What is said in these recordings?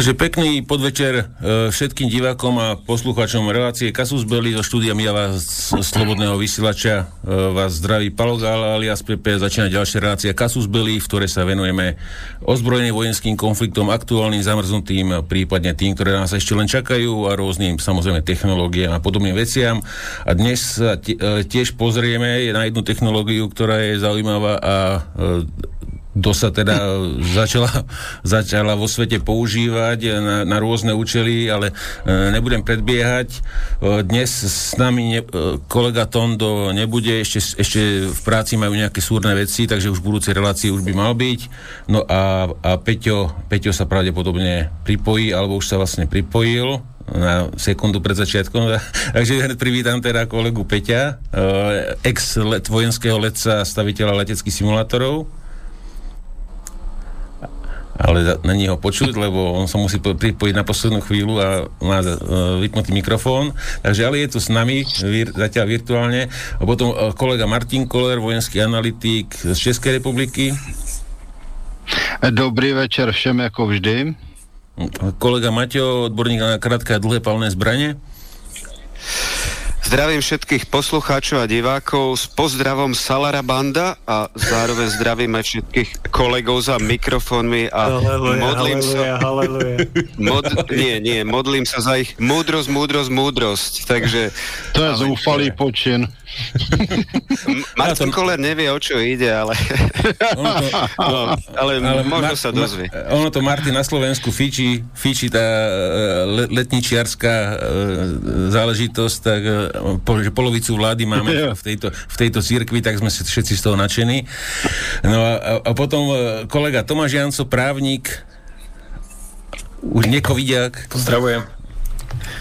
Takže pekný podvečer e, všetkým divákom a poslucháčom relácie Kasus Belli zo štúdia Mijava z Slobodného vysielača. E, vás zdraví Palogál alias Pepe. Začína ďalšia relácia Kasus Belli, v ktorej sa venujeme ozbrojeným vojenským konfliktom, aktuálnym zamrznutým, prípadne tým, ktoré nás ešte len čakajú a rôznym samozrejme technológiám a podobným veciam. A dnes sa e, tiež pozrieme na jednu technológiu, ktorá je zaujímavá a kto sa teda začala, začala vo svete používať na, na rôzne účely, ale e, nebudem predbiehať. E, dnes s nami ne, e, kolega Tondo nebude, ešte, ešte v práci majú nejaké súrne veci, takže už v budúcej relácii už by mal byť. No a, a Peťo, Peťo sa pravdepodobne pripojí, alebo už sa vlastne pripojil na sekundu pred začiatkom. Takže hneď privítam teda kolegu Peťa, ex let, vojenského letca, staviteľa leteckých simulátorov ale není ho počuť, lebo on sa musí pripojiť na poslednú chvíľu a má uh, vypnutý mikrofón. Takže ale je tu s nami vir, zatiaľ virtuálne. A potom uh, kolega Martin Koller, vojenský analytik z Českej republiky. Dobrý večer všem, ako vždy. Kolega Maťo, odborník na krátke a dlhé palné zbranie. Zdravím všetkých poslucháčov a divákov s pozdravom Salara Banda a zároveň zdravím aj všetkých kolegov za mikrofónmi a haleluja, modlím haleluja, sa... Haleluja. Mod, nie, nie, modlím sa za ich múdrosť, múdrosť, múdrosť. Takže... To je zúfalý počin. Martin Koller nevie, o čo ide, ale... no, ale, ale možno sa dozvie. ono to, Martin, na Slovensku fičí, fičí tá uh, letničiarská uh, záležitosť, tak uh, že polovicu vlády máme v tejto, v tejto církvi, tak sme všetci z toho nadšení. No a, a potom e, kolega Tomáš Janco, právnik, už nekovidiak. Pozdravujem.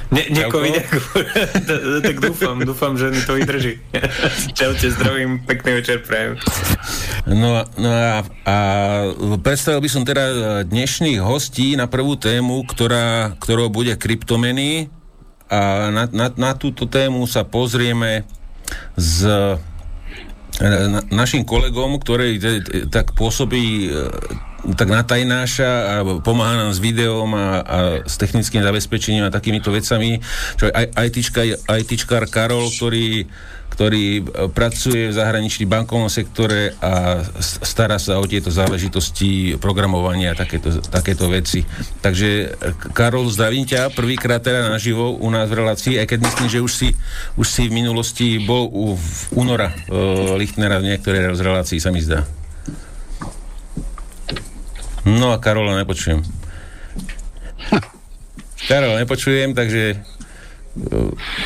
Ne, nekovidiak, tak dúfam, dúfam, že mi to vydrží. Čaute, zdravím, pekný večer prajem. No, no a, a predstavil by som teda dnešných hostí na prvú tému, ktorá, ktorou bude kryptomeny a na, na, na túto tému sa pozrieme s na, našim kolegom, ktorý tak pôsobí e, tak natajnáša a pomáha nám s videom a, a s technickým zabezpečením a takýmito vecami. Čo aj ITčkár Karol, ktorý ktorý e, pracuje v zahraničí bankovom sektore a stará sa o tieto záležitosti programovania a takéto, takéto veci. Takže e, Karol, zdravím ťa prvýkrát teda naživo u nás v relácii, aj keď myslím, že už si, už si v minulosti bol u v února uh, Lichtnera v niektorej z relácií, sa mi zdá. No a Karola nepočujem. Karol, nepočujem, takže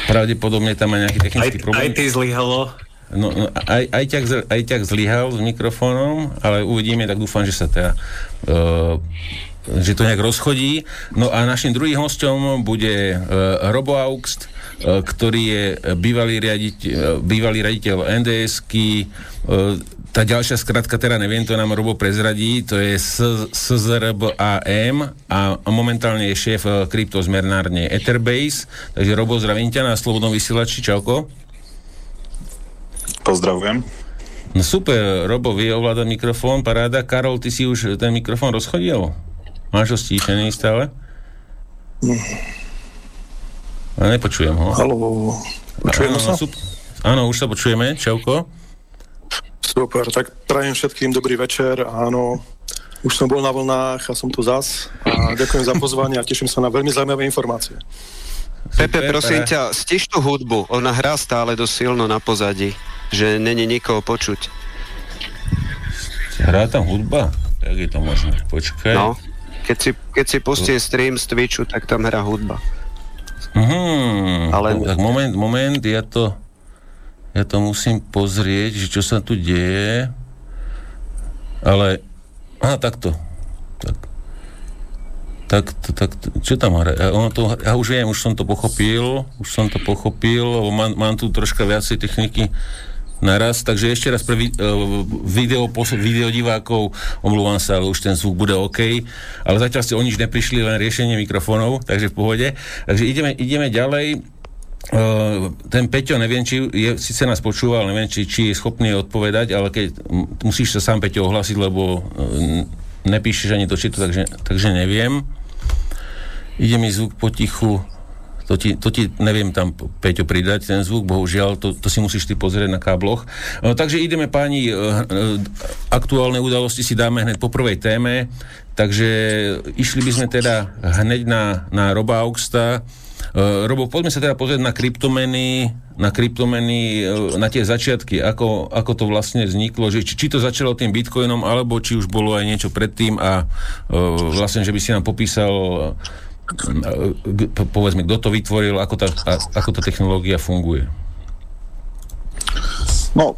pravdepodobne tam má nejaký technický aj, problém. Aj ty zlyhalo. No, no aj, aj, ťak, aj ťak zlyhal s mikrofónom, ale uvidíme, tak dúfam, že sa teda uh, že to nejak rozchodí. No a našim druhým hostom bude uh, Robo Augst, uh, ktorý je bývalý, riaditeľ, uh, bývalý riaditeľ NDS-ky, uh, tá ďalšia skratka, teda neviem, to nám Robo prezradí, to je SZRBAM a momentálne je šéf eh, kryptozmernárne Etherbase. Takže Robo, zdravím ťa na Slobodnom vysielači, čauko. Pozdravujem. No super, Robo, vie ovládať mikrofón, paráda. Karol, ty si už ten mikrofón rozchodil? Máš ho stíšený stále? A nepočujem ho. Haló, počujeme sa? Áno, už sa počujeme, čauko. Super, tak prajem všetkým dobrý večer. Áno, už som bol na vlnách a som tu zas. A ďakujem za pozvanie a teším sa na veľmi zaujímavé informácie. Pepe, prosím ťa, stiž tú hudbu. Ona hrá stále dosť silno na pozadí, že není nikoho počuť. Hrá tam hudba? Tak je to možné. Počkaj. No, keď si, keď si pustie stream z Twitchu, tak tam hrá hudba. Mhm, Ale... Tak moment, moment, ja to ja to musím pozrieť, že čo sa tu deje. Ale, aha, takto. Tak. Tak, tak, čo tam hra? Ja, ono to, ja už viem, už som to pochopil, už som to pochopil, lebo mám, mám tu troška viacej techniky naraz, takže ešte raz pre uh, video, video divákov, omluvám sa, ale už ten zvuk bude OK, ale zatiaľ ste o nič neprišli, len riešenie mikrofónov, takže v pohode. Takže ideme, ideme ďalej. Uh, ten Peťo, neviem, či je, síce nás počúval, neviem, či, či je schopný odpovedať, ale keď musíš sa sám Peťo ohlasiť, lebo uh, nepíšeš ani to číto, takže, takže neviem. Ide mi zvuk potichu. To ti, to ti neviem tam, Peťo, pridať, ten zvuk, bohužiaľ, to, to si musíš ty pozrieť na kábloch. No, takže ideme, páni, aktuálne udalosti si dáme hneď po prvej téme, takže išli by sme teda hneď na, na Roba Augusta. Uh, Robo, poďme sa teda pozrieť na kryptomeny, na kryptomeny, na tie začiatky, ako, ako to vlastne vzniklo, že či, či to začalo tým bitcoinom, alebo či už bolo aj niečo predtým a uh, vlastne, že by si nám popísal povedzme, kto to vytvoril, ako tá, ako tá technológia funguje? No,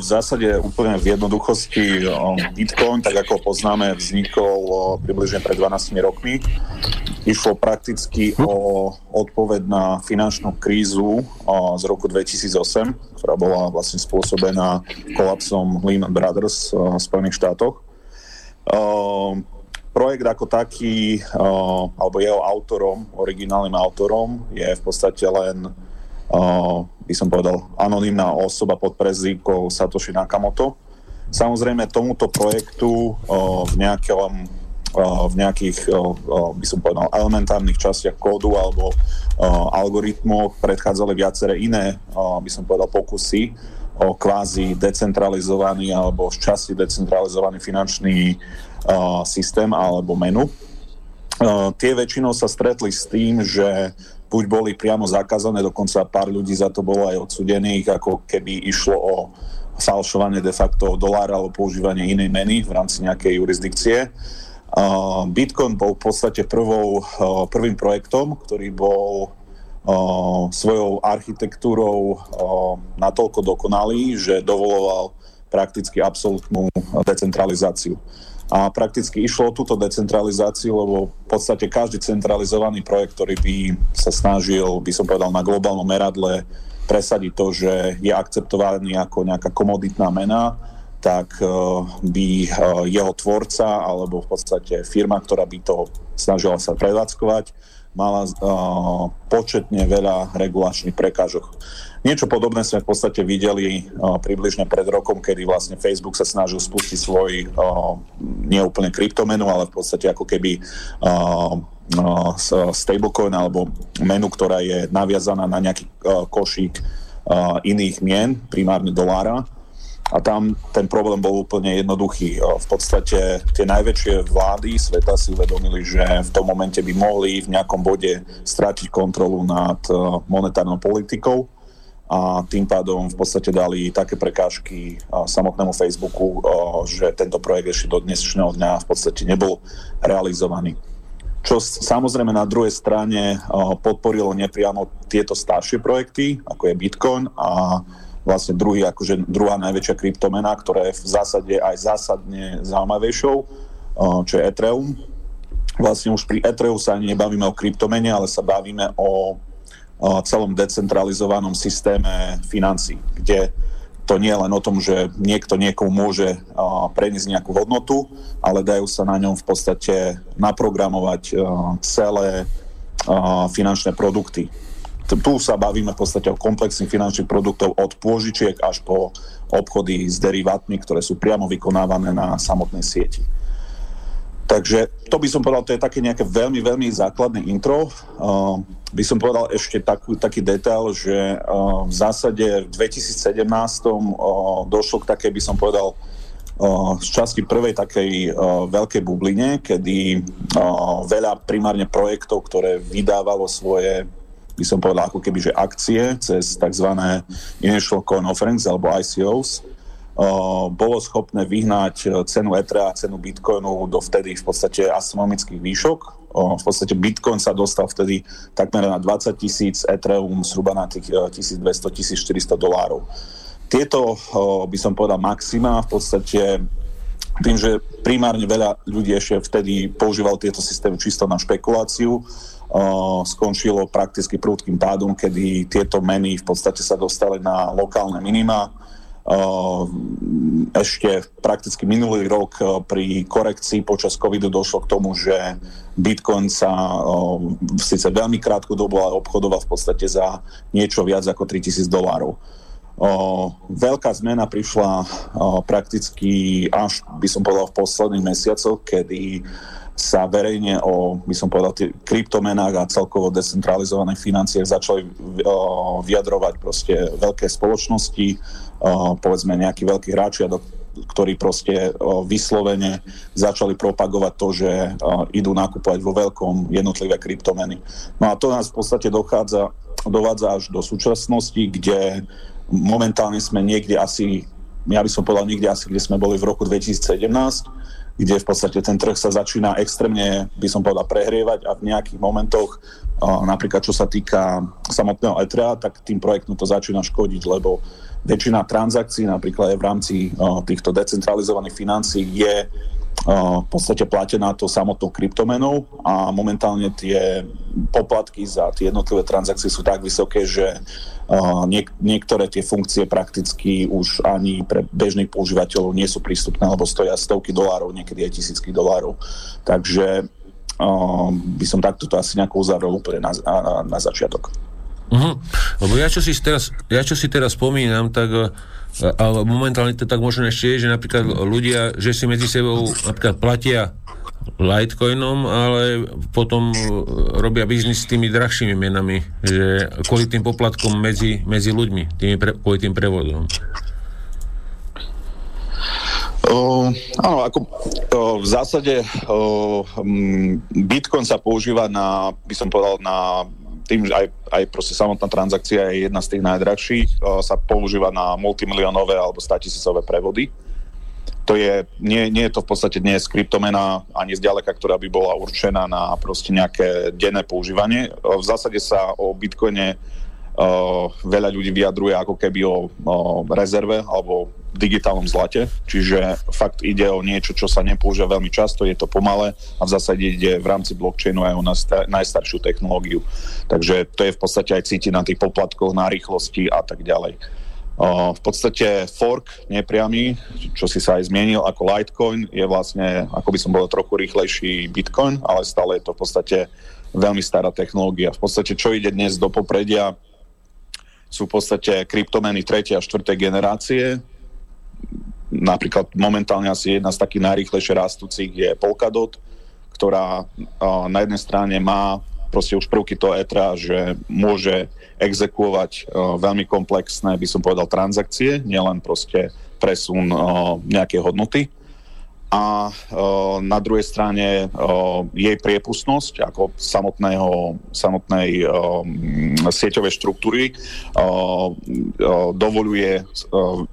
v zásade úplne v jednoduchosti Bitcoin, tak ako poznáme, vznikol približne pred 12 rokmi. Išlo prakticky o odpoveď na finančnú krízu z roku 2008, ktorá bola vlastne spôsobená kolapsom Lehman Brothers v Spojených štátoch projekt ako taký, uh, alebo jeho autorom, originálnym autorom, je v podstate len, uh, by som povedal, anonimná osoba pod prezývkou Satoshi Nakamoto. Samozrejme tomuto projektu uh, v nejakom v nejakých, by som povedal, elementárnych častiach kódu alebo algoritmoch predchádzali viaceré iné, by som povedal, pokusy o kvázi decentralizovaný alebo z časti decentralizovaný finančný systém alebo menu. Tie väčšinou sa stretli s tým, že buď boli priamo zakázané, dokonca pár ľudí za to bolo aj odsudených, ako keby išlo o falšovanie de facto dolára alebo používanie inej meny v rámci nejakej jurisdikcie. Bitcoin bol v podstate prvou, prvým projektom, ktorý bol svojou architektúrou natoľko dokonalý, že dovoloval prakticky absolútnu decentralizáciu. A prakticky išlo o túto decentralizáciu, lebo v podstate každý centralizovaný projekt, ktorý by sa snažil, by som povedal, na globálnom meradle presadiť to, že je akceptovaný ako nejaká komoditná mena, tak eh, by eh, jeho tvorca alebo v podstate firma, ktorá by to snažila sa prevádzkovať, mala uh, početne veľa regulačných prekážok. Niečo podobné sme v podstate videli uh, približne pred rokom, kedy vlastne Facebook sa snažil spustiť svoj uh, neúplne kryptomenu, ale v podstate ako keby uh, stablecoin alebo menu, ktorá je naviazaná na nejaký košík iných mien, primárne dolára a tam ten problém bol úplne jednoduchý. V podstate tie najväčšie vlády sveta si uvedomili, že v tom momente by mohli v nejakom bode stratiť kontrolu nad monetárnou politikou a tým pádom v podstate dali také prekážky samotnému Facebooku, že tento projekt ešte do dnešného dňa v podstate nebol realizovaný. Čo samozrejme na druhej strane podporilo nepriamo tieto staršie projekty, ako je Bitcoin a vlastne druhý, akože druhá najväčšia kryptomena, ktorá je v zásade aj zásadne zaujímavejšou, čo je Ethereum. Vlastne už pri Ethereum sa nebavíme o kryptomene, ale sa bavíme o celom decentralizovanom systéme financí, kde to nie je len o tom, že niekto niekomu môže preniesť nejakú hodnotu, ale dajú sa na ňom v podstate naprogramovať celé finančné produkty tu sa bavíme v podstate o komplexných finančných produktov od pôžičiek až po obchody s derivátmi, ktoré sú priamo vykonávané na samotnej sieti. Takže to by som povedal, to je také nejaké veľmi, veľmi základné intro. Uh, by som povedal ešte takú, taký detail, že uh, v zásade v 2017 uh, došlo k takej, by som povedal, uh, z časti prvej takej uh, veľkej bubline, kedy uh, veľa primárne projektov, ktoré vydávalo svoje by som povedal ako keby, že akcie cez tzv. Initial Coin Offerings alebo ICOs, bolo schopné vyhnať cenu Etherea a cenu Bitcoinu do vtedy v podstate astronomických výšok. V podstate Bitcoin sa dostal vtedy takmer na 20 tisíc, Ethereum zhruba na tých 1200-1400 dolárov. Tieto, by som povedal, maxima v podstate tým, že primárne veľa ľudí ešte vtedy používal tieto systémy čisto na špekuláciu, skončilo prakticky prúdkým pádom, kedy tieto meny v podstate sa dostali na lokálne minima. Ešte prakticky minulý rok pri korekcii počas covidu došlo k tomu, že Bitcoin sa síce veľmi krátku dobu ale obchodoval v podstate za niečo viac ako 3000 dolárov. veľká zmena prišla prakticky až, by som povedal, v posledných mesiacoch, kedy sa verejne o, by som povedal, tých kryptomenách a celkovo decentralizovaných financiách začali vyjadrovať proste veľké spoločnosti, uh, povedzme nejakí veľkí hráči, ktorí proste vyslovene začali propagovať to, že idú nakupovať vo veľkom jednotlivé kryptomeny. No a to nás v podstate dochádza, dovádza až do súčasnosti, kde momentálne sme niekde asi, ja by som povedal niekde asi, kde sme boli v roku 2017, kde v podstate ten trh sa začína extrémne, by som povedal, prehrievať a v nejakých momentoch, napríklad čo sa týka samotného ETRA, tak tým projektom to začína škodiť, lebo väčšina transakcií napríklad aj v rámci týchto decentralizovaných financií je v podstate platená to samotnou kryptomenou a momentálne tie poplatky za tie jednotlivé transakcie sú tak vysoké, že niek- niektoré tie funkcie prakticky už ani pre bežných používateľov nie sú prístupné, lebo stoja stovky dolárov, niekedy aj tisícky dolárov. Takže by som takto to asi nejako uzavrel úplne na, na, na začiatok. Uh-huh. Lebo ja čo si teraz, ja čo si teraz spomínam, tak ale momentálne to tak možno ešte je, že napríklad ľudia, že si medzi sebou napríklad platia Litecoinom, ale potom robia biznis s tými drahšími menami, že kvôli tým poplatkom medzi, medzi ľuďmi, tými pre, kvôli tým prevodom. Uh, áno, ako uh, v zásade uh, Bitcoin sa používa na, by som povedal, na tým, že aj, aj proste samotná transakcia je jedna z tých najdrahších, uh, sa používa na multimilionové alebo statisícové prevody. To je, nie, nie je to v podstate dnes kryptomena ani zďaleka, ktorá by bola určená na proste nejaké denné používanie. Uh, v zásade sa o Bitcoine uh, veľa ľudí vyjadruje ako keby o, o rezerve alebo digitálnom zlate, čiže fakt ide o niečo, čo sa nepoužíva veľmi často, je to pomalé a v zásade ide v rámci blockchainu aj o najstaršiu technológiu. Takže to je v podstate aj cítiť na tých poplatkoch, na rýchlosti a tak ďalej. V podstate fork nepriamy, čo si sa aj zmienil ako Litecoin, je vlastne, ako by som bol trochu rýchlejší Bitcoin, ale stále je to v podstate veľmi stará technológia. V podstate, čo ide dnes do popredia, sú v podstate kryptomeny 3. a 4. generácie, napríklad momentálne asi jedna z takých najrýchlejšie rastúcich je Polkadot, ktorá na jednej strane má proste už prvky toho etra, že môže exekuovať veľmi komplexné, by som povedal, transakcie, nielen proste presun nejakej hodnoty a uh, na druhej strane jej priepustnosť ako samotného, samotnej sieťovej štruktúry dovoluje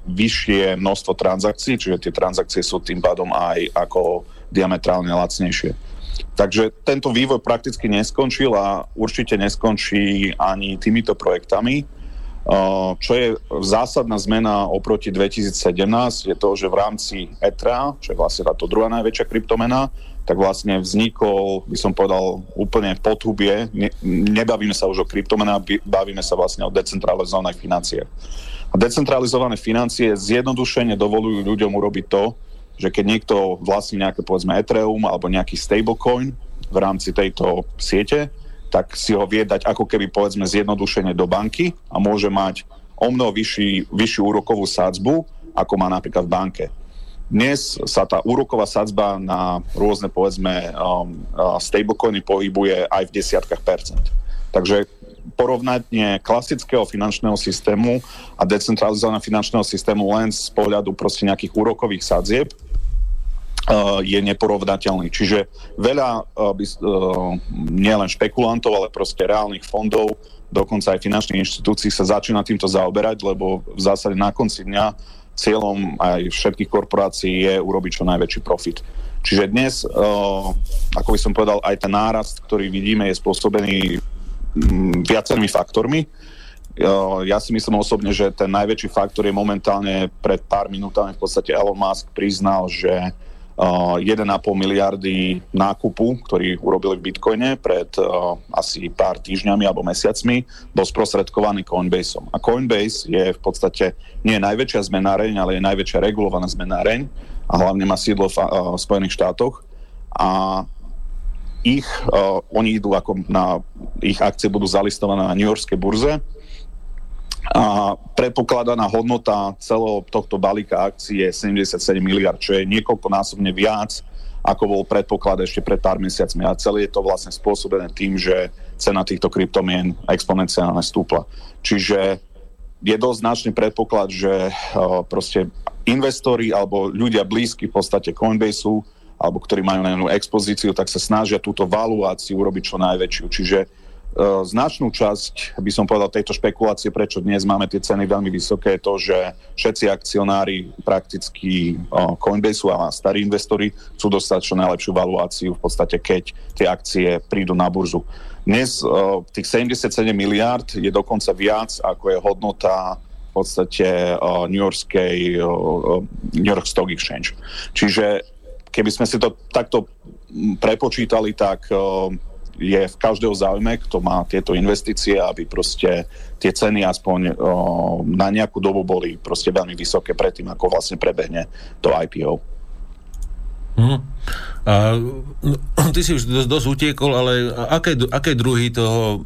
vyššie množstvo transakcií, čiže tie transakcie sú tým pádom aj ako diametrálne lacnejšie. Takže tento vývoj prakticky neskončil a určite neskončí ani týmito projektami. Čo je zásadná zmena oproti 2017 je to, že v rámci ETRA, čo je vlastne táto druhá najväčšia kryptomena, tak vlastne vznikol, by som povedal, úplne podhubie. Ne, nebavíme sa už o kryptomenách, bavíme sa vlastne o decentralizovaných financiách. A decentralizované financie zjednodušene dovolujú ľuďom urobiť to, že keď niekto vlastní nejaké povedzme Ethereum alebo nejaký stablecoin v rámci tejto siete, tak si ho vie dať ako keby povedzme zjednodušene do banky a môže mať o mnoho vyšší, vyššiu úrokovú sadzbu, ako má napríklad v banke. Dnes sa tá úroková sadzba na rôzne, povedzme, um, stablecoiny pohybuje aj v desiatkách percent. Takže porovnanie klasického finančného systému a decentralizovaného finančného systému len z pohľadu proste nejakých úrokových sadzieb je neporovnateľný. Čiže veľa by, uh, nielen špekulantov, ale proste reálnych fondov, dokonca aj finančných inštitúcií sa začína týmto zaoberať, lebo v zásade na konci dňa cieľom aj všetkých korporácií je urobiť čo najväčší profit. Čiže dnes, ako by som povedal, aj ten nárast, ktorý vidíme, je spôsobený mm, viacerými faktormi. Ja si myslím osobne, že ten najväčší faktor je momentálne pred pár minútami v podstate Elon Musk priznal, že 1,5 miliardy nákupu, ktorý urobili v Bitcoine pred uh, asi pár týždňami alebo mesiacmi, bol sprostredkovaný Coinbaseom. A Coinbase je v podstate nie najväčšia zmenáreň, ale je najväčšia regulovaná zmenáreň a hlavne má sídlo v uh, Spojených štátoch. A ich, uh, oni idú ako na, ich akcie budú zalistované na New Yorkskej burze a predpokladaná hodnota celého tohto balíka akcií je 77 miliard, čo je niekoľkonásobne viac ako bol predpoklad ešte pred pár mesiacmi. A celé je to vlastne spôsobené tým, že cena týchto kryptomien exponenciálne stúpla. Čiže je dosť značný predpoklad, že uh, proste investori alebo ľudia blízky v podstate Coinbaseu alebo ktorí majú na expozíciu, tak sa snažia túto valuáciu urobiť čo najväčšiu. Čiže značnú časť, by som povedal, tejto špekulácie, prečo dnes máme tie ceny veľmi vysoké, je to, že všetci akcionári prakticky uh, Coinbaseu a starí investori chcú dostať čo najlepšiu valuáciu v podstate, keď tie akcie prídu na burzu. Dnes uh, tých 77 miliard je dokonca viac, ako je hodnota v podstate New Yorkskej New York Stock Exchange. Čiže keby sme si to takto prepočítali, tak je v každého záujme, kto má tieto investície, aby proste tie ceny aspoň na nejakú dobu boli proste veľmi vysoké predtým, ako vlastne prebehne to IPO. Hmm. A, no, ty si už dosť, dosť utiekol, ale aké, aké druhy toho,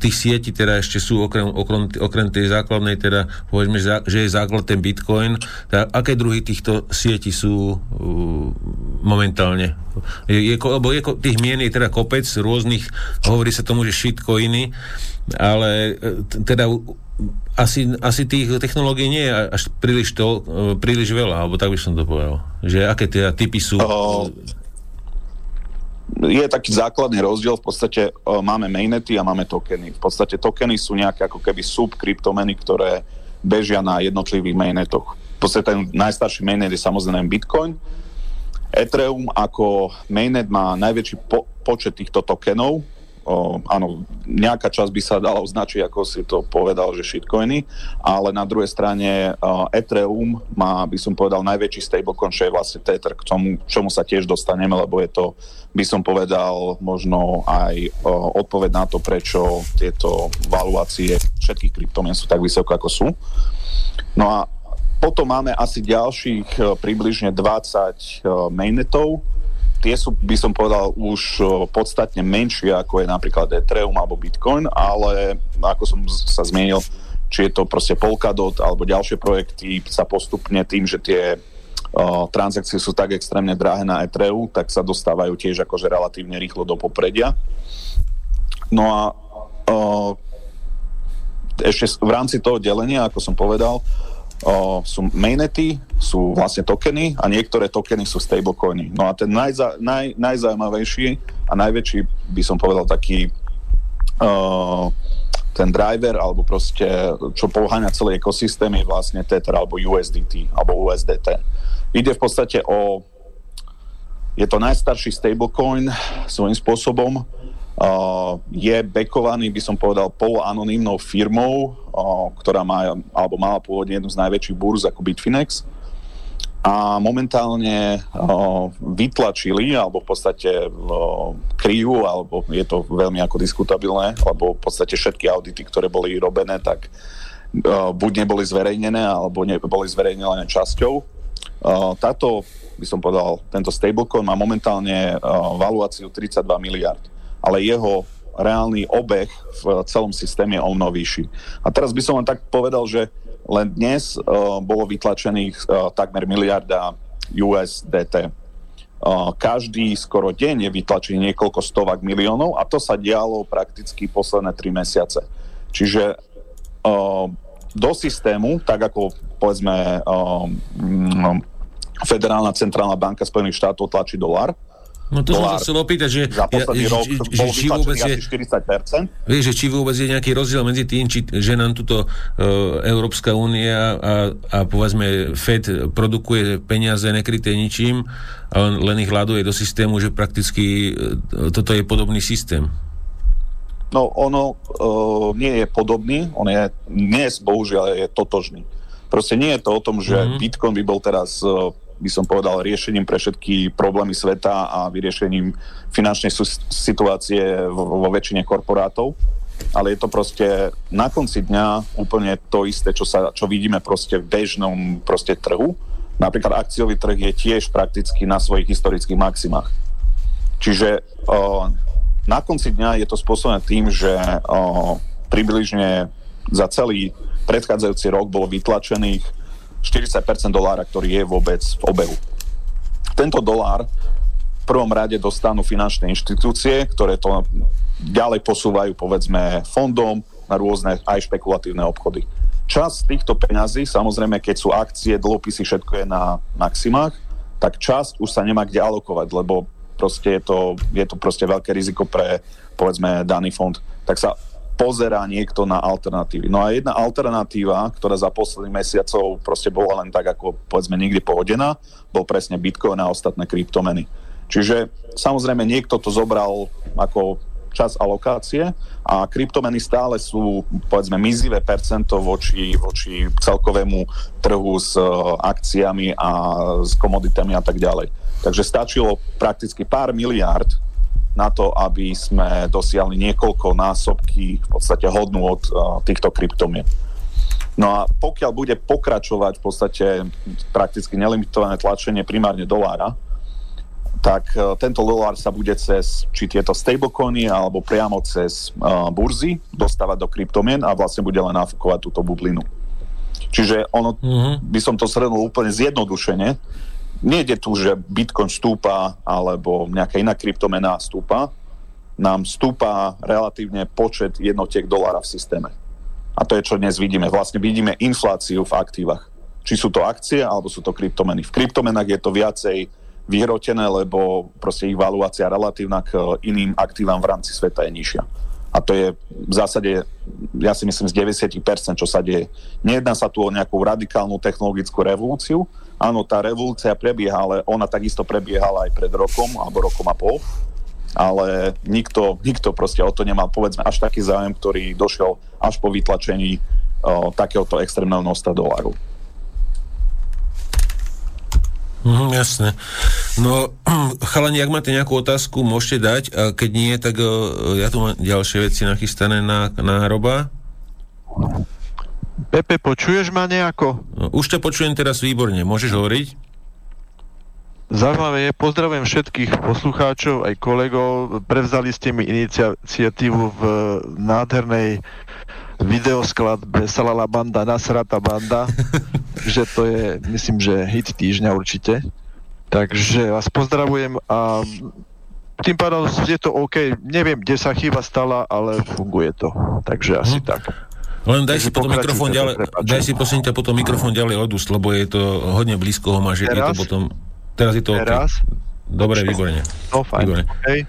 tých sietí teda ešte sú okrem, okrem, okrem tej základnej, teda povedzme, že je základ ten Bitcoin, teda aké druhy týchto sietí sú uh, momentálne? Je, je, lebo je, tých mien je teda kopec rôznych, hovorí sa tomu, že shitcoiny, ale e, teda asi, asi tých technológií nie je až príliš, to, e, príliš veľa, alebo tak by som to povedal. Že aké tie typy sú? Uh, je taký základný rozdiel, v podstate uh, máme mainnety a máme tokeny. V podstate tokeny sú nejaké ako keby subkryptomeny, ktoré bežia na jednotlivých mainnetoch. V podstate ten najstarší mainnet je samozrejme Bitcoin. Ethereum ako mainnet má najväčší po- počet týchto tokenov, o, áno, nejaká časť by sa dala označiť, ako si to povedal, že shitcoiny, ale na druhej strane uh, Ethereum má, by som povedal, najväčší stablecoin, čo je vlastne Tether, k tomu, čomu sa tiež dostaneme, lebo je to, by som povedal, možno aj uh, odpoveď na to, prečo tieto valuácie všetkých kryptomien sú tak vysoko, ako sú. No a potom máme asi ďalších uh, približne 20 uh, mainnetov, tie sú, by som povedal, už podstatne menšie, ako je napríklad Ethereum alebo Bitcoin, ale ako som sa zmienil, či je to proste Polkadot alebo ďalšie projekty sa postupne tým, že tie uh, transakcie sú tak extrémne drahé na Ethereum, tak sa dostávajú tiež akože relatívne rýchlo do popredia. No a uh, ešte v rámci toho delenia, ako som povedal, o, sú mainnety, sú vlastne tokeny a niektoré tokeny sú stablecoiny. No a ten najza, naj, najzaujímavejší a najväčší, by som povedal, taký o, ten driver, alebo proste, čo poháňa celý ekosystém, je vlastne Tether, alebo USDT, alebo USDT. Ide v podstate o... Je to najstarší stablecoin svojím spôsobom, je bekovaný, by som povedal, poloanonimnou firmou, ktorá má, alebo mala pôvodne jednu z najväčších burz ako Bitfinex. A momentálne vytlačili, alebo v podstate uh, kryjú, alebo je to veľmi ako diskutabilné, lebo v podstate všetky audity, ktoré boli robené, tak buď neboli zverejnené, alebo neboli zverejnené časťou. Uh, táto, by som povedal, tento stablecoin má momentálne uh, valuáciu 32 miliard ale jeho reálny obeh v celom systéme je o mnoho vyšší. A teraz by som vám tak povedal, že len dnes uh, bolo vytlačených uh, takmer miliarda USDT. Uh, každý skoro deň je vytlačený niekoľko stovak miliónov a to sa dialo prakticky posledné tri mesiace. Čiže uh, do systému, tak ako povedzme uh, Federálna centrálna banka Spojených štátov tlačí dolar, No to som sa chcel opýtať, že, za posledný ja, rok že, že, či vôbec je, 40%. Vieš, že či vôbec je nejaký rozdiel medzi tým, či, že nám tuto uh, Európska únia a, a povedzme Fed produkuje peniaze nekryté ničím a len ich hľaduje do systému, že prakticky uh, toto je podobný systém. No ono uh, nie je podobný, on je dnes bohužiaľ je totožný. Proste nie je to o tom, že mm-hmm. Bitcoin by bol teraz uh, by som povedal, riešením pre všetky problémy sveta a vyriešením finančnej situácie vo, vo väčšine korporátov. Ale je to proste na konci dňa úplne to isté, čo, sa, čo vidíme proste v bežnom proste trhu. Napríklad akciový trh je tiež prakticky na svojich historických maximách. Čiže o, na konci dňa je to spôsobené tým, že o, približne za celý predchádzajúci rok bolo vytlačených 40% dolára, ktorý je vôbec v obehu. Tento dolár v prvom rade dostanú finančné inštitúcie, ktoré to ďalej posúvajú povedzme fondom na rôzne aj špekulatívne obchody. Čas týchto peňazí, samozrejme, keď sú akcie, dlhopisy, všetko je na maximách, tak časť už sa nemá kde alokovať, lebo proste je to, je to proste veľké riziko pre, povedzme, daný fond. Tak sa pozerá niekto na alternatívy. No a jedna alternatíva, ktorá za posledných mesiacov proste bola len tak ako povedzme nikdy pohodená, bol presne Bitcoin a ostatné kryptomeny. Čiže samozrejme niekto to zobral ako čas alokácie a kryptomeny stále sú povedzme mizivé percento voči, voči celkovému trhu s uh, akciami a s komoditami a tak ďalej. Takže stačilo prakticky pár miliárd na to, aby sme dosiahli niekoľko násobky v podstate hodnú od uh, týchto kryptomien. No a pokiaľ bude pokračovať v podstate prakticky nelimitované tlačenie primárne dolára, tak uh, tento dolár sa bude cez či tieto stablecoiny alebo priamo cez uh, burzy dostávať do kryptomien a vlastne bude len nafúkovať túto bublinu. Čiže ono, mm-hmm. by som to srednul úplne zjednodušene, Nejde tu, že Bitcoin stúpa alebo nejaká iná kryptomena stúpa. Nám stúpa relatívne počet jednotiek dolára v systéme. A to je, čo dnes vidíme. Vlastne vidíme infláciu v aktívach. Či sú to akcie, alebo sú to kryptomeny. V kryptomenách je to viacej vyhrotené, lebo proste ich valuácia relatívna k iným aktívam v rámci sveta je nižšia. A to je v zásade, ja si myslím, z 90%, čo sa deje. Nejedná sa tu o nejakú radikálnu technologickú revolúciu. Áno, tá revolúcia prebieha, ale ona takisto prebiehala aj pred rokom alebo rokom a pol. Ale nikto, nikto proste o to nemal, povedzme, až taký zájem, ktorý došiel až po vytlačení o, takéhoto extrémneho množstva dolárov. Mm, jasné. No, chalani, ak máte nejakú otázku, môžete dať, a keď nie, tak ja tu mám ďalšie veci nachystané na, na hroba. Pepe, počuješ ma nejako? No, už ťa počujem teraz výborne, môžeš hovoriť? Zaujímavé je, pozdravujem všetkých poslucháčov, aj kolegov. Prevzali ste mi iniciatívu v nádhernej videoskladbe Salala banda, Nasrata banda. že to je, myslím, že hit týždňa určite. Takže vás pozdravujem a tým pádom je to OK. Neviem, kde sa chyba stala, ale funguje to. Takže asi hm. tak. Len daj si potom mikrofón ďalej, daj si prosím ťa potom mikrofón ďalej odúsť, lebo je to hodne blízko ho máš, teraz? je to potom, teraz je to teraz? OK. Dobre, výborne. No fajn, výborne. Okay.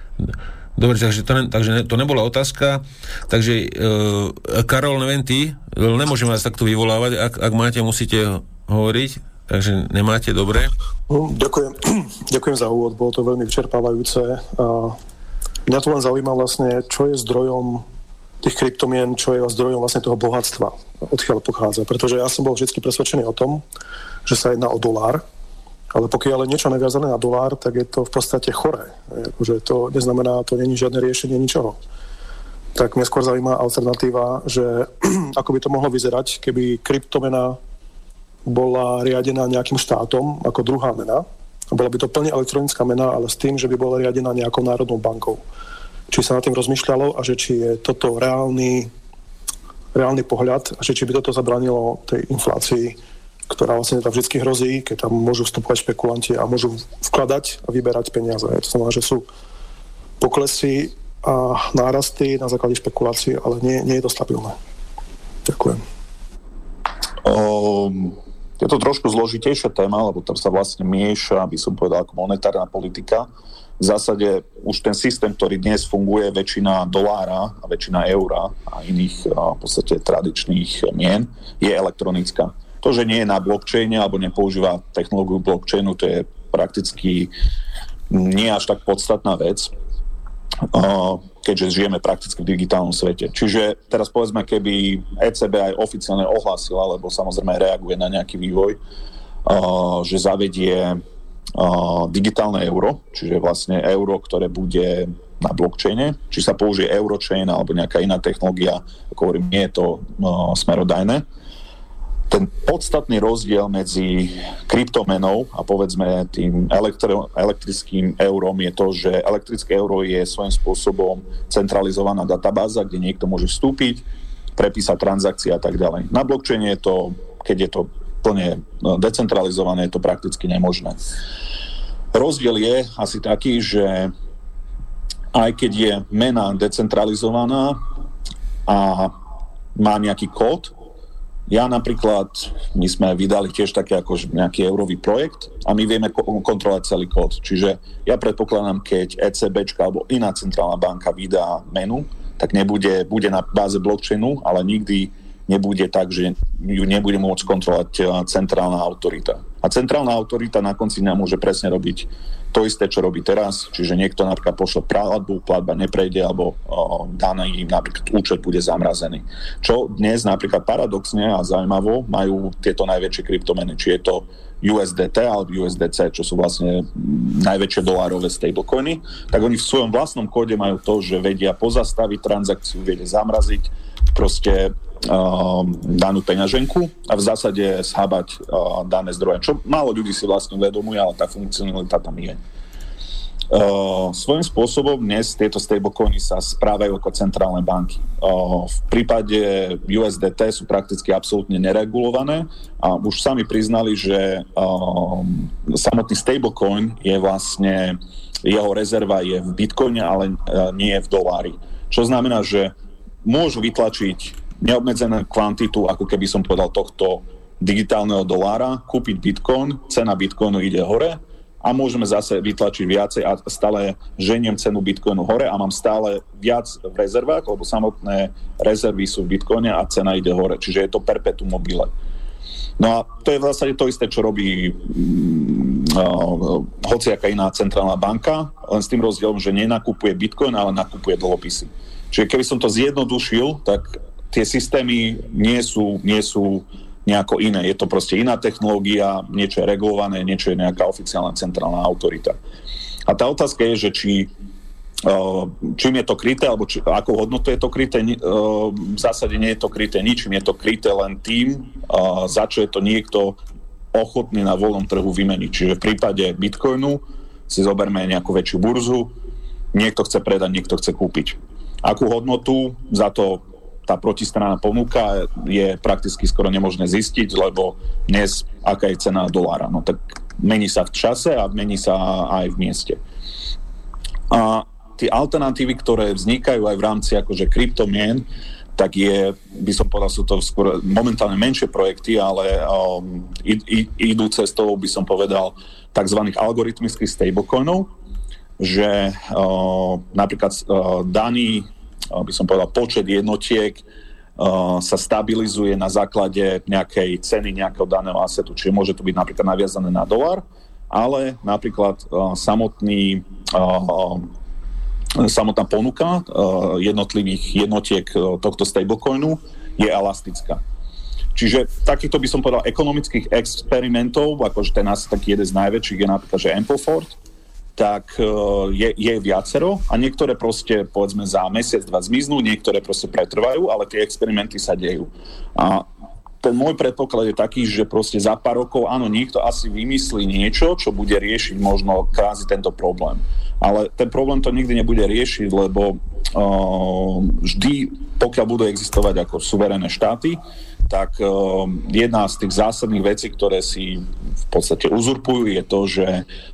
Dobre, takže to, ne, takže to nebola otázka. Takže uh, Karol, neviem ty, nemôžem vás takto vyvolávať, ak, ak máte, musíte hovoriť, takže nemáte, dobre? Ďakujem, ďakujem za úvod, bolo to veľmi vyčerpávajúce. A mňa to len zaujíma vlastne, čo je zdrojom tých kryptomien, čo je zdrojom vlastne toho bohatstva, odkiaľ pochádza. Pretože ja som bol vždy presvedčený o tom, že sa jedná o dolár, ale pokiaľ je niečo naviazané na dolár, tak je to v podstate choré. Akože to neznamená, to není žiadne riešenie ničoho. Tak mňa skôr zaujíma alternatíva, že ako by to mohlo vyzerať, keby kryptomena bola riadená nejakým štátom ako druhá mena. Bola by to plne elektronická mena, ale s tým, že by bola riadená nejakou národnou bankou. Či sa na tým rozmýšľalo a že či je toto reálny, reálny pohľad a že či by toto zabranilo tej inflácii ktorá vlastne tam vždy hrozí, keď tam môžu vstupovať špekulanti a môžu vkladať a vyberať peniaze. To znamená, že sú poklesy a nárasty na základe špekulácií, ale nie, nie je to stabilné. Ďakujem. Um, je to trošku zložitejšia téma, lebo tam sa vlastne mieša, aby som povedal, ako monetárna politika. V zásade už ten systém, ktorý dnes funguje, väčšina dolára a väčšina eura a iných v podstate tradičných mien, je elektronická. To, že nie je na blockchaine alebo nepoužíva technológiu blockchainu, to je prakticky nie až tak podstatná vec, keďže žijeme prakticky v digitálnom svete. Čiže teraz povedzme, keby ECB aj oficiálne ohlásila, lebo samozrejme reaguje na nejaký vývoj, že zavedie digitálne euro, čiže vlastne euro, ktoré bude na blockchaine, či sa použije eurochain alebo nejaká iná technológia, ako hovorím, nie je to smerodajné, ten podstatný rozdiel medzi kryptomenou a povedzme tým elektro, elektrickým eurom je to, že elektrické euro je svojím spôsobom centralizovaná databáza, kde niekto môže vstúpiť, prepísať transakcie a tak ďalej. Na blockchaine je to, keď je to plne no, decentralizované, je to prakticky nemožné. Rozdiel je asi taký, že aj keď je mena decentralizovaná a má nejaký kód, ja napríklad, my sme vydali tiež taký ako nejaký eurový projekt a my vieme ko- kontrolovať celý kód. Čiže ja predpokladám, keď ECB alebo iná centrálna banka vydá menu, tak nebude, bude na báze blockchainu, ale nikdy nebude tak, že ju nebude môcť kontrolovať eh, centrálna autorita. A centrálna autorita na konci dňa môže presne robiť to isté, čo robí teraz, čiže niekto napríklad pošle platbu, platba neprejde, alebo o, daný napríklad účet bude zamrazený. Čo dnes napríklad paradoxne a zaujímavo majú tieto najväčšie kryptomeny, či je to USDT alebo USDC, čo sú vlastne najväčšie dolárové stablecoiny, tak oni v svojom vlastnom kóde majú to, že vedia pozastaviť transakciu, vedia zamraziť proste danú peňaženku a v zásade schábať uh, dané zdroje. Čo málo ľudí si vlastne uvedomuje, ale tá funkcionalita tam je. Uh, svojím spôsobom dnes tieto stablecoiny sa správajú ako centrálne banky. Uh, v prípade USDT sú prakticky absolútne neregulované a už sami priznali, že uh, samotný stablecoin je vlastne, jeho rezerva je v bitcoine, ale uh, nie je v dolári. Čo znamená, že môžu vytlačiť neobmedzenú kvantitu, ako keby som povedal, tohto digitálneho dolára, kúpiť bitcoin, cena bitcoinu ide hore a môžeme zase vytlačiť viacej a stále ženiem cenu bitcoinu hore a mám stále viac v rezervách, lebo samotné rezervy sú v bitcoine a cena ide hore. Čiže je to perpetuum mobile. No a to je v zásade to isté, čo robí mm, uh, hociaká iná centrálna banka, len s tým rozdielom, že nenakupuje bitcoin, ale nakupuje dlhopisy. Čiže keby som to zjednodušil, tak tie systémy nie sú, nie sú nejako iné. Je to proste iná technológia, niečo je regulované, niečo je nejaká oficiálna centrálna autorita. A tá otázka je, že či uh, čím je to kryté, alebo či, ako hodnotu je to kryté, uh, v zásade nie je to kryté ničím, je to kryté len tým, uh, za čo je to niekto ochotný na voľnom trhu vymeniť. Čiže v prípade Bitcoinu si zoberme nejakú väčšiu burzu, niekto chce predať, niekto chce kúpiť. Akú hodnotu za to tá protistrana ponúka je prakticky skoro nemožné zistiť, lebo dnes aká je cena dolára. No tak mení sa v čase a mení sa aj v mieste. A tie alternatívy, ktoré vznikajú aj v rámci akože kryptomien, tak je, by som povedal, sú to skôr momentálne menšie projekty, ale um, idú cestou, by som povedal, tzv. algoritmických stablecoinov, že uh, napríklad uh, daný by som povedal, počet jednotiek sa stabilizuje na základe nejakej ceny nejakého daného asetu. Čiže môže to byť napríklad naviazané na dolar, ale napríklad samotný samotná ponuka jednotlivých jednotiek tohto stablecoinu je elastická. Čiže takýchto by som povedal ekonomických experimentov, akože ten asi taký jeden z najväčších je napríklad, že Ampleford, tak e, je, je viacero a niektoré proste povedzme za mesiac, dva zmiznú, niektoré proste pretrvajú, ale tie experimenty sa dejú. A ten môj predpoklad je taký, že proste za pár rokov, áno, niekto asi vymyslí niečo, čo bude riešiť možno kvázi tento problém. Ale ten problém to nikdy nebude riešiť, lebo vždy, pokiaľ budú existovať ako suverénne štáty, tak uh, jedna z tých zásadných vecí, ktoré si v podstate uzurpujú, je to, že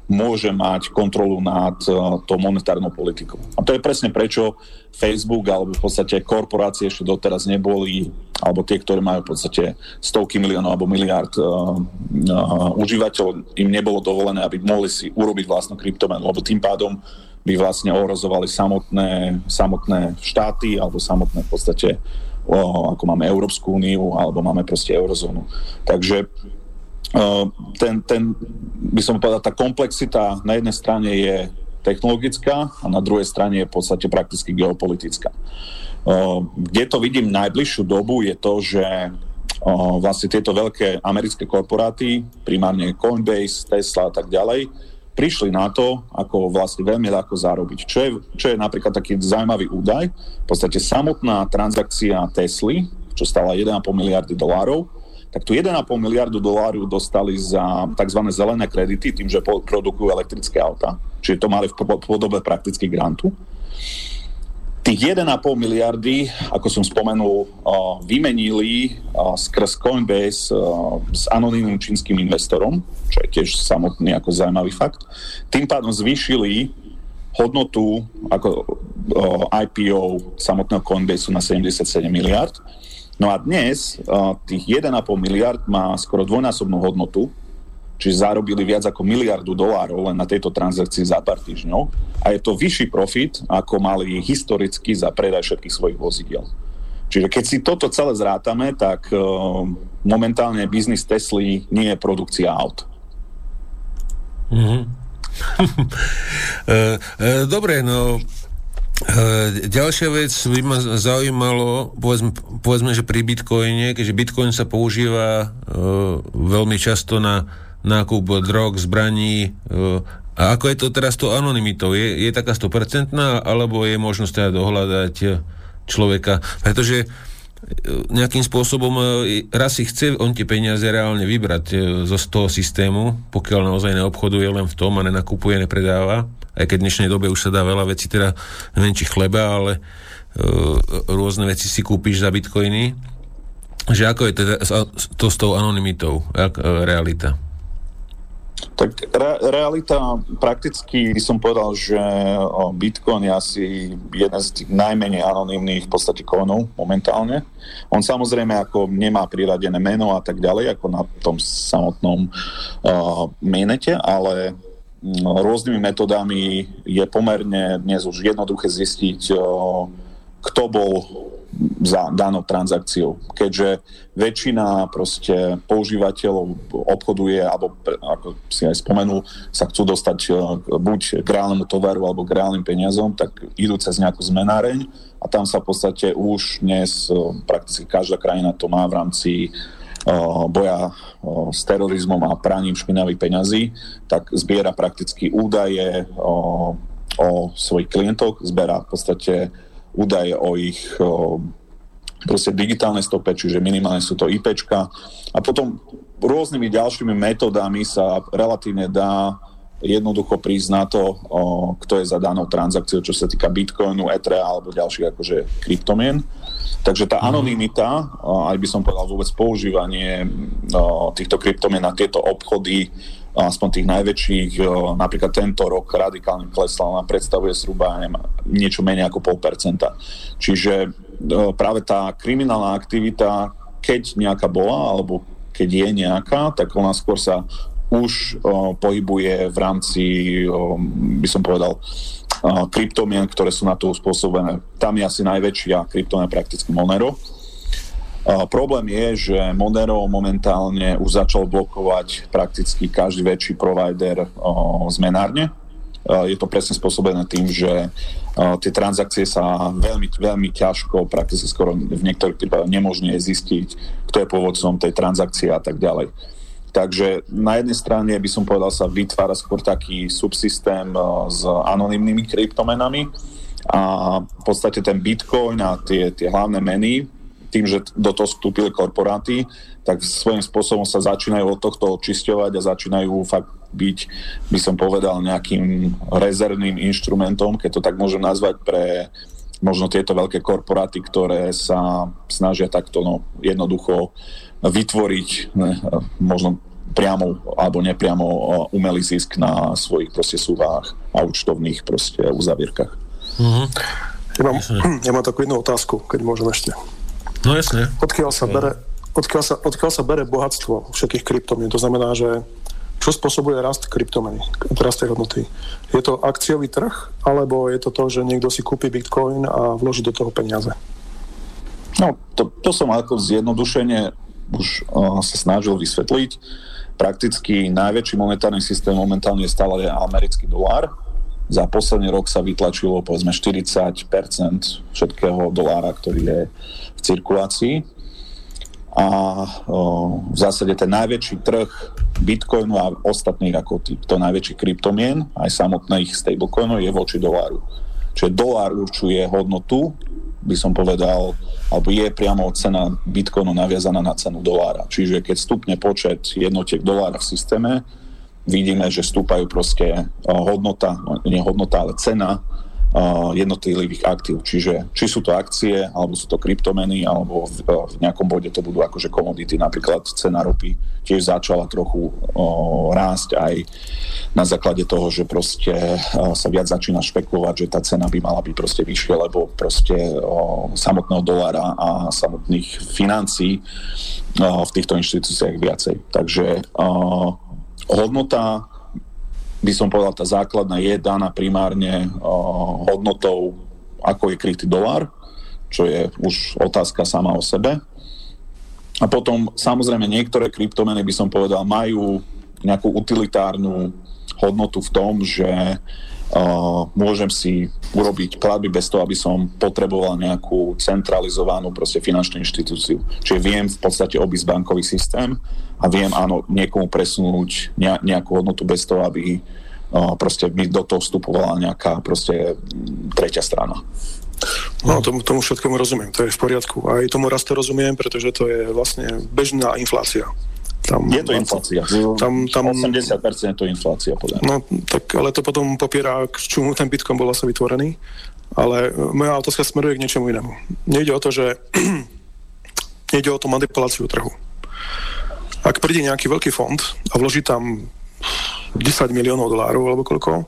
môže mať kontrolu nad uh, tou monetárnou politikou. A to je presne prečo Facebook alebo v podstate korporácie ešte doteraz neboli, alebo tie, ktoré majú v podstate stovky miliónov alebo miliard uh, uh, užívateľov, im nebolo dovolené, aby mohli si urobiť vlastnú kryptomenu, lebo tým pádom by vlastne ohrozovali samotné, samotné štáty alebo samotné v podstate o, ako máme Európsku úniu alebo máme proste eurozónu. Takže ten, ten, by som povedal, tá komplexita na jednej strane je technologická a na druhej strane je v podstate prakticky geopolitická. Kde to vidím najbližšiu dobu je to, že vlastne tieto veľké americké korporáty, primárne Coinbase, Tesla a tak ďalej, prišli na to, ako vlastne veľmi ľahko zarobiť. Čo je, čo je napríklad taký zaujímavý údaj. V podstate samotná transakcia Tesly, čo stala 1,5 miliardy dolárov, tak tu 1,5 miliardu dolárov dostali za tzv. zelené kredity, tým, že produkujú elektrické auta. Čiže to mali v podobe prakticky grantu. Tých 1,5 miliardy, ako som spomenul, vymenili skrz Coinbase s anonimným čínskym investorom, čo je tiež samotný ako zaujímavý fakt. Tým pádom zvýšili hodnotu ako IPO samotného Coinbase na 77 miliard. No a dnes tých 1,5 miliard má skoro dvojnásobnú hodnotu, čiže zarobili viac ako miliardu dolárov len na tejto transakcii za pár týždňov a je to vyšší profit, ako mali historicky za predaj všetkých svojich vozidiel. Čiže keď si toto celé zrátame, tak uh, momentálne biznis Tesly nie je produkcia aut. Mm-hmm. Dobre, no ďalšia vec by ma zaujímalo, povedzme, povedzme, že pri Bitcoine, keďže Bitcoin sa používa uh, veľmi často na nákup drog, zbraní. E, a ako je to teraz to anonymitou? Je, je taká 100% alebo je možnosť teda dohľadať e, človeka? Pretože e, nejakým spôsobom raz si chce on tie peniaze reálne vybrať zo z toho systému, pokiaľ naozaj neobchoduje len v tom a nenakupuje, nepredáva. Aj keď v dnešnej dobe už sa dá veľa vecí, teda neviem či chleba, ale rôzne veci si kúpiš za bitcoiny. Že ako je teda to s tou anonymitou, realita? Tak re- realita prakticky by som povedal, že Bitcoin je asi jeden z tých najmenej anonimných v podstate koinov momentálne. On samozrejme ako nemá priradené meno a tak ďalej, ako na tom samotnom uh, mainnete, ale no, rôznymi metodami je pomerne dnes už jednoduché zistiť, uh, kto bol za danou transakciou. Keďže väčšina proste používateľov obchoduje, alebo ako si aj spomenul, sa chcú dostať e, buď k reálnemu tovaru alebo k reálnym peniazom, tak idú cez nejakú zmenáreň a tam sa v podstate už dnes e, prakticky každá krajina to má v rámci e, boja s terorizmom a praním špinavých peňazí, tak zbiera prakticky údaje o, o svojich klientoch, zbiera v podstate údaje o ich o, proste digitálnej stope, čiže minimálne sú to IPčka. A potom rôznymi ďalšími metódami sa relatívne dá jednoducho prísť na to, o, kto je za danou transakciou, čo sa týka Bitcoinu, Ethereum alebo ďalších akože kryptomien. Takže tá mhm. anonimita, aj by som povedal vôbec používanie o, týchto kryptomien na tieto obchody, aspoň tých najväčších, napríklad tento rok radikálne klesla, ona predstavuje zhruba niečo menej ako pol percenta. Čiže práve tá kriminálna aktivita, keď nejaká bola, alebo keď je nejaká, tak ona skôr sa už o, pohybuje v rámci, o, by som povedal, kryptomien, ktoré sú na to uspôsobené. Tam je asi najväčšia kryptomien prakticky Monero. Problém je, že Monero momentálne už začal blokovať prakticky každý väčší provider zmenárne. Je to presne spôsobené tým, že tie transakcie sa veľmi, veľmi ťažko, prakticky skoro v niektorých prípadoch nemožne zistiť, kto je pôvodcom tej transakcie a tak ďalej. Takže na jednej strane by som povedal sa vytvára skôr taký subsystém s anonymnými kryptomenami a v podstate ten Bitcoin a tie, tie hlavné meny tým, že do toho vstúpili korporáty, tak svojím spôsobom sa začínajú od tohto očisťovať a začínajú fakt byť, by som povedal, nejakým rezervným inštrumentom, keď to tak môžem nazvať, pre možno tieto veľké korporáty, ktoré sa snažia takto no, jednoducho vytvoriť ne, možno priamo alebo nepriamo umelý zisk na svojich proste súvách a účtovných proste uzavierkach. Mm-hmm. Ja, mám, ja mám takú jednu otázku, keď môžem ešte. No jasne. Odkiaľ sa bere, odkiaľ sa, odkiaľ sa bere bohatstvo všetkých kryptomien? To znamená, že čo spôsobuje rast kryptomeny, rast tej hodnoty? Je to akciový trh, alebo je to to, že niekto si kúpi bitcoin a vloží do toho peniaze? No, to, to som ako zjednodušene už uh, sa snažil vysvetliť. Prakticky najväčší monetárny systém momentálne je stále americký dolár, za posledný rok sa vytlačilo povedzme 40% všetkého dolára, ktorý je v cirkulácii. A v zásade ten najväčší trh Bitcoinu a ostatných ako týchto najväčších kryptomien, aj samotných stablecoinov je voči doláru. Čiže dolár určuje hodnotu, by som povedal, alebo je priamo cena Bitcoinu naviazaná na cenu dolára. Čiže keď stupne počet jednotiek dolára v systéme, vidíme, že stúpajú proste hodnota, nie hodnota, ale cena uh, jednotlivých aktív. Čiže či sú to akcie, alebo sú to kryptomeny, alebo v, uh, v nejakom bode to budú akože komodity, napríklad cena ropy tiež začala trochu uh, rásť aj na základe toho, že proste uh, sa viac začína špekulovať, že tá cena by mala byť proste vyššia, lebo proste uh, samotného dolára a samotných financií uh, v týchto inštitúciách viacej. Takže uh, hodnota by som povedal, tá základná je daná primárne hodnotou, ako je krytý dolár, čo je už otázka sama o sebe. A potom samozrejme niektoré kryptomeny by som povedal majú nejakú utilitárnu hodnotu v tom, že uh, môžem si urobiť platby bez toho, aby som potreboval nejakú centralizovanú proste finančnú inštitúciu. Čiže viem v podstate obísť bankový systém a viem áno niekomu presunúť nejakú hodnotu bez toho, aby proste mi do toho vstupovala nejaká proste tretia strana. No, tomu, tomu všetkému rozumiem, to je v poriadku. Aj tomu raz to rozumiem, pretože to je vlastne bežná inflácia. Tam, je to inflácia. Tam, tam, 80% je to inflácia, podľa No, tak ale to potom popiera, k čomu ten Bitcoin bol vlastne vytvorený. Ale e, moja otázka smeruje k niečomu inému. Nejde o to, že nejde o tú manipuláciu trhu. Ak príde nejaký veľký fond a vloží tam 10 miliónov dolárov alebo koľko,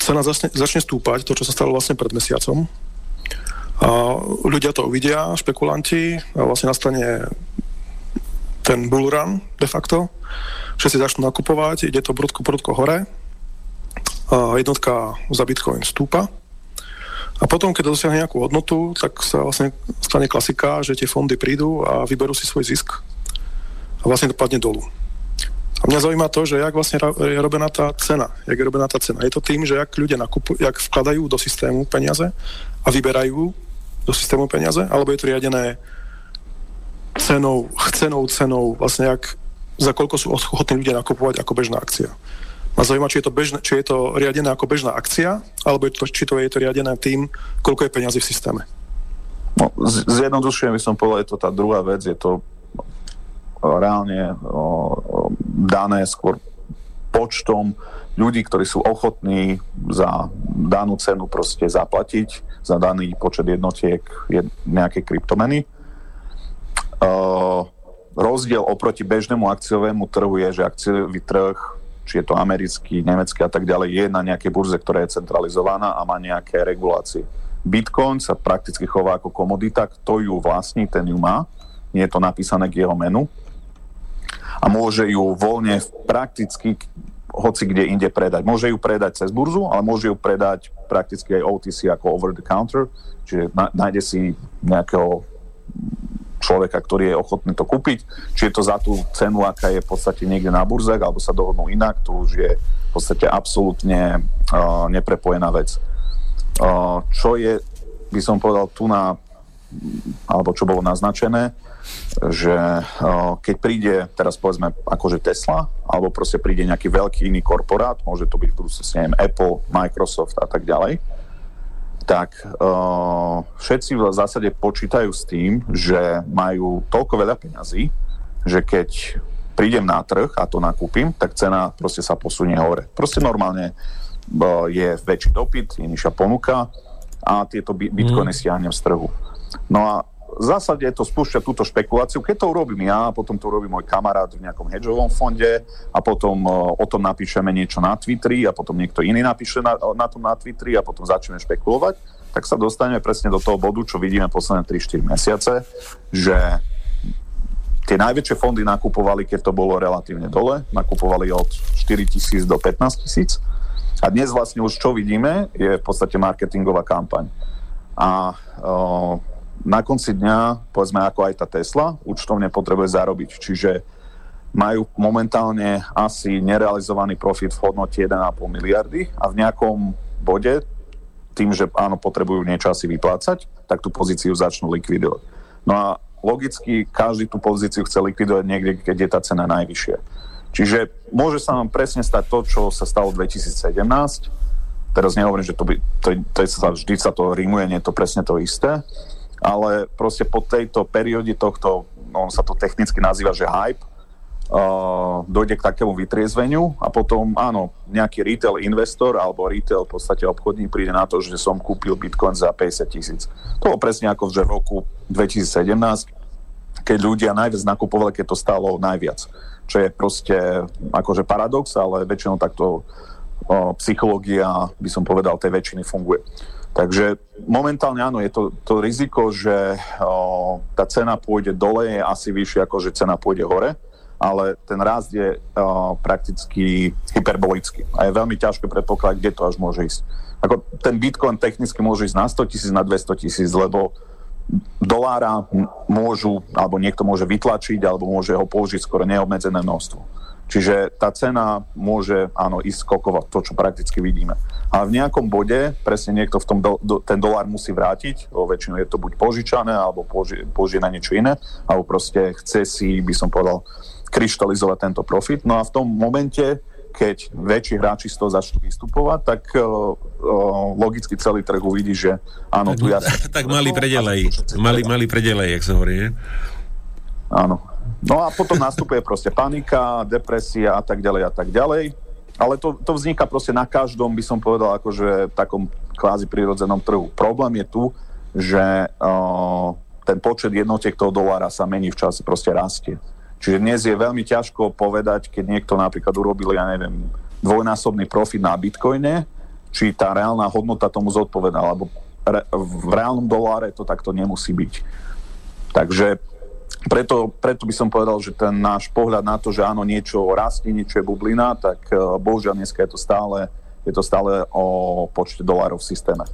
cena začne, začne stúpať, to, čo sa stalo vlastne pred mesiacom. A ľudia to uvidia, špekulanti, a vlastne nastane ten bullrun de facto. Všetci začnú nakupovať, ide to prudko, prudko hore. A jednotka za Bitcoin stúpa. A potom, keď dosiahne nejakú hodnotu, tak sa vlastne stane klasika, že tie fondy prídu a vyberú si svoj zisk a vlastne to padne dolu. A mňa zaujíma to, že jak vlastne je robená tá cena. Jak je robená tá cena. Je to tým, že jak ľudia nakupujú, jak vkladajú do systému peniaze a vyberajú do systému peniaze, alebo je to riadené cenou, chcenou cenou, vlastne jak, za koľko sú ochotní ľudia nakupovať ako bežná akcia. Ma zaujíma, či je, to bežné, či je to riadené ako bežná akcia, alebo je to, či to je to riadené tým, koľko je peniazy v systéme. No, zjednodušujem by som povedal, je to tá druhá vec, je to reálne dané skôr počtom ľudí, ktorí sú ochotní za danú cenu proste zaplatiť, za daný počet jednotiek nejaké kryptomeny. Uh, rozdiel oproti bežnému akciovému trhu je, že akciový trh, či je to americký, nemecký a tak ďalej, je na nejakej burze, ktorá je centralizovaná a má nejaké regulácie. Bitcoin sa prakticky chová ako komodita, kto ju vlastní, ten ju má. Nie je to napísané k jeho menu. A môže ju voľne prakticky hoci kde inde predať. Môže ju predať cez burzu, ale môže ju predať prakticky aj OTC ako over the counter, čiže nájde si nejakého človeka, ktorý je ochotný to kúpiť. Či je to za tú cenu, aká je v podstate niekde na burzách, alebo sa dohodnú inak, to už je v podstate absolútne uh, neprepojená vec. Uh, čo je, by som povedal, tu na, alebo čo bolo naznačené, že keď príde, teraz povedzme, akože Tesla, alebo proste príde nejaký veľký iný korporát, môže to byť v budúcnosti, neviem, Apple, Microsoft a tak ďalej, tak uh, všetci v zásade počítajú s tým, že majú toľko veľa peňazí, že keď prídem na trh a to nakúpim, tak cena proste sa posunie hore. Proste normálne uh, je väčší dopyt, je nižšia ponuka a tieto bitcoiny mm. stiahnem z trhu. No a v zásade to spúšťa túto špekuláciu. Keď to urobím ja, potom to urobí môj kamarát v nejakom hedžovom fonde a potom uh, o tom napíšeme niečo na Twitteri a potom niekto iný napíše na, na tom na Twitteri a potom začneme špekulovať, tak sa dostaneme presne do toho bodu, čo vidíme posledné 3-4 mesiace, že tie najväčšie fondy nakupovali, keď to bolo relatívne dole, nakupovali od 4 tisíc do 15 tisíc a dnes vlastne už čo vidíme, je v podstate marketingová kampaň. A uh, na konci dňa, povedzme ako aj tá Tesla, účtovne potrebuje zarobiť. Čiže majú momentálne asi nerealizovaný profit v hodnote 1,5 miliardy a v nejakom bode, tým, že áno, potrebujú niečo asi vyplácať, tak tú pozíciu začnú likvidovať. No a logicky každý tú pozíciu chce likvidovať niekde, keď je tá cena najvyššia. Čiže môže sa nám presne stať to, čo sa stalo v 2017. Teraz nehovorím, že to, by, to, to je sa, vždy sa to rímuje, nie je to presne to isté ale proste po tejto perióde tohto, no, on sa to technicky nazýva, že hype, uh, dojde k takému vytriezveniu a potom áno, nejaký retail investor alebo retail v podstate obchodník príde na to, že som kúpil Bitcoin za 50 tisíc. To bolo presne ako že v roku 2017, keď ľudia najviac nakupovali, keď to stalo najviac. Čo je proste akože paradox, ale väčšinou takto o, psychológia, by som povedal, tej väčšiny funguje. Takže momentálne áno, je to, to riziko, že o, tá cena pôjde dole, je asi vyššie ako že cena pôjde hore, ale ten rast je o, prakticky hyperbolický a je veľmi ťažké predpokladať, kde to až môže ísť. Ako ten Bitcoin technicky môže ísť na 100 tisíc, na 200 tisíc, lebo dolára môžu, alebo niekto môže vytlačiť, alebo môže ho použiť skoro neobmedzené množstvo. Čiže tá cena môže, áno, ísť skokovať, to, čo prakticky vidíme. A v nejakom bode presne niekto v tom do, do, ten dolár musí vrátiť, väčšinou je to buď požičané, alebo poži, požije na niečo iné, alebo proste chce si, by som povedal, kryštalizovať tento profit. No a v tom momente, keď väčší hráči z toho začnú vystupovať, tak uh, logicky celý trh uvidí, že áno, tak, tu ja... Tak malý predelej, malý, malý predelej, jak sa hovorí, nie? Áno. No a potom nastupuje proste panika, depresia a tak ďalej a tak ďalej. Ale to, to vzniká proste na každom, by som povedal, akože takom kvázi prirodzenom trhu. Problém je tu, že uh, ten počet jednotiek toho dolára sa mení v čase, proste rastie. Čiže dnes je veľmi ťažko povedať, keď niekto napríklad urobil, ja neviem, dvojnásobný profit na bitcoine, či tá reálna hodnota tomu zodpoveda, alebo re, v reálnom doláre to takto nemusí byť. Takže preto, preto by som povedal, že ten náš pohľad na to, že áno, niečo rastie, niečo je bublina, tak uh, bohužiaľ dneska je to stále, je to stále o počte dolárov v systéme.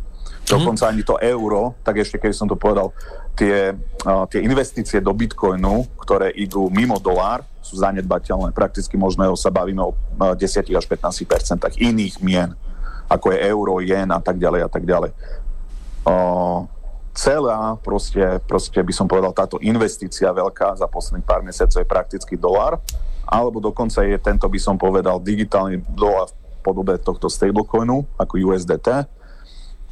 Dokonca ani to euro, tak ešte keď som to povedal, tie, uh, tie investície do bitcoinu, ktoré idú mimo dolár, sú zanedbateľné. Prakticky možno sa bavíme o uh, 10 až 15% iných mien, ako je euro, jen a tak ďalej a tak ďalej. Uh, celá, proste, proste by som povedal, táto investícia veľká za posledných pár mesiacov je prakticky dolar, alebo dokonca je tento, by som povedal, digitálny dolar v podobe tohto stablecoinu, ako USDT.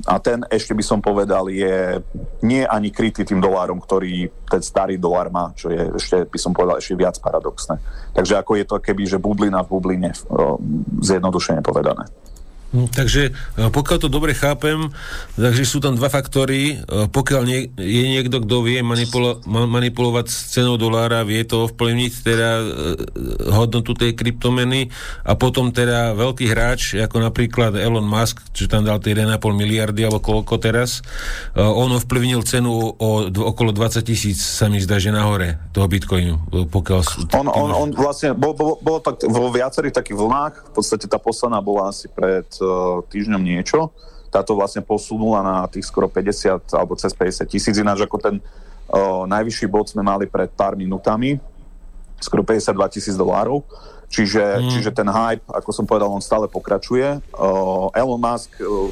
A ten ešte by som povedal je nie ani krytý tým dolárom, ktorý ten starý dolár má, čo je ešte, by som povedal, ešte viac paradoxné. Takže ako je to keby, že bublina v bubline, zjednodušene povedané. Hm, takže e, pokiaľ to dobre chápem, takže sú tam dva faktory. E, pokiaľ nie, je niekto, kto vie manipulo, manipulovať cenou dolára, vie to ovplyvniť teda e, hodnotu tej kryptomeny a potom teda veľký hráč, ako napríklad Elon Musk, čo tam dal tie 1,5 miliardy alebo koľko teraz, on ovplyvnil cenu o, okolo 20 tisíc, sa mi zdá, že nahore toho bitcoinu. Pokiaľ... On, on, on vlastne, bol, bol, bolo tak vo viacerých takých vlnách, v podstate tá posledná bola asi pred týždňom niečo. Táto vlastne posunula na tých skoro 50 alebo cez 50 tisíc, ináč ako ten uh, najvyšší bod sme mali pred pár minutami, skoro 52 tisíc dolárov. Čiže, mm. čiže ten hype, ako som povedal, on stále pokračuje. Uh, Elon Musk, uh,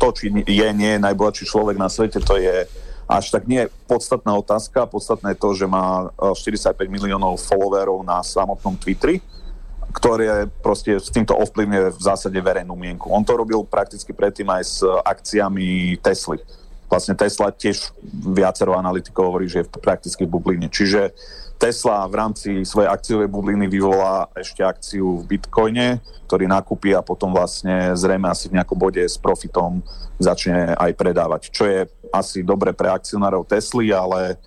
to, či je, nie je najbohatší človek na svete, to je až tak nie podstatná otázka. Podstatné je to, že má 45 miliónov followerov na samotnom Twitteri ktoré proste s týmto ovplyvňuje v zásade verejnú mienku. On to robil prakticky predtým aj s akciami Tesly. Vlastne Tesla tiež viacero analytikov hovorí, že je prakticky v bubline. Čiže Tesla v rámci svojej akciovej bubliny vyvolá ešte akciu v Bitcoine, ktorý nakúpi a potom vlastne zrejme asi v nejakom bode s profitom začne aj predávať. Čo je asi dobre pre akcionárov Tesly, ale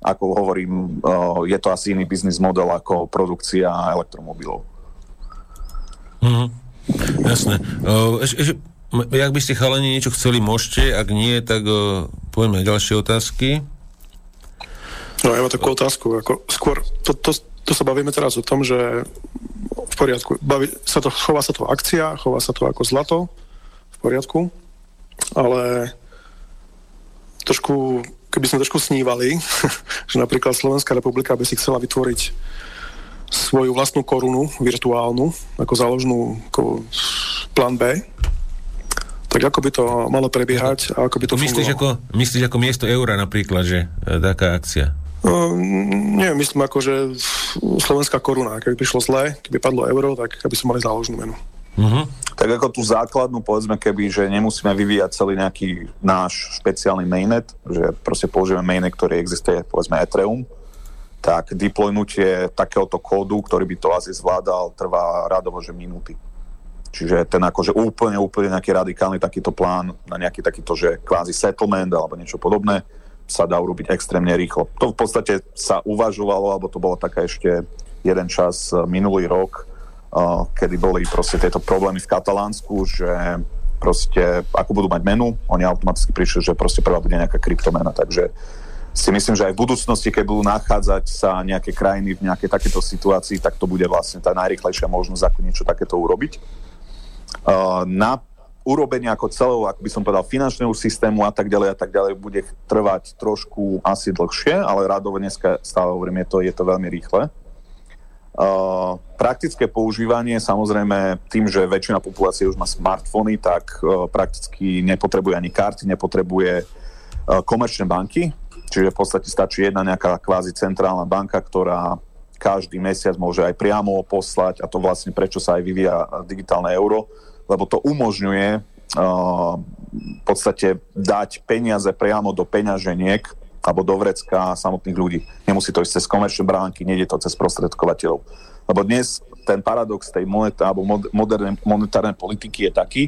ako hovorím, je to asi iný biznis model ako produkcia elektromobilov. Mm-hmm. Jasné. Eš, eš, jak by ste chalani niečo chceli, môžete, ak nie, tak uh, poďme ďalšie otázky. No ja mám takú otázku, ako skôr, to, to, to sa bavíme teraz o tom, že v poriadku, baví, sa to, chová sa to akcia, chová sa to ako zlato, v poriadku, ale trošku, keby sme trošku snívali, že napríklad Slovenská republika by si chcela vytvoriť svoju vlastnú korunu virtuálnu, ako záložnú ako plán B, tak ako by to malo prebiehať a ako by to myslíš fungovalo? Ako, myslíš ako miesto eura napríklad, že e, taká akcia? No, nie, myslím ako, že slovenská koruna, keby prišlo zle, keby padlo euro, tak aby sme mali záložnú menu. Uh-huh. Tak ako tú základnú, povedzme, keby, že nemusíme vyvíjať celý nejaký náš špeciálny mainnet, že proste použijeme mainnet, ktorý existuje, povedzme Ethereum, tak deploynutie takéhoto kódu, ktorý by to asi zvládal, trvá radovo, že minúty. Čiže ten akože úplne, úplne nejaký radikálny takýto plán na nejaký takýto, že kvázi settlement alebo niečo podobné sa dá urobiť extrémne rýchlo. To v podstate sa uvažovalo, alebo to bolo také ešte jeden čas e, minulý rok, uh, kedy boli proste tieto problémy v Katalánsku, že proste ako budú mať menu, oni automaticky prišli, že proste prvá bude nejaká kryptomena, takže si myslím, že aj v budúcnosti, keď budú nachádzať sa nejaké krajiny v nejakej takéto situácii, tak to bude vlastne tá najrychlejšia možnosť, ako niečo takéto urobiť. Na urobenie ako celého, ako by som povedal, finančného systému a tak ďalej a tak ďalej bude trvať trošku asi dlhšie, ale rádovo dneska stále hovorím, je to, je to veľmi rýchle. Uh, praktické používanie, samozrejme, tým, že väčšina populácie už má smartfóny, tak uh, prakticky nepotrebuje ani karty, nepotrebuje uh, komerčné banky, Čiže v podstate stačí jedna nejaká kvázi centrálna banka, ktorá každý mesiac môže aj priamo poslať a to vlastne prečo sa aj vyvíja digitálne euro, lebo to umožňuje uh, v podstate dať peniaze priamo do peňaženiek alebo do vrecka samotných ľudí. Nemusí to ísť cez komerčné bránky, nejde to cez prostredkovateľov. Lebo dnes ten paradox tej monet, alebo modernej monetárnej politiky je taký,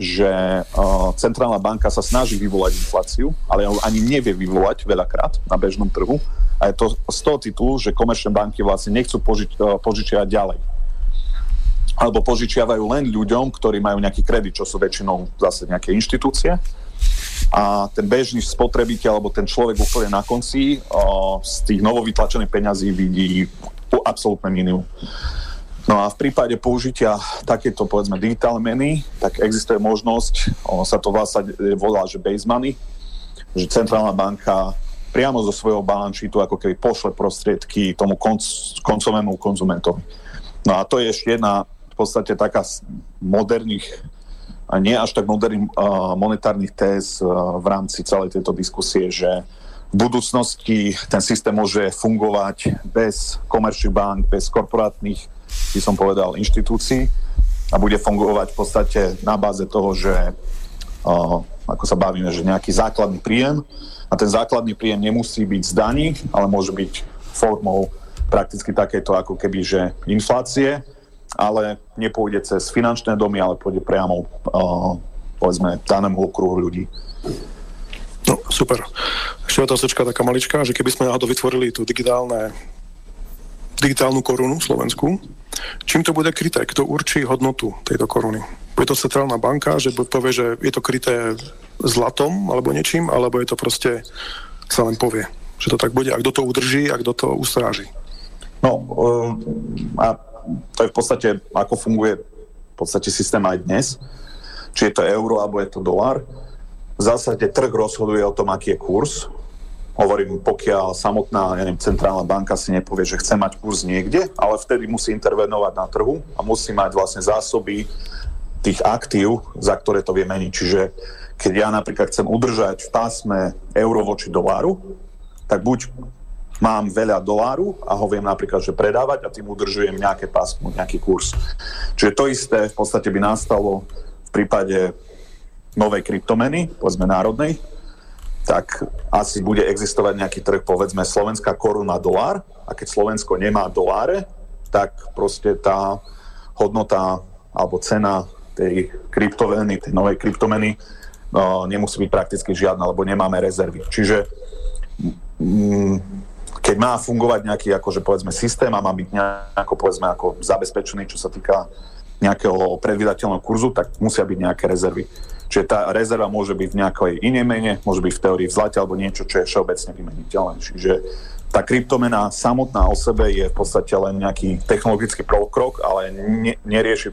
že uh, centrálna banka sa snaží vyvolať infláciu, ale ani nevie vyvolať veľakrát na bežnom trhu. A je to z toho titulu, že komerčné banky vlastne nechcú požič, uh, požičiavať ďalej. Alebo požičiavajú len ľuďom, ktorí majú nejaký kredit, čo sú väčšinou zase nejaké inštitúcie. A ten bežný spotrebiteľ, alebo ten človek úplne na konci uh, z tých novovytlačených peňazí vidí absolútne minimum. No a v prípade použitia takéto, povedzme, digitálne meny, tak existuje možnosť, ono sa to vlastne volá, že base money, že centrálna banka priamo zo svojho balance sheetu ako keby pošle prostriedky tomu konc- koncovému konzumentovi. No a to je ešte jedna v podstate taká moderných a nie až tak moderných uh, monetárnych téz uh, v rámci celej tejto diskusie, že v budúcnosti ten systém môže fungovať bez komerčných bank, bez korporátnych by som povedal, inštitúcií a bude fungovať v podstate na báze toho, že ako sa bavíme, že nejaký základný príjem a ten základný príjem nemusí byť z daní, ale môže byť formou prakticky takéto ako keby, že inflácie, ale nepôjde cez finančné domy, ale pôjde priamo povedzme danému okruhu ľudí. No, super. Ešte otázočka taká maličká, že keby sme náhodou vytvorili tú digitálne digitálnu korunu Slovensku. Čím to bude kryté? Kto určí hodnotu tejto koruny? Bude to centrálna banka, že povie, že je to kryté zlatom alebo niečím, alebo je to proste sa len povie, že to tak bude. A kto to udrží a kto to ustráži? No, uh, a to je v podstate, ako funguje v podstate systém aj dnes. Či je to euro, alebo je to dolar. V zásade trh rozhoduje o tom, aký je kurz Hovorím, pokiaľ samotná ja neviem, centrálna banka si nepovie, že chce mať kurz niekde, ale vtedy musí intervenovať na trhu a musí mať vlastne zásoby tých aktív, za ktoré to vie meniť. Čiže keď ja napríklad chcem udržať v pásme euro voči doláru, tak buď mám veľa doláru a ho viem napríklad, že predávať a tým udržujem nejaké pásmo, nejaký kurz. Čiže to isté v podstate by nastalo v prípade novej kryptomeny, povedzme národnej, tak asi bude existovať nejaký trh, povedzme, slovenská koruna dolár a keď Slovensko nemá doláre, tak proste tá hodnota alebo cena tej kryptomeny, tej novej kryptomeny no, nemusí byť prakticky žiadna, lebo nemáme rezervy. Čiže mm, keď má fungovať nejaký akože povedzme systém a má byť nejako povedzme ako zabezpečený, čo sa týka nejakého predvydateľného kurzu, tak musia byť nejaké rezervy. Čiže tá rezerva môže byť v nejakej inej mene, môže byť v teórii v zlate alebo niečo, čo je všeobecne vymeniteľné. Čiže tá kryptomena samotná o sebe je v podstate len nejaký technologický pokrok, ale ne, nerieši,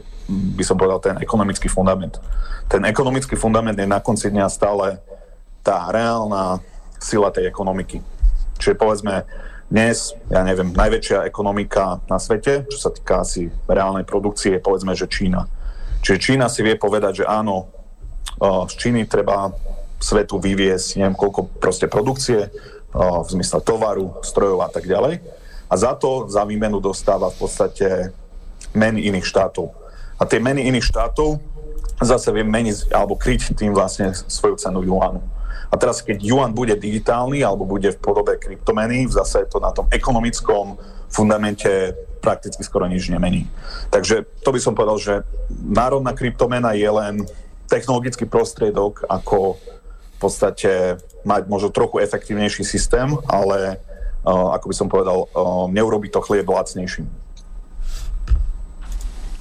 by som povedal, ten ekonomický fundament. Ten ekonomický fundament je na konci dňa stále tá reálna sila tej ekonomiky. Čiže povedzme, dnes, ja neviem, najväčšia ekonomika na svete, čo sa týka asi reálnej produkcie, je povedzme, že Čína. Čiže Čína si vie povedať, že áno, z Číny treba svetu vyviesť neviem koľko proste produkcie v zmysle tovaru, strojov a tak ďalej. A za to, za výmenu dostáva v podstate meny iných štátov. A tie meny iných štátov zase vie meniť alebo kryť tým vlastne svoju cenu juanu. A teraz, keď yuan bude digitálny alebo bude v podobe kryptomeny, zase to na tom ekonomickom fundamente prakticky skoro nič nemení. Takže to by som povedal, že národná kryptomena je len technologický prostriedok, ako v podstate mať možno trochu efektívnejší systém, ale uh, ako by som povedal, uh, neurobi to chlieb lacnejším.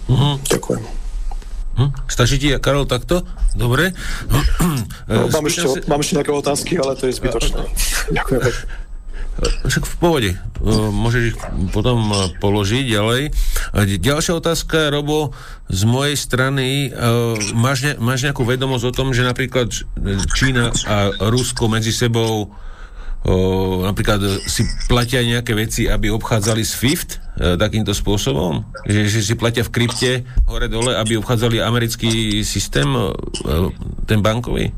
Mm-hmm. Ďakujem. Hm? Stačí ti, Karol, takto? Dobre. No, mám, ešte, si... mám ešte nejaké otázky, ale to je zbytočné. Ďakujem. Však v pohode. Môžeš ich potom položiť ďalej. Ďalšia otázka, Robo, z mojej strany. Máš, ne, máš nejakú vedomosť o tom, že napríklad Čína a Rusko medzi sebou o, napríklad si platia nejaké veci, aby obchádzali SWIFT e, takýmto spôsobom? Že, že si platia v krypte hore-dole, aby obchádzali americký systém, e, ten bankový?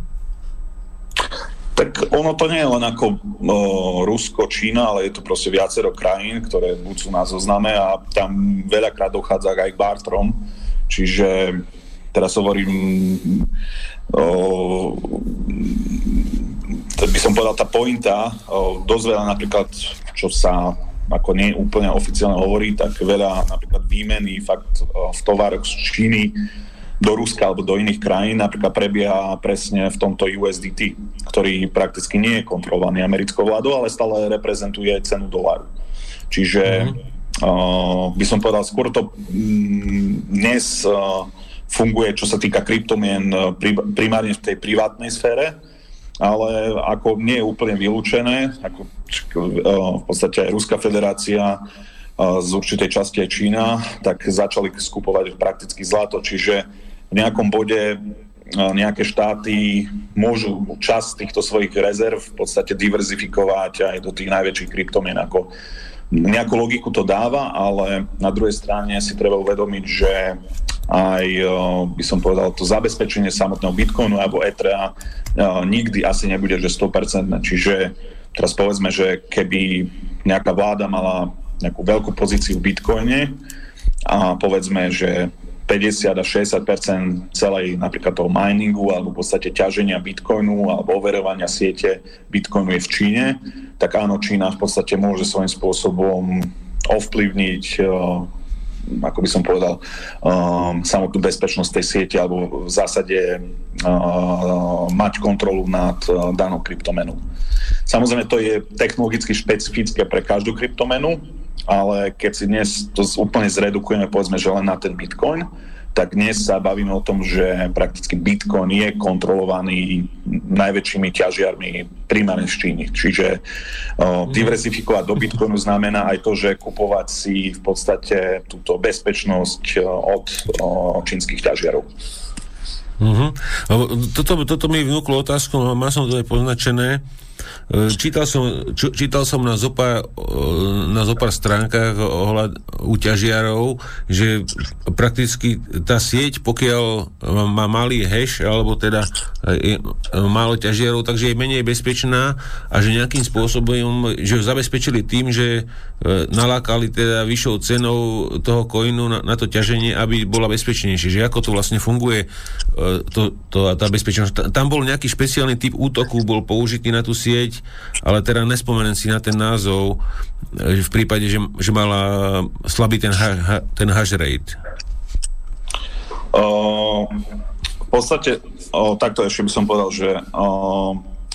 Tak ono to nie je len ako o, Rusko, Čína, ale je to proste viacero krajín, ktoré buď sú na zozname a tam veľakrát dochádza aj k bartrom. Čiže teraz hovorím o, by som povedal, tá pointa, o, dosť veľa napríklad, čo sa ako nie úplne oficiálne hovorí, tak veľa napríklad výmeny fakt o, v tovaroch z Číny do Ruska alebo do iných krajín napríklad prebieha presne v tomto USDT, ktorý prakticky nie je kontrolovaný americkou vládou, ale stále reprezentuje cenu dolaru. Čiže mm-hmm. uh, by som povedal, skôr to mm, dnes uh, funguje, čo sa týka kryptomien, pri, primárne v tej privátnej sfére, ale ako nie je úplne vylúčené, ako v podstate aj Ruská federácia z určitej časti aj Čína, tak začali skupovať prakticky zlato, čiže v nejakom bode nejaké štáty môžu časť týchto svojich rezerv v podstate diverzifikovať aj do tých najväčších kryptomien. Ako nejakú logiku to dáva, ale na druhej strane si treba uvedomiť, že aj by som povedal to zabezpečenie samotného Bitcoinu alebo Etherea nikdy asi nebude, že 100%. Čiže teraz povedzme, že keby nejaká vláda mala nejakú veľkú pozíciu v Bitcoine a povedzme, že 50 až 60% celej napríklad toho miningu alebo v podstate ťaženia bitcoinu alebo overovania siete bitcoinu je v Číne, tak áno, Čína v podstate môže svojím spôsobom ovplyvniť ako by som povedal, um, samotnú bezpečnosť tej siete alebo v zásade uh, mať kontrolu nad uh, danou kryptomenou. Samozrejme, to je technologicky špecifické pre každú kryptomenu, ale keď si dnes to úplne zredukujeme, povedzme, že len na ten Bitcoin, tak dnes sa bavíme o tom, že prakticky Bitcoin je kontrolovaný najväčšími ťažiarmi primárne z Číny. Čiže mhm. diverzifikovať do Bitcoinu znamená aj to, že kupovať si v podstate túto bezpečnosť od o, čínskych ťažiarov. Uh-huh. Toto, toto mi vnúklo otázku, mám som to aj poznačené. Čítal som, čítal som na zopár, na zopár stránkach ohľad u ťažiarov, že prakticky tá sieť, pokiaľ má malý hash, alebo teda je málo ťažiarov, takže je menej bezpečná a že nejakým spôsobom, že ho zabezpečili tým, že e, nalákali teda vyššou cenou toho coinu na, na to ťaženie, aby bola bezpečnejšie. Že ako to vlastne funguje, e, to, to, tá bezpečnosť. Tam bol nejaký špeciálny typ útoku, bol použitý na tú sieť, ale teda nespomeniem si na ten názov, že v prípade, že, že mala slabý ten, ha, ha, ten hash rate. Uh, v podstate, uh, takto ešte by som povedal, že uh,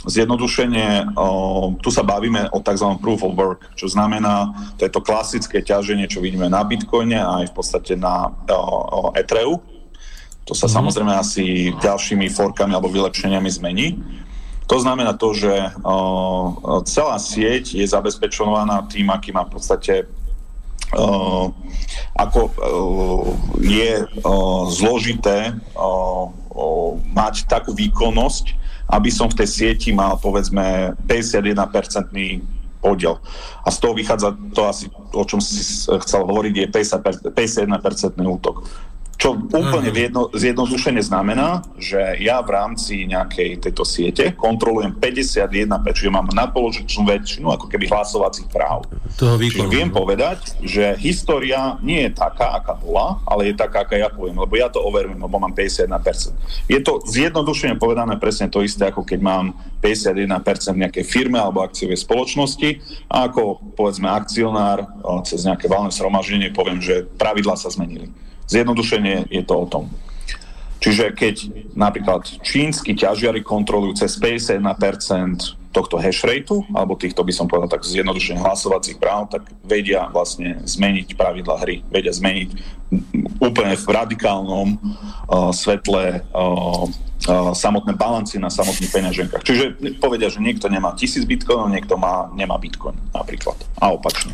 zjednodušenie, uh, tu sa bavíme o tzv. proof of work, čo znamená, to je to klasické ťaženie, čo vidíme na Bitcoine a aj v podstate na uh, Ethereu. To sa mm-hmm. samozrejme asi ďalšími forkami alebo vylepšeniami zmení. To znamená to, že celá sieť je zabezpečovaná tým, aký má v podstate ako je zložité mať takú výkonnosť, aby som v tej sieti mal povedzme 51-percentný podiel. A z toho vychádza to asi, o čom si chcel hovoriť, je 51-percentný útok. Čo úplne uh-huh. zjednodušene znamená, že ja v rámci nejakej tejto siete kontrolujem 51%, čiže mám nadpoložičnú väčšinu ako keby hlasovacích práv. Toho čiže viem povedať, že história nie je taká, aká bola, ale je taká, aká ja poviem, lebo ja to overujem, lebo mám 51%. Je to zjednodušene povedané presne to isté, ako keď mám 51% v nejakej firme alebo akciovej spoločnosti a ako povedzme akcionár cez nejaké valné sromaždenie poviem, že pravidlá sa zmenili. Zjednodušenie je to o tom. Čiže keď napríklad čínsky ťažiari kontrolujú cez 51% tohto hash rateu, alebo týchto by som povedal tak zjednodušene hlasovacích práv, tak vedia vlastne zmeniť pravidla hry, vedia zmeniť úplne v radikálnom uh, svetle uh, uh, samotné balanci na samotných peňaženkách. Čiže povedia, že niekto nemá tisíc bitcoinov, niekto má, nemá bitcoin napríklad. A opačne.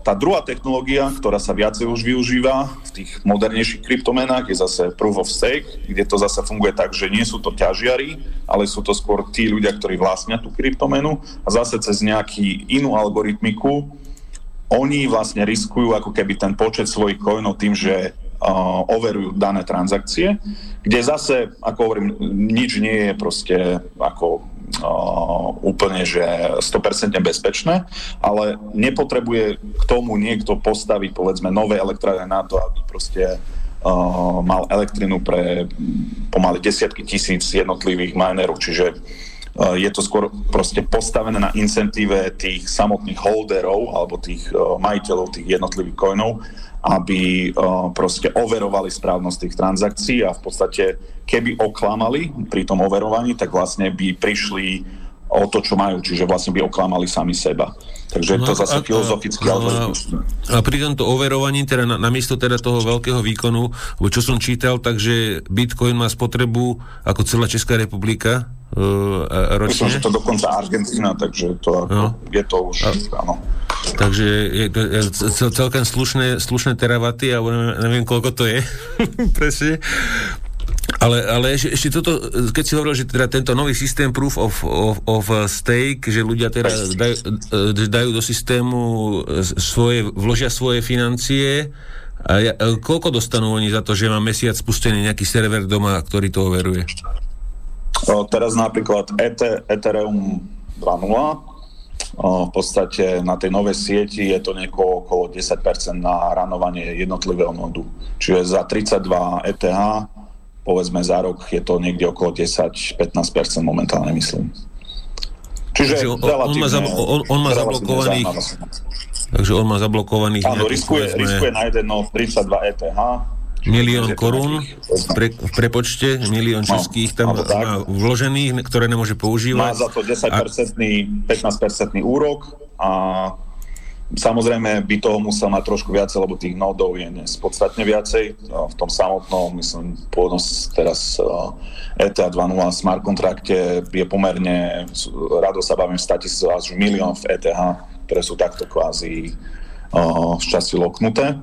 Tá druhá technológia, ktorá sa viacej už využíva v tých modernejších kryptomenách, je zase proof of stake, kde to zase funguje tak, že nie sú to ťažiari, ale sú to skôr tí ľudia, ktorí vlastnia tú kryptomenu a zase cez nejaký inú algoritmiku oni vlastne riskujú ako keby ten počet svojich coinov tým, že uh, overujú dané transakcie, kde zase, ako hovorím, nič nie je proste ako úplne, že 100% bezpečné, ale nepotrebuje k tomu niekto postaviť povedzme nové elektrárne na to, aby proste uh, mal elektrinu pre pomaly desiatky tisíc jednotlivých minerov, čiže uh, je to skôr proste postavené na incentíve tých samotných holderov alebo tých uh, majiteľov tých jednotlivých coinov, aby proste overovali správnosť tých transakcií a v podstate keby oklamali pri tom overovaní, tak vlastne by prišli o to, čo majú, čiže vlastne by oklamali sami seba. Takže no, to zase a, filozoficky a, a, a pri tomto overovaní, teda na, namiesto teda toho veľkého výkonu, čo som čítal, takže Bitcoin má spotrebu ako celá Česká republika uh, ročne. Myslím, že to dokonca Argentína, takže to ako, no. je to už, a, áno. Takže je to je celkem slušné, slušné teravaty, alebo neviem, neviem koľko to je presne. Ale, ale ešte, ešte toto, keď si hovoril, že teda tento nový systém proof of, of, of stake, že ľudia teda dajú, dajú do systému svoje, vložia svoje financie, a ja, koľko dostanú oni za to, že má mesiac spustený nejaký server doma, ktorý to overuje? O, teraz napríklad Ethereum 2.0 v podstate na tej novej sieti je to nieko okolo 10% na ranovanie jednotlivého nodu. Čiže za 32 ETH povedzme za rok je to niekde okolo 10-15% momentálne myslím. Čiže on, on, má, zablo- on, on má zablokovaných takže on má zablokovaných Áno, riskuje, povedzme, riskuje na jeden no 32 ETH milión korún pre, v prepočte, milión no, českých tam no, má vložených, ktoré nemôže používať. Má za to 10%, a... 15% úrok a Samozrejme by toho musel mať trošku viacej, lebo tých nódov je dnes podstatne viacej. V tom samotnom, myslím, pôvodnom teraz ETA e 2.0 smart kontrakte je pomerne, rado sa bavím, 100 tisíc až milión v ETH, ktoré sú takto kvázi z časti loknuté.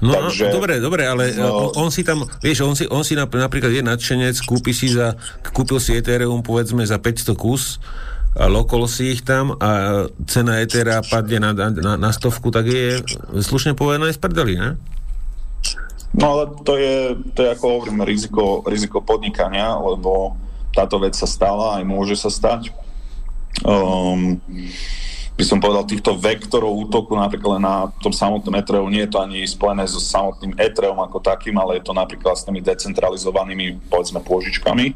No, Takže, dobre, dobre, ale no, on, on si tam, vieš, on si, on si napríklad je nadšenec, kúpi si za, kúpil si Ethereum povedzme za 500 kus lokol si ich tam a cena Ethera padne na, na, na stovku, tak je slušne povedané z prdeli, ne? No ale to je, to je ako hovorím, riziko, riziko podnikania, lebo táto vec sa stala, aj môže sa stať. Um, by som povedal, týchto vektorov útoku napríklad na tom samotnom Etreu, nie je to ani spojené so samotným Etreum ako takým, ale je to napríklad s tými decentralizovanými, povedzme, pôžičkami,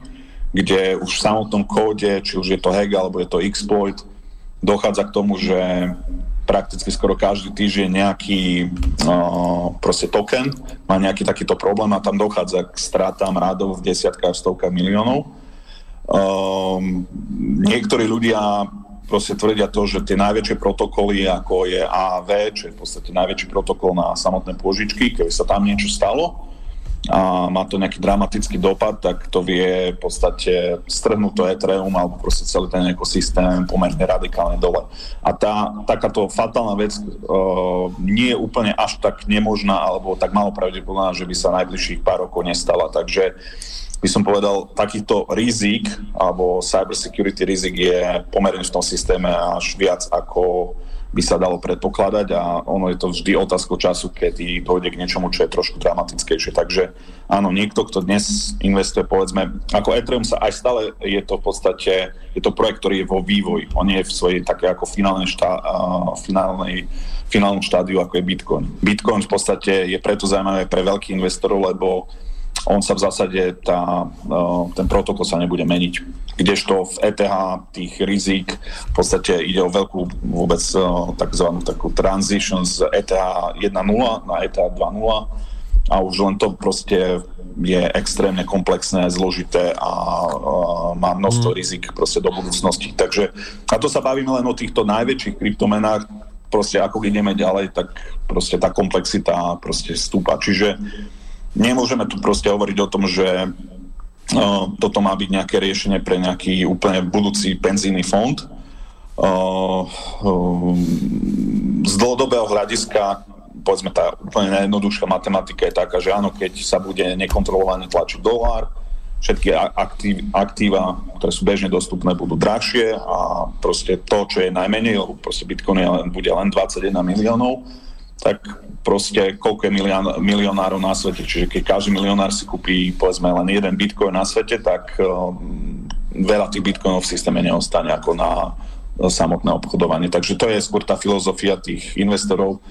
kde už v samotnom kóde, či už je to hack alebo je to exploit, dochádza k tomu, že prakticky skoro každý týždeň nejaký uh, proste token má nejaký takýto problém a tam dochádza k stratám rádov v desiatkách, stovkách miliónov. Um, niektorí ľudia proste tvrdia to, že tie najväčšie protokoly, ako je AAV, čo je v podstate najväčší protokol na samotné pôžičky, keby sa tam niečo stalo, a má to nejaký dramatický dopad, tak to vie v podstate strhnúť to Ethereum alebo proste celý ten ekosystém pomerne radikálne dole. A tá, takáto fatálna vec uh, nie je úplne až tak nemožná alebo tak malo pravdepodobná, že by sa najbližších pár rokov nestala. Takže by som povedal, takýchto rizik alebo cybersecurity rizik je pomerne v tom systéme až viac ako by sa dalo predpokladať a ono je to vždy otázka času, kedy dojde k niečomu, čo je trošku dramatickejšie. Takže áno, niekto, kto dnes investuje, povedzme, ako Ethereum sa aj stále je to v podstate, je to projekt, ktorý je vo vývoji. On je v svojej také ako finálnej, štá, uh, finálnej finálnom štádiu, ako je Bitcoin. Bitcoin v podstate je preto zaujímavé pre veľkých investorov, lebo on sa v zásade, tá, e, ten protokol sa nebude meniť. Kdežto v ETH tých rizik v podstate ide o veľkú vôbec e, takzvanú takú transition z ETH 1.0 na ETH 2.0 a už len to proste je extrémne komplexné, zložité a uh, má množstvo mm. rizik proste do budúcnosti. Takže, a to sa bavíme len o týchto najväčších kryptomenách, proste ako ideme ďalej, tak proste tá komplexita proste stúpa. Čiže nemôžeme tu proste hovoriť o tom, že uh, toto má byť nejaké riešenie pre nejaký úplne budúci penzijný fond. Uh, uh, z dlhodobého hľadiska povedzme tá úplne najjednoduchšia matematika je taká, že áno, keď sa bude nekontrolovane tlačiť dolár, všetky aktív, aktíva, ktoré sú bežne dostupné, budú drahšie a proste to, čo je najmenej, lebo proste Bitcoin je len, bude len 21 miliónov, tak proste koľko je milión, milionárov na svete. Čiže keď každý milionár si kúpi povedzme len jeden Bitcoin na svete, tak um, veľa tých Bitcoinov v systéme neostane ako na samotné obchodovanie. Takže to je skôr tá filozofia tých investorov,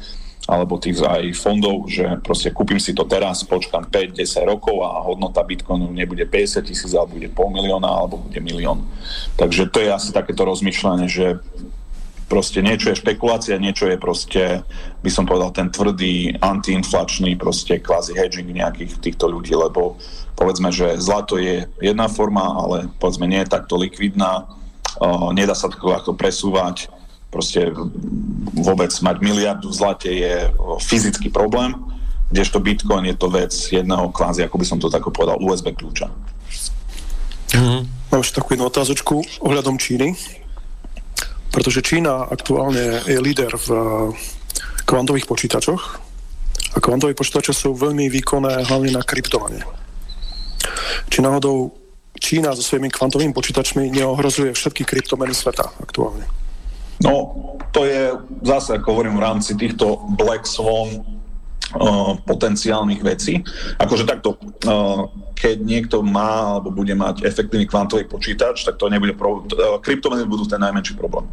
alebo tých aj fondov, že proste kúpim si to teraz, počkam 5-10 rokov a hodnota Bitcoinu nebude 50 tisíc, ale bude pol milióna, alebo bude milión. Takže to je asi takéto rozmýšľanie, že proste niečo je špekulácia, niečo je proste, by som povedal, ten tvrdý antiinflačný proste kvázi hedging nejakých týchto ľudí, lebo povedzme, že zlato je jedna forma, ale povedzme nie je takto likvidná, uh, nedá sa to ako presúvať, proste vôbec mať miliardu v zlate je fyzický problém, kdežto Bitcoin je to vec jedného kvázi, ako by som to tak povedal, USB kľúča. Mm-hmm. Mám ešte takú jednu otázočku ohľadom Číny, pretože Čína aktuálne je líder v kvantových počítačoch a kvantové počítače sú veľmi výkonné hlavne na kryptovanie. Či náhodou Čína so svojimi kvantovými počítačmi neohrozuje všetky kryptomeny sveta aktuálne? No, to je zase, ako hovorím, v rámci týchto Black Swan potenciálnych vecí. Akože takto, keď niekto má alebo bude mať efektívny kvantový počítač, tak to nebude problém. Kryptomeny budú ten najmenší problém.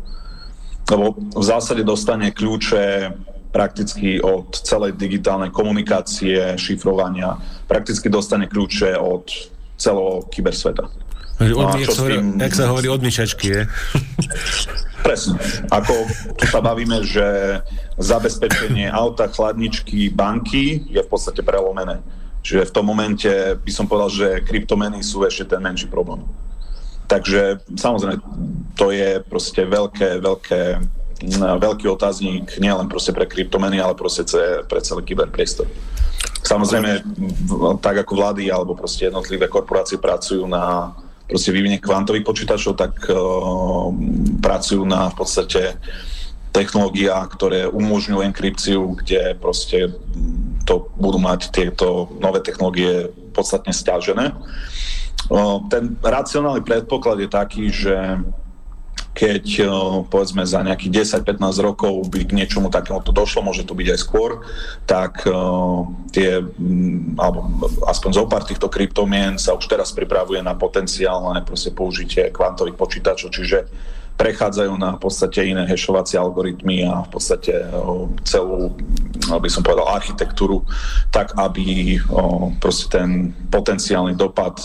Lebo v zásade dostane kľúče prakticky od celej digitálnej komunikácie, šifrovania, prakticky dostane kľúče od celého kybersveta. No jak, sa tým... jak sa hovorí od myšačky, je? Presne. Ako tu sa bavíme, že zabezpečenie auta, chladničky, banky je v podstate prelomené. Čiže v tom momente by som povedal, že kryptomeny sú ešte ten menší problém. Takže samozrejme, to je proste veľké, veľké, veľký otáznik nielen proste pre kryptomeny, ale proste pre celý kyberpriestor. Samozrejme, tak ako vlády alebo proste jednotlivé korporácie pracujú na proste vyvinie kvantových počítačov, tak uh, pracujú na v podstate technológiách, ktoré umožňujú enkripciu, kde proste to budú mať tieto nové technológie podstatne stiažené. Uh, ten racionálny predpoklad je taký, že keď povedzme za nejakých 10-15 rokov by k niečomu takému to došlo, môže to byť aj skôr, tak tie, alebo aspoň zo pár týchto kryptomien sa už teraz pripravuje na potenciálne proste použitie kvantových počítačov, čiže prechádzajú na v podstate iné hešovacie algoritmy a v podstate celú, by som povedal, architektúru, tak aby proste ten potenciálny dopad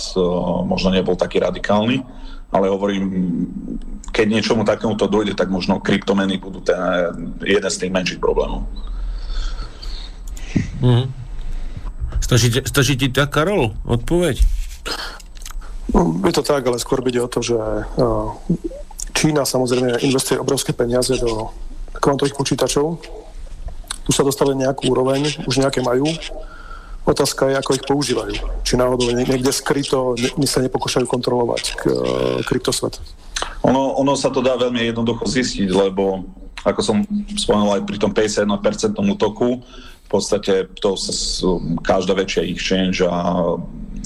možno nebol taký radikálny. Ale hovorím, keď niečomu takému to dojde, tak možno kryptomeny budú ten, jeden z tých menších problémov. Mm. Stačí, stačí ti tak, Karol, odpoveď? No, je to tak, ale skôr bude o to, že Čína samozrejme investuje obrovské peniaze do kvantových počítačov. Tu sa dostali nejakú úroveň, už nejaké majú, Otázka je, ako ich používajú. Či náhodou niekde skryto my sa nepokúšajú kontrolovať k, e, kryptosvet. Ono, ono sa to dá veľmi jednoducho zistiť, lebo ako som spomenul aj pri tom 51% útoku, v podstate to každá väčšia exchange a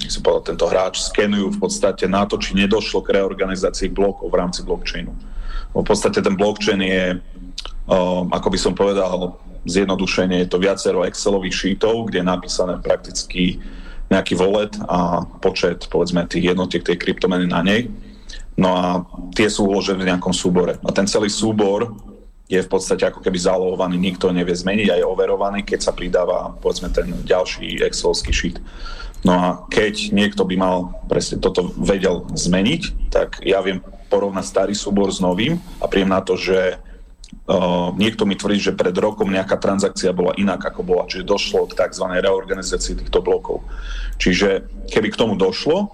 som povedal, tento hráč skenujú v podstate na to, či nedošlo k reorganizácii blokov v rámci blockchainu. V podstate ten blockchain je ako by som povedal, zjednodušenie je to viacero Excelových šítov, kde je napísané prakticky nejaký wallet a počet, povedzme, tých jednotiek tej kryptomeny na nej. No a tie sú uložené v nejakom súbore. A ten celý súbor je v podstate ako keby zálohovaný, nikto nevie zmeniť a je overovaný, keď sa pridáva, povedzme, ten ďalší Excelovský šít. No a keď niekto by mal presne toto vedel zmeniť, tak ja viem porovnať starý súbor s novým a príjem na to, že niekto mi tvrdí, že pred rokom nejaká transakcia bola inak, ako bola, čiže došlo k tzv. reorganizácii týchto blokov. Čiže keby k tomu došlo,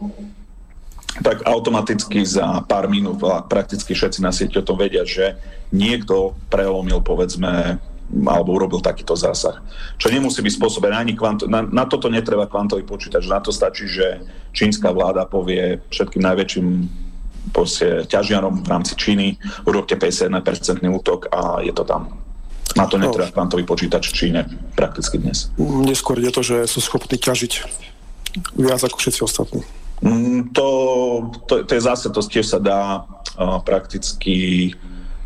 tak automaticky za pár minút prakticky všetci na sieti o tom vedia, že niekto prelomil, povedzme, alebo urobil takýto zásah. Čo nemusí byť spôsobené ani kvanto, na, na toto netreba kvantový počítač, na to stačí, že čínska vláda povie všetkým najväčším proste ťažiarom v rámci Číny, urobte 51% útok a je to tam. Na to netreba no. kvantový počítač v Číne prakticky dnes. Neskôr je to, že sú schopní ťažiť viac ako všetci ostatní. Mm, to, to, to je zase, to tiež sa dá uh, prakticky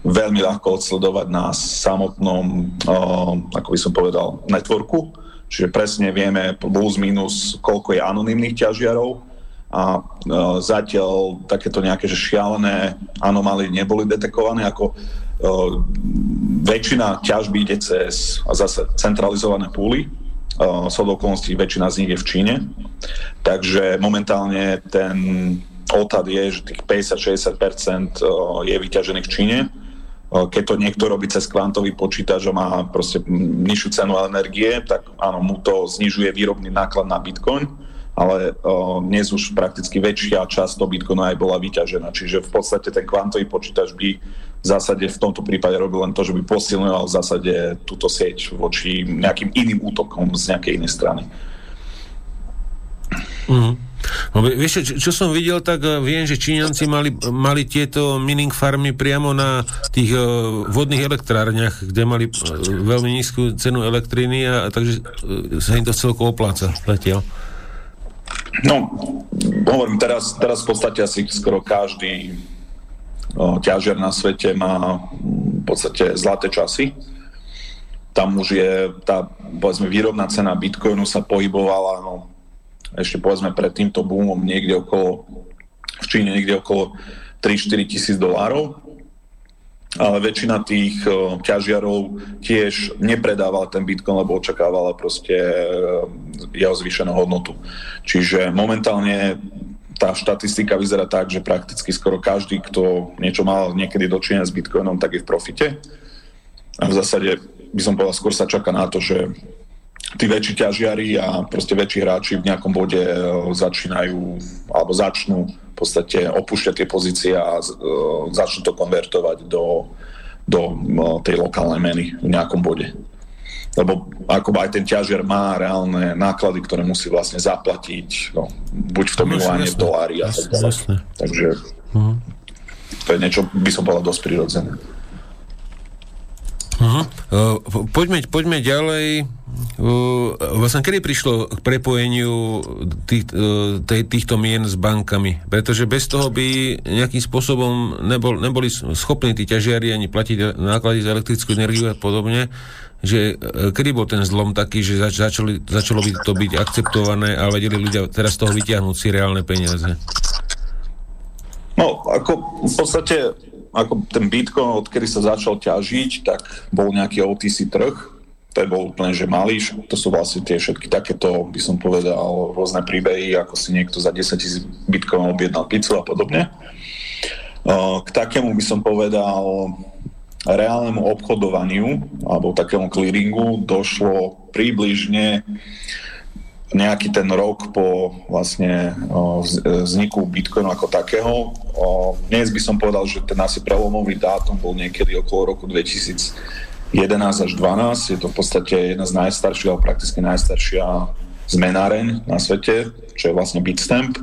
veľmi ľahko odsledovať na samotnom, uh, ako by som povedal, networku. Čiže presne vieme plus minus, koľko je anonimných ťažiarov, a uh, zatiaľ takéto nejaké že šialené anomálie neboli detekované, ako uh, väčšina ťažby ide cez a zase centralizované púly, uh, sú okolností väčšina z nich je v Číne, takže momentálne ten odhad je, že tých 50-60% je vyťažených v Číne, keď to niekto robí cez kvantový počítač a má proste nižšiu cenu energie, tak áno, mu to znižuje výrobný náklad na Bitcoin, ale o, dnes už prakticky väčšia časť toho Bitcoinu aj bola vyťažená. Čiže v podstate ten kvantový počítač by v zásade v tomto prípade robil len to, že by posilňoval v zásade túto sieť voči nejakým iným útokom z nejakej inej strany. Mm. No, vieš, čo, čo som videl, tak uh, viem, že Číňanci mali, mali tieto mining farmy priamo na tých uh, vodných elektrárniach, kde mali uh, veľmi nízku cenu elektriny a, a takže uh, sa im to celko opláca zatiaľ. No, hovorím, teraz, teraz v podstate asi skoro každý o, ťažiar na svete má v podstate zlaté časy. Tam už je tá, povedzme, výrobná cena Bitcoinu sa pohybovala, no, ešte povedzme pred týmto boomom niekde okolo, v Číne niekde okolo 3-4 tisíc dolárov ale väčšina tých uh, ťažiarov tiež nepredávala ten Bitcoin, lebo očakávala proste uh, jeho zvýšenú hodnotu. Čiže momentálne tá štatistika vyzerá tak, že prakticky skoro každý, kto niečo mal niekedy dočinenia s Bitcoinom, tak je v profite. A v zásade by som povedal, skôr sa čaká na to, že tí väčší ťažiari a proste väčší hráči v nejakom bode začínajú alebo začnú podstate opúšťať tie pozície a uh, začnú to konvertovať do, do uh, tej lokálnej meny v nejakom bode. Lebo ako aj ten ťažiar má reálne náklady, ktoré musí vlastne zaplatiť, no, buď v tom no, milóne, v dolári a tak ďalej. Takže uh-huh. to je niečo, by som povedal, dosť prirodzené. Uh-huh. Uh, poďme, poďme ďalej. Uh, vlastne kedy prišlo k prepojeniu tých, uh, tej, týchto mien s bankami? Pretože bez toho by nejakým spôsobom nebol, neboli schopní tí ťažiari ani platiť náklady za elektrickú energiu a podobne. Že uh, kedy bol ten zlom taký, že zač, začali, začalo by to byť akceptované a vedeli ľudia teraz z toho vyťahnuť si reálne peniaze? No, ako v podstate ako ten Bitcoin, odkedy sa začal ťažiť, tak bol nejaký OTC trh, to bol úplne, že malý, to sú vlastne tie všetky takéto, by som povedal, rôzne príbehy, ako si niekto za 10 tisíc bitcoinov objednal pizzu a podobne. K takému by som povedal reálnemu obchodovaniu alebo takému clearingu došlo približne nejaký ten rok po vlastne vzniku Bitcoinu ako takého. Dnes by som povedal, že ten asi prelomový dátum bol niekedy okolo roku 2011 až 2012. Je to v podstate jedna z najstarších, alebo prakticky najstaršia zmenáreň na svete, čo je vlastne Bitstamp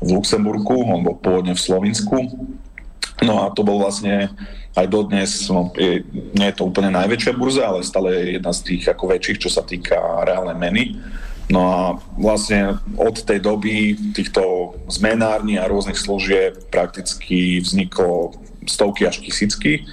v Luxemburku, on bol pôvodne v Slovensku. No a to bol vlastne aj dodnes, no, je, nie je to úplne najväčšia burza, ale stále je jedna z tých ako väčších, čo sa týka reálnej meny. No a vlastne od tej doby týchto zmenární a rôznych služieb prakticky vzniklo stovky až tisícky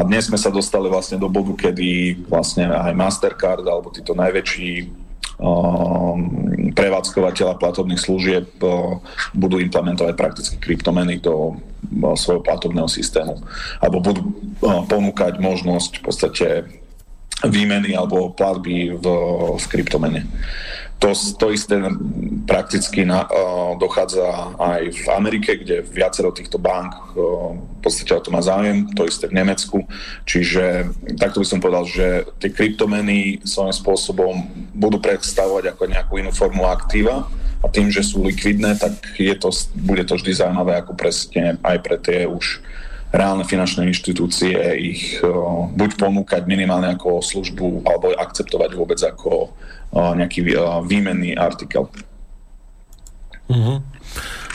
a dnes sme sa dostali vlastne do bodu, kedy vlastne aj Mastercard alebo títo najväčší um, prevádzkovateľa platobných služieb uh, budú implementovať prakticky kryptomeny do uh, svojho platobného systému. Alebo budú uh, ponúkať možnosť v podstate výmeny alebo platby v, v kryptomene. To, to isté prakticky na, uh, dochádza aj v Amerike, kde viacero týchto bank uh, v podstate o to má záujem, to isté v Nemecku. Čiže takto by som povedal, že tie kryptomeny svojím spôsobom budú predstavovať ako nejakú inú formu aktíva a tým, že sú likvidné, tak je to, bude to vždy zaujímavé ako presne aj pre tie už reálne finančné inštitúcie ich uh, buď ponúkať minimálne ako službu alebo akceptovať vôbec ako nejaký výmenný artikel. Uh-huh.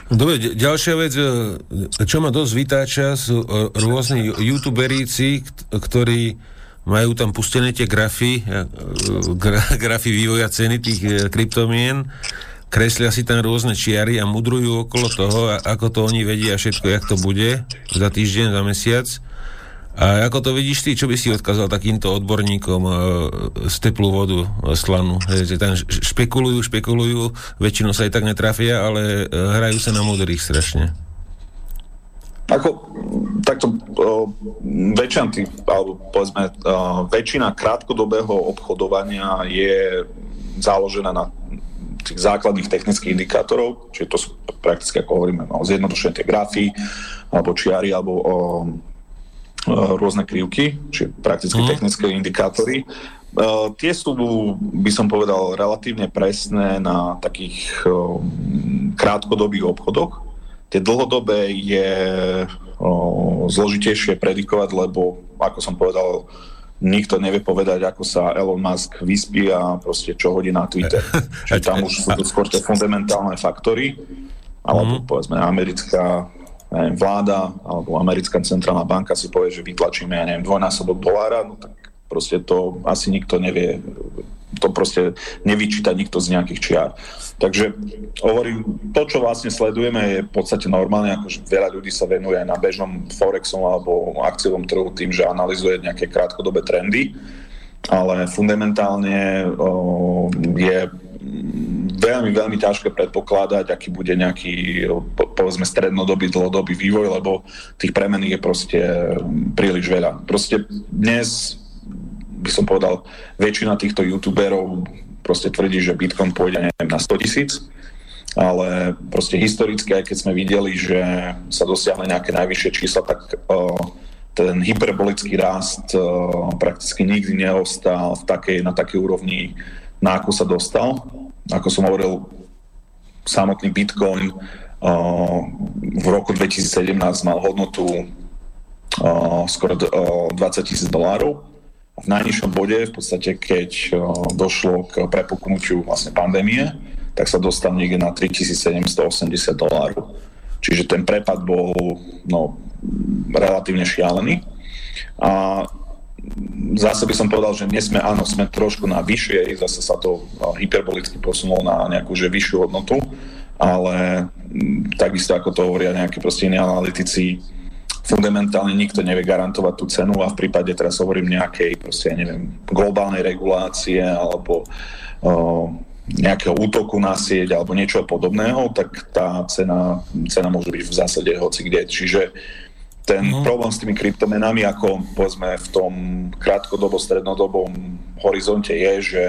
Dobre, ďalšia vec, e, čo ma dosť vytáča, sú e, rôzni youtuberíci, ktorí majú tam pustené tie grafy, e, grafy vývoja ceny tých kryptomien, kreslia si tam rôzne čiary a mudrujú okolo toho, ako to oni vedia všetko, jak to bude za týždeň, za mesiac. A ako to vidíš ty, čo by si odkázal takýmto odborníkom e, z teplú vodu e, slanú? Že tam špekulujú, špekulujú, väčšinou sa aj tak netrafia, ale e, hrajú sa na múdrých strašne. Ako, takto väčšina alebo povedzme, väčšina krátkodobého obchodovania je založená na tých základných technických indikátorov, čiže to sú prakticky, ako hovoríme, no, zjednodušené tie grafy, alebo čiary, alebo uh, rôzne krivky, čiže prakticky mm. technické indikátory. Uh, tie sú, by som povedal, relatívne presné na takých uh, krátkodobých obchodoch. Tie dlhodobé je uh, zložitejšie predikovať, lebo, ako som povedal, nikto nevie povedať, ako sa Elon Musk vyspí a proste čo hodí na Twitter. Čiže tam už sú to skôr tie fundamentálne faktory, alebo mm. povedzme americká neviem, vláda alebo americká centrálna banka si povie, že vytlačíme, ja neviem, dvojnásobok dolára, no tak proste to asi nikto nevie, to proste nevyčíta nikto z nejakých čiar. Takže hovorím, to, čo vlastne sledujeme, je v podstate normálne, akože veľa ľudí sa venuje na bežnom Forexom alebo akciovom trhu tým, že analizuje nejaké krátkodobé trendy, ale fundamentálne o, je veľmi, veľmi ťažké predpokladať, aký bude nejaký, povedzme, strednodobý, dlhodobý vývoj, lebo tých premených je proste príliš veľa. Proste dnes by som povedal, väčšina týchto youtuberov proste tvrdí, že Bitcoin pôjde neviem, na 100 tisíc, ale proste historicky, aj keď sme videli, že sa dosiahne nejaké najvyššie čísla, tak uh, ten hyperbolický rast uh, prakticky nikdy neostal v takej, na takej úrovni, na akú sa dostal. Ako som hovoril, samotný Bitcoin uh, v roku 2017 mal hodnotu skoro uh, 20 tisíc dolárov. V najnižšom bode, v podstate keď došlo k prepuknutiu vlastne pandémie, tak sa dostal niekde na 3780 dolárov. Čiže ten prepad bol no, relatívne šialený. A zase by som povedal, že dnes sme, áno, sme trošku na vyššie, zase sa to hyperbolicky posunulo na nejakú že vyššiu hodnotu, ale takisto ako to hovoria nejakí proste iní analytici, fundamentálne nikto nevie garantovať tú cenu a v prípade, teraz hovorím nejakej, proste, ja neviem, globálnej regulácie alebo o, nejakého útoku na sieť alebo niečo podobného, tak tá cena, cena môže byť v zásade hoci kde. Čiže ten uh-huh. problém s tými kryptomenami, ako povedzme v tom krátkodobo, strednodobom horizonte je, že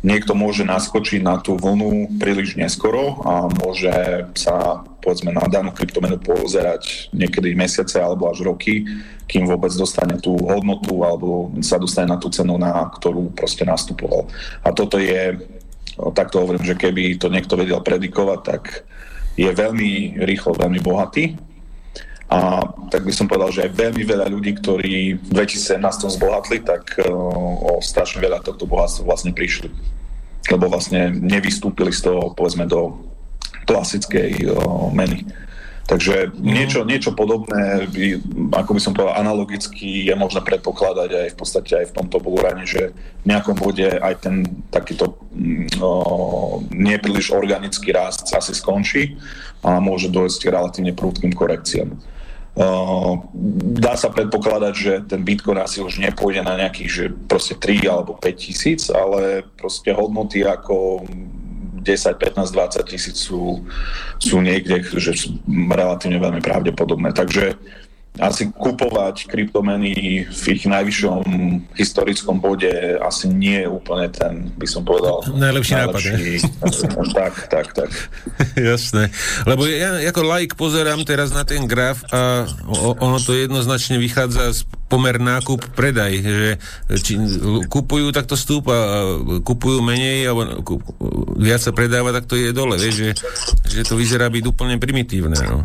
niekto môže naskočiť na tú vlnu príliš neskoro a môže sa povedzme na danú kryptomenu pozerať niekedy mesiace alebo až roky, kým vôbec dostane tú hodnotu alebo sa dostane na tú cenu, na ktorú proste nastupoval. A toto je, takto hovorím, že keby to niekto vedel predikovať, tak je veľmi rýchlo, veľmi bohatý a tak by som povedal, že aj veľmi veľa ľudí, ktorí v 2017 zbohatli, tak uh, o strašne veľa tohto bohatstva vlastne prišli. Lebo vlastne nevystúpili z toho, povedzme, do klasickej uh, meny. Takže mm. niečo, niečo podobné, by, ako by som povedal, analogicky je možné predpokladať aj v podstate aj v tomto bulurane, že v nejakom bode aj ten takýto uh, nepríliš organický rast asi skončí a môže dojsť k relatívne prúdkým korekciám. Uh, dá sa predpokladať, že ten Bitcoin asi už nepôjde na nejakých že proste 3 alebo 5 tisíc, ale proste hodnoty ako 10, 15, 20 tisíc sú, sú niekde, že sú relatívne veľmi pravdepodobné. Takže asi kupovať kryptomeny v ich najvyššom historickom bode asi nie je úplne ten, by som povedal, najlepší, najlepší nápad. tak, tak, tak. Jasné. Lebo ja ako like pozerám teraz na ten graf a ono to jednoznačne vychádza z pomer nákup predaj, že či kupujú, tak to stúpa, kupujú menej, alebo viac sa predáva, tak to je dole, vieš, že, že to vyzerá byť úplne primitívne, no.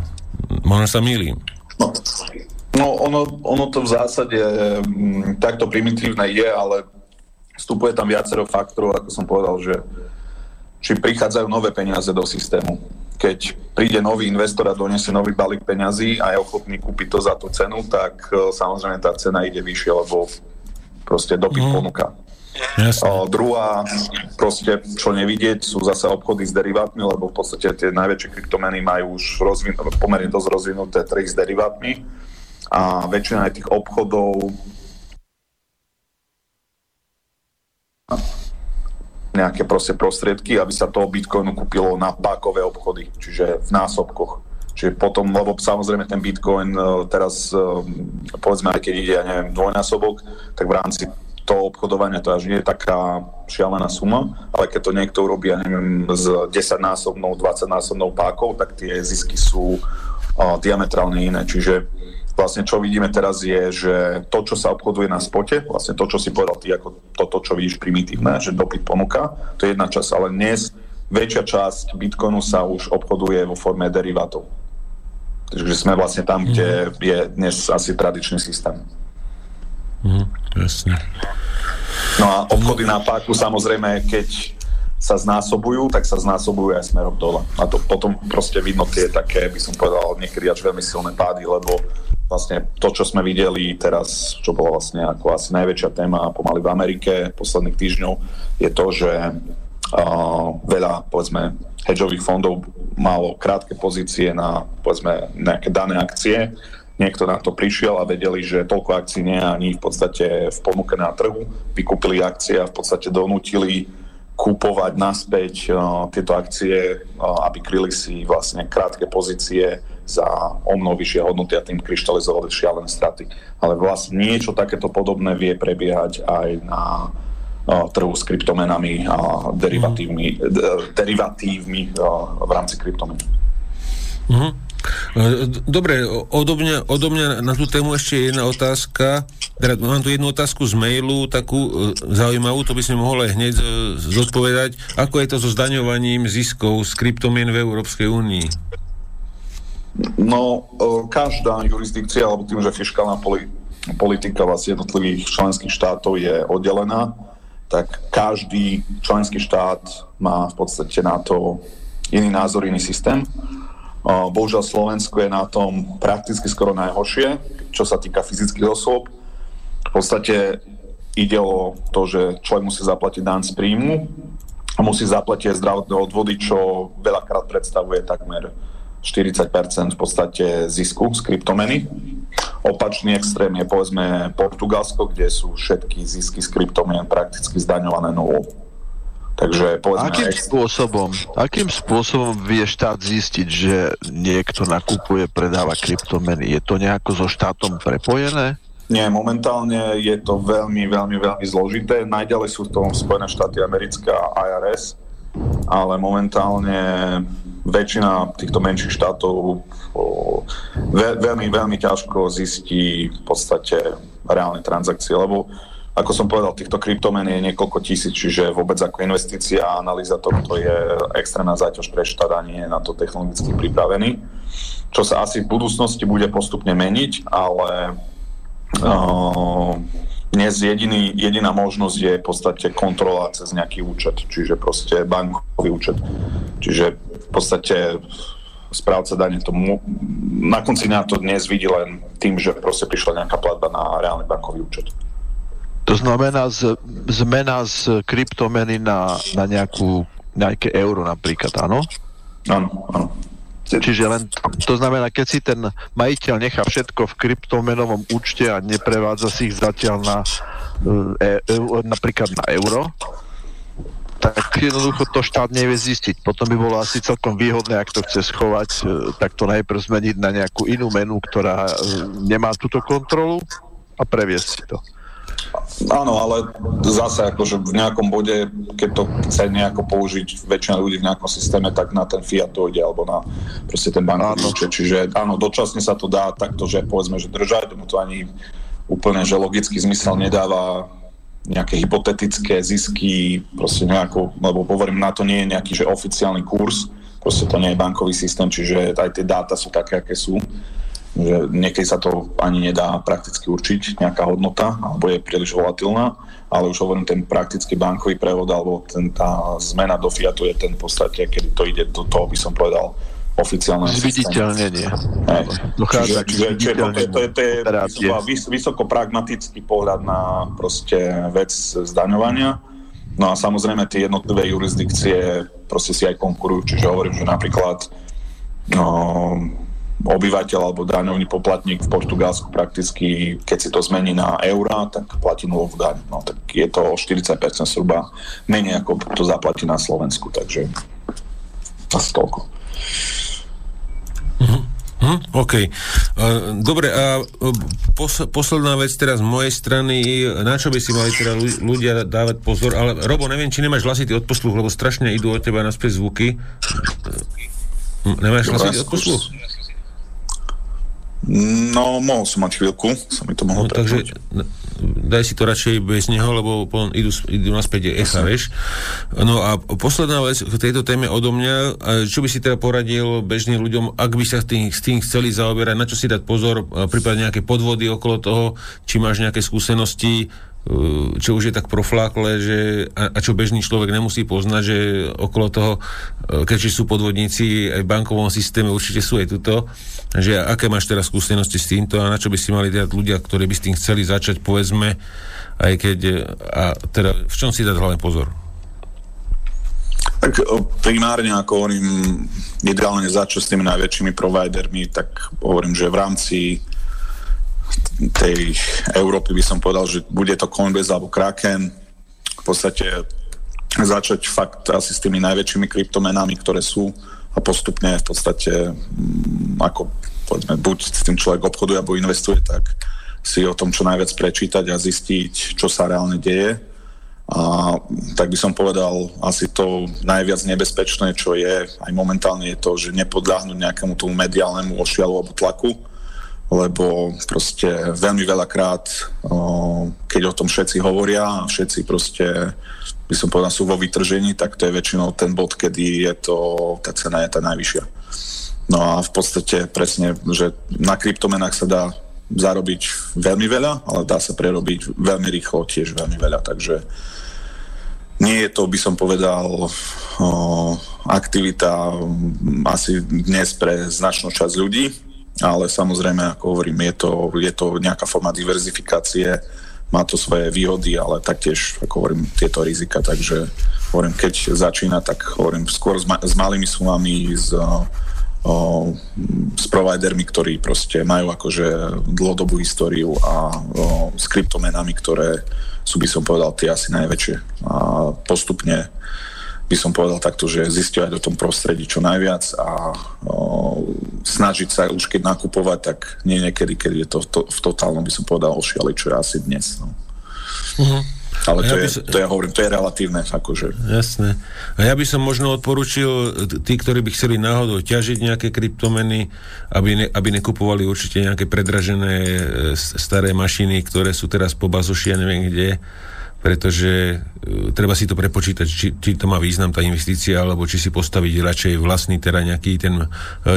Možno sa milím. No, no ono, ono to v zásade m, mm, takto primitívne je, ale vstupuje tam viacero faktorov, ako som povedal, že či prichádzajú nové peniaze do systému. Keď príde nový investor a donesie nový balík peňazí a je ochotný kúpiť to za tú cenu, tak e, samozrejme tá cena ide vyššie, lebo proste dopyt mm. O, druhá, proste, čo nevidieť, sú zase obchody s derivátmi, lebo v podstate tie najväčšie kryptomeny majú už rozvin- pomerne dosť rozvinuté trhy s derivátmi a väčšina aj tých obchodov nejaké proste prostriedky, aby sa toho Bitcoinu kúpilo na pákové obchody, čiže v násobkoch. Čiže potom, lebo samozrejme ten Bitcoin e, teraz, e, povedzme, aj keď ide, ja neviem, dvojnásobok, tak v rámci toho obchodovania to až nie je taká šialená suma, ale keď to niekto urobí, ja neviem, s 10-násobnou, 20-násobnou pákou, tak tie zisky sú uh, diametrálne iné. Čiže vlastne čo vidíme teraz je, že to, čo sa obchoduje na spote, vlastne to, čo si povedal ty, ako toto, čo vidíš primitívne, že dopyt ponuka, to je jedna časť, ale dnes väčšia časť Bitcoinu sa už obchoduje vo forme derivátov. Takže sme vlastne tam, kde mhm. je dnes asi tradičný systém. Mm, jasne. No a obchody na páku samozrejme, keď sa znásobujú, tak sa znásobujú aj smerom dole. A to potom proste vidno tie také, by som povedal, niekedy až veľmi silné pády, lebo vlastne to, čo sme videli teraz, čo bolo vlastne ako asi najväčšia téma pomaly v Amerike posledných týždňov, je to, že uh, veľa, povedzme, hedžových fondov malo krátke pozície na, povedzme, nejaké dané akcie niekto na to prišiel a vedeli, že toľko akcií nie je ani v podstate v ponuke na trhu, vykúpili akcie a v podstate donútili kúpovať naspäť uh, tieto akcie, uh, aby kryli si vlastne krátke pozície za o mnoho vyššie hodnoty a tým kryštalizovali šialené straty. Ale vlastne niečo takéto podobné vie prebiehať aj na uh, trhu s kryptomenami a derivatívmi, mm. derivatívmi v rámci kryptomen. Mm-hmm. E, dobre, odo mňa, odo mňa na tú tému ešte jedna otázka. Teda mám tu jednu otázku z mailu, takú e, zaujímavú, to by sme mohli hneď e, zodpovedať. Ako je to so zdaňovaním ziskov z kryptomien v Európskej únii? No, každá jurisdikcia, alebo tým, že fiskálna politika vlastne jednotlivých členských štátov je oddelená, tak každý členský štát má v podstate na to iný názor, iný systém. Bohužiaľ Slovensko je na tom prakticky skoro najhoršie, čo sa týka fyzických osôb. V podstate ide o to, že človek musí zaplatiť dan z príjmu a musí zaplatiť zdravotné odvody, čo veľakrát predstavuje takmer 40% v podstate zisku z kryptomeny. Opačný extrém je povedzme Portugalsko, kde sú všetky zisky z kryptomien prakticky zdaňované novou. Takže povedzme... Akým spôsobom, akým spôsobom vie štát zistiť, že niekto nakupuje, predáva kryptomeny? Je to nejako so štátom prepojené? Nie, momentálne je to veľmi, veľmi, veľmi zložité. Najďalej sú v tom Spojené štáty americké a IRS, ale momentálne väčšina týchto menších štátov veľmi, veľmi ťažko zistí v podstate reálne transakcie, lebo ako som povedal, týchto kryptomén je niekoľko tisíc, čiže vôbec ako investícia a analýza tohto je extrémna záťaž pre štát a nie je na to technologicky pripravený. Čo sa asi v budúcnosti bude postupne meniť, ale uh, dnes jediný, jediná možnosť je v podstate kontrola cez nejaký účet, čiže proste bankový účet. Čiže v podstate správca dane to mu, na konci dňa to dnes vidí len tým, že proste prišla nejaká platba na reálny bankový účet. To znamená z, zmena z kryptomeny na, na nejakú, nejaké euro napríklad, áno? Áno, áno. Čiže len to znamená, keď si ten majiteľ nechá všetko v kryptomenovom účte a neprevádza si ich zatiaľ na e, e, napríklad na euro, tak jednoducho to štát nevie zistiť. Potom by bolo asi celkom výhodné, ak to chce schovať, e, tak to najprv zmeniť na nejakú inú menu, ktorá e, nemá túto kontrolu a previesť si to. Áno, ale zase akože v nejakom bode, keď to chce nejako použiť väčšina ľudí v nejakom systéme, tak na ten fiat dojde alebo na proste ten bankový účet. Čiže áno, dočasne sa to dá takto, že povedzme, že držať, tomu to ani úplne, že logický zmysel nedáva nejaké hypotetické zisky, proste nejako, lebo hovorím, na to nie je nejaký že oficiálny kurz, proste to nie je bankový systém, čiže aj tie dáta sú také, aké sú že niekedy sa to ani nedá prakticky určiť, nejaká hodnota, alebo je príliš volatilná, ale už hovorím, ten praktický bankový prevod, alebo ten, tá zmena do fiatu je ten v podstate, kedy to ide do toho, by som povedal, oficiálne Zviditeľnenie. Čiže, čiže, čiže to, to, to, to je vysoko, vysoko pragmatický pohľad na proste vec zdaňovania. No a samozrejme tie jednotlivé jurisdikcie proste si aj konkurujú, čiže hovorím, že napríklad no, obyvateľ alebo daňovný poplatník v Portugalsku prakticky, keď si to zmení na eurá, tak platí nulovú daň. No, tak je to o 40% zhruba menej ako to zaplatí na Slovensku, takže asi toľko. Uh-huh. Hm, OK. Dobre, a pos- posledná vec teraz z mojej strany, na čo by si mali teda ľudia dávať pozor, ale Robo, neviem, či nemáš hlasitý odposluch, lebo strašne idú od teba naspäť zvuky. Nemáš hlasitý odposluch? No, mohol som mať chvíľku, som mi to mohol no, takže daj si to radšej bez neho, lebo idú, idú naspäť echa, vieš. No a posledná vec k tejto téme odo mňa, čo by si teda poradil bežným ľuďom, ak by sa tým, s tým chceli zaoberať, na čo si dať pozor, prípadne nejaké podvody okolo toho, či máš nejaké skúsenosti, Eh, čo už je tak proflákle, že, a, a čo bežný človek nemusí poznať, že okolo toho, eh, keďže sú podvodníci aj v bankovom systéme, určite sú aj tuto, že aké máš teraz skúsenosti s týmto a na čo by si mali dať ľudia, ktorí by s tým chceli začať, povedzme, aj keď, eh, a teda v čom si dať hlavne pozor? Tak primárne, ako hovorím, ideálne začať s tými najväčšími providermi, tak hovorím, že v rámci tej Európy by som povedal, že bude to Coinbase alebo Kraken. V podstate začať fakt asi s tými najväčšími kryptomenami, ktoré sú a postupne v podstate mm, ako povedzme, buď s tým človek obchoduje alebo investuje, tak si o tom čo najviac prečítať a zistiť, čo sa reálne deje. A tak by som povedal, asi to najviac nebezpečné, čo je aj momentálne, je to, že nepodľahnúť nejakému tomu mediálnemu ošialu alebo tlaku, lebo proste veľmi veľakrát, keď o tom všetci hovoria a všetci proste, by som povedal, sú vo vytržení, tak to je väčšinou ten bod, kedy je to, tá cena je tá najvyššia. No a v podstate presne, že na kryptomenách sa dá zarobiť veľmi veľa, ale dá sa prerobiť veľmi rýchlo tiež veľmi veľa, takže nie je to, by som povedal, aktivita asi dnes pre značnú časť ľudí, ale samozrejme, ako hovorím, je to, je to nejaká forma diverzifikácie, má to svoje výhody, ale taktiež, ako hovorím, tieto rizika, takže hovorím, keď začína, tak hovorím skôr s, ma- s malými sumami, s, o, s providermi, ktorí proste majú akože dlhodobú históriu a o, s kryptomenami, ktoré sú, by som povedal, tie asi najväčšie. A postupne by som povedal takto, že zistovať o tom prostredí čo najviac a o, snažiť sa už keď nakupovať, tak nie niekedy, keď je to, to v totálnom, by som povedal, ošiali, čo je asi dnes. No. Uh-huh. Ale to, ja je, sa... to ja hovorím, to je relatívne. Akože. Jasné. A ja by som možno odporučil tí, ktorí by chceli náhodou ťažiť nejaké kryptomeny, aby, ne, aby nekupovali určite nejaké predražené e, staré mašiny, ktoré sú teraz po bazoši, ja neviem kde, pretože uh, treba si to prepočítať, či, či to má význam tá investícia, alebo či si postaviť radšej vlastný teda nejaký ten uh,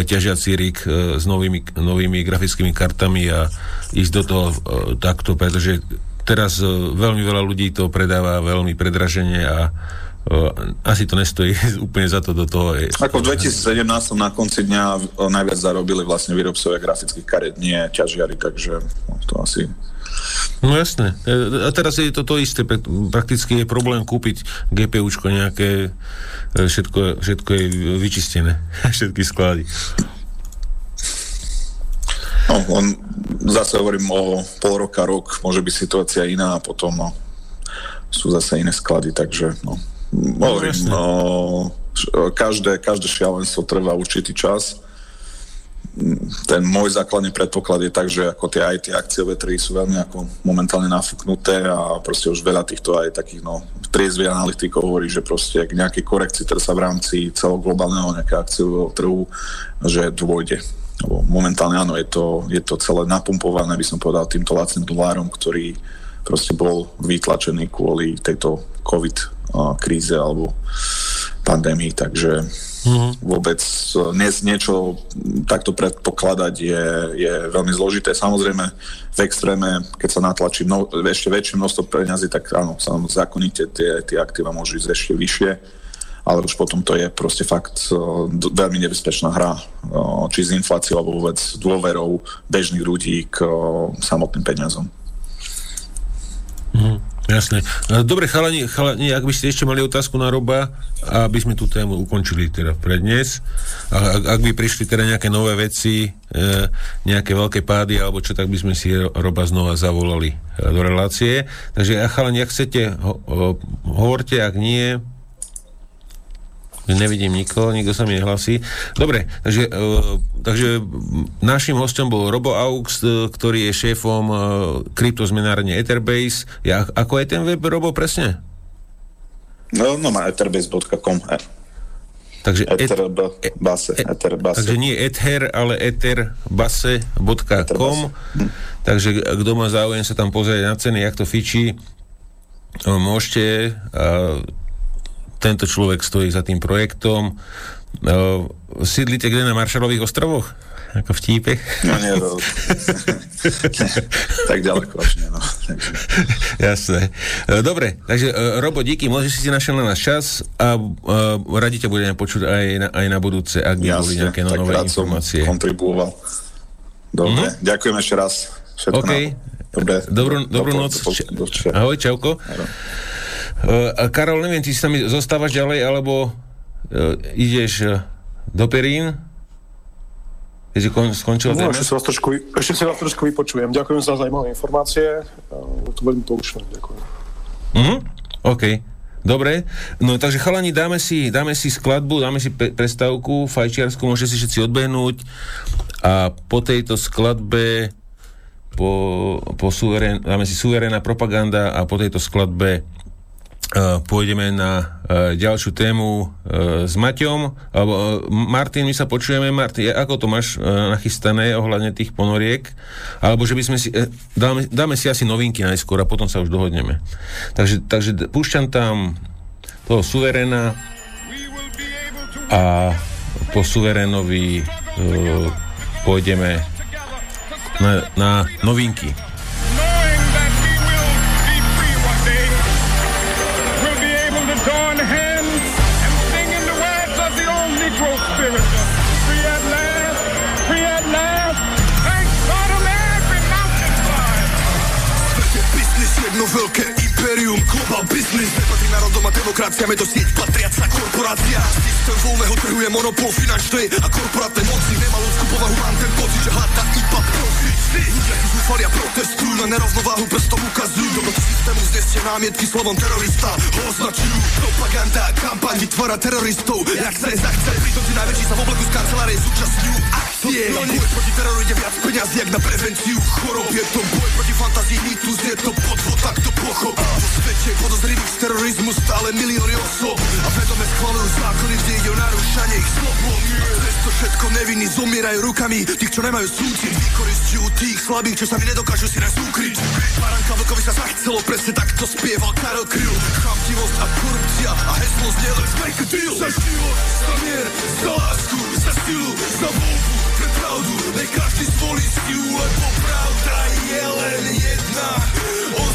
ťažiací rig uh, s novými, novými grafickými kartami a ísť do toho uh, takto, pretože teraz uh, veľmi veľa ľudí to predáva veľmi predražene a uh, asi to nestojí úplne za to do toho. Ako v 2017 na konci dňa najviac zarobili vlastne výrobcovia grafických kariet, nie ťažiari, takže to asi No jasné. E, a teraz je to to isté. Prakticky je problém kúpiť GPUčko nejaké, e, všetko, všetko je vyčistené. Všetky sklady. No, on, zase hovorím o pol roka, rok, môže byť situácia iná a potom no, sú zase iné sklady, takže no, hovorím, no, každé, každé šialenstvo trvá určitý čas ten môj základný predpoklad je tak, že ako tie aj akciové trhy sú veľmi ako momentálne nafúknuté a proste už veľa týchto aj takých no triezvy analytikov hovorí, že proste k nejakej korekcii ktorá sa v rámci celoglobálneho nejakého akciového trhu, že dôjde. Lebo momentálne áno, je to, je to celé napumpované, by som povedal, týmto lacným dolárom, ktorý proste bol vytlačený kvôli tejto COVID kríze alebo pandémii, takže mm-hmm. vôbec dnes niečo takto predpokladať je, je veľmi zložité. Samozrejme, v extréme, keď sa natlačí mno, ešte väčšie množstvo peňazí, tak áno, zákonite tie, tie aktíva môžu ísť ešte vyššie, ale už potom to je proste fakt veľmi nebezpečná hra, či s infláciou alebo vôbec dôverou bežných ľudí k samotným peniazom. Mm-hmm. Jasné. Dobre, chalani, chalani, ak by ste ešte mali otázku na Roba, aby sme tú tému ukončili teda pre dnes. A ak, ak by prišli teda nejaké nové veci, e, nejaké veľké pády alebo čo, tak by sme si Roba znova zavolali e, do relácie. Takže, chalani, ak chcete, ho, ho, hovorte, ak nie, Nevidím nikoho, nikto sa mi nehlasí. Dobre, takže, uh, takže našim hostom bol Robo Aux, uh, ktorý je šéfom uh, kryptozmenárne Etherbase. Ja, ako je ten web, Robo, presne? No, no má etherbase.com. Takže etherbase, et, etherbase. Takže nie ether, ale etherbase.com. Hm. Takže kto má záujem sa tam pozrieť na ceny, jak to fičí, môžete. Uh, tento človek stojí za tým projektom. Uh, sídlite kde na Maršalových ostrovoch? Ako v típe? No nie, no. tak ďaleko až nie, no. Jasné. E, dobre, takže uh, Robo, díky, môžeš si našiel na nás čas a uh, radi ťa budeme počuť aj na, aj na budúce, ak by boli nejaké no, nové informácie. kontribuoval. Dobre, mm-hmm. ďakujem ešte raz. Všetko okay. Dobre. Dobrú, dobrú noc. Ahoj, čauko. Ahoj. Uh, Karol, neviem, ty si tam zostávaš ďalej, alebo uh, ideš uh, do Perín? Keď si kon, skončil no, ešte, si vás trošku, ešte si vás trošku vypočujem. Ďakujem za zaujímavé informácie. Uh, to veľmi poučné. Ďakujem. Mhm, OK. Dobre, no takže chalani, dáme si, dáme si skladbu, dáme si pe- prestávku fajčiarsku, môžete si všetci odbehnúť a po tejto skladbe po, po suverén, dáme si suverénna propaganda a po tejto skladbe E, pôjdeme na uh, ďalšiu tému uh, s Maťom. Martin, my sa počujeme. Martin, ako to máš nachystané ohľadne tých ponoriek? Alebo že by sme si... Dáme, dáme si asi novinky najskôr a potom sa už dohodneme. Takže, takže púšťam tam toho suverena a po suverenovi uh, pôjdeme na, na novinky. Jedno imperium, global business. Nepatrí národom a demokraciám, je to sieť patriaca korporácia. Systém voľného trhu je monopol finančnej a korporátnej moci. Nemá ľudskú povahu, mám ten pocit, že hľadá iba profit. Ľudia si zúfali a protestujú na nerovnováhu, prstom ukazujú. Do systému zneste námietky slovom terorista. Ho označujú propaganda, kampaň vytvára teroristov. Jak sa je zachce, pritom tí najväčší sa v obleku z kancelárie zúčastňujú akcie. No, proti teroru ide viac peniazí, jak na prevenciu chorob. Je to boj proti fantázii, mýtus, je to podvod, tak to pochop svete podozrivých z terorizmu stále milióny osob A vedome schvalujú zákony, kde ide o narušanie ich slobod to všetko nevinní zomierajú rukami tých, čo nemajú súcit. Vykoristujú tých slabých, čo sa mi nedokážu si nás ukryť. Baranka Vlkovi sa zachcelo, presne takto spieval Karol Kryl. Chamtivosť a korupcia a heslo znie let's make a deal Za život, za mier, za lásku, za silu, za voľbu pre pravdu. Nech každý zvolí si lebo pravda je len jedna. Ostatné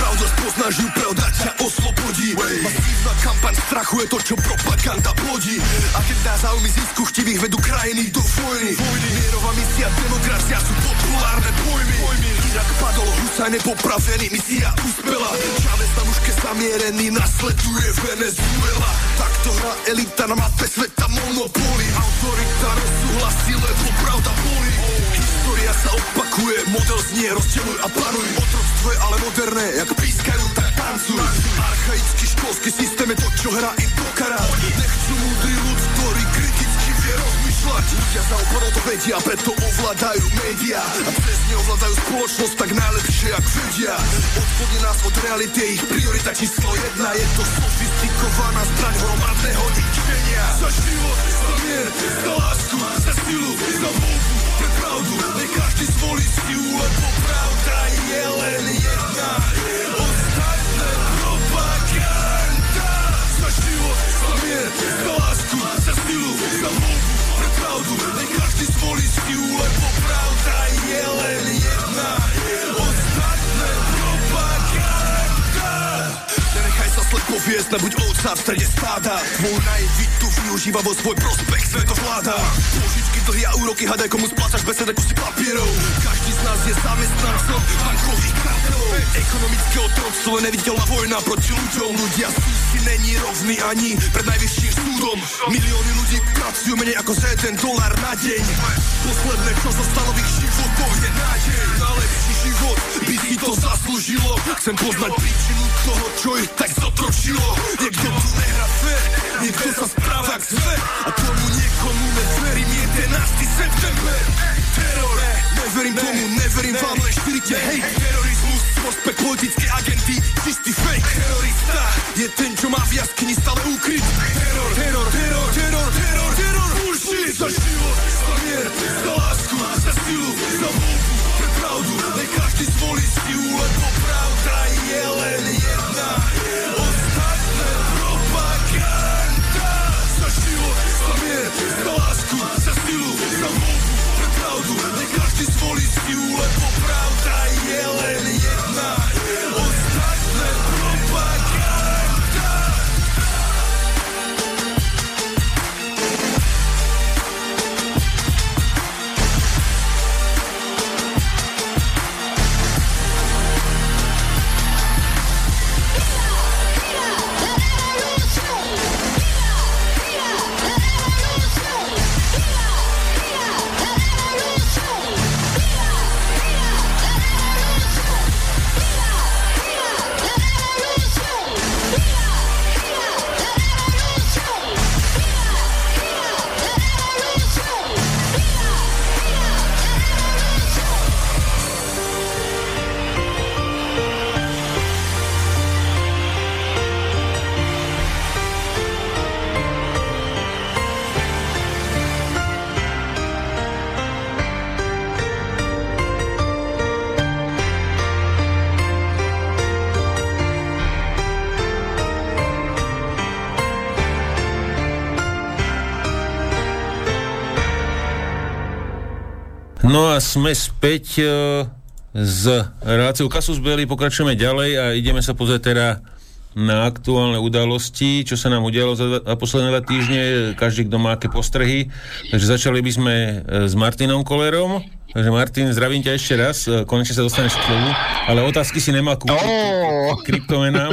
pravdu, spoznáš ju, pravda ťa oslobodí. Masívna kampaň strachu je to, čo propaganda plodí. A keď dá záujmy zisku chtivých vedú krajiny do vojny. Mierová misia, demokracia sú populárne pojmy. Irak padol, Husajn je popravený, misia uspela Chávez na mužke zamierený, nasleduje Venezuela. Takto hrá elita na mape sveta monopoly Autorita rozsúhlasí, lebo pravda boli História sa opakuje, model znie, rozdeluj a panuj. Otroctvo je ale moderné, jak pískajú, tak tancuj. Archaický školský systém je to, čo hrá im pokarát Nechcú múdry ľud, ktorý kriticky vie rozmýšľať. Ľudia za opadol to vedia, preto ovládajú médiá. A cez ne ovládajú spoločnosť tak najlepšie, ak vedia. Odvodne nás od reality je ich priorita číslo jedna. Je to sofistikovaná zbraň hromadného ničenia. Za život, za mier, za lásku, za silu, za voľbu Každý zvolí silu, lebo pravda je len jedna. Ostatné propaganda Za život, za mier, za lásku, za silu, za voľbu pre pravdu. Nech každý zvolí silu, lebo pravda je len jedna. Ostatné propaganda. Nenechaj sa slepo viesť, nebuď ovca v strede stáda. Tvoj naivitu využíva vo svoj prospech, sveto vláda Dlhy a úroky, hadaj komu splácaš besede kusy papierov. Každý z nás je zamestnancom bankových kartelov Ekonomické otroctvo je neviditeľná vojna proti ľuďom. Ľudia sú si není rovní ani pred najvyšším súdom. Milióny ľudí pracujú menej ako za jeden dolár na deň. Posledné, čo zostalo v ich životoch je nádej. Na lepší život by si to zaslúžilo. Chcem poznať príčinu toho, čo ich tak zotročilo. Niekto tu nehrá fér, niekto sa správa k zve A tomu niekomu neverím 11. september. Teror, neverím tomu, neverím vám, len šírite hej Terorizmus, prospekt politické agenty, čistý fake. Terorista je ten, čo má v jaskyni stále ukryt. Teror, teror, teror, teror, teror, teror, bullshit. Za život, za mier, za lásku, za silu, za voľbu, pre pravdu. Nech každý zvolí silu, lebo pravda je len No a sme späť e, z reláciou Kasus Belli, pokračujeme ďalej a ideme sa pozrieť teda na aktuálne udalosti, čo sa nám udialo za, za posledné dva týždne, každý, kto má aké postrehy. Takže začali by sme e, s Martinom Kolerom. Takže Martin, zdravím ťa ešte raz, e, konečne sa dostaneš k slovu, ale otázky si nemá ku Oh. kryptomenám.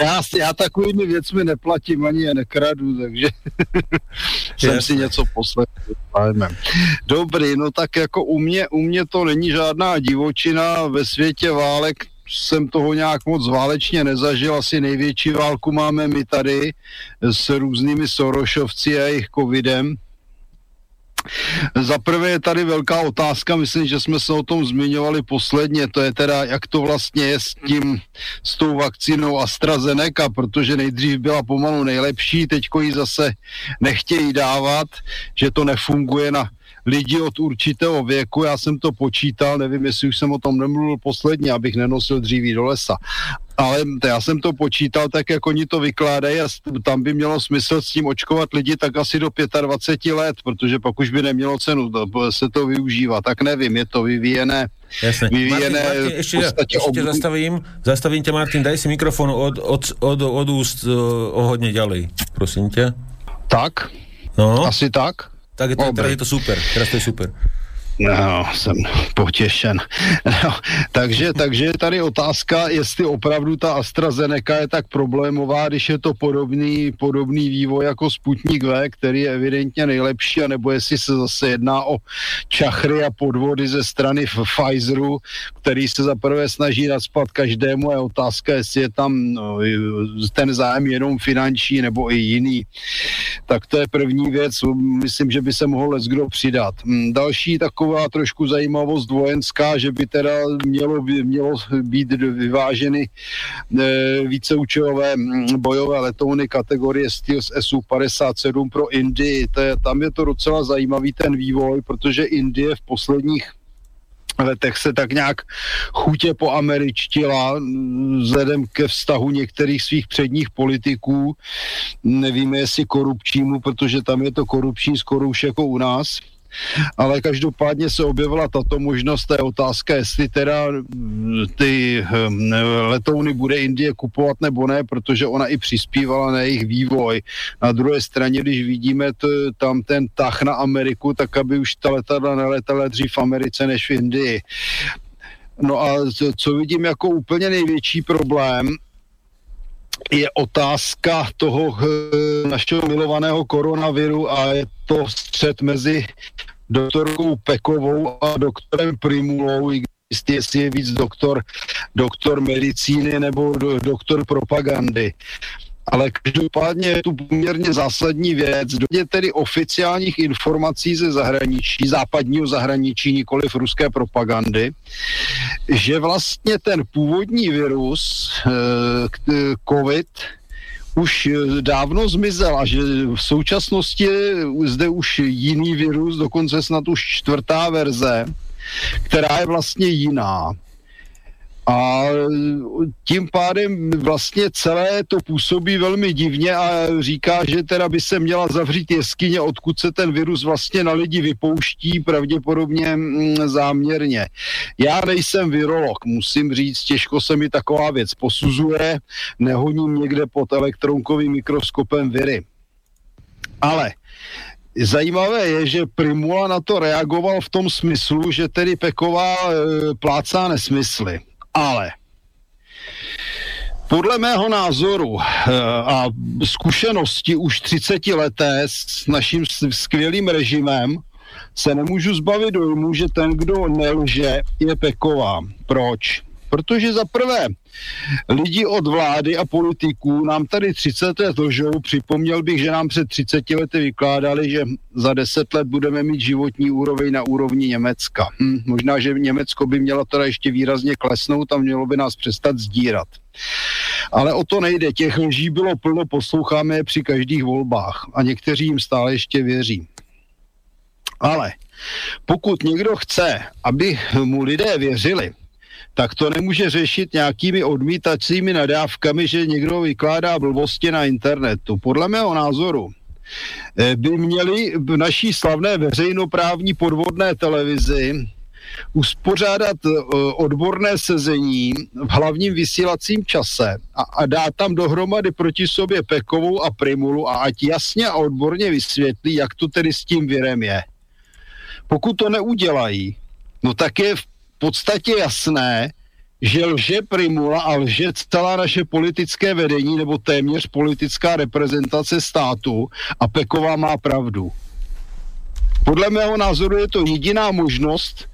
Já, já takovými věcmi neplatím ani je nekradu, takže jsem si něco poslechl. Dobrý, no tak jako u mě, u mě to není žádná divočina ve světě válek, jsem toho nějak moc válečně nezažil, asi největší válku máme my tady s různými Sorošovci a jejich covidem. Za prvé je tady velká otázka, myslím, že jsme se o tom zmiňovali posledně, to je teda, jak to vlastně je s tím, s tou vakcínou AstraZeneca, protože nejdřív byla pomalu nejlepší, teďko ji zase nechtějí dávat, že to nefunguje na lidi od určitého věku, já jsem to počítal, nevím, jestli už jsem o tom nemluvil posledně, abych nenosil dříví do lesa, ale já jsem to počítal tak, jak oni to vykládají a tam by mělo smysl s tím očkovat lidi tak asi do 25 let, protože pak už by nemělo cenu se to využívat. Tak nevím, je to vyvíjené Jasne. vyvíjené Martin, Martin, ešte, ešte ob... zastavím, zastavím ťa, Martin, daj si mikrofón od, od, od, od úst uh, o hodne ďalej, prosím ťa. Tak? No. Asi tak? Tak je to, teraz je to super, teraz to je super. No, jsem potěšen. No, takže, takže je tady otázka, jestli opravdu ta AstraZeneca je tak problémová, když je to podobný, podobný vývoj jako Sputnik V, který je evidentně nejlepší, anebo jestli se zase jedná o čachry a podvody ze strany Pfizeru, který se zaprvé snaží nadspat každému. Je otázka, jestli je tam no, ten zájem jenom finanční nebo i jiný. Tak to je první věc. Myslím, že by se mohl kdo přidat. Hm, další takový taková trošku zajímavost vojenská, že by teda mělo, mělo být vyváženy e, víceúčelové bojové letouny kategorie Steels SU-57 pro Indii. To je, tam je to docela zajímavý ten vývoj, protože Indie v posledních letech se tak nějak chutě poameričtila vzhledem ke vztahu některých svých předních politiků. Nevíme, jestli korupčnímu, protože tam je to korupční skoro už jako u nás ale každopádně se objevila tato možnost, je otázka, jestli teda mm, ty hm, letouny bude Indie kupovat nebo ne, protože ona i přispívala na jejich vývoj. Na druhé straně, když vidíme to, tam ten tah na Ameriku, tak aby už ta letadla neletala dřív v Americe než v Indii. No a co vidím jako úplně největší problém, je otázka toho eh, našeho milovaného koronaviru a je to střed mezi doktorkou Pekovou a doktorem Primulou, i jestli je víc doktor, doktor medicíny nebo do, doktor propagandy. Ale každopádně je tu poměrně zásadní věc. Dodě tedy oficiálních informací ze zahraničí, západního zahraničí, nikoli v ruské propagandy, že vlastně ten původní virus, eh, COVID, už dávno zmizel a že v současnosti zde už jiný virus, dokonce snad už čtvrtá verze, která je vlastně jiná. A tím pádem vlastně celé to působí velmi divně a říká, že teda by se měla zavřít jeskyně, odkud se ten virus vlastně na lidi vypouští, pravděpodobně mm, záměrně. Já nejsem virolog, musím říct, těžko se mi taková věc posuzuje, nehoním někde pod elektronkovým mikroskopem viry. Ale Zajímavé je, že Primula na to reagoval v tom smyslu, že tedy Peková e, plácá nesmysly ale podle mého názoru eh, a zkušenosti už 30 leté s naším skvělým režimem se nemůžu zbavit dojmu, že ten, kdo nelže, je Peková. Proč? Protože za prvé, lidi od vlády a politiků nám tady 30 let lžou. Připomněl bych, že nám před 30 lety vykládali, že za 10 let budeme mít životní úroveň na úrovni Německa. Hm, možná, že Německo by mělo teda ještě výrazně klesnout a mělo by nás přestat sdírat. Ale o to nejde. Těch lží bylo plno, posloucháme je při každých volbách a někteří jim stále ještě věří. Ale pokud někdo chce, aby mu lidé věřili, tak to nemůže řešit nějakými odmítacími nadávkami, že někdo vykládá blbosti na internetu. Podle mého názoru eh, by měli v naší slavné veřejnoprávní podvodné televizi uspořádat eh, odborné sezení v hlavním vysílacím čase a, a dát tam dohromady proti sobě Pekovou a Primulu a ať jasně a odborně vysvětlí, jak to tedy s tím virem je. Pokud to neudělají, no tak je v podstatě jasné, že lže Primula a lže celá naše politické vedení nebo téměř politická reprezentace státu a Peková má pravdu. Podle mého názoru je to jediná možnost,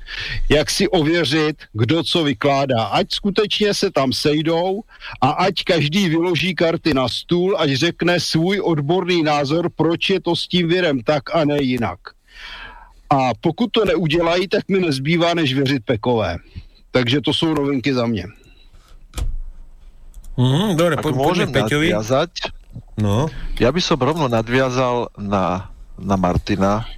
jak si ověřit, kdo co vykládá. Ať skutečně se tam sejdou a ať každý vyloží karty na stůl, ať řekne svůj odborný názor, proč je to s tím virem tak a ne jinak. A pokud to neudělají, tak mi nezbývá, než věřit Pekové. Takže to jsou novinky za mě. Mm, dobre, po, môžem Peťovi. nadviazať, no. ja by som rovno nadviazal na, na Martina.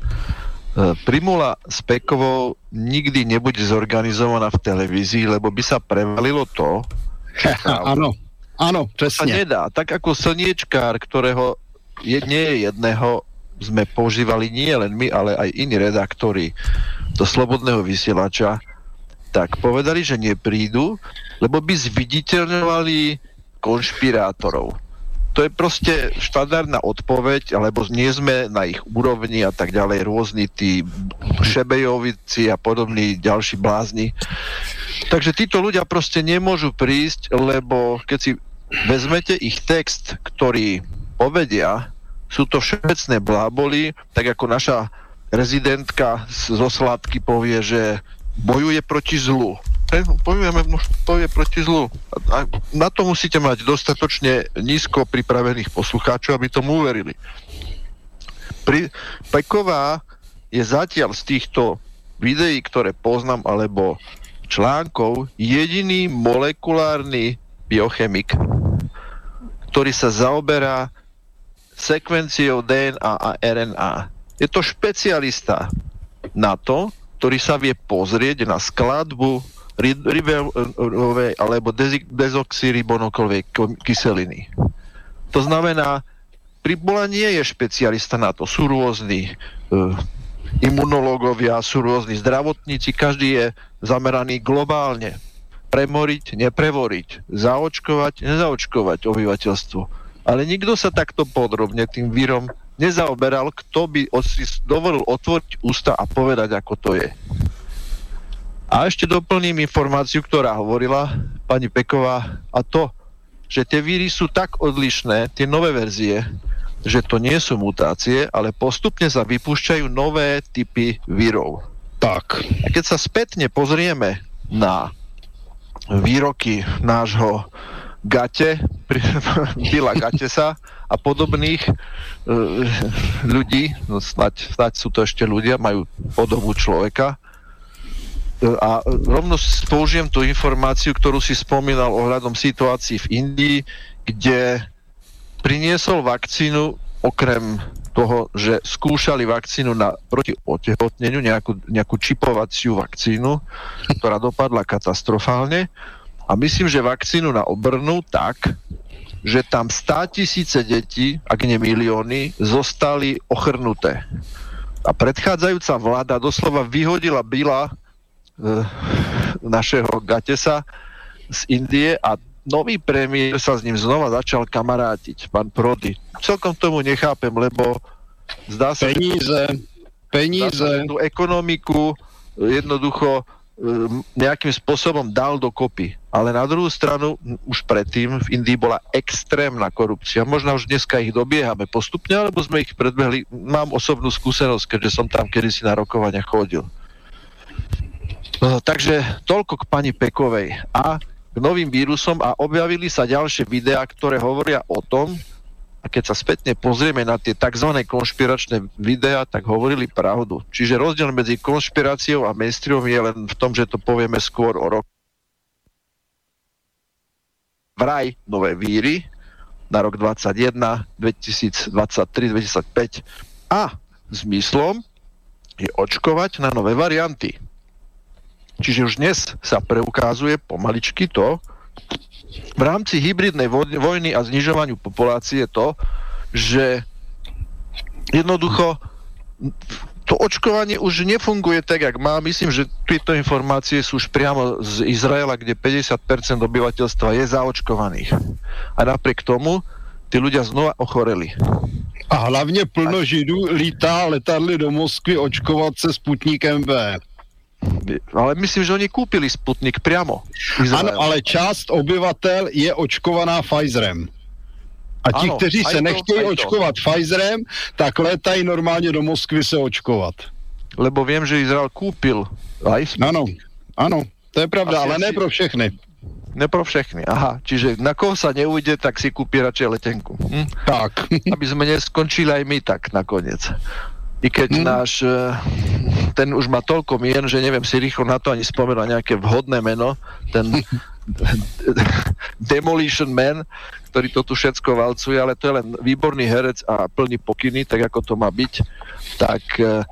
E, Primula s Pekovou nikdy nebude zorganizovaná v televízii, lebo by sa prevalilo to, Áno, áno, presne. nedá. Tak ako slniečkár, ktorého je, nie je jedného, sme používali nie len my, ale aj iní redaktori do Slobodného vysielača, tak povedali, že neprídu, lebo by zviditeľňovali konšpirátorov. To je proste štandardná odpoveď, alebo nie sme na ich úrovni a tak ďalej, rôzni tí šebejovici a podobní ďalší blázni. Takže títo ľudia proste nemôžu prísť, lebo keď si vezmete ich text, ktorý povedia, sú to všeobecné bláboli, tak ako naša rezidentka zo Sladky povie, že bojuje proti zlu. Hej, no, bojuje proti zlu. A na to musíte mať dostatočne nízko pripravených poslucháčov, aby tomu uverili. Pri, Peková je zatiaľ z týchto videí, ktoré poznám, alebo článkov, jediný molekulárny biochemik, ktorý sa zaoberá sekvenciou DNA a RNA. Je to špecialista na to, ktorý sa vie pozrieť na skladbu ri- riberovej alebo ko- kyseliny. To znamená, Pribola nie je špecialista na to. Sú rôzni uh, imunológovia, sú rôzni zdravotníci, každý je zameraný globálne. Premoriť, neprevoriť, zaočkovať, nezaočkovať obyvateľstvo. Ale nikto sa takto podrobne tým vírom nezaoberal, kto by si dovolil otvoriť ústa a povedať, ako to je. A ešte doplním informáciu, ktorá hovorila pani Peková, a to, že tie víry sú tak odlišné, tie nové verzie, že to nie sú mutácie, ale postupne sa vypúšťajú nové typy vírov. Tak. A keď sa spätne pozrieme na výroky nášho Gate, Billa Gatesa a podobných e, ľudí, no snať, snať sú to ešte ľudia, majú podobu človeka, E, a rovno použijem tú informáciu, ktorú si spomínal ohľadom situácií v Indii, kde priniesol vakcínu okrem toho, že skúšali vakcínu na, proti otehotneniu, nejakú, nejakú čipovaciu vakcínu, ktorá dopadla katastrofálne. A myslím, že vakcínu na obrnu tak, že tam 100 tisíce detí, ak nie milióny, zostali ochrnuté. A predchádzajúca vláda doslova vyhodila Bila e, našeho Gatesa z Indie a nový premiér sa s ním znova začal kamarátiť, pán Prody. Celkom tomu nechápem, lebo zdá sa, Peníze, Zdá sa, že tú ekonomiku jednoducho e, nejakým spôsobom dal dokopy. Ale na druhú stranu, už predtým v Indii bola extrémna korupcia. Možno už dneska ich dobiehame postupne, alebo sme ich predbehli. Mám osobnú skúsenosť, keďže som tam kedysi na rokovania chodil. No, takže toľko k pani Pekovej a k novým vírusom a objavili sa ďalšie videá, ktoré hovoria o tom, a keď sa spätne pozrieme na tie tzv. konšpiračné videá, tak hovorili pravdu. Čiže rozdiel medzi konšpiráciou a mainstreamom je len v tom, že to povieme skôr o rok. Vraj nové víry na rok 21, 2023, 2025 a zmyslom je očkovať na nové varianty. Čiže už dnes sa preukazuje pomaličky to, v rámci hybridnej voj- vojny a znižovaniu populácie to, že jednoducho to očkovanie už nefunguje tak, jak má. Myslím, že tieto informácie sú už priamo z Izraela, kde 50% obyvateľstva je zaočkovaných. A napriek tomu tí ľudia znova ochoreli. A hlavně plno židů lítá letadly do Moskvy očkovat se Sputnikem V. Ale myslím, že oni kúpili Sputnik priamo. Ano, ale část obyvatel je očkovaná Pfizerem. A ti, Ano, kteří se to, nechtějí to. očkovat Pfizerem, tak létají normálně do Moskvy se očkovat. Lebo viem, že Izrael Sputnik. Ano, ano, to je pravda, Asi- ale ne asi- pro všechny. Ne pro všechny. Aha, čiže na koho sa neujde, tak si kúpi radšej letenku. Hm? Tak. Aby sme neskončili aj my tak nakoniec. I keď Hm. náš, eh, ten už má toľko mien, že neviem si rýchlo na to ani spomenúť nejaké vhodné meno, ten Demolition Man, ktorý to tu všetko valcuje, ale to je len výborný herec a plný pokyny, tak ako to má byť, tak eh,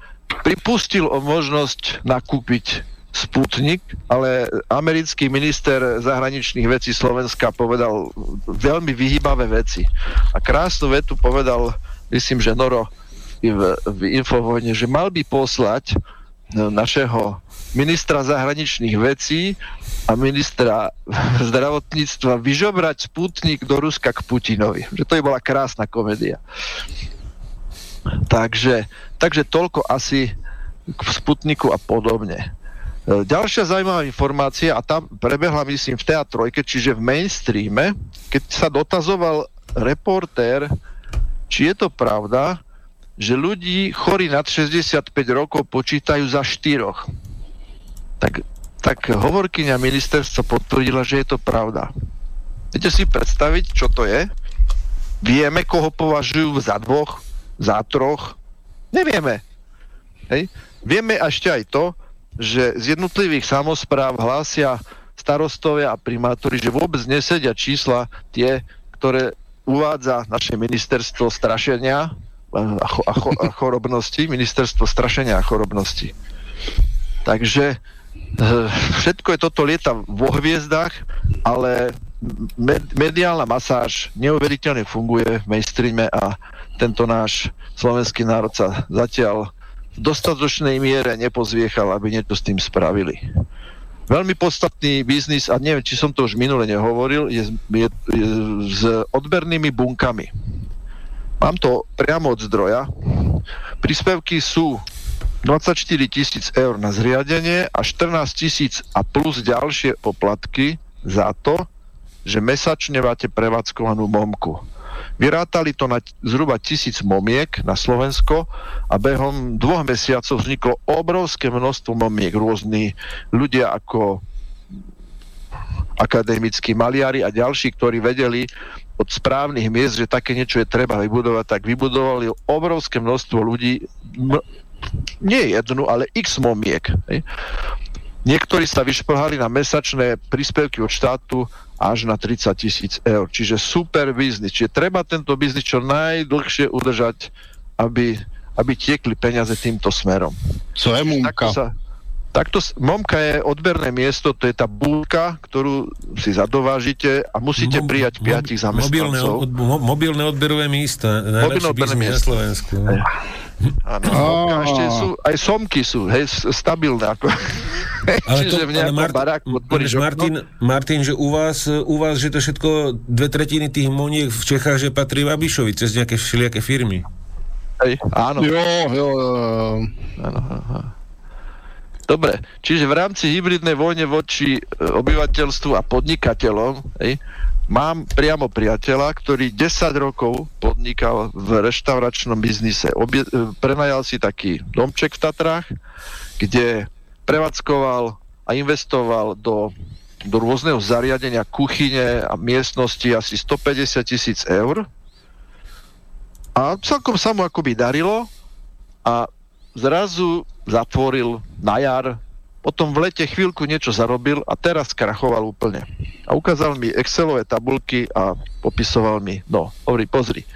pripustil o možnosť nakúpiť Sputnik, ale americký minister zahraničných vecí Slovenska povedal veľmi vyhýbavé veci. A krásnu vetu povedal, myslím, že Noro v, v Infovojne, že mal by poslať našeho ministra zahraničných vecí a ministra zdravotníctva vyžobrať Sputnik do Ruska k Putinovi. Že to by bola krásna komédia. Takže, takže toľko asi k Sputniku a podobne. E, ďalšia zaujímavá informácia, a tam prebehla, myslím, v teatrojke, čiže v mainstreame, keď sa dotazoval reportér, či je to pravda, že ľudí chorí nad 65 rokov počítajú za štyroch. Tak, tak hovorkyňa ministerstva potvrdila, že je to pravda. Viete si predstaviť, čo to je? Vieme, koho považujú za dvoch, za troch? Nevieme. Hej? Vieme ešte aj to, že z jednotlivých samozpráv hlásia starostovia a primátori, že vôbec nesedia čísla tie, ktoré uvádza naše ministerstvo strašenia a, cho, a, cho, a chorobnosti, ministerstvo strašenia a chorobnosti. Takže všetko je toto lieta vo hviezdách, ale med, mediálna masáž neuveriteľne funguje v mainstreame a tento náš slovenský národ sa zatiaľ v dostatočnej miere nepozviechal, aby niečo s tým spravili. Veľmi podstatný biznis, a neviem, či som to už minule nehovoril, je, je, je s odbernými bunkami. Mám to priamo od zdroja. Príspevky sú 24 tisíc eur na zriadenie a 14 tisíc a plus ďalšie poplatky za to, že mesačne máte prevádzkovanú momku. Vyrátali to na zhruba tisíc momiek na Slovensko a behom dvoch mesiacov vzniklo obrovské množstvo momiek. Rôzni ľudia ako akademickí maliari a ďalší, ktorí vedeli od správnych miest, že také niečo je treba vybudovať, tak vybudovali obrovské množstvo ľudí, nie jednu, ale x momiek. Hej. Niektorí sa vyšplhali na mesačné príspevky od štátu až na 30 tisíc eur. Čiže super biznis. Čiže treba tento biznis čo najdlhšie udržať, aby, aby tiekli peniaze týmto smerom. Co je múmka? Takto sa, takto, momka je odberné miesto, to je tá búlka, ktorú si zadovážite a musíte Mo- mo- piatich Mobilné, zamestnancov. od, mo, mobilné odberové místa. Najlepší odberné biznis na. Slovensku. Áno, a ešte sú, aj somky sú, hej, stabilné. Ako. Ale Čiže to, v nejakom Mart, baráku okno, Martin, Martin, že u vás, u vás, že to všetko, dve tretiny tých moniek v Čechách, že patrí Babišovi cez nejaké všelijaké firmy. Hej, áno. Jo, jo, jo. Áno, áno. Dobre, čiže v rámci hybridnej vojne voči e, obyvateľstvu a podnikateľom hej, mám priamo priateľa, ktorý 10 rokov podnikal v reštauračnom biznise. Obie, e, prenajal si taký domček v Tatrách, kde prevádzkoval a investoval do, do rôzneho zariadenia, kuchyne a miestnosti asi 150 tisíc eur. A celkom sa mu akoby darilo a zrazu zatvoril na jar, potom v lete chvíľku niečo zarobil a teraz krachoval úplne. A ukázal mi Excelové tabulky a popisoval mi, no, hovorí, pozri,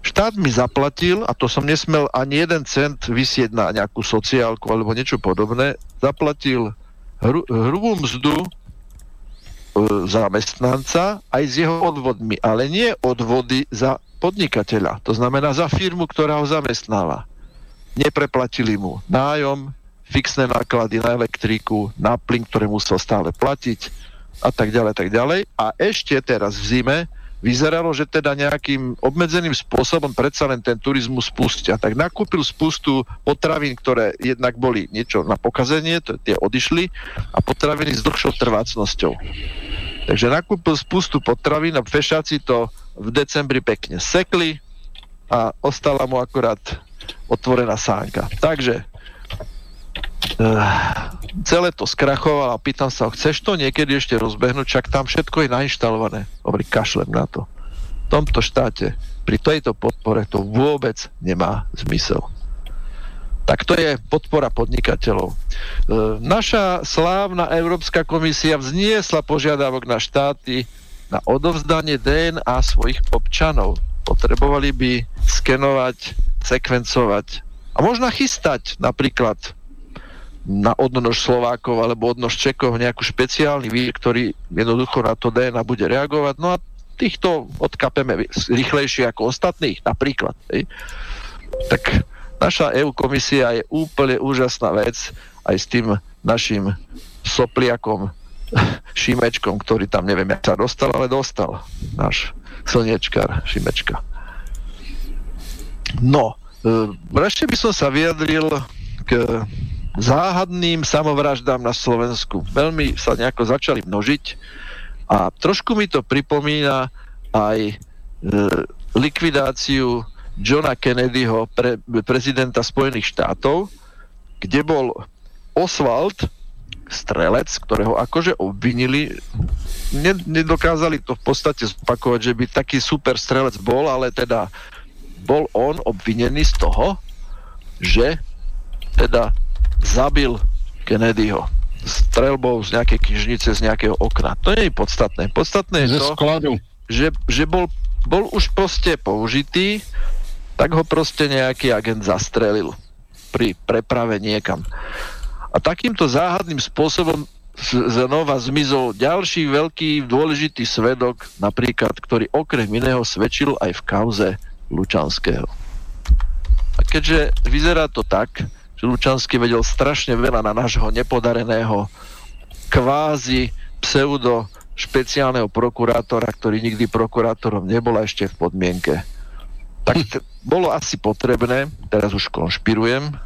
štát mi zaplatil, a to som nesmel ani jeden cent vysieť na nejakú sociálku alebo niečo podobné, zaplatil hru, hrubú mzdu e, zamestnanca aj s jeho odvodmi, ale nie odvody za podnikateľa, to znamená za firmu, ktorá ho zamestnáva nepreplatili mu nájom, fixné náklady na elektriku, na plyn, ktoré musel stále platiť a tak ďalej, tak ďalej. A ešte teraz v zime vyzeralo, že teda nejakým obmedzeným spôsobom predsa len ten turizmus spustia. Tak nakúpil spustu potravín, ktoré jednak boli niečo na pokazenie, to tie odišli, a potraviny s dlhšou trvácnosťou. Takže nakúpil spustu potravín a fešáci to v decembri pekne sekli a ostala mu akurát otvorená sánka. Takže celé to skrachoval a pýtam sa, chceš to niekedy ešte rozbehnúť, čak tam všetko je nainštalované. Hovorí, kašlem na to. V tomto štáte, pri tejto podpore to vôbec nemá zmysel. Tak to je podpora podnikateľov. E, naša slávna Európska komisia vzniesla požiadavok na štáty na odovzdanie DNA svojich občanov. Potrebovali by skenovať, sekvencovať a možno chystať napríklad na odnož Slovákov alebo odnož Čekov nejakú špeciálny vír, ktorý jednoducho na to DNA bude reagovať. No a týchto odkapeme rýchlejšie ako ostatných, napríklad. Hej. Tak naša EU komisia je úplne úžasná vec aj s tým našim sopliakom Šimečkom, ktorý tam neviem, jak sa dostal, ale dostal. Náš slniečkar Šimečka. No, ešte by som sa vyjadril k záhadným samovraždám na Slovensku. Veľmi sa nejako začali množiť a trošku mi to pripomína aj e, likvidáciu Johna Kennedyho, pre, prezidenta Spojených štátov, kde bol Oswald, strelec, ktorého akože obvinili. Nedokázali to v podstate zopakovať, že by taký super strelec bol, ale teda bol on obvinený z toho, že teda zabil Kennedyho strelbou z nejakej knižnice, z nejakého okna. To nie je podstatné. Podstatné je to, skladu. že, že bol, bol už proste použitý, tak ho proste nejaký agent zastrelil pri preprave niekam. A takýmto záhadným spôsobom znova zmizol ďalší veľký dôležitý svedok, napríklad, ktorý okrem iného svedčil aj v kauze Lučanského. A keďže vyzerá to tak, že Lučanský vedel strašne veľa na nášho nepodareného kvázi pseudo špeciálneho prokurátora, ktorý nikdy prokurátorom nebol ešte v podmienke. Tak t- bolo asi potrebné, teraz už konšpirujem,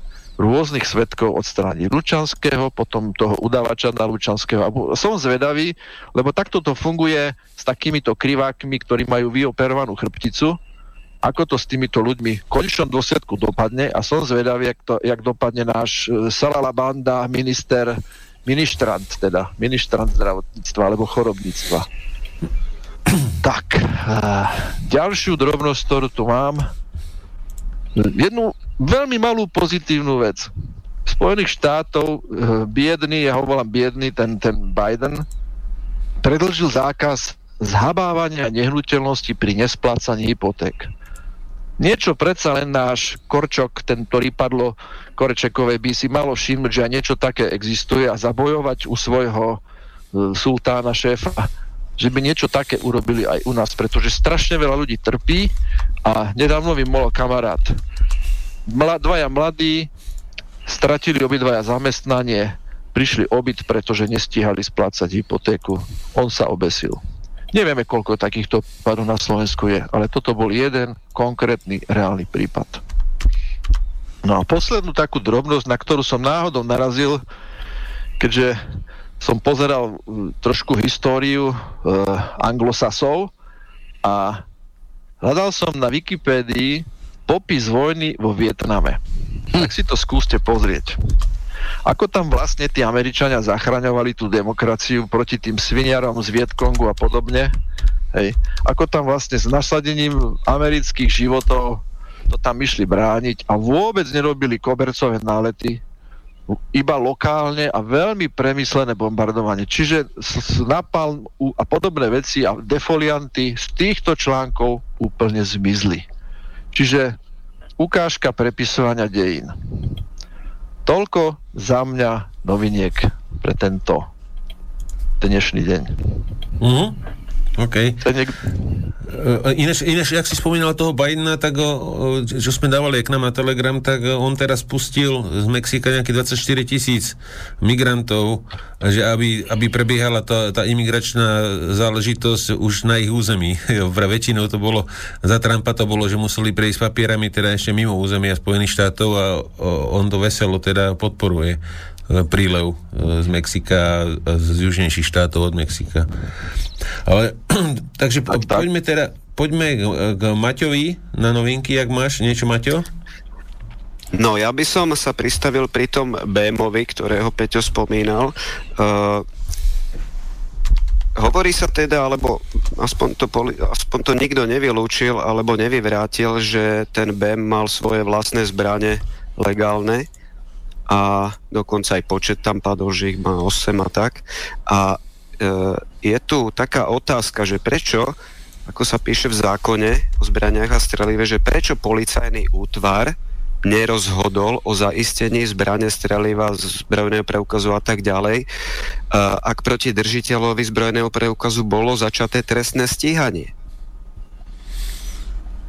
rôznych svetkov odstrániť Lučanského, potom toho udávača na Lučanského. A som zvedavý, lebo takto to funguje s takýmito krivákmi, ktorí majú vyoperovanú chrbticu, ako to s týmito ľuďmi v konečnom dôsledku dopadne a som zvedavý, jak, to, jak dopadne náš e, Salala Banda, minister, ministrant teda, ministrant zdravotníctva alebo chorobníctva. Tak, uh, ďalšiu drobnosť, ktorú tu mám, jednu veľmi malú pozitívnu vec. Spojených štátov, uh, biedný, ja ho volám biedný, ten, ten Biden, predlžil zákaz zhabávania nehnuteľnosti pri nesplácaní hypoték niečo predsa len náš Korčok, ten, ktorý padlo Korečekové, by si malo všimnúť, že aj niečo také existuje a zabojovať u svojho e, sultána, šéfa, že by niečo také urobili aj u nás, pretože strašne veľa ľudí trpí a nedávno mi mohol kamarát. Mla, dvaja mladí stratili obidvaja zamestnanie, prišli obyt, pretože nestíhali splácať hypotéku. On sa obesil. Nevieme, koľko takýchto prípadov na Slovensku je, ale toto bol jeden konkrétny reálny prípad. No a poslednú takú drobnosť, na ktorú som náhodou narazil, keďže som pozeral trošku históriu uh, anglosasov a hľadal som na Wikipédii popis vojny vo Vietname. Tak si to skúste pozrieť. Ako tam vlastne tí Američania zachraňovali tú demokraciu proti tým sviniarom z Vietkongu a podobne? Hej. Ako tam vlastne s nasadením amerických životov to tam išli brániť a vôbec nerobili kobercové nálety, iba lokálne a veľmi premyslené bombardovanie. Čiže napal a podobné veci a defolianty z týchto článkov úplne zmizli. Čiže ukážka prepisovania dejín. Toľko za mňa noviniek pre tento dnešný deň. Mm-hmm. OK. Niek- e, ináč, ináč, ak si spomínal toho Bidena, tak o, čo sme dávali k nám na Telegram, tak on teraz pustil z Mexika nejakých 24 tisíc migrantov, že aby, aby prebiehala tá, tá imigračná záležitosť už na ich území. Pre väčšinou to bolo, za Trumpa to bolo, že museli prejsť papierami teda ešte mimo územia Spojených štátov a on to veselo teda podporuje prílev e, z Mexika a z južnejších štátov od Mexika. Ale, takže tak, tak. poďme teda, poďme k, k Maťovi na novinky, ak máš niečo, Maťo? No, ja by som sa pristavil pri tom BMovi, ktorého Peťo spomínal. Uh, hovorí sa teda, alebo aspoň to, aspoň to nikto nevylúčil, alebo nevyvrátil, že ten BM mal svoje vlastné zbranie legálne a dokonca aj počet tam padol, že ich má 8 a tak. A e, je tu taká otázka, že prečo, ako sa píše v zákone o zbraniach a strelive, že prečo policajný útvar nerozhodol o zaistení zbrane, streliva, zbrojného preukazu a tak ďalej, ak proti držiteľovi zbrojného preukazu bolo začaté trestné stíhanie.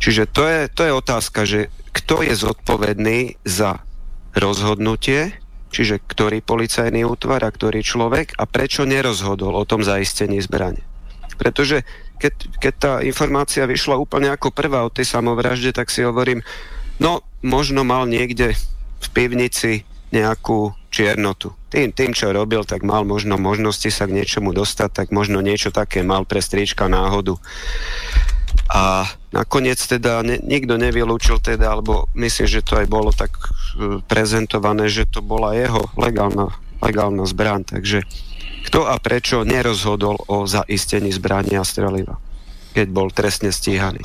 Čiže to je, to je otázka, že kto je zodpovedný za rozhodnutie, čiže ktorý policajný útvar a ktorý človek a prečo nerozhodol o tom zaistení zbrane. Pretože keď, keď tá informácia vyšla úplne ako prvá o tej samovražde, tak si hovorím, no možno mal niekde v pivnici nejakú čiernotu. Tým, tým, čo robil, tak mal možno možnosti sa k niečomu dostať, tak možno niečo také mal pre strička náhodu. A nakoniec teda ne, nikto nevylúčil teda, alebo myslím, že to aj bolo tak e, prezentované, že to bola jeho legálna, legálna zbraň. Takže kto a prečo nerozhodol o zaistení zbrania a streliva, keď bol trestne stíhaný.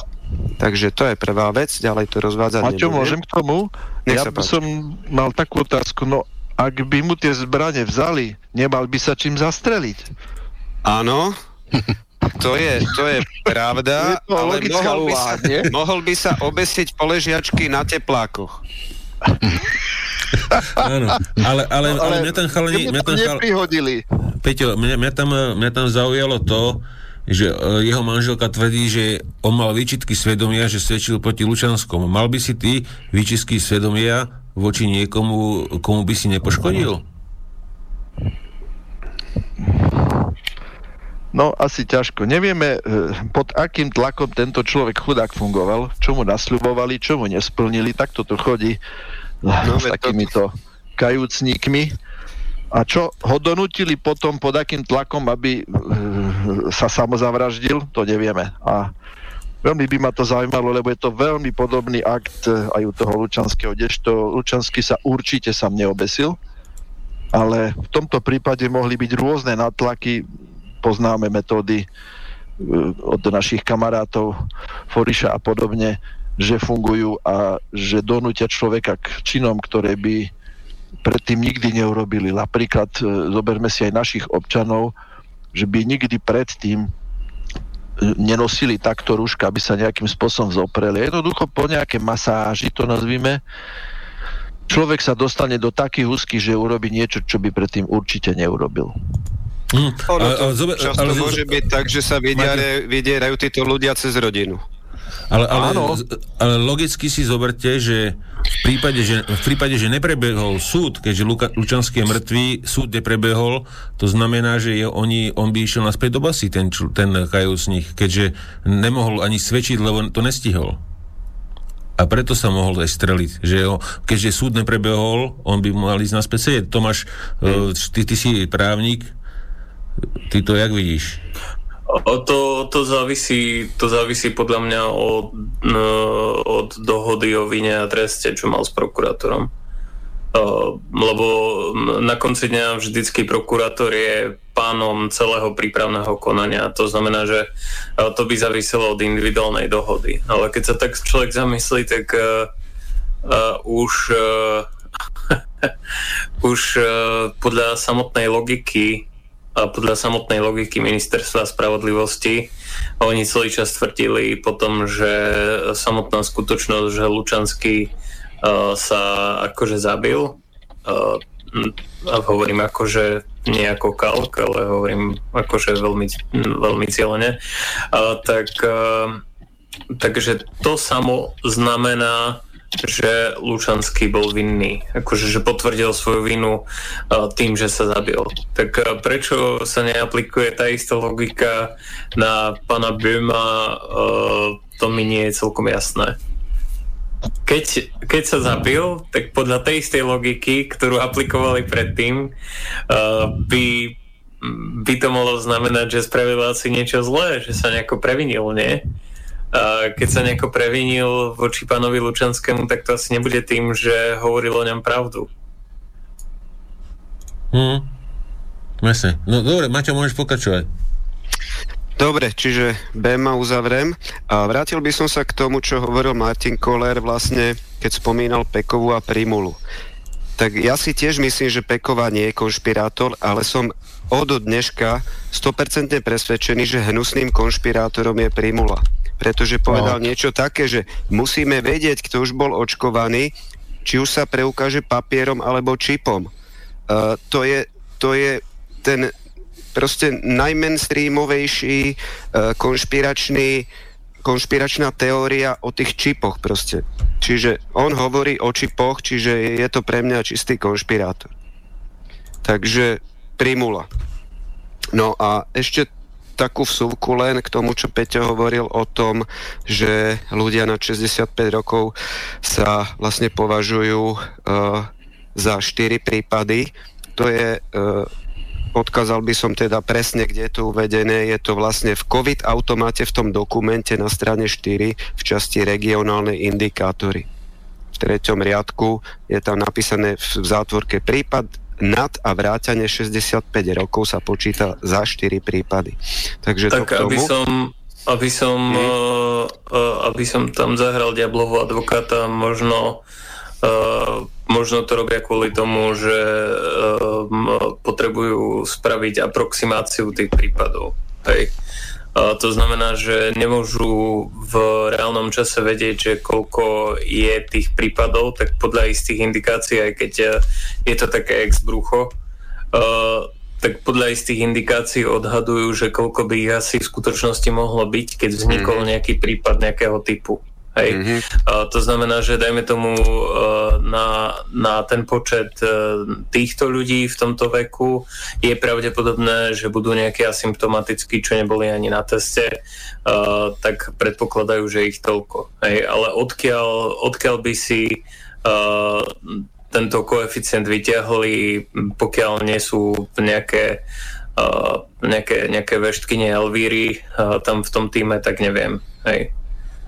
Takže to je prvá vec, ďalej to rozvádzať A čo môžem k tomu? Nech ja by som mal takú otázku, no ak by mu tie zbranie vzali, nemal by sa čím zastreliť. Áno, to je, to je pravda, Je to ale logická mohol by, sa, nie? mohol by sa obesiť poležiačky na teplákoch. Áno, ale, ale, ale, ale mňa ten chalani... Mňa ten chal... Peťo, mňa, mňa, tam, mňa tam zaujalo to, že e, jeho manželka tvrdí, že on mal výčitky svedomia, že svedčil proti Lučanskom. Mal by si ty výčitky svedomia voči niekomu, komu by si nepoškodil? No, asi ťažko. Nevieme, eh, pod akým tlakom tento človek chudák fungoval, čo mu nasľubovali, čo mu nesplnili. Tak toto chodí no, s takýmito kajúcníkmi. A čo ho donútili potom pod akým tlakom, aby e, sa samozavraždil, to nevieme. A veľmi by ma to zaujímalo, lebo je to veľmi podobný akt aj u toho Lučanského, kdežto Lučanský sa určite sám neobesil, ale v tomto prípade mohli byť rôzne natlaky, poznáme metódy e, od našich kamarátov Foriša a podobne, že fungujú a že donútia človeka k činom, ktoré by predtým nikdy neurobili. Napríklad e, zoberme si aj našich občanov, že by nikdy predtým e, nenosili takto rúška, aby sa nejakým spôsobom zopreli. Jednoducho po nejaké masáži, to nazvime, človek sa dostane do takých úzky, že urobí niečo, čo by predtým určite neurobil. Hm. Ono Ale- to ale zober- často ale- môže byť tak, že sa vydierajú, vydierajú títo ľudia cez rodinu. Ale, ale, Áno. ale logicky si zoberte, že v prípade, že, v prípade, že neprebehol súd, keďže Luka, Lučanský je mŕtvý, súd neprebehol, to znamená, že je, oni, on by išiel naspäť do basy, ten, ten kajúcnik, keďže nemohol ani svedčiť, lebo to nestihol. A preto sa mohol aj streliť. Že ho, keďže súd neprebehol, on by mal ísť naspäť sedieť. Tomáš, hmm. ty, ty si právnik, ty to jak vidíš? O to, to, závisí, to závisí podľa mňa od, od dohody o vine a treste, čo mal s prokurátorom. Lebo na konci dňa vždycky prokurátor je pánom celého prípravného konania. To znamená, že to by záviselo od individuálnej dohody. Ale keď sa tak človek zamyslí, tak uh, uh, už, uh, už uh, podľa samotnej logiky podľa samotnej logiky ministerstva spravodlivosti oni celý čas tvrdili potom, že samotná skutočnosť, že Lučanský uh, sa akože zabil, uh, hovorím akože ako kalk, ale hovorím akože veľmi, veľmi cieľene, uh, tak uh, takže to samo znamená, že Lučanský bol vinný, akože že potvrdil svoju vinu uh, tým, že sa zabil. Tak uh, prečo sa neaplikuje tá istá logika na pana Böhma, uh, to mi nie je celkom jasné. Keď, keď sa zabil, tak podľa tej istej logiky, ktorú aplikovali predtým, by, by to mohlo znamenať, že spravil asi niečo zlé, že sa nejako previnil, nie? Keď sa nejako previnil voči pánovi Lučanskému, tak to asi nebude tým, že hovoril o ňom pravdu. Hm. Jasne. No dobre, Maťo, môžeš pokračovať. Dobre, čiže BMA uzavriem. A vrátil by som sa k tomu, čo hovoril Martin Koller vlastne, keď spomínal Pekovu a Primulu. Tak ja si tiež myslím, že Peková nie je konšpirátor, ale som od dneška 100% presvedčený, že hnusným konšpirátorom je Primula. Pretože povedal No. niečo také, že musíme vedieť, kto už bol očkovaný, či už sa preukáže papierom alebo čipom. Uh, to, je, to je ten proste najmainstreamovejší uh, konšpiračný konšpiračná teória o tých čipoch proste. Čiže on hovorí o čipoch, čiže je to pre mňa čistý konšpirátor. Takže primula. No a ešte takú vsúvku len k tomu, čo Peťo hovoril o tom, že ľudia na 65 rokov sa vlastne považujú uh, za 4 prípady. To je uh, odkázal by som teda presne, kde je to uvedené. Je to vlastne v COVID automáte v tom dokumente na strane 4 v časti regionálne indikátory. V treťom riadku je tam napísané v zátvorke prípad nad a vrátane 65 rokov sa počíta za 4 prípady. Takže tak to aby som aby som, hmm. uh, uh, aby som tam zahral diablovu advokáta, možno uh, Možno to robia kvôli tomu, že um, potrebujú spraviť aproximáciu tých prípadov. Hej. To znamená, že nemôžu v reálnom čase vedieť, že koľko je tých prípadov, tak podľa istých indikácií, aj keď je to také ex brucho, uh, tak podľa istých indikácií odhadujú, že koľko by ich asi v skutočnosti mohlo byť, keď vznikol mhm. nejaký prípad nejakého typu. Hej. Mm-hmm. Uh, to znamená, že dajme tomu uh, na, na ten počet uh, týchto ľudí v tomto veku je pravdepodobné, že budú nejaké asymptomatickí, čo neboli ani na teste, uh, tak predpokladajú, že ich toľko. Hej. Ale odkiaľ, odkiaľ by si uh, tento koeficient vyťahli, pokiaľ nie sú nejaké Uh, nejaké, nejaké veštkyne Elvíry uh, tam v tom týme, tak neviem. Hej.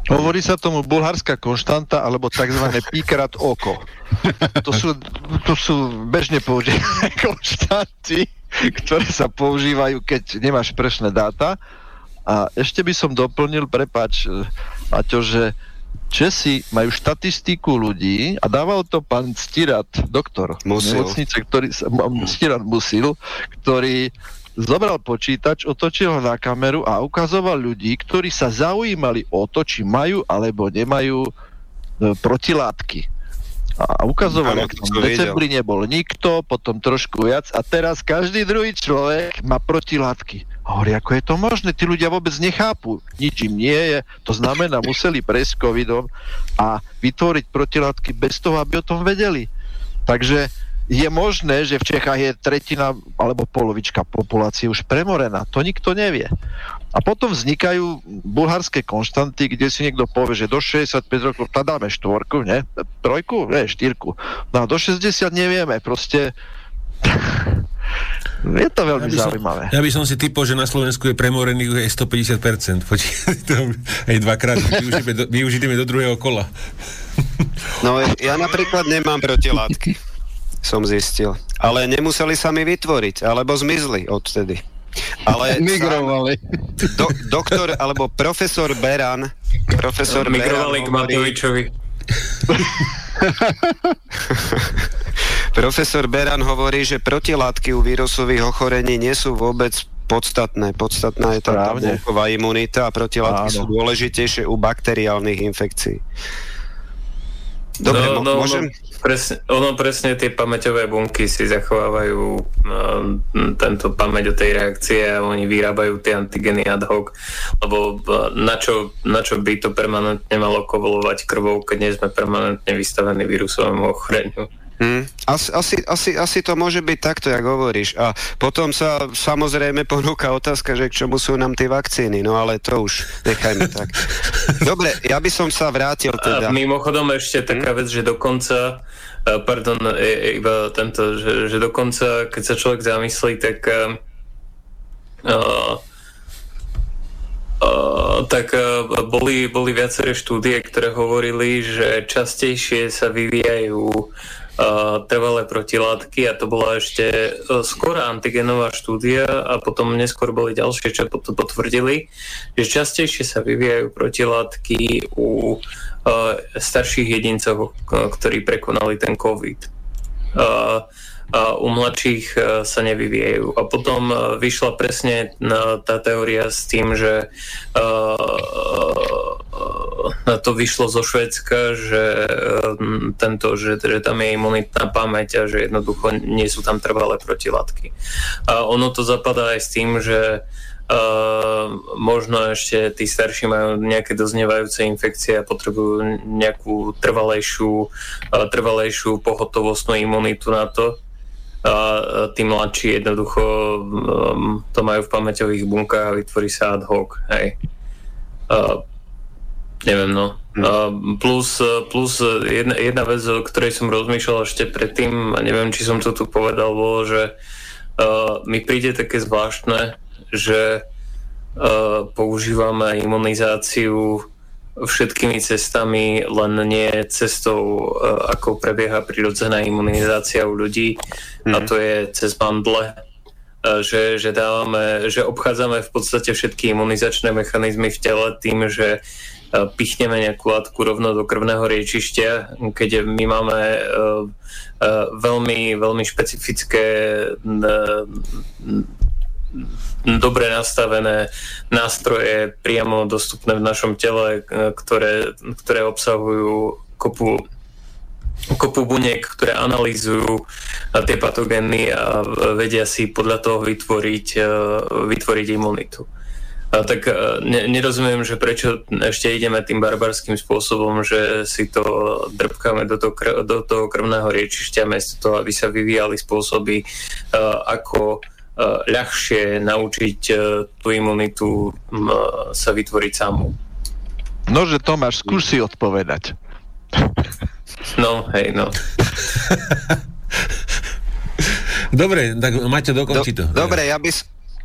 Hovorí sa tomu bulharská konštanta alebo tzv. píkrat oko. To sú, to sú bežne používané konštanty, ktoré sa používajú, keď nemáš prešné dáta. A ešte by som doplnil, prepač, Aťo, že Česi majú štatistiku ľudí a dával to pán Stirat, doktor Musil. nemocnice, ktorý, Stirat Musil, ktorý zobral počítač, otočil ho na kameru a ukazoval ľudí, ktorí sa zaujímali o to, či majú alebo nemajú e, protilátky. A ukazoval, ak v decembri nebol nikto, potom trošku viac a teraz každý druhý človek má protilátky. A hovorí, ako je to možné? Tí ľudia vôbec nechápu. Nič im nie je. To znamená, museli prejsť covidom a vytvoriť protilátky bez toho, aby o tom vedeli. Takže je možné, že v Čechách je tretina alebo polovička populácie už premorená. To nikto nevie. A potom vznikajú bulharské konštanty, kde si niekto povie, že do 65 rokov tá dáme štvorku, ne? Trojku? Ne, štyrku. No a do 60 nevieme, proste je to veľmi ja som, zaujímavé. Ja by som si typol, že na Slovensku je premorených aj 150%. Počkaj, to aj dvakrát využitými do, do druhého kola. No ja napríklad nemám protilátky som zistil. Ale nemuseli sa mi vytvoriť, alebo zmizli odtedy. Ale Migrovali. Do, doktor, alebo profesor Beran, profesor Migrovali Beran k Matovičovi. profesor Beran hovorí, že protilátky u vírusových ochorení nie sú vôbec podstatné. Podstatná je tá bunková imunita a protilátky Áno. sú dôležitejšie u bakteriálnych infekcií. Dobre, no, no, môžem? No. Presne, ono presne tie pamäťové bunky si zachovávajú uh, tento pamäť o tej reakcie a oni vyrábajú tie antigeny ad hoc, lebo uh, na, čo, na čo by to permanentne malo kovolovať krvou, keď nie sme permanentne vystavení vírusovému ochoreniu. Hmm. Asi, asi, asi, asi to môže byť takto, jak hovoríš. A potom sa samozrejme ponúka otázka, že k čomu sú nám tie vakcíny, no ale to už nechajme tak. Dobre, ja by som sa vrátil teda. A mimochodom ešte taká hmm? vec, že dokonca, pardon, iba tento, že, že dokonca, keď sa človek zamyslí, tak uh, Uh, tak uh, boli, boli viaceré štúdie, ktoré hovorili, že častejšie sa vyvíjajú trvalé protilátky a to bola ešte e, skorá antigenová štúdia a potom neskôr boli ďalšie, čo to potvrdili, že častejšie sa vyvíjajú protilátky u e, starších jedincov, ktorí prekonali ten COVID. A u mladších e, sa nevyvíjajú. A potom vyšla presne tá teória s tým, že to vyšlo zo Švedska, že tento, že, že tam je imunitná pamäť a že jednoducho nie sú tam trvalé protilátky. A ono to zapadá aj s tým, že Uh, možno ešte tí starší majú nejaké doznievajúce infekcie a potrebujú nejakú trvalejšiu, uh, trvalejšiu pohotovostnú imunitu na to. A uh, tí mladší jednoducho um, to majú v pamäťových bunkách a vytvorí sa ad hoc. Hej. Uh, neviem, no. Uh, plus, plus jedna, jedna vec, o ktorej som rozmýšľal ešte predtým, a neviem, či som to tu povedal, bolo, že uh, mi príde také zvláštne, že uh, používame imunizáciu všetkými cestami, len nie cestou, uh, ako prebieha prirodzená imunizácia u ľudí, mm. a mhm. to je cez bandle, že, že, dávame, že obchádzame v podstate všetky imunizačné mechanizmy v tele tým, že pichneme nejakú látku rovno do krvného riečišťa, keď my máme veľmi, veľmi špecifické dobre nastavené nástroje priamo dostupné v našom tele, e, ktoré, ktoré obsahujú kopu kopu buniek, ktoré analýzujú e, tie patogény a vedia si podľa toho vytvoriť, e, vytvoriť imunitu. A tak ne, nerozumiem, že prečo ešte ideme tým barbarským spôsobom, že si to drpkáme do toho, krv, do toho krvného riečišťa, miesto toho, aby sa vyvíjali spôsoby, ako Eh, ľahšie naučiť tú imunitu sa vytvoriť samú. No, že Tomáš, skús si odpovedať. No, hej, no. Dobre, tak máte dokončiť to. Dobre, ja by,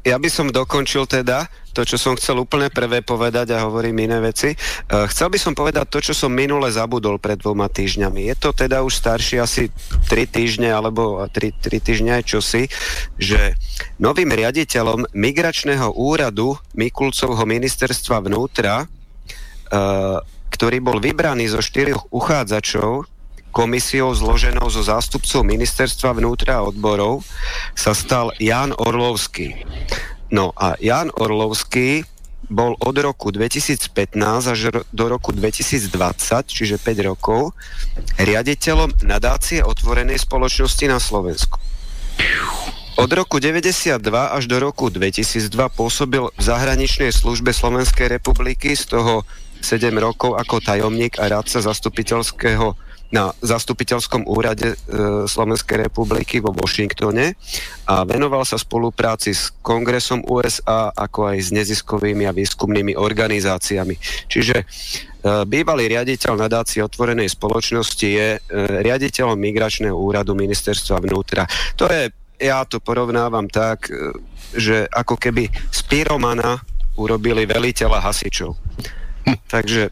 ja by som dokončil teda to, čo som chcel úplne prvé povedať a hovorím iné veci. Uh, chcel by som povedať to, čo som minule zabudol pred dvoma týždňami. Je to teda už staršie asi 3 týždne alebo 3, 3 týždne aj čosi, že novým riaditeľom migračného úradu Mikulcovho ministerstva vnútra, uh, ktorý bol vybraný zo štyroch uchádzačov, komisiou zloženou zo zástupcov ministerstva vnútra a odborov sa stal Jan Orlovský. No a Jan Orlovský bol od roku 2015 až do roku 2020, čiže 5 rokov, riaditeľom nadácie otvorenej spoločnosti na Slovensku. Od roku 92 až do roku 2002 pôsobil v zahraničnej službe Slovenskej republiky, z toho 7 rokov ako tajomník a radca zastupiteľského na zastupiteľskom úrade e, Slovenskej republiky vo Washingtone a venoval sa spolupráci s Kongresom USA ako aj s neziskovými a výskumnými organizáciami. Čiže e, bývalý riaditeľ nadácie otvorenej spoločnosti je e, riaditeľom migračného úradu ministerstva vnútra. To je, ja to porovnávam tak, e, že ako keby z pyromana urobili veliteľa hasičov. Takže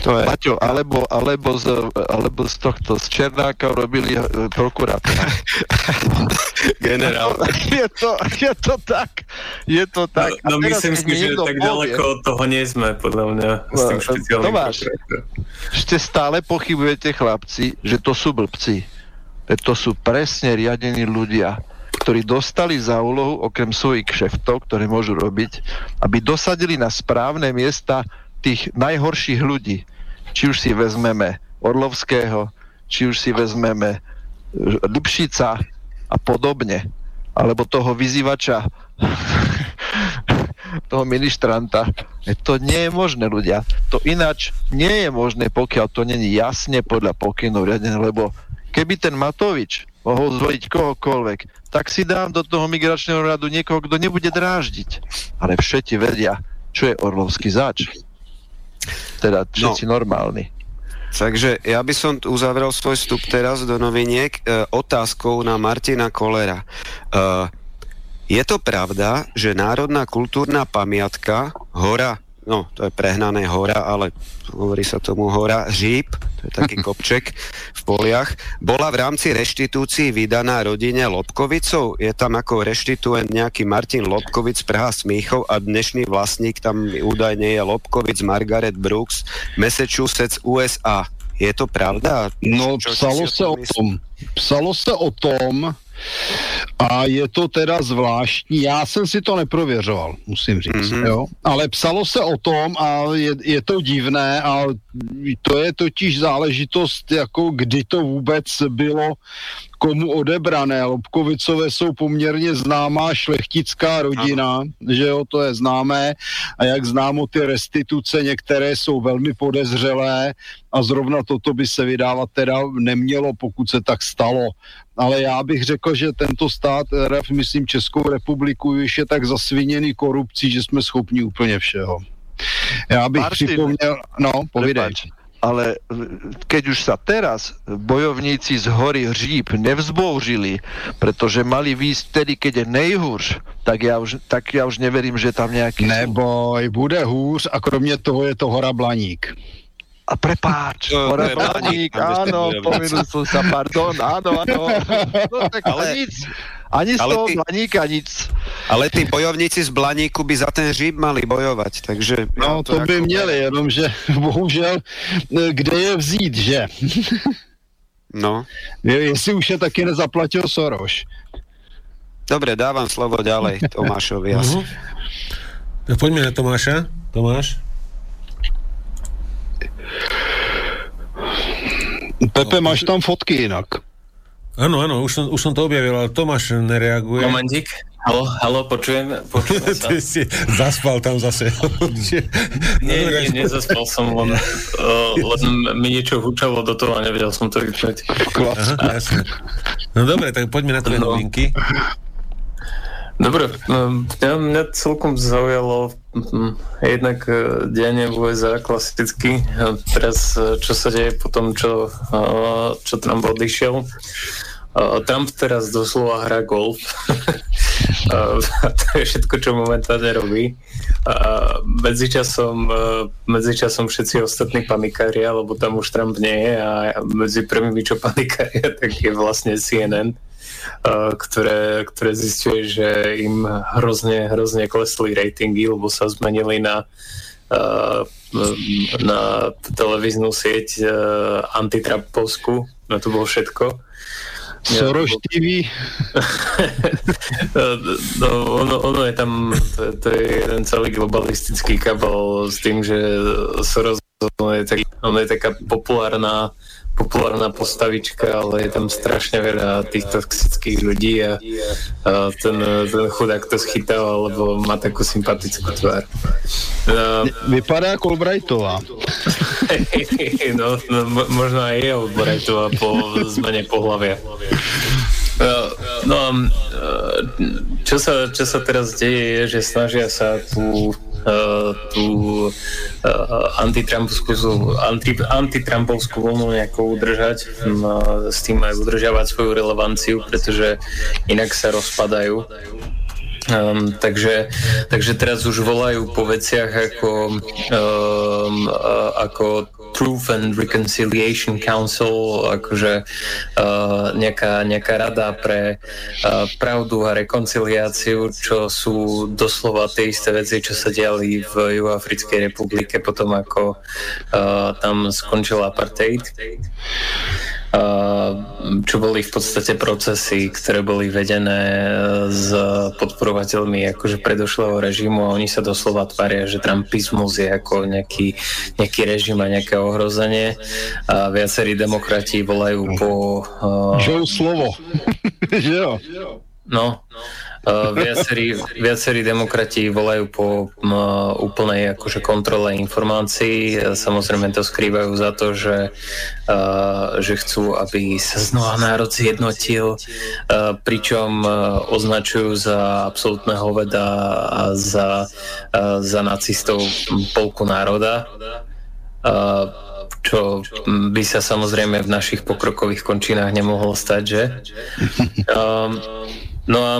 to je... Maťo, alebo, alebo, z, alebo z tohto, z Černáka robili prokurátora. Generál. Je to, je to tak. Je to tak. No, no myslím si, že tak povie, ďaleko od toho nie sme, podľa mňa, s tým no, Tomáš, ešte stále pochybujete, chlapci, že to sú blbci. To sú presne riadení ľudia, ktorí dostali za úlohu, okrem svojich kšeftov, ktoré môžu robiť, aby dosadili na správne miesta tých najhorších ľudí, či už si vezmeme Orlovského, či už si vezmeme e, Lipšica a podobne, alebo toho vyzývača, toho ministranta. E, to nie je možné, ľudia. To ináč nie je možné, pokiaľ to není jasne podľa pokynov riadené, lebo keby ten Matovič mohol zvoliť kohokoľvek, tak si dám do toho migračného radu niekoho, kto nebude dráždiť. Ale všetci vedia, čo je Orlovský zač. Teda všetci no. normálni. Takže ja by som uzavrel svoj vstup teraz do noviniek e, otázkou na Martina Kolera. E, je to pravda, že Národná kultúrna pamiatka Hora no to je prehnané hora, ale hovorí sa tomu hora, žíp, to je taký kopček v poliach, bola v rámci reštitúcií vydaná rodine Lobkovicov. Je tam ako reštituent nejaký Martin Lobkovic, Praha Smíchov a dnešný vlastník tam údajne je Lobkovic Margaret Brooks, Massachusetts, USA. Je to pravda? No, psalo sa o tom. Psalo sa o tom, A je to teda zvláštní, já jsem si to neprověřoval, musím říct, mm-hmm. jo. Ale psalo se o tom a je, je to divné a to je totiž záležitost, jako kdy to vůbec bylo komu odebrané. Lobkovicové jsou poměrně známá šlechtická rodina, ano. že jo, to je známé a jak známo ty restituce, některé jsou velmi podezřelé a zrovna toto by se vydávat teda nemělo, pokud se tak stalo. Ale já bych řekl, že tento stát, myslím Českou republiku, už je tak zasviněný korupcí, že jsme schopni úplně všeho. Já bych Martin, připomněl, no, povídej. Ale keď už sa teraz bojovníci z hory Hříb nevzbouřili, pretože mali výjsť vtedy, keď je nejhůř, tak ja už, tak ja už neverím, že tam nejaký... Neboj, bude hůř a kromě toho je to hora Blaník. A prepáč, hora Blaník, áno, pominul som sa, pardon, áno, áno. No tak ale... nic. Ani z ale toho ty, Blaníka nic. Ale tí bojovníci z Blaníku by za ten hříb mali bojovať, takže... No to, to by ako... měli, jenomže bohužel, kde je vzít, že? No. Jestli už je taky nezaplatil Soros. Dobre, dávam slovo ďalej Tomášovi asi. Uh-huh. Poďme na Tomáša. Tomáš? Pepe, máš tam fotky inak. Áno, áno, už som, už som to objavil, ale Tomáš nereaguje. Momentík. Halo, halo, počujem, počujem sa. Ty si zaspal tam zase. nie, nie, nezaspal som, len, uh, len mi niečo hučalo do toho a nevedel som to vypnúť. Aha, jasne. No dobre, tak poďme na tvoje no. novinky. Dobre, mňa, mňa celkom zaujalo jednak e, dianie v USA klasicky. Teraz, e, čo sa deje po tom, čo, čo Trump odišiel. Trump teraz doslova hrá golf. to je všetko, čo momentálne robí. A medzičasom, e, medzičasom všetci ostatní panikária, lebo tam už Trump nie je a medzi prvými, čo panikária, tak je vlastne CNN ktoré, ktoré zistuje, že im hrozne, hrozne klesli ratingy, lebo sa zmenili na na televíznu sieť antitrampovskú, na to bolo všetko. Soros TV. no, ono, ono je tam, to, to je jeden celý globalistický kabel s tým, že Soros ono je, tak, ono je taká populárna populárna postavička, ale je tam strašne veľa tých toxických ľudí a, a ten, ten chudák to schytal, lebo má takú sympatickú tvár. No, Vypadá ako Albrightová. no, no, možno aj je Albrightová po zmene pohľavia. No, čo sa, čo sa teraz deje, je, že snažia sa tú tú uh, antitrumpskú, anti, antitrampovskú vlnu nejako udržať. No, s tým aj udržiavať svoju relevanciu, pretože inak sa rozpadajú. Um, takže, takže teraz už volajú po veciach ako, um, ako Truth and Reconciliation Council, akože uh, nejaká, nejaká rada pre uh, pravdu a rekonciliáciu, čo sú doslova tie isté veci, čo sa diali v Juhoafrickej republike potom, ako uh, tam skončil apartheid čo boli v podstate procesy, ktoré boli vedené e, s podporovateľmi akože predošlého režimu a oni sa doslova tvária, že trumpizmus je ako nejaký, nejaký režim a nejaké ohrozenie a viacerí demokrati volajú po... Uh, Žou slovo. jo? No, uh, viacerí, viacerí demokrati volajú po uh, úplnej akože kontrole informácií. Samozrejme to skrývajú za to, že, uh, že chcú, aby sa znova národ zjednotil, uh, pričom uh, označujú za absolútneho veda a za, uh, za nacistov polku národa. Uh, čo by sa samozrejme v našich pokrokových končinách nemohlo stať, že? Um, No a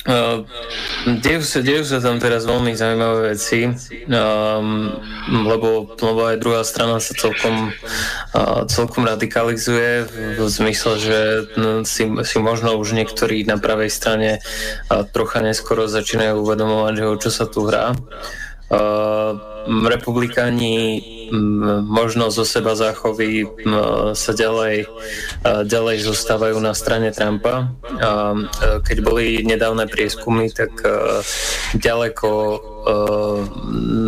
Uh, dejú, sa, dejú sa tam teraz veľmi zaujímavé veci, um, lebo, lebo aj druhá strana sa celkom, uh, celkom radikalizuje v, zmysle, že no, si, si možno už niektorí na pravej strane uh, trocha neskoro začínajú uvedomovať, že o čo sa tu hrá. Uh, republikáni možno zo seba záchovy sa ďalej, ďalej zostávajú na strane Trumpa. A keď boli nedávne prieskumy, tak ďaleko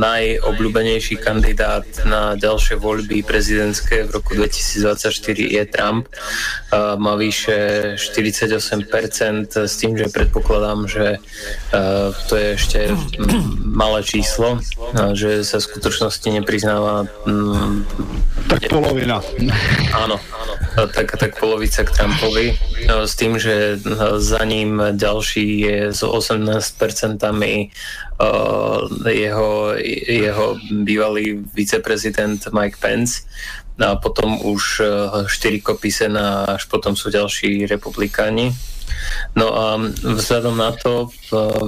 najobľúbenejší kandidát na ďalšie voľby prezidentské v roku 2024 je Trump. Má vyše 48% s tým, že predpokladám, že to je ešte malé číslo, že sa v skutočnosti nepriznáva... Mm, tak polovina. Áno, tak, tak polovica k Trumpovi. S tým, že za ním ďalší je s 18% jeho, jeho bývalý viceprezident Mike Pence a potom už 4 kopy sena, až potom sú ďalší republikáni. No a vzhľadom na to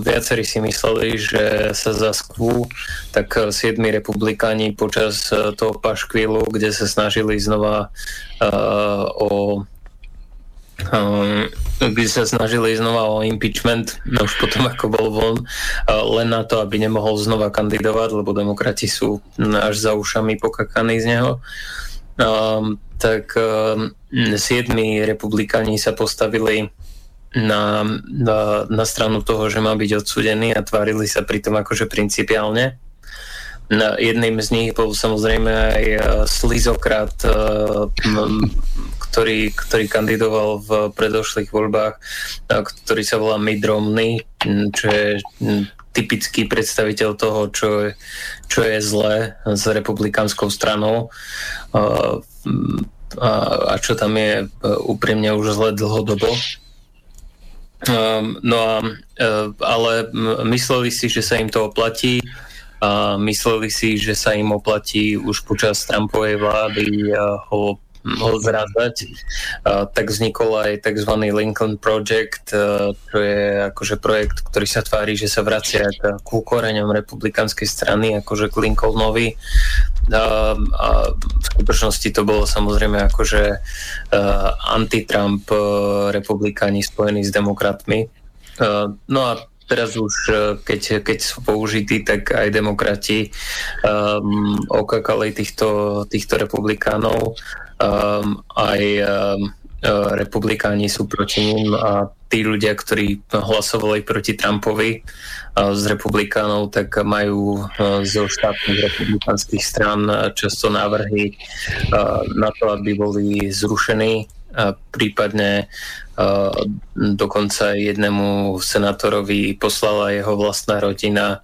viacerí si mysleli, že sa zaskvú, tak siedmi republikáni počas toho paškvílu, kde sa snažili znova uh, o um, kde sa snažili znova o impeachment, no už potom ako bol von, uh, len na to, aby nemohol znova kandidovať, lebo demokrati sú až za ušami pokakaní z neho. Um, tak um, siedmi republikáni sa postavili na, na, na stranu toho, že má byť odsudený a tvárili sa pritom akože principiálne. Na jedným z nich bol samozrejme aj e, Slizokrat, e, ktorý, ktorý kandidoval v predošlých voľbách, ktorý sa volá Mitt Romney, čo je typický predstaviteľ toho, čo je, čo je zlé s republikánskou stranou a, čo tam je e, úprimne už zle dlhodobo. Um, no a, uh, ale mysleli si, že sa im to oplatí a mysleli si, že sa im oplatí už počas Trumpovej vlády uh, ho ho zrázať, tak vznikol aj tzv. Lincoln Project, čo je akože projekt, ktorý sa tvári, že sa vracia k koreňom republikánskej strany, akože k Lincolnovi. A, a v skutočnosti to bolo samozrejme akože anti-Trump republikáni spojení s demokratmi. No a teraz už, keď, keď sú použití, tak aj demokrati um, okakali týchto, týchto republikánov um, aj um, uh, republikáni sú proti ním a tí ľudia, ktorí hlasovali proti Trumpovi uh, z republikánov, tak majú uh, zo štátnych republikánskych stran často návrhy na to, aby boli zrušení prípadne dokonca jednému senátorovi poslala jeho vlastná rodina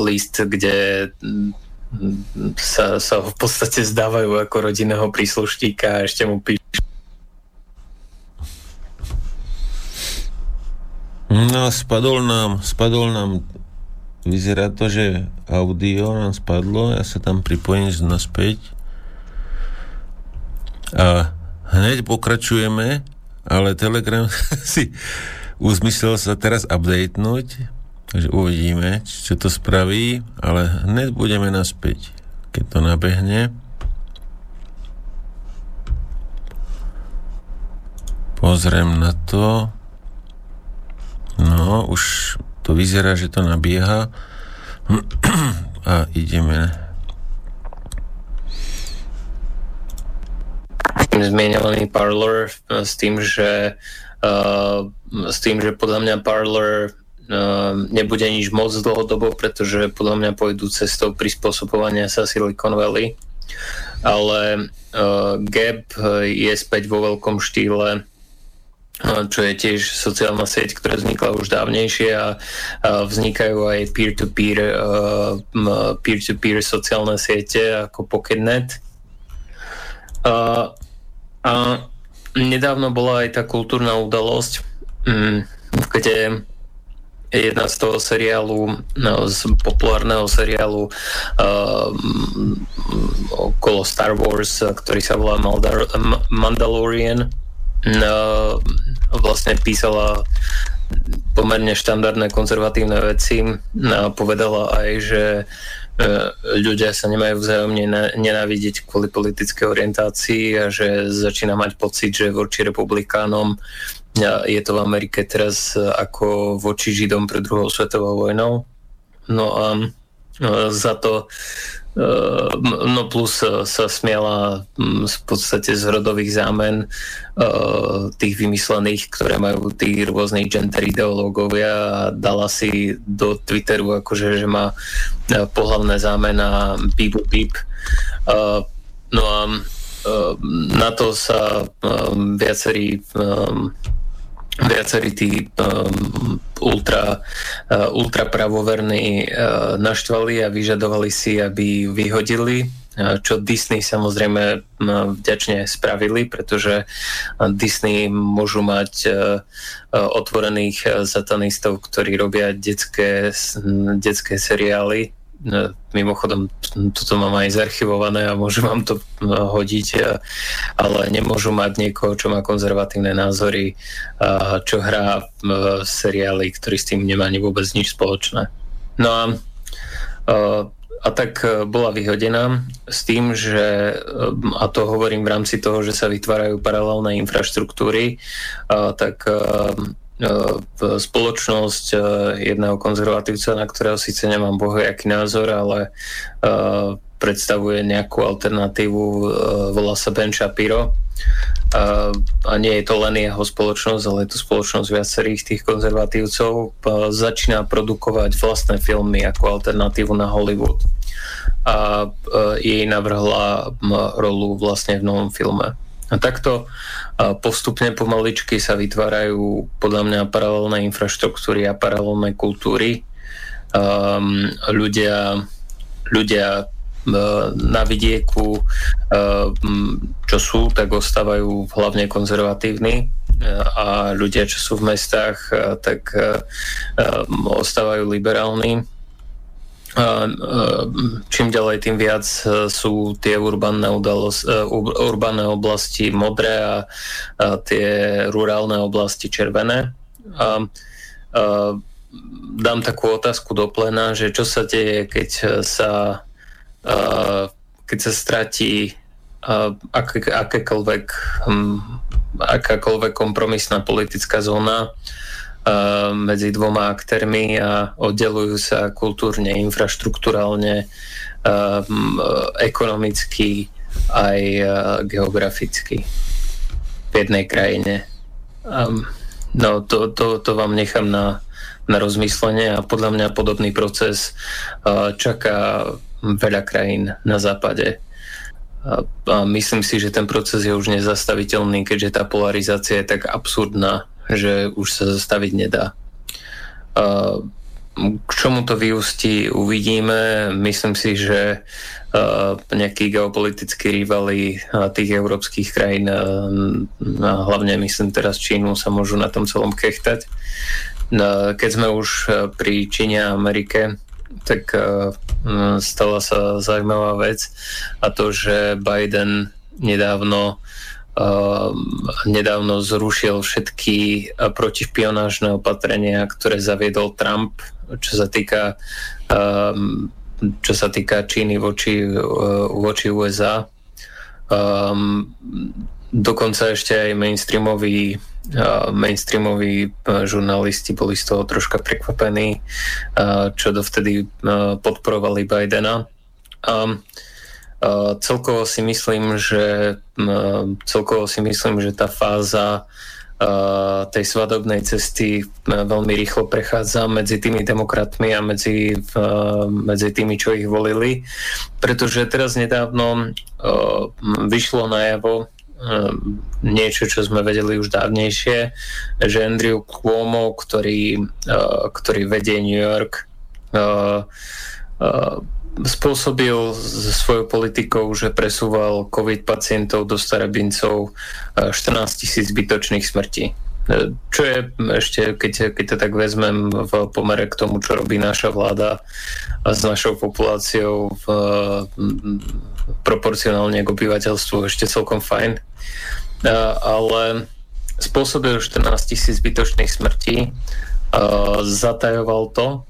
list, kde sa, sa v podstate zdávajú ako rodinného príslušníka a ešte mu píšu. No, spadol nám, spadol nám, vyzerá to, že audio nám spadlo, ja sa tam pripojím naspäť. A hneď pokračujeme, ale Telegram si uzmyslel sa teraz updatenúť, Takže uvidíme, čo to spraví, ale hneď budeme naspäť, keď to nabehne. Pozriem na to. No, už to vyzerá, že to nabieha. A ideme. Zmieniavaný Parlor s tým, že uh, s tým, že podľa mňa Parlor Ehm, nebude nič moc dlhodobo, pretože podľa mňa pôjdu cestou prispôsobovania sa Silicon Valley. Ale uh, Gap je späť vo veľkom štýle čo je tiež sociálna sieť, ktorá vznikla už dávnejšie a, a vznikajú aj peer-to-peer, uh, peer-to-peer sociálne siete ako Pocketnet. Uh, a nedávno bola aj tá kultúrna udalosť, um, kde jedna z toho seriálu, no, z populárneho seriálu um, okolo Star Wars, ktorý sa volá Maldar- Mandalorian. No, vlastne písala pomerne štandardné konzervatívne veci a povedala aj, že e, ľudia sa nemajú vzájomne nenávidieť kvôli politickej orientácii a že začína mať pocit, že voči republikánom je to v Amerike teraz e, ako voči Židom pred druhou svetovou vojnou. No a za to No plus sa smiala v podstate z rodových zámen tých vymyslených, ktoré majú tí rôznych gender ideológovia a dala si do Twitteru akože, že má pohlavné zámena bip bip. No a na to sa viacerí viacerí tí um, ultra, uh, ultra pravoverní uh, naštvali a vyžadovali si, aby vyhodili uh, čo Disney samozrejme uh, vďačne spravili, pretože uh, Disney môžu mať otvorených satanistov, ktorí robia detské, detské seriály mimochodom, toto mám aj zarchivované a môžem vám to no, hodiť, ale nemôžu mať niekoho, čo má konzervatívne názory, čo hrá v seriáli, ktorý s tým nemá ani vôbec nič spoločné. No a, a tak bola vyhodená s tým, že, a to hovorím v rámci toho, že sa vytvárajú paralelné infraštruktúry, tak spoločnosť e, jedného konzervatívca, na ktorého síce nemám bohojaký názor, ale e, predstavuje nejakú alternatívu, e, volá sa Ben Shapiro. A nie je to len jeho spoločnosť, ale je to spoločnosť viacerých tých konzervatívcov. Začína produkovať vlastné filmy ako alternatívu na Hollywood. A jej navrhla rolu vlastne v novom filme. A takto postupne pomaličky sa vytvárajú podľa mňa paralelné infraštruktúry a paralelné kultúry. Um, ľudia, ľudia uh, na vidieku, uh, čo sú, tak ostávajú hlavne konzervatívni uh, a ľudia, čo sú v mestách, tak ostávajú liberálni čím ďalej, tým viac e, sú tie urbané, udalos, e, urbané oblasti modré a, tie rurálne oblasti červené. A, a dám takú otázku do plena, že čo sa deje, keď sa, a, keď sa stratí aké, akékoľvek, hm, akákoľvek kompromisná politická zóna medzi dvoma aktérmi a oddelujú sa kultúrne, infraštruktúralne, ekonomicky aj geograficky v jednej krajine. No to, to, to vám nechám na, na rozmyslenie a podľa mňa podobný proces čaká veľa krajín na západe. A myslím si, že ten proces je už nezastaviteľný, keďže tá polarizácia je tak absurdná že už sa zastaviť nedá. K čomu to vyústi, uvidíme. Myslím si, že nejakí geopolitickí rivali tých európskych krajín, hlavne myslím teraz Čínu, sa môžu na tom celom kechtať. Keď sme už pri Číne a Amerike, tak stala sa zaujímavá vec a to, že Biden nedávno nedávno zrušil všetky eh, protišpionážne opatrenia, ktoré zaviedol Trump, čo sa týka, ehm, čo sa týka Číny voči, eh, voči USA. Um, ehm, dokonca ešte aj mainstreamoví, uh, mainstreamoví žurnalisti boli z toho troška prekvapení, uh, čo dovtedy uh, podporovali Bidena. Um, celkovo si myslím, že celkovo si myslím, že tá fáza tej svadobnej cesty veľmi rýchlo prechádza medzi tými demokratmi a medzi, medzi tými, čo ich volili. Pretože teraz nedávno vyšlo najavo niečo, čo sme vedeli už dávnejšie, že Andrew Cuomo, ktorý, ktorý vedie New York, spôsobil svojou politikou, že presúval COVID pacientov do starabincov 14 eh, tisíc zbytočných smrtí. Eh, čo je ešte, keď, keď to tak vezmem v pomere k tomu, čo robí naša vláda s našou populáciou v, proporcionálne k obyvateľstvu ešte celkom fajn. Eh, ale spôsobil 14 tisíc zbytočných smrtí, zatajoval to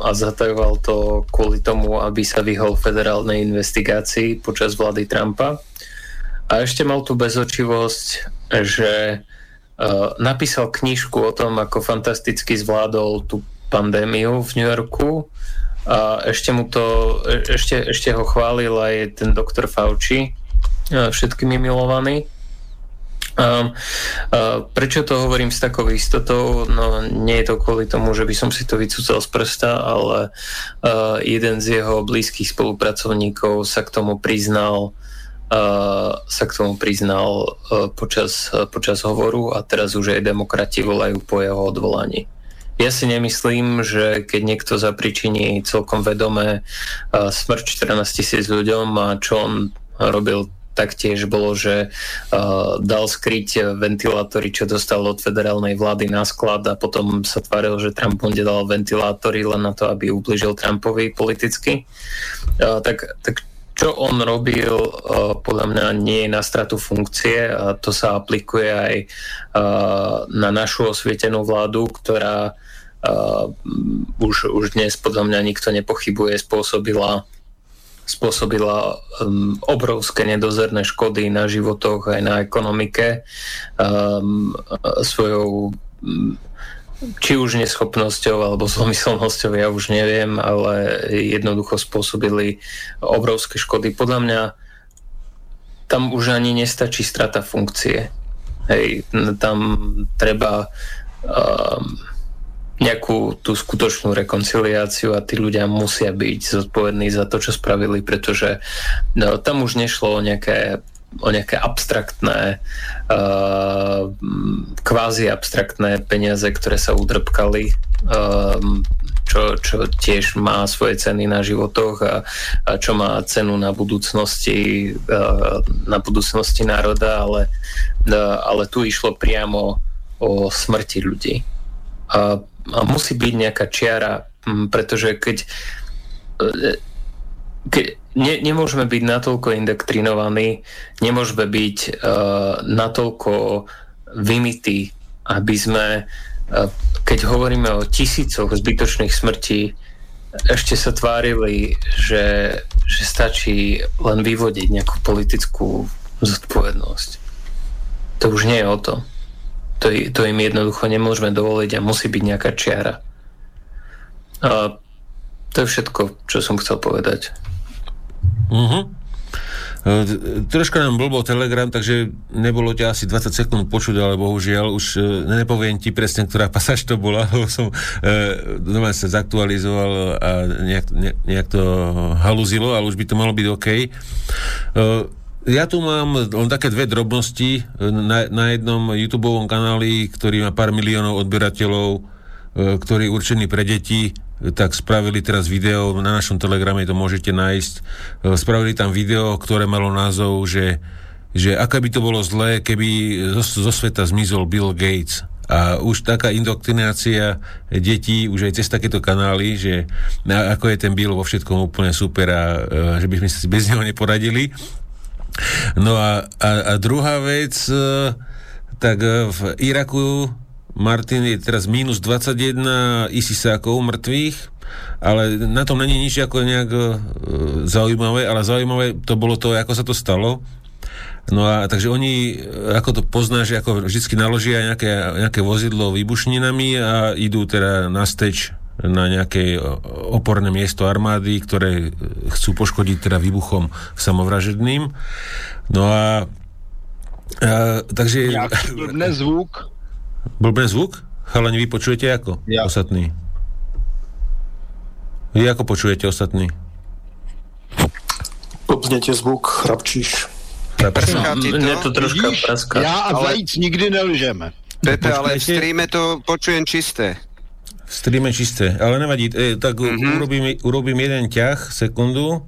a zatajoval to kvôli tomu, aby sa vyhol federálnej investigácii počas vlády Trumpa. A ešte mal tú bezočivosť, že napísal knižku o tom, ako fantasticky zvládol tú pandémiu v New Yorku A ešte mu to, e, ešte, ešte ho chválil aj ten doktor Fauci, všetkými milovaný. Um, uh, prečo to hovorím s takou istotou? No, nie je to kvôli tomu, že by som si to vycúcal z prsta, ale uh, jeden z jeho blízkych spolupracovníkov sa k tomu priznal uh, sa k tomu priznal uh, počas, uh, počas hovoru a teraz už aj demokrati volajú po jeho odvolaní. Ja si nemyslím, že keď niekto zapričiní celkom vedomé smrť 14 tisíc ľuďom a čo on robil taktiež bolo, že uh, dal skryť ventilátory, čo dostal od federálnej vlády na sklad a potom sa tváril, že Trump mu dal ventilátory len na to, aby ubližil Trumpovi politicky. Uh, tak, tak čo on robil, uh, podľa mňa nie je na stratu funkcie a to sa aplikuje aj na našu osvietenú vládu, ktorá už, už dnes podľa mňa nikto nepochybuje, spôsobila spôsobila um, obrovské nedozerné škody na životoch aj na ekonomike um, svojou um, či už neschopnosťou alebo zlomyselnosťou, ja už neviem, ale jednoducho spôsobili obrovské škody. Podľa mňa tam už ani nestačí strata funkcie. Hej, tam treba um, nejakú tú skutočnú rekonciliáciu a tí ľudia musia byť zodpovední za to, čo spravili, pretože no, tam už nešlo o nejaké o nejaké abstraktné, uh, kvázi abstraktné peniaze, ktoré sa udrbkali, um, čo, čo tiež má svoje ceny na životoch a, a čo má cenu na budúcnosti, uh, na budúcnosti národa, ale, uh, ale tu išlo priamo o smrti ľudí. A musí byť nejaká čiara, pretože keď, e, keď ne, nemôžeme byť natoľko indoktrinovaní, nemôžeme byť uh, natoľko vymytí, aby sme, uh, keď hovoríme o tisícoch zbytočných smrtí, ešte sa tvárili, že, že stačí len vyvodiť nejakú politickú zodpovednosť. To už nie je o tom. To, to im jednoducho nemôžeme dovoliť a musí byť nejaká čiara. A to je všetko, čo som chcel povedať. Uh-huh. Troška nám blbo Telegram, takže nebolo ťa asi 20 sekúnd počuť, ale bohužiaľ už e, nepoviem ti presne, ktorá pasáž to bola, lebo som uh, sa zaktualizoval a nejak, ne, nejak to haluzilo, ale už by to malo byť OK. Uh, ja tu mám len také dve drobnosti. Na, na jednom YouTube kanáli, ktorý má pár miliónov odberateľov, e, ktorý je určený pre deti, tak spravili teraz video, na našom telegrame to môžete nájsť, e, spravili tam video, ktoré malo názov, že, že aké by to bolo zlé, keby zo, zo sveta zmizol Bill Gates. A už taká indoktrinácia detí, už aj cez takéto kanály, že ako je ten Bill vo všetkom úplne super a e, že by sme si bez neho neporadili. No a, a, a druhá vec, e, tak e, v Iraku Martin je teraz minus 21 isisákov mŕtvych, ale na tom není nič ako nejak uh, zaujímavé, ale zaujímavé to bolo to, ako sa to stalo. No a takže oni, ako to poznáš, ako vždy naložia nejaké, nejaké vozidlo výbušninami a idú teda na steč na nejaké oporné miesto armády, ktoré chcú poškodiť teda výbuchom samovražedným. No a, a takže... Blbne zvuk. Blbne zvuk? Chalani, vy počujete ako? Ja. Ostatní. Vy ako počujete ostatní? Blbnete zvuk, chrapčíš. Mne to troška praská. Ja a zajíc nikdy nelžeme. Pepe, ale v streame to počujem čisté. Streame čisté, ale nevadí. E, tak mm-hmm. urobím, urobím jeden ťah, sekundu.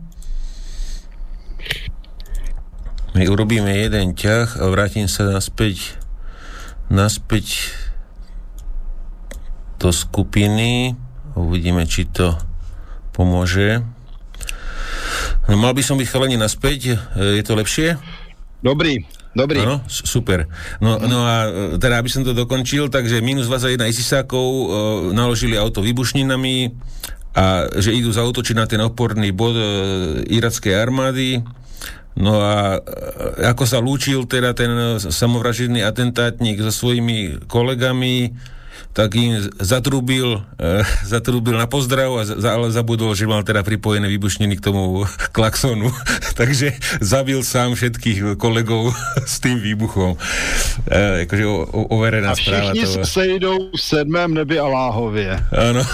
My urobíme jeden ťah a vrátim sa naspäť naspäť do skupiny. Uvidíme, či to pomôže. No, mal by som byť chalení naspäť. E, je to lepšie? Dobrý. Dobrý. Áno, super. No, no a e, teda, aby som to dokončil, takže minus 21 isisákov e, naložili auto výbušninami a že idú zautočiť na ten oporný bod e, irackej armády. No a e, ako sa lúčil teda ten samovražedný atentátnik so svojimi kolegami, tak im zatrúbil, e, zatrúbil na pozdrav, a za, ale zabudol, že mal teda pripojené výbušniny k tomu klaxonu. Takže zabil sám všetkých kolegov s tým výbuchom. E, akože o, o, overená a správa. všichni to... se jdou v sedmém nebi a láhově. Áno.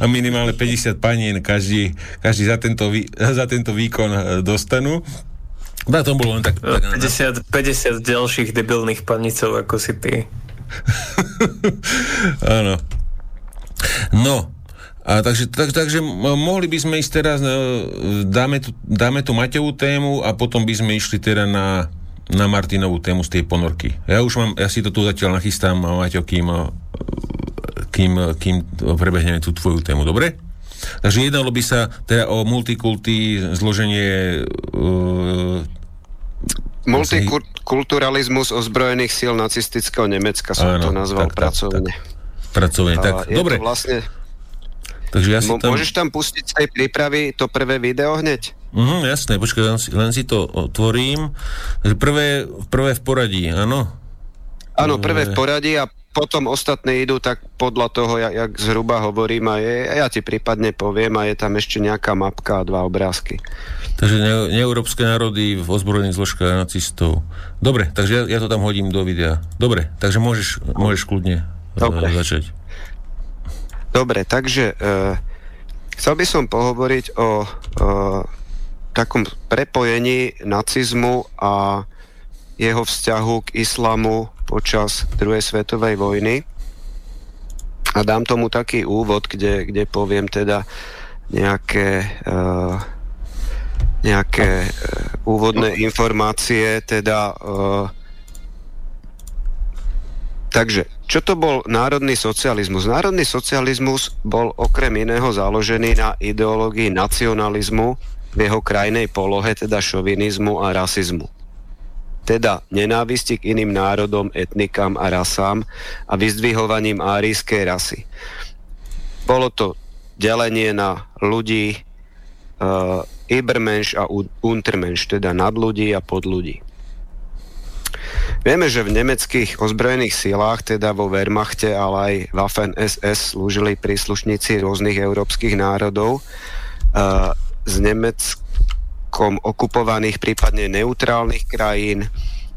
a minimálne 50 panín každý, každý za, tento, vý, za tento výkon e, dostanú. Na tom bolo len tak... tak 50, 50 ďalších debilných panicov, ako si ty. Áno. No, a takže, tak, takže mohli by sme ísť teraz, no, dáme tu, dáme tu Maťovú tému a potom by sme išli teda na, na Martinovú tému z tej ponorky. Ja už mám, ja si to tu zatiaľ nachystám, Maťo, kým, kým, kým prebehneme tú tvoju tému, dobre? Takže jednalo by sa teda o multikulty, zloženie uh, Multikulturalizmus ozbrojených síl nacistického Nemecka som Áno, to nazval tak, pracovne. Tak, tak. Pracovne, tak. Dobre. vlastne... Takže ja si tam... Môžeš tam pustiť z tej prípravy to prvé video hneď? Mhm, jasné, počkaj, len si, len si to otvorím. Prvé, prvé v poradí, áno? Áno, prvé v poradí a potom ostatné idú tak podľa toho, jak, jak zhruba hovorím a je, ja ti prípadne poviem a je tam ešte nejaká mapka a dva obrázky. Takže ne, neeurópske národy v ozbrojených zložkách nacistov. Dobre, takže ja, ja to tam hodím do videa. Dobre, takže môžeš, môžeš kľudne e, Dobre. začať. Dobre, takže uh, chcel by som pohovoriť o uh, takom prepojení nacizmu a jeho vzťahu k islamu počas druhej svetovej vojny. A dám tomu taký úvod, kde, kde poviem teda nejaké, uh, nejaké uh, úvodné informácie, teda uh, takže čo to bol národný socializmus? Národný socializmus bol okrem iného založený na ideológii nacionalizmu v jeho krajnej polohe, teda šovinizmu a rasizmu teda nenávisti k iným národom, etnikám a rasám a vyzdvihovaním árijskej rasy. Bolo to delenie na ľudí uh, Ibermensch a Untermensch, teda nad ľudí a pod ľudí. Vieme, že v nemeckých ozbrojených silách, teda vo Wehrmachte, ale aj Waffen SS slúžili príslušníci rôznych európskych národov. Uh, z Nemecka kom okupovaných, prípadne neutrálnych krajín,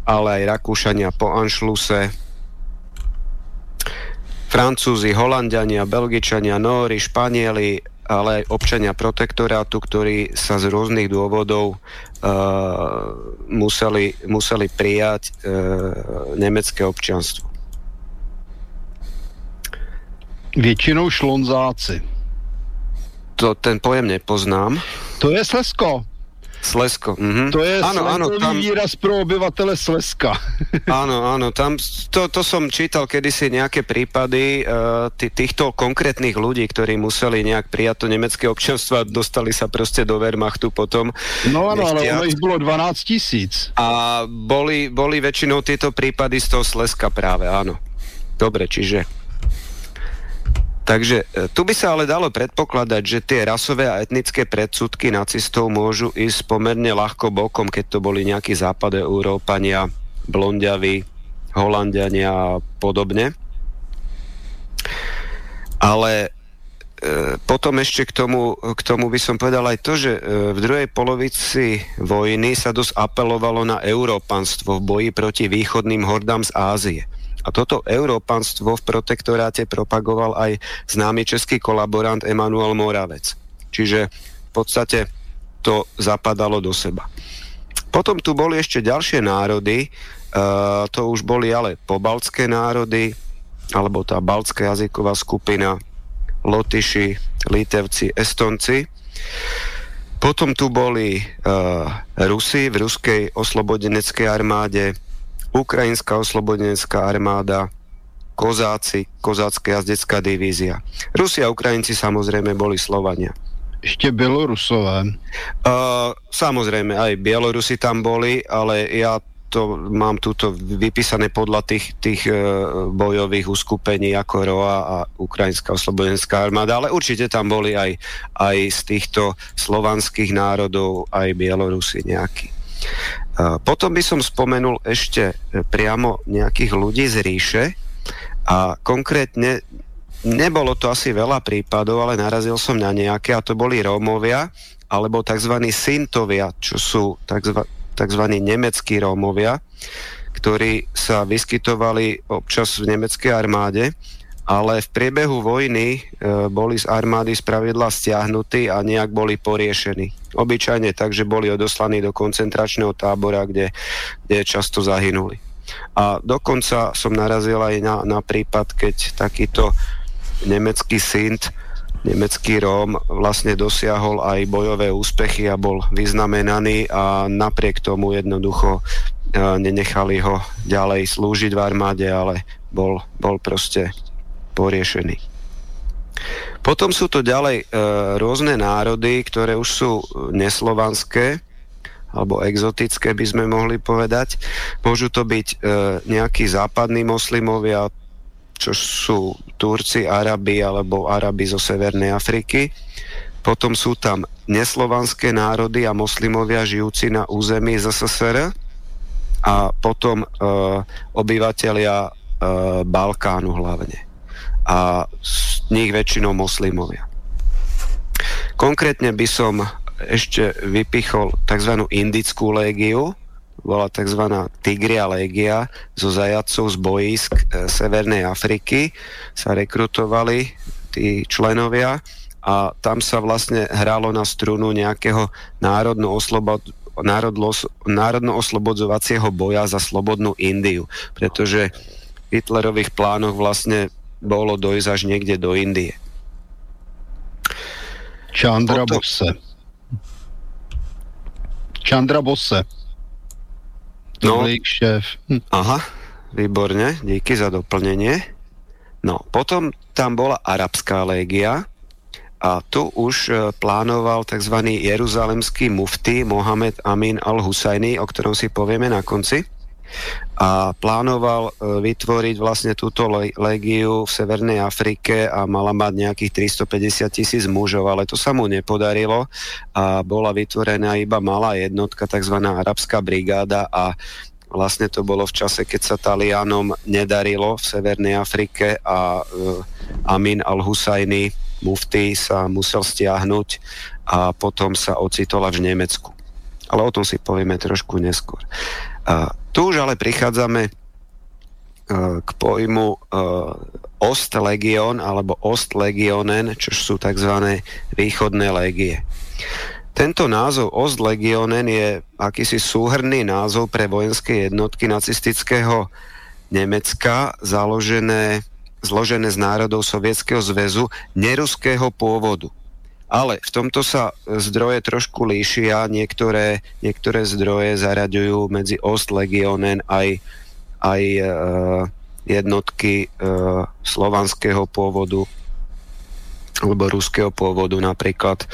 ale aj Rakúšania po Anšluse, Francúzi, Holandiania, Belgičania, Nóri, Španieli, ale aj občania protektorátu, ktorí sa z rôznych dôvodov uh, museli, museli prijať uh, nemecké občianstvo. Většinou šlonzáci. To, ten pojem nepoznám. To je Slesko. Slesko. Mm-hmm. To je áno, áno, tam... výraz pro obyvatele Sleska. áno, áno, tam to, to som čítal kedysi nejaké prípady uh, týchto konkrétnych ľudí, ktorí museli nejak prijať to nemecké občanstvo a dostali sa proste do Wehrmachtu potom. No áno, ale ono ich bolo 12 tisíc. A boli, boli väčšinou tieto prípady z toho Sleska práve, áno. Dobre, čiže Takže e, tu by sa ale dalo predpokladať, že tie rasové a etnické predsudky nacistov môžu ísť pomerne ľahko bokom, keď to boli nejakí západe Európania, blondiaví, Holandiania a podobne. Ale e, potom ešte k tomu, k tomu by som povedal aj to, že e, v druhej polovici vojny sa dosť apelovalo na európanstvo v boji proti východným hordám z Ázie. A toto európanstvo v protektoráte propagoval aj známy český kolaborant Emanuel Moravec. Čiže v podstate to zapadalo do seba. Potom tu boli ešte ďalšie národy, uh, to už boli ale pobaltské národy, alebo tá baltská jazyková skupina, Lotyši, Litevci, Estonci. Potom tu boli uh, Rusi v ruskej oslobodeneckej armáde, Ukrajinská oslobodenecká armáda, kozáci, kozácká jazdecká divízia. Rusi a Ukrajinci samozrejme boli Slovania. Ešte Bielorusové. Uh, samozrejme, aj Bielorusi tam boli, ale ja to mám túto vypísané podľa tých, tých uh, bojových uskupení ako ROA a Ukrajinská oslobodenská armáda, ale určite tam boli aj, aj z týchto slovanských národov aj Bielorusi nejakí. Potom by som spomenul ešte e, priamo nejakých ľudí z ríše A konkrétne nebolo to asi veľa prípadov, ale narazil som na nejaké a to boli Rómovia alebo tzv. Sintovia, čo sú tzv. tzv. nemeckí Rómovia, ktorí sa vyskytovali občas v nemeckej armáde ale v priebehu vojny e, boli z armády spravidla stiahnutí a nejak boli poriešení. Obyčajne tak, že boli odoslaní do koncentračného tábora, kde, kde často zahynuli. A dokonca som narazil aj na, na prípad, keď takýto nemecký Sint, nemecký Róm vlastne dosiahol aj bojové úspechy a bol vyznamenaný a napriek tomu jednoducho e, nenechali ho ďalej slúžiť v armáde, ale bol, bol proste poriešený. Potom sú to ďalej e, rôzne národy, ktoré už sú neslovanské alebo exotické by sme mohli povedať. Môžu to byť e, nejakí západní moslimovia, čo sú Turci, Arabi alebo Arabi zo Severnej Afriky. Potom sú tam neslovanské národy a moslimovia žijúci na území ZSSR a potom e, obyvateľia e, Balkánu hlavne a z nich väčšinou moslimovia. Konkrétne by som ešte vypichol tzv. indickú légiu, bola tzv. Tigria légia zo zajacov z boisk e, Severnej Afriky. Sa rekrutovali tí členovia a tam sa vlastne hralo na strunu nejakého národno-oslobod národno-oslobodzovacieho boja za slobodnú Indiu, pretože v Hitlerových plánoch vlastne bolo dojsť až niekde do Indie. Chandra Potom... Bosse. Chandra Bosse. No, šéf. Hm. Aha, výborne, díky za doplnenie. No, potom tam bola arabská légia a tu už e, plánoval tzv. jeruzalemský mufty Mohamed Amin al-Husajny, o ktorom si povieme na konci a plánoval e, vytvoriť vlastne túto legiu v Severnej Afrike a mala mať nejakých 350 tisíc mužov, ale to sa mu nepodarilo a bola vytvorená iba malá jednotka, tzv. arabská brigáda a vlastne to bolo v čase, keď sa Talianom nedarilo v Severnej Afrike a uh, Amin al-Husajny, mufty, sa musel stiahnuť a potom sa ocitol až v Nemecku. Ale o tom si povieme trošku neskôr. Uh, tu už ale prichádzame e, k pojmu e, Ostlegion alebo Ostlegionen, čo sú tzv. východné légie. Tento názov Ostlegionen je akýsi súhrný názov pre vojenské jednotky nacistického Nemecka, založené, zložené z národov Sovietskeho zväzu neruského pôvodu. Ale v tomto sa zdroje trošku líšia. Niektoré, niektoré zdroje zaraďujú medzi Ostlegionen aj, aj e, jednotky e, slovanského pôvodu alebo ruského pôvodu, napríklad e,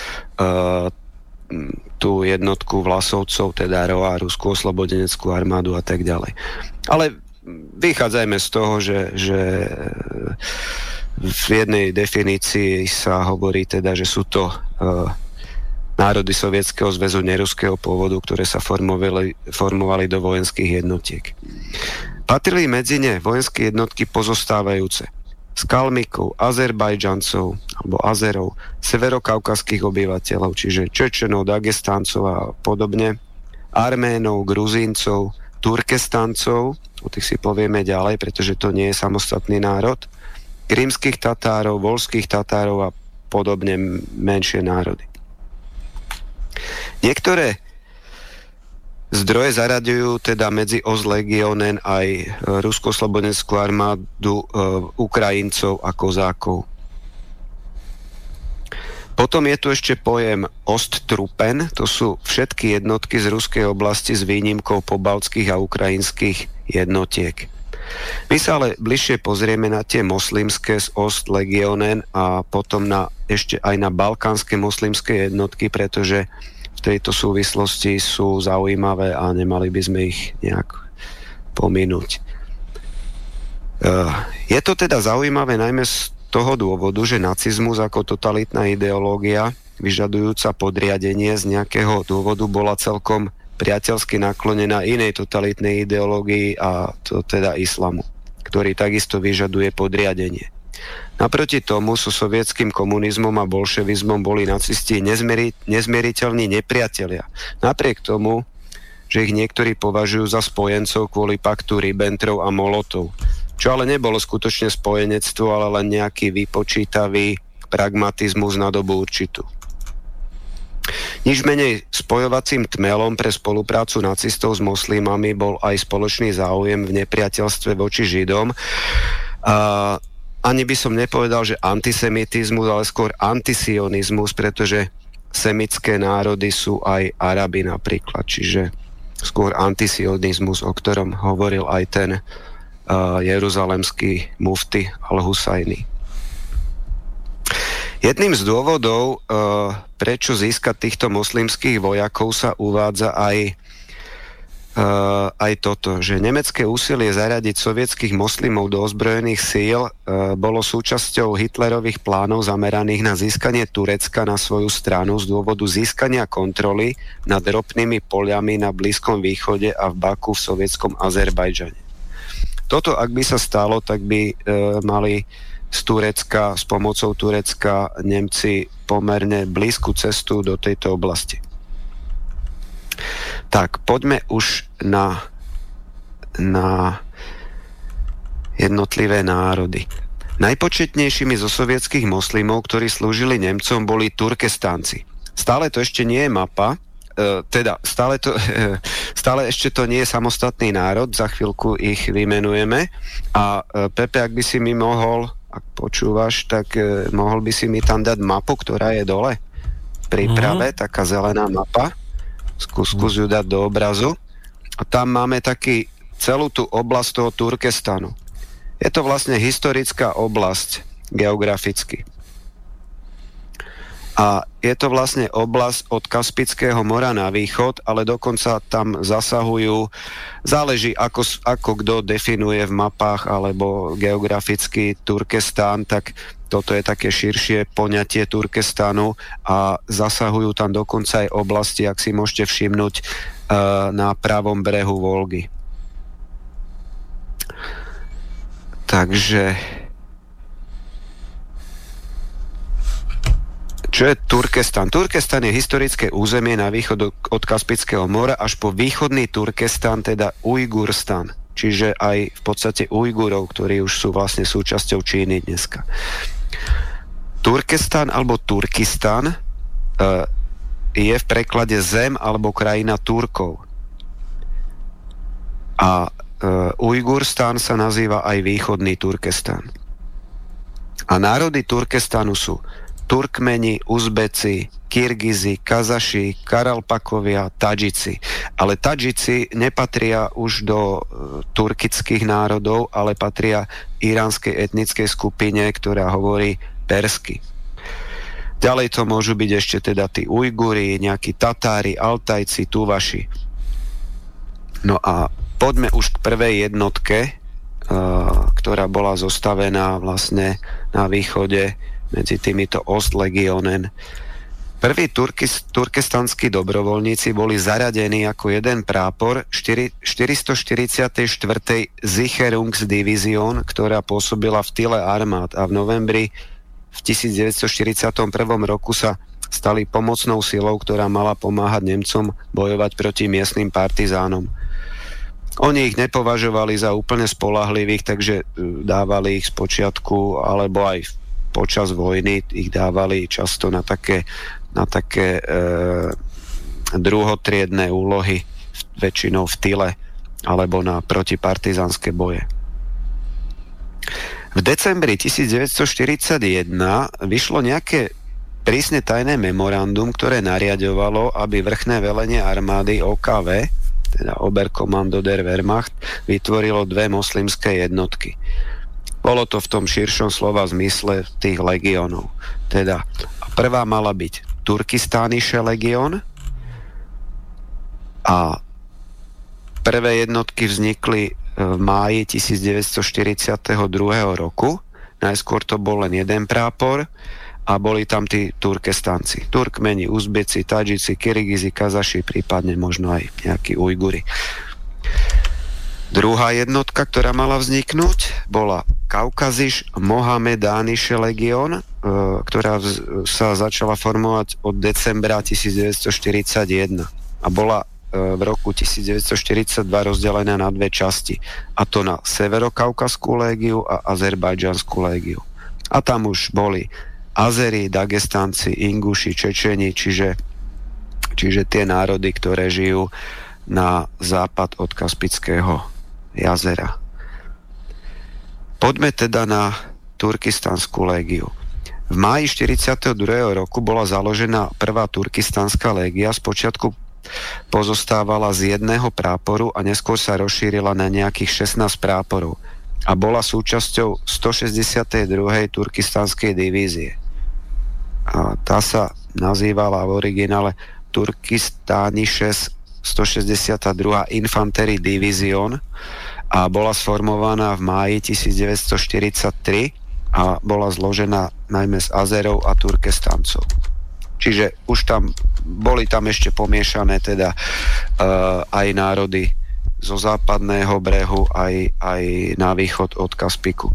tú jednotku vlasovcov, teda ROA, Ruskú oslobodeneckú armádu a tak ďalej. Ale vychádzajme z toho, že, že v jednej definícii sa hovorí teda, že sú to uh, národy Sovietskeho zväzu neruského pôvodu, ktoré sa formovali, formovali do vojenských jednotiek. Patrili medzi ne vojenské jednotky pozostávajúce z Kalmikov, Azerbajdžancov alebo Azerov, severokaukaských obyvateľov, čiže Čečenov, Dagestáncov a podobne, Arménov, Gruzíncov, Turkestáncov, o tých si povieme ďalej, pretože to nie je samostatný národ, krymských Tatárov, volských Tatárov a podobne menšie národy. Niektoré zdroje zaraďujú teda medzi Ozlegionen aj Rusko-slobodenskú armádu e, Ukrajincov a Kozákov. Potom je tu ešte pojem Osttrupen, to sú všetky jednotky z ruskej oblasti s výnimkou pobaltských a ukrajinských jednotiek. My sa ale bližšie pozrieme na tie moslimské z Ost Legionen a potom na, ešte aj na balkánske moslimské jednotky, pretože v tejto súvislosti sú zaujímavé a nemali by sme ich nejak pominúť. Eh, je to teda zaujímavé najmä z toho dôvodu, že nacizmus ako totalitná ideológia vyžadujúca podriadenie z nejakého dôvodu bola celkom priateľsky naklonená inej totalitnej ideológii a to teda islamu. ktorý takisto vyžaduje podriadenie. Naproti tomu sú sovietským komunizmom a bolševizmom boli nacisti nezmeri, nezmieriteľní nepriatelia. Napriek tomu, že ich niektorí považujú za spojencov kvôli paktu Ribbentrop a Molotov. Čo ale nebolo skutočne spojenectvo, ale len nejaký vypočítavý pragmatizmus na dobu určitú. Nič menej spojovacím tmelom pre spoluprácu nacistov s moslimami bol aj spoločný záujem v nepriateľstve voči Židom. A ani by som nepovedal, že antisemitizmus, ale skôr antisionizmus, pretože semické národy sú aj Araby napríklad, čiže skôr antisionizmus, o ktorom hovoril aj ten uh, jeruzalemský mufty al-Husajny. Jedným z dôvodov, uh, prečo získať týchto moslimských vojakov sa uvádza aj uh, aj toto, že nemecké úsilie zaradiť sovietských moslimov do ozbrojených síl uh, bolo súčasťou Hitlerových plánov zameraných na získanie Turecka na svoju stranu z dôvodu získania kontroly nad ropnými poliami na Blízkom východe a v Baku v sovietskom Azerbajdžane. Toto, ak by sa stalo, tak by uh, mali z Turecka, s pomocou Turecka Nemci pomerne blízku cestu do tejto oblasti. Tak, poďme už na, na jednotlivé národy. Najpočetnejšími zo sovietských moslimov, ktorí slúžili Nemcom, boli Turkestánci. Stále to ešte nie je mapa, e, teda stále, to, e, stále ešte to nie je samostatný národ, za chvíľku ich vymenujeme. A e, Pepe, ak by si mi mohol, ak počúvaš, tak mohol by si mi tam dať mapu, ktorá je dole v príprave, mm-hmm. taká zelená mapa. Skús, skús ju dať do obrazu. A tam máme taký celú tú oblasť toho Turkestanu. Je to vlastne historická oblasť geograficky. A je to vlastne oblasť od Kaspického mora na východ, ale dokonca tam zasahujú, záleží ako, ako kto definuje v mapách alebo geograficky Turkestán, tak toto je také širšie poňatie Turkestanu a zasahujú tam dokonca aj oblasti, ak si môžete všimnúť, eh, na pravom brehu Volgy. Takže Čo je Turkestan? Turkestan je historické územie na východ od Kaspického mora až po východný Turkestan, teda Ujgurstan. Čiže aj v podstate Ujgurov, ktorí už sú vlastne súčasťou Číny dneska. Turkestan alebo Turkistan uh, je v preklade zem alebo krajina Turkov. A uh, Ujgurstan sa nazýva aj východný Turkestan. A národy Turkestanu sú Turkmeni, Uzbeci, Kirgizi, Kazaši, Karalpakovia, Tadžici. Ale Tadžici nepatria už do e, turkických národov, ale patria iránskej etnickej skupine, ktorá hovorí persky. Ďalej to môžu byť ešte teda tí Ujguri, nejakí Tatári, Altajci, Tuvaši. No a poďme už k prvej jednotke, uh, ktorá bola zostavená vlastne na východe medzi týmito Ostlegionen. Prví turkis, turkestanskí dobrovoľníci boli zaradení ako jeden prápor 4, 444. Sicherungsdivision, ktorá pôsobila v tyle armád a v novembri v 1941 roku sa stali pomocnou silou, ktorá mala pomáhať Nemcom bojovať proti miestnym partizánom. Oni ich nepovažovali za úplne spolahlivých, takže e, dávali ich z počiatku, alebo aj v počas vojny ich dávali často na také, na také e, druhotriedné úlohy, väčšinou v tyle alebo na protipartizánske boje. V decembri 1941 vyšlo nejaké prísne tajné memorandum, ktoré nariadovalo, aby vrchné velenie armády OKV, teda Oberkommando der Wehrmacht, vytvorilo dve moslimské jednotky. Bolo to v tom širšom slova zmysle tých legiónov. Teda prvá mala byť Turkistániše legión a prvé jednotky vznikli e, v máji 1942 roku. Najskôr to bol len jeden prápor a boli tam tí turkestanci. Turkmeni, Uzbeci, Tadžici, Kirigizi, Kazaši, prípadne možno aj nejakí Ujguri. Druhá jednotka, ktorá mala vzniknúť, bola Kaukaziš Mohamedaniše legion, e, ktorá sa začala formovať od decembra 1941 a bola e, v roku 1942 rozdelená na dve časti, a to na Severokaukaskú légiu a Azerbajdžanskú légiu. A tam už boli Azeri, Dagestanci, Inguši, Čečeni, čiže, čiže tie národy, ktoré žijú na západ od Kaspického jazera. Poďme teda na Turkistanskú légiu. V máji 42. roku bola založená prvá turkistanská légia, spočiatku pozostávala z jedného práporu a neskôr sa rozšírila na nejakých 16 práporov a bola súčasťou 162. turkistanskej divízie. A tá sa nazývala v originále Turkistáni 6 162. Infantery Division a bola sformovaná v máji 1943 a bola zložená najmä z Azerov a Turkestancov. Čiže už tam boli tam ešte pomiešané teda uh, aj národy zo západného brehu aj, aj na východ od Kaspiku.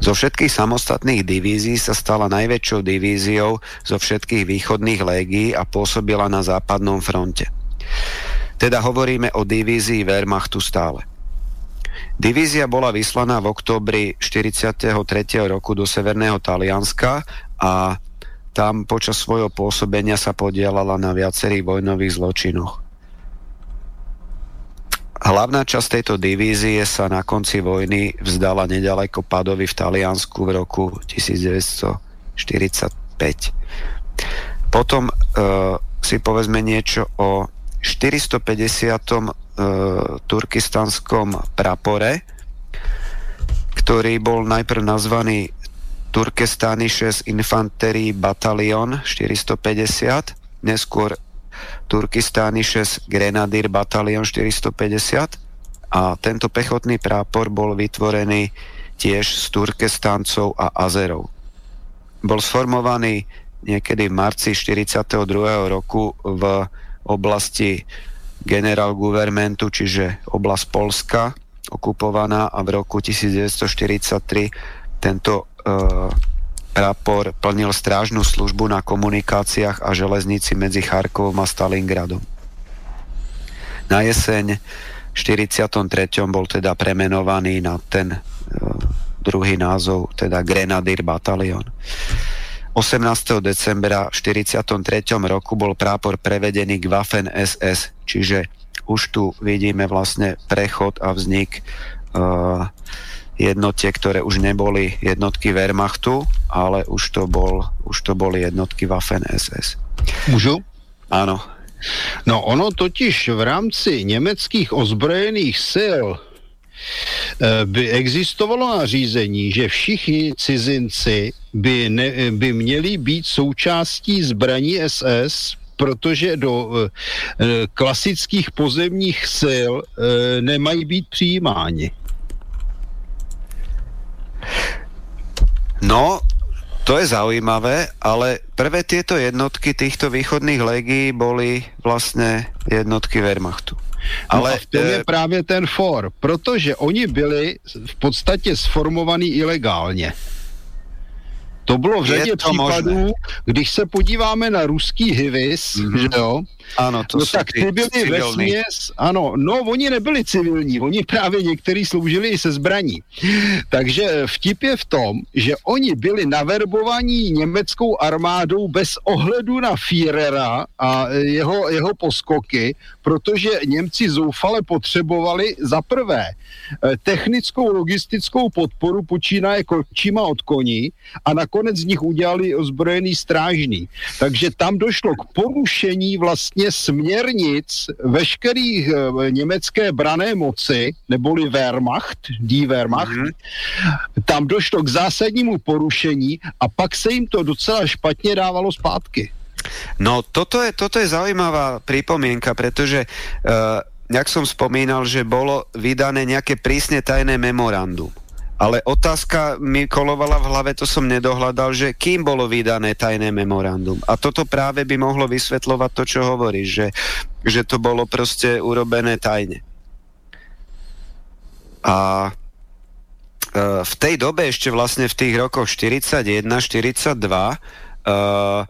Zo všetkých samostatných divízií sa stala najväčšou divíziou zo všetkých východných légií a pôsobila na západnom fronte. Teda hovoríme o divízii Wehrmachtu stále. Divízia bola vyslaná v oktobri 43. roku do Severného Talianska a tam počas svojho pôsobenia sa podielala na viacerých vojnových zločinoch. Hlavná časť tejto divízie sa na konci vojny vzdala nedaleko Padovi v Taliansku v roku 1945. Potom e, si povedzme niečo o 450. E, turkistanskom prapore, ktorý bol najprv nazvaný Turkestani 6 Infantery Batalion 450, neskôr Turkistány 6 Grenadier Batalion 450 a tento pechotný prápor bol vytvorený tiež z Turkestáncov a Azerov. Bol sformovaný niekedy v marci 42. roku v oblasti generál guvermentu, čiže oblasť Polska, okupovaná a v roku 1943 tento e, prapor plnil strážnu službu na komunikáciách a železnici medzi Charkovom a Stalingradom. Na jeseň v 43. bol teda premenovaný na ten e, druhý názov, teda Grenadier Batalion. 18. decembra v 43. roku bol prápor prevedený k Waffen SS, čiže už tu vidíme vlastne prechod a vznik uh, jednotie, ktoré už neboli jednotky Wehrmachtu, ale už to, bol, už to boli jednotky Waffen SS. Můžu? Áno. No ono totiž v rámci německých ozbrojených sil Eh, by existovalo nařízení, že všichni cizinci by, ne, by měli být součástí zbraní SS, protože do e, klasických pozemních sil e, nemají být přijímáni. No, to je zaujímavé, ale prvé tieto jednotky týchto východných legií boli vlastne jednotky Wehrmachtu. No Ale v tom je právě ten for, protože oni byli v podstatě sformovaní ilegálně. To bylo v řadě případů, možné. když se podíváme na ruský Hivis, mm-hmm. že jo, ano, to no tak ty byli ve směs, ano, no oni nebyli civilní, oni právě někteří sloužili i se zbraní. Takže vtip je v tom, že oni byli naverbovaní německou armádou bez ohledu na Führera a jeho, jeho poskoky, protože Němci zoufale potřebovali za prvé eh, technickou logistickou podporu počínaje kočíma od koní a nakonec z nich udělali ozbrojený strážný. Takže tam došlo k porušení vlastně vlastně směrnic veškerých e, německé brané moci, neboli Wehrmacht, die Wehrmacht, mm-hmm. tam došlo k zásadnímu porušení a pak se jim to docela špatně dávalo zpátky. No toto je, toto je zaujímavá pripomienka, pretože uh, jak som spomínal, že bolo vydané nejaké prísne tajné memorandum. Ale otázka mi kolovala v hlave, to som nedohľadal, že kým bolo vydané tajné memorandum. A toto práve by mohlo vysvetľovať to, čo hovoríš, že, že to bolo proste urobené tajne. A e, v tej dobe ešte vlastne v tých rokoch 41, 42 uh,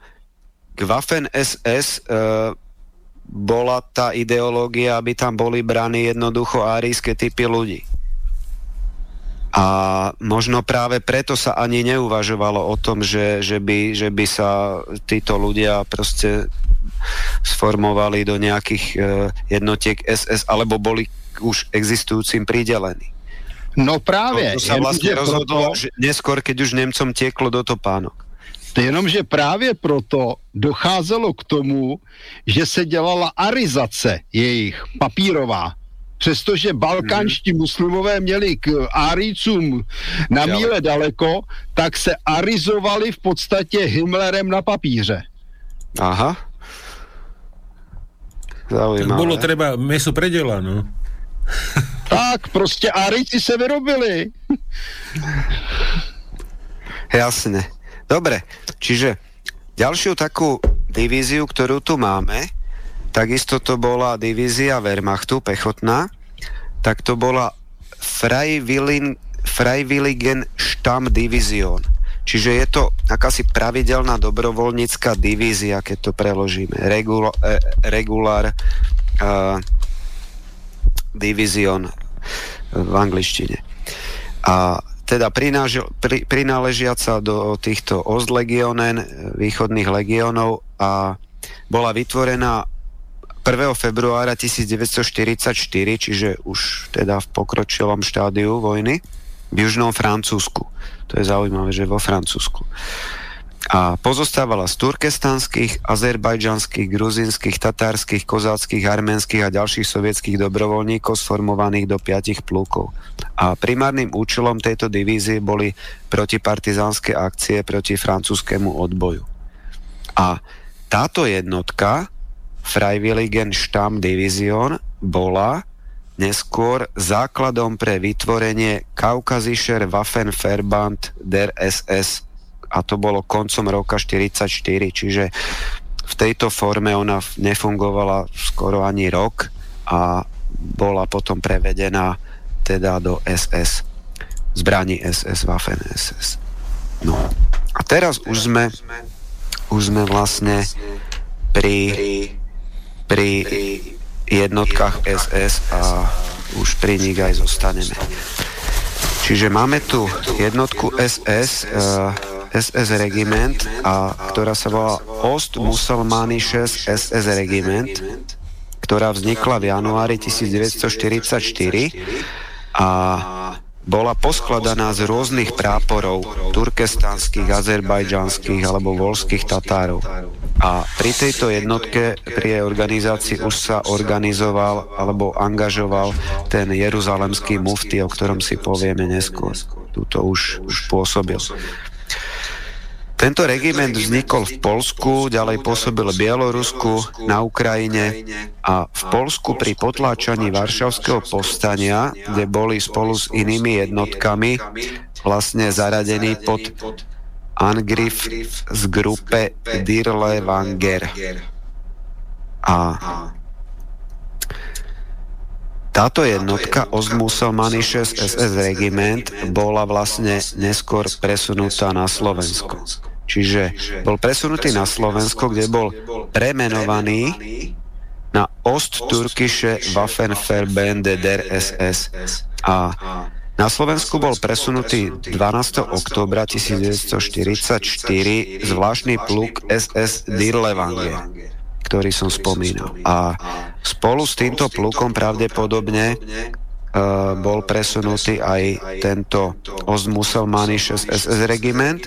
Waffen SS uh, bola tá ideológia, aby tam boli brány jednoducho árijské typy ľudí. A možno práve preto sa ani neuvažovalo o tom, že, že, by, že by sa títo ľudia proste sformovali do nejakých uh, jednotiek SS, alebo boli už existujúcim pridelení. No právě. To, to sa vlastne rozhodlo proto, že neskôr, keď už Nemcom tieklo do topánok. Jenomže právě proto docházelo k tomu, že se dělala arizace jejich papírová. Přestože balkánští hmm. muslimové měli k árícům na míle daleko, tak se arizovali v podstatě Himmlerem na papíře. Aha. Zaujímavé. Bolo treba meso predela, no. tak, prostě árici se vyrobili. Jasne. Dobre, čiže ďalšiu takú divíziu, ktorú tu máme, takisto to bola divízia Wehrmachtu, pechotná, tak to bola Freiwilligen, Freiwilligen Stammdivision. Čiže je to akási pravidelná dobrovoľnícka divízia, keď to preložíme. Regula, eh, regular uh, division v angličtine. A teda prináž, pri, prináležiaca do týchto Ostlegionen, východných legionov a bola vytvorená 1. februára 1944, čiže už teda v pokročilom štádiu vojny, v južnom Francúzsku. To je zaujímavé, že vo Francúzsku a pozostávala z turkestanských, azerbajdžanských, gruzinských, tatárskych, kozáckých, arménskych a ďalších sovietských dobrovoľníkov sformovaných do piatich plúkov. A primárnym účelom tejto divízie boli protipartizánske akcie proti francúzskému odboju. A táto jednotka Freiwilligen Stamm Division bola neskôr základom pre vytvorenie Kaukazischer Waffenverband der SS a to bolo koncom roka 44, čiže v tejto forme ona nefungovala skoro ani rok a bola potom prevedená teda do SS, zbraní SS, Waffen SS. No. A teraz už sme, už sme vlastne pri, pri jednotkách SS a už pri nich aj zostaneme. Čiže máme tu jednotku SS, SS Regiment, a, ktorá sa volá Ost Musalmanisches SS Regiment, ktorá vznikla v januári 1944 a bola poskladaná z rôznych práporov turkestanských, azerbajdžanských alebo volských Tatárov. A pri tejto jednotke, pri jej organizácii už sa organizoval alebo angažoval ten jeruzalemský mufti, o ktorom si povieme neskôr. Tuto už, už pôsobil. Tento regiment vznikol v Polsku, ďalej pôsobil v Bielorusku, na Ukrajine a v Polsku pri potláčaní Varšavského povstania, kde boli spolu s inými jednotkami vlastne zaradení pod Angriff z grupe Dirlewanger. A táto jednotka Ostmuselmanisches SS Regiment bola vlastne neskôr presunutá na Slovensko. Čiže bol presunutý na Slovensko, kde bol premenovaný na Osttürkische Waffenverbände der SS. A na Slovensku bol presunutý 12. októbra 1944 zvláštny pluk SS Dirlewanger ktorý som spomínal. A spolu s týmto plukom pravdepodobne Uh, bol presunutý aj tento Ostmuselmanisches SS regiment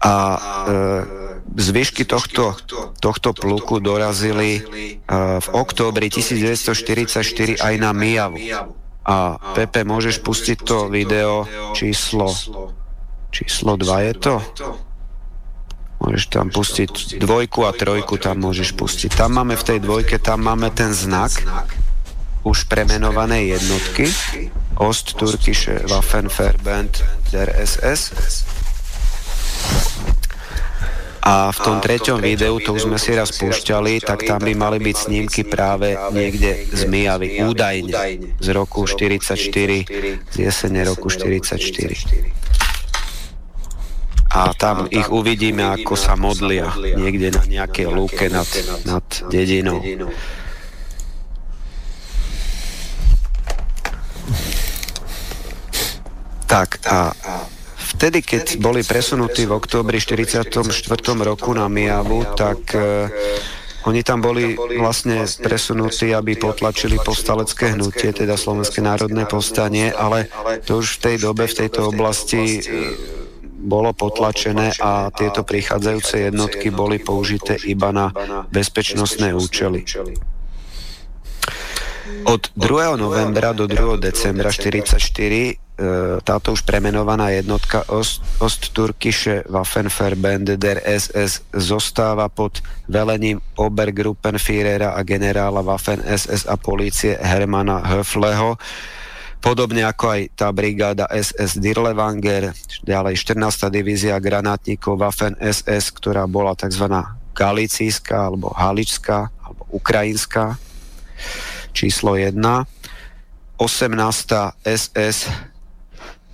a uh, zvyšky tohto, tohto pluku dorazili uh, v októbri 1944 aj na Mijavu. A Pepe, môžeš pustiť to video číslo číslo 2 je to? Môžeš tam pustiť dvojku a trojku, tam môžeš pustiť. Tam máme v tej dvojke, tam máme ten znak už premenovanej jednotky Osttürkische Waffenverband der SS. A v tom treťom videu, to už sme si raz púšťali, tak tam by mali byť snímky práve niekde z Mijavy, údajne, z roku 44, z jesene roku 44. A tam ich uvidíme, ako sa modlia niekde na nejakej lúke nad, nad dedinou. Tak a vtedy, keď boli presunutí v októbri 44. roku na Mijavu, tak uh, oni tam boli vlastne presunutí, aby potlačili povstalecké hnutie, teda Slovenské národné povstanie, ale to už v tej dobe, v tejto oblasti uh, bolo potlačené a tieto prichádzajúce jednotky boli použité iba na bezpečnostné účely. Od 2. novembra do 2. decembra 1944 E, táto už premenovaná jednotka Ost, Osttürkische Waffenverbände der SS zostáva pod velením Obergruppenführera a generála Waffen SS a polície Hermana Höfleho. Podobne ako aj tá brigáda SS Dirlewanger, ďalej 14. divízia granátnikov Waffen SS, ktorá bola tzv. galicijská alebo haličská alebo ukrajinská, číslo 1. 18. SS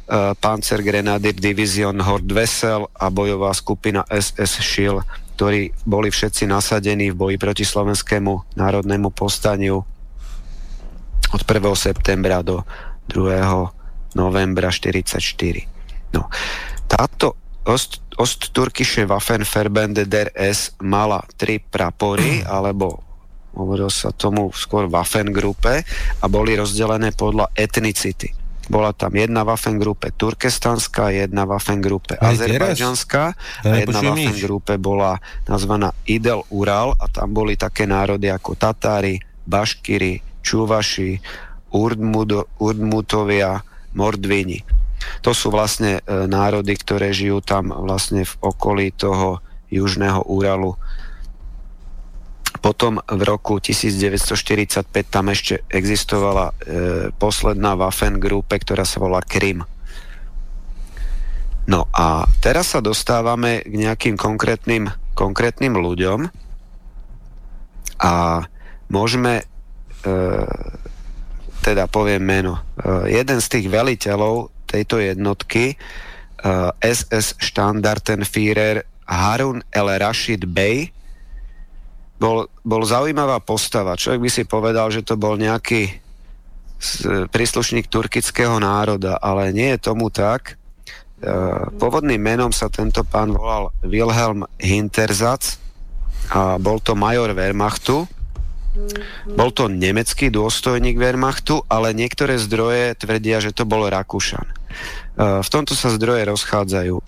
Eh, Panzer Grenadier Division Hord Wessel a bojová skupina SS Shield, ktorí boli všetci nasadení v boji proti slovenskému národnému povstaniu od 1. septembra do 2. novembra 1944. No, táto Ost, Osttürkische Waffenverbände der S mala tri prapory, alebo hovoril sa tomu skôr Waffengruppe a boli rozdelené podľa etnicity. Bola tam jedna Waffengruppe turkestanská, jedna Waffengruppe azerbajdžanská a jedna Waffengruppe bola nazvaná Idel Ural a tam boli také národy ako Tatári, Baškiri, Čuvaši, Urdmudo, Urdmutovia, Mordvini. To sú vlastne e, národy, ktoré žijú tam vlastne v okolí toho južného Uralu potom v roku 1945 tam ešte existovala e, posledná Waffengruppe, ktorá sa volá Krym. No a teraz sa dostávame k nejakým konkrétnym, konkrétnym ľuďom a môžeme e, teda poviem meno. E, jeden z tých veliteľov tejto jednotky e, SS Standartenführer Harun El Rashid Bey bol, bol zaujímavá postava. Človek by si povedal, že to bol nejaký príslušník turkického národa, ale nie je tomu tak. E, pôvodným menom sa tento pán volal Wilhelm Hinterzac a bol to major Wehrmachtu. Bol to nemecký dôstojník Wehrmachtu, ale niektoré zdroje tvrdia, že to bol Rakúšan. E, v tomto sa zdroje rozchádzajú. E,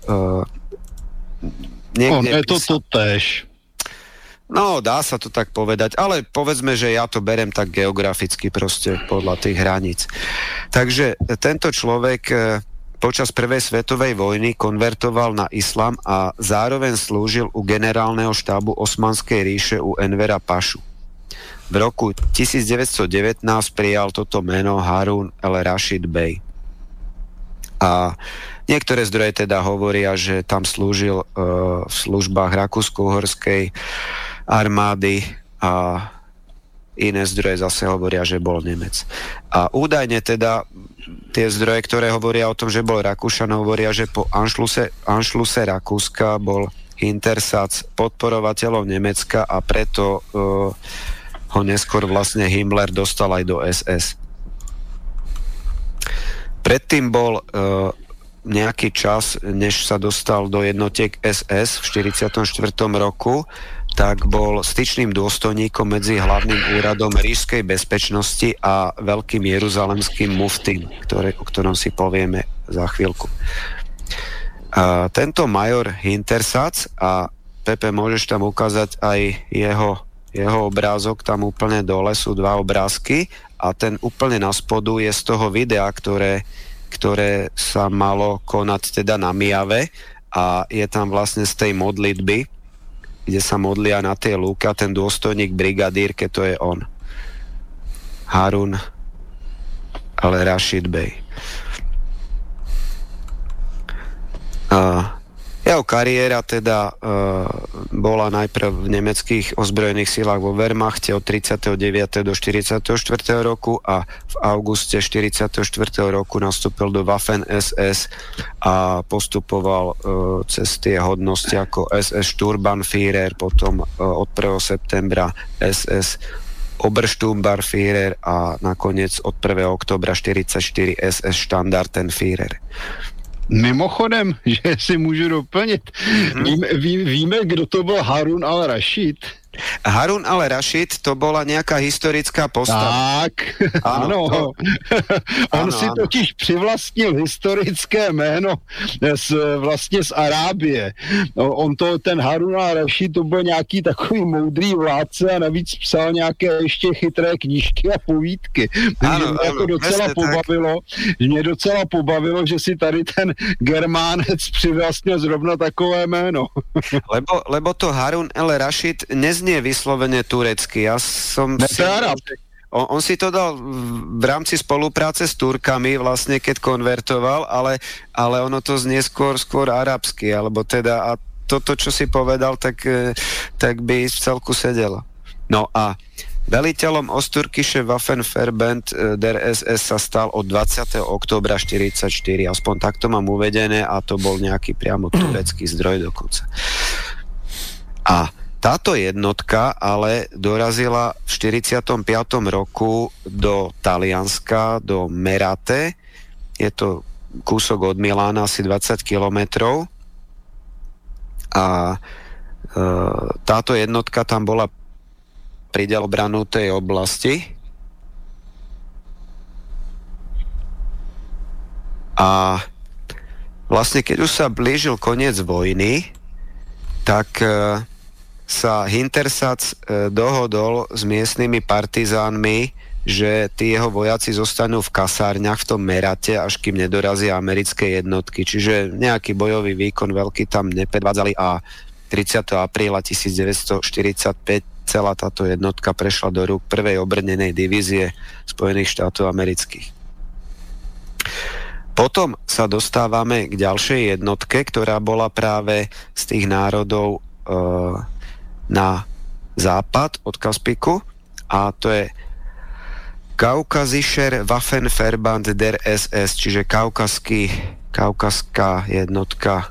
niekde On je to to tež. No, dá sa to tak povedať, ale povedzme, že ja to berem tak geograficky proste podľa tých hraníc. Takže tento človek e, počas prvej svetovej vojny konvertoval na islam a zároveň slúžil u generálneho štábu Osmanskej ríše u Envera Pašu. V roku 1919 prijal toto meno Harun el Rashid Bey. A niektoré zdroje teda hovoria, že tam slúžil uh, v službách Rakúsko-Uhorskej armády a iné zdroje zase hovoria, že bol Nemec. A údajne teda tie zdroje, ktoré hovoria o tom, že bol Rakúšan, hovoria, že po Anšluse, Anšluse Rakúska bol Intersac podporovateľom Nemecka a preto uh, ho neskôr vlastne Himmler dostal aj do SS. Predtým bol uh, nejaký čas, než sa dostal do jednotiek SS v 44. roku, tak bol styčným dôstojníkom medzi hlavným úradom ríšskej bezpečnosti a veľkým jeruzalemským muftým, ktoré, o ktorom si povieme za chvíľku. A tento major Hintersac a Pepe, môžeš tam ukázať aj jeho, jeho obrázok, tam úplne dole sú dva obrázky a ten úplne na spodu je z toho videa, ktoré, ktoré sa malo konať teda na Mijave a je tam vlastne z tej modlitby, kde sa modlia na tie lúka ten dôstojník brigadírke, to je on. Harun al-Rashid Bey. Uh, Jeho kariéra teda e, bola najprv v nemeckých ozbrojených silách vo Wehrmachte od 39. do 44. roku a v auguste 44. roku nastúpil do Waffen SS a postupoval e, cez tie hodnosti ako SS Sturmbannführer, potom e, od 1. septembra SS Obersturmbannführer a nakoniec od 1. oktobra 44 SS Standartenführer. Mimochodem, že si můžu doplnit, mm-hmm. víme, ví, víme, kdo to byl Harun al-Rashid? Harun al-Rashid to bola nejaká historická postava. Tak, ano. To... On ano, si ano. totiž přivlastnil historické jméno z, vlastně z Arábie. On to, ten Harun al-Rashid to byl nějaký takový moudrý vládce a navíc psal nějaké ještě chytré knížky a povídky. Ano, mě ano, jako docela pobavilo, tak. mě docela pobavilo, že si tady ten Germánec přivlastnil zrovna takové jméno. lebo, lebo to Harun al-Rashid nezná neznie vyslovene turecky. Ja som... Ne, si, on, on si to dal v rámci spolupráce s Turkami, vlastne keď konvertoval, ale, ale ono to znie skôr, skôr arabsky, alebo teda a toto, čo si povedal, tak, e, tak by celku sedelo. No a Veliteľom Osturkische Waffenverband e, der SS sa stal od 20. októbra 44, aspoň takto mám uvedené a to bol nejaký priamo turecký zdroj dokonca. A táto jednotka ale dorazila v 45. roku do Talianska, do Merate. Je to kúsok od Milána, asi 20 kilometrov. A e, táto jednotka tam bola pridel obranu tej oblasti. A vlastne keď už sa blížil koniec vojny, tak e, sa Hintersac e, dohodol s miestnymi partizánmi, že tí jeho vojaci zostanú v kasárňach v tom merate, až kým nedorazia americké jednotky. Čiže nejaký bojový výkon veľký tam nepredvádzali a 30. apríla 1945 celá táto jednotka prešla do rúk prvej obrnenej divízie Spojených štátov amerických. Potom sa dostávame k ďalšej jednotke, ktorá bola práve z tých národov e, na západ od Kaspiku a to je Kaukazischer Waffenverband der SS, čiže kaukaský, kaukaská jednotka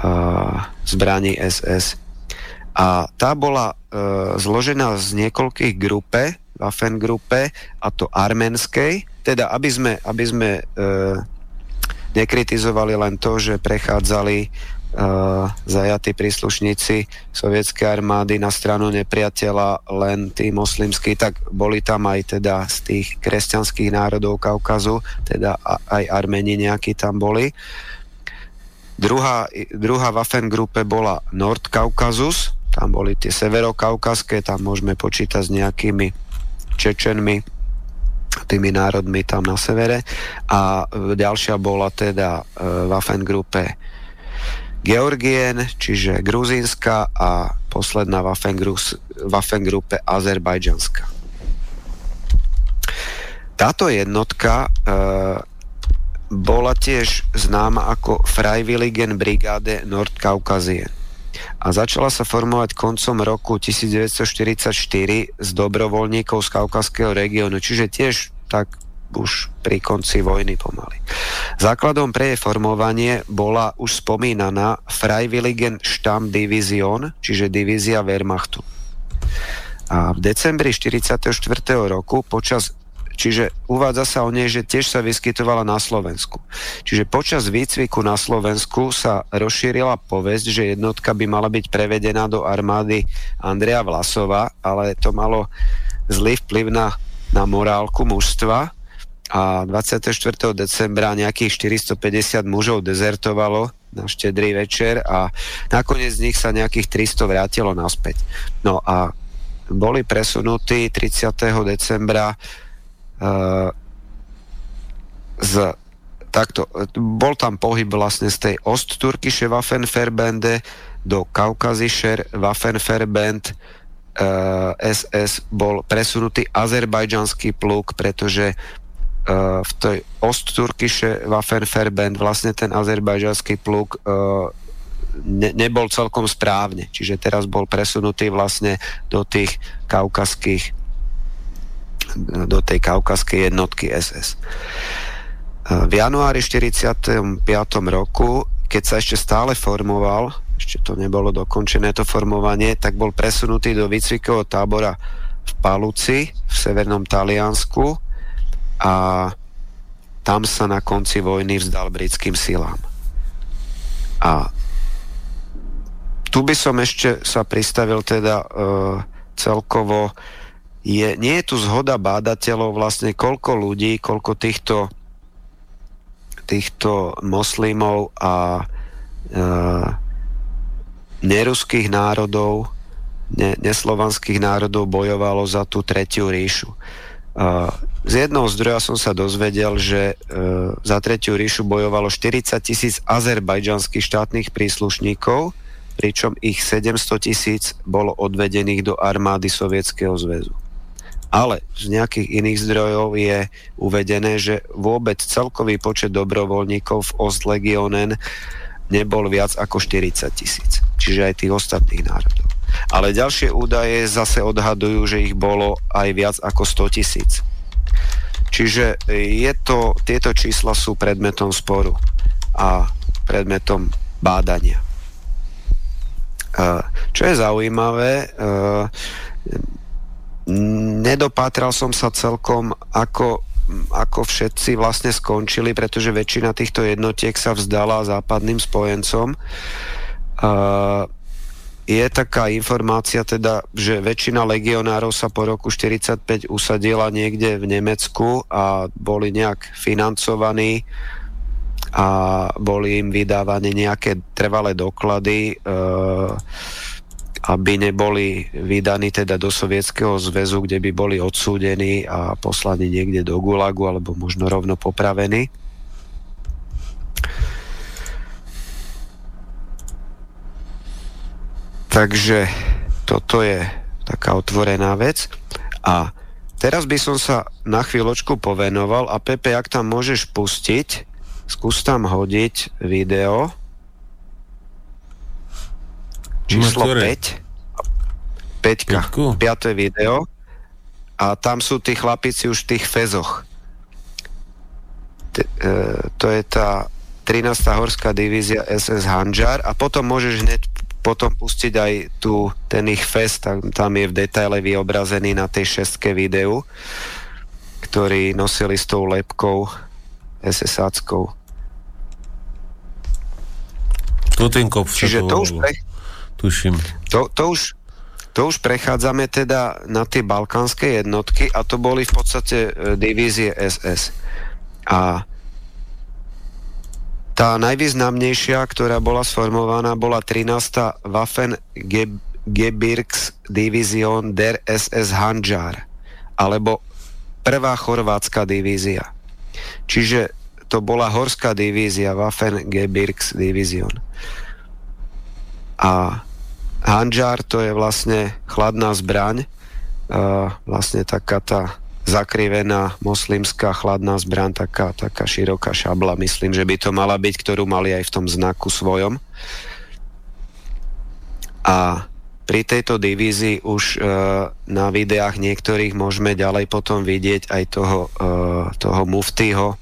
uh, zbraní SS. A tá bola uh, zložená z niekoľkých grupe, Waffengruppe, a to arménskej, teda aby sme, aby sme uh, nekritizovali len to, že prechádzali zajatí príslušníci sovietskej armády na stranu nepriateľa len tí moslimskí, tak boli tam aj teda z tých kresťanských národov Kaukazu, teda aj Armeni nejakí tam boli. Druhá, druhá Waffengruppe bola Nordkaukazus, tam boli tie severokaukaské, tam môžeme počítať s nejakými Čečenmi, tými národmi tam na severe. A ďalšia bola teda uh, Waffengruppe Georgien, čiže Gruzínska a posledná Waffengruppe Azerbajdžanská. Táto jednotka e, bola tiež známa ako Freiwilligen Brigade Nordkaukazien a začala sa formovať koncom roku 1944 z dobrovoľníkov z kaukazského regiónu, čiže tiež tak už pri konci vojny pomaly. Základom pre formovanie bola už spomínaná Freiwilligen Stammdivision, čiže divízia Wehrmachtu. A v decembri 1944. roku počas Čiže uvádza sa o nej, že tiež sa vyskytovala na Slovensku. Čiže počas výcviku na Slovensku sa rozšírila povesť, že jednotka by mala byť prevedená do armády Andreja Vlasova, ale to malo zlý vplyv na, na morálku mužstva a 24. decembra nejakých 450 mužov dezertovalo na štedrý večer a nakoniec z nich sa nejakých 300 vrátilo naspäť. No a boli presunutí 30. decembra uh, z takto, bol tam pohyb vlastne z tej Osttürkische Waffenverbände do Kaukazischer Waffenverband uh, eh, SS bol presunutý azerbajdžanský pluk, pretože v tej Osttürkische Waffenverband vlastne ten azerbajžanský pluk uh, ne, nebol celkom správne. Čiže teraz bol presunutý vlastne do tých kaukaských do tej kaukaskej jednotky SS. V januári 45. roku, keď sa ešte stále formoval, ešte to nebolo dokončené to formovanie, tak bol presunutý do výcvikového tábora v Paluci v severnom Taliansku a tam sa na konci vojny vzdal britským silám. A tu by som ešte sa pristavil teda e, celkovo je, nie je tu zhoda bádateľov vlastne koľko ľudí, koľko týchto týchto moslimov a e, neruských národov, ne, neslovanských národov bojovalo za tú tretiu ríšu. Z jednoho zdroja som sa dozvedel, že e, za tretiu ríšu bojovalo 40 tisíc azerbajdžanských štátnych príslušníkov, pričom ich 700 tisíc bolo odvedených do armády Sovietskeho zväzu ale z nejakých iných zdrojov je uvedené, že vôbec celkový počet dobrovoľníkov v Ostlegionen nebol viac ako 40 tisíc. Čiže aj tých ostatných národov. Ale ďalšie údaje zase odhadujú, že ich bolo aj viac ako 100 tisíc. Čiže je to, tieto čísla sú predmetom sporu a predmetom bádania. Čo je zaujímavé, nedopátral som sa celkom, ako, ako všetci vlastne skončili, pretože väčšina týchto jednotiek sa vzdala západným spojencom. Je taká informácia teda, že väčšina legionárov sa po roku 45 usadila niekde v Nemecku a boli nejak financovaní a boli im vydávané nejaké trvalé doklady. Uh, aby neboli vydaní teda do Sovietskeho zväzu, kde by boli odsúdení a poslaní niekde do Gulagu alebo možno rovno popravení. Takže toto je taká otvorená vec. A teraz by som sa na chvíľočku povenoval a Pepe, ak tam môžeš pustiť, skús tam hodiť video číslo 5. 5. 5. video. A tam sú tí chlapíci už v tých fezoch. T- e, to je tá 13. horská divízia SS Hanžar a potom môžeš hneď potom pustiť aj tu ten ich fest, tam, tam je v detaile vyobrazený na tej šestke videu, ktorý nosili s tou lepkou SS-áckou. Totenkopf Čiže to, to už pre, Tuším. To, to, už, to už prechádzame teda na tie balkánske jednotky a to boli v podstate e, divízie SS. A tá najvýznamnejšia, ktorá bola sformovaná, bola 13. Waffen Gebirgs Division der SS Hanjar, alebo prvá chorvátska divízia. Čiže to bola horská divízia Waffen Gebirgs Division. A Hanžar to je vlastne chladná zbraň, uh, vlastne taká tá zakrivená moslimská chladná zbraň, taká, taká široká šabla, myslím, že by to mala byť, ktorú mali aj v tom znaku svojom. A pri tejto divízii už uh, na videách niektorých môžeme ďalej potom vidieť aj toho, uh, toho muftyho,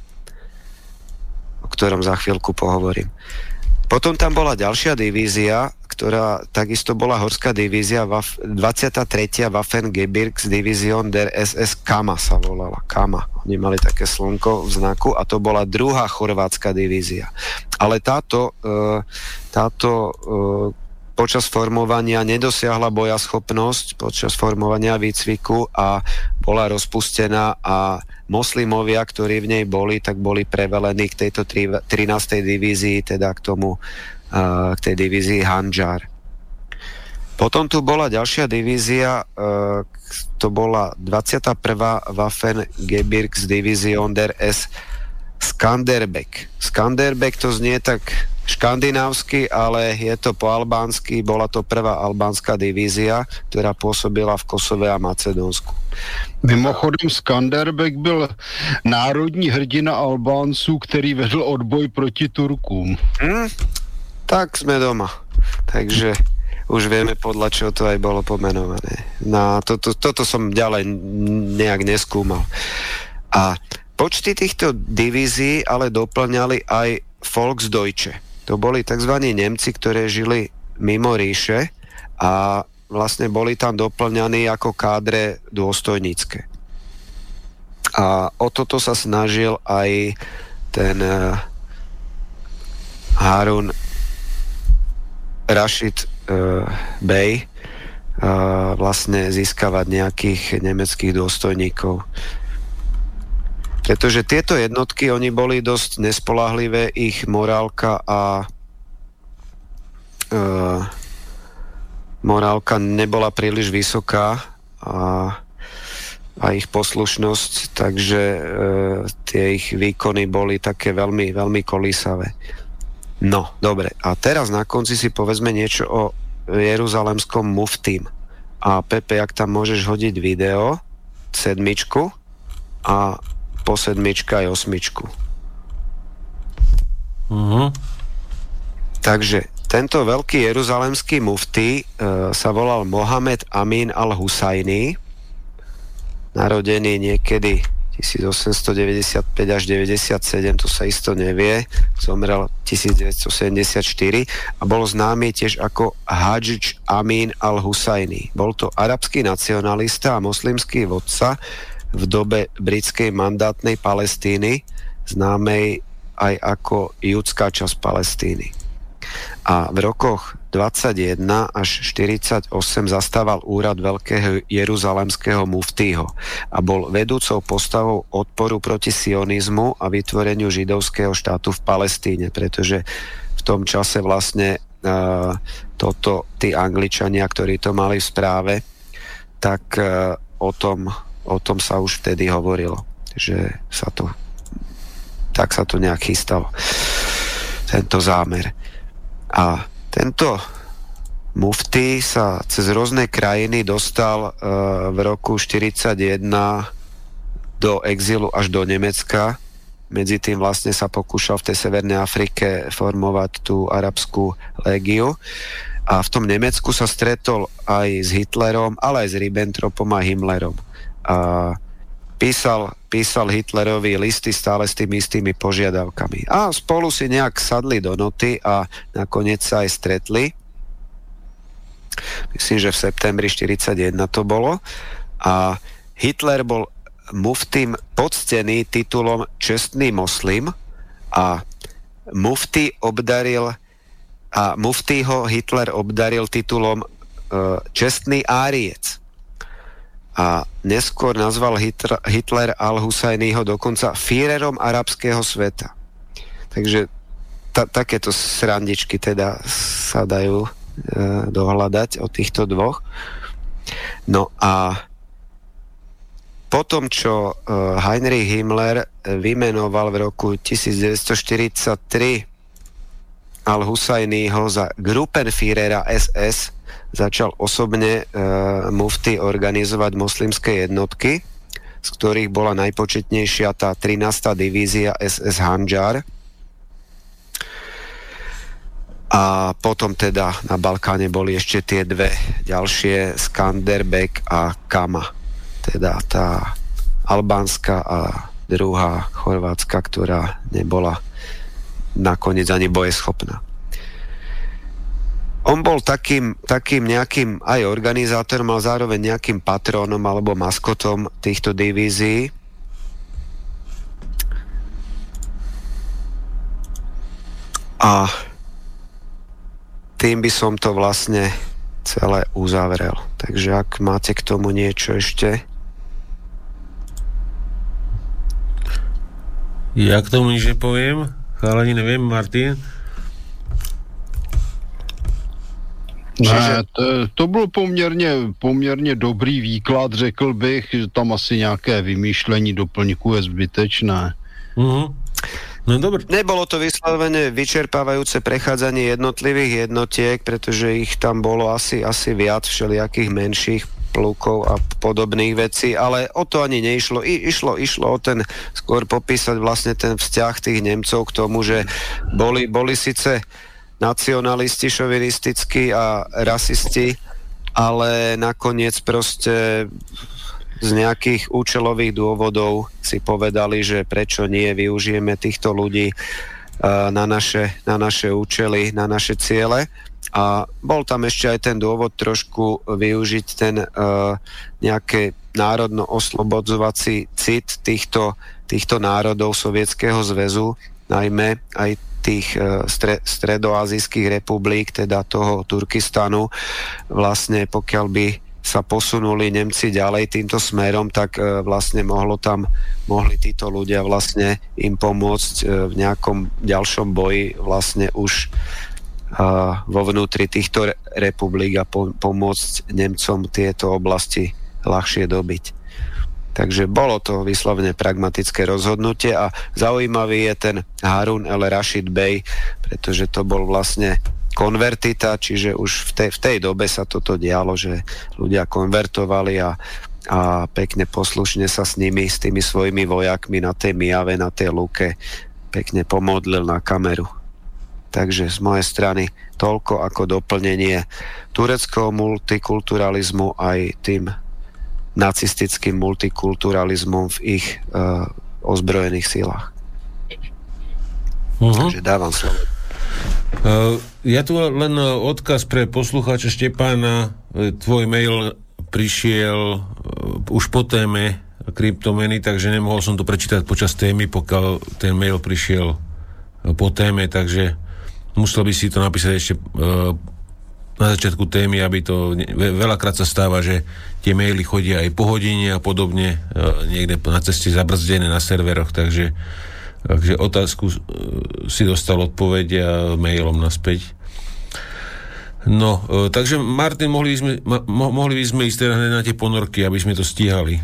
o ktorom za chvíľku pohovorím. Potom tam bola ďalšia divízia, ktorá takisto bola horská divízia, 23. Waffen Gebirgs Division der SS Kama sa volala. Kama. Oni mali také slnko v znaku a to bola druhá chorvátska divízia. Ale táto, e, táto e, počas formovania nedosiahla bojaschopnosť, počas formovania výcviku a bola rozpustená a moslimovia, ktorí v nej boli, tak boli prevelení k tejto 13. divízii, teda k tomu k tej divízii Hanjar. Potom tu bola ďalšia divízia, to bola 21. Waffen Gebirgs Division der S Skanderbek. Skanderbek to znie tak škandinávsky, ale je to po albánsky. Bola to prvá albánska divízia, ktorá pôsobila v Kosove a Macedónsku. Mimochodem Skanderbek byl národní hrdina Albánců, který vedl odboj proti Turkům. Hmm, tak sme doma. takže už vieme podľa čoho to aj bolo pomenované. No, toto, toto som ďalej nejak neskúmal. A počty týchto divízií ale doplňali aj Volksdeutsche. To boli tzv. Nemci, ktoré žili mimo ríše a vlastne boli tam doplňaní ako kádre dôstojnícke. A o toto sa snažil aj ten uh, Harun Rashid uh, Bey uh, vlastne získavať nejakých nemeckých dôstojníkov. Pretože tieto jednotky, oni boli dosť nespolahlivé, ich morálka a uh, morálka nebola príliš vysoká a, a ich poslušnosť, takže uh, tie ich výkony boli také veľmi, veľmi kolísavé. No, dobre. A teraz na konci si povedzme niečo o jeruzalemskom muftým. A Pepe, ak tam môžeš hodiť video, sedmičku a po sedmička aj osmičku. Uh-huh. Takže tento veľký jeruzalemský mufty e, sa volal Mohamed Amin al-Husajni, narodený niekedy 1895 až 97, to sa isto nevie, zomrel 1974 a bol známy tiež ako Hadžič Amin al-Husajni. Bol to arabský nacionalista a moslimský vodca v dobe britskej mandátnej Palestíny, známej aj ako judská časť Palestíny a v rokoch 21 až 48 zastával úrad veľkého jeruzalemského muftího a bol vedúcou postavou odporu proti sionizmu a vytvoreniu židovského štátu v Palestíne, pretože v tom čase vlastne uh, toto tí Angličania, ktorí to mali v správe, tak uh, o, tom, o tom sa už vtedy hovorilo, že sa to tak sa to nejak chystalo tento zámer. A tento mufty sa cez rôzne krajiny dostal uh, v roku 41 do exilu až do Nemecka. Medzi tým vlastne sa pokúšal v tej Severnej Afrike formovať tú arabskú légiu. A v tom Nemecku sa stretol aj s Hitlerom, ale aj s Ribbentropom a Himmlerom. A písal, písal Hitlerovi listy stále s tými istými požiadavkami. A spolu si nejak sadli do noty a nakoniec sa aj stretli. Myslím, že v septembri 41 to bolo. A Hitler bol muftým poctený titulom Čestný moslim a mufty obdaril a muftýho Hitler obdaril titulom e, Čestný áriec a neskôr nazval Hitler, Hitler al-Husajnýho dokonca Führerom arabského sveta. Takže ta, takéto srandičky teda sa dajú e, dohľadať o týchto dvoch. No a potom, čo e, Heinrich Himmler vymenoval v roku 1943 al-Husajnýho za Gruppenführera SS, začal osobne e, mufty organizovať moslimské jednotky, z ktorých bola najpočetnejšia tá 13. divízia SS Hanjar. A potom teda na Balkáne boli ešte tie dve ďalšie Skanderbeg a Kama. Teda tá albánska a druhá chorvátska, ktorá nebola nakoniec ani bojeschopná. On bol takým, takým nejakým aj organizátorom, ale zároveň nejakým patrónom alebo maskotom týchto divízií. A tým by som to vlastne celé uzavrel. Takže ak máte k tomu niečo ešte. Ja k tomu nič nepoviem, ale ani neviem, Martin. Ne, to, to byl poměrně, poměrně dobrý výklad, řekl bych, že tam asi nějaké vymýšlení doplňku je zbytečné. Uh-huh. No dobre. Nebolo to vyslovene vyčerpávajúce prechádzanie jednotlivých jednotiek, pretože ich tam bolo asi, asi viac všelijakých menších plukov a podobných vecí, ale o to ani neišlo. I, išlo, išlo o ten, skôr popísať vlastne ten vzťah tých Nemcov k tomu, že boli, boli síce nacionalisti, šovinistickí a rasisti, ale nakoniec proste z nejakých účelových dôvodov si povedali, že prečo nie využijeme týchto ľudí na naše, na naše účely, na naše ciele. A bol tam ešte aj ten dôvod trošku využiť ten uh, nejaké národno-oslobodzovací cit týchto, týchto národov Sovietskeho zväzu, najmä aj tých stre, stredoazijských republik, teda toho Turkistanu, vlastne pokiaľ by sa posunuli Nemci ďalej týmto smerom, tak e, vlastne mohlo tam, mohli títo ľudia vlastne im pomôcť e, v nejakom ďalšom boji vlastne už vo vnútri týchto republik a pomôcť Nemcom tieto oblasti ľahšie dobiť. Takže bolo to vyslovene pragmatické rozhodnutie a zaujímavý je ten Harun el Rashid Bey, pretože to bol vlastne konvertita, čiže už v tej, v tej dobe sa toto dialo, že ľudia konvertovali a, a pekne poslušne sa s nimi, s tými svojimi vojakmi na tej Mijave, na tej luke pekne pomodlil na kameru. Takže z mojej strany toľko ako doplnenie tureckého multikulturalizmu aj tým nacistickým multikulturalizmom v ich uh, ozbrojených sílach. Uh-huh. Takže dávam slovo. Uh, ja tu len odkaz pre poslucháča Štepána. Tvoj mail prišiel už po téme kryptomeny, takže nemohol som to prečítať počas témy, pokiaľ ten mail prišiel po téme, takže musel by si to napísať ešte uh, na začiatku témy, aby to veľakrát sa stáva, že tie maily chodia aj po hodine a podobne, niekde na ceste zabrzdené na serveroch, takže Takže otázku e, si dostal odpoveď a mailom naspäť. No, e, takže Martin, mohli sme, mo, mohli by sme ísť teda na tie ponorky, aby sme to stíhali. E,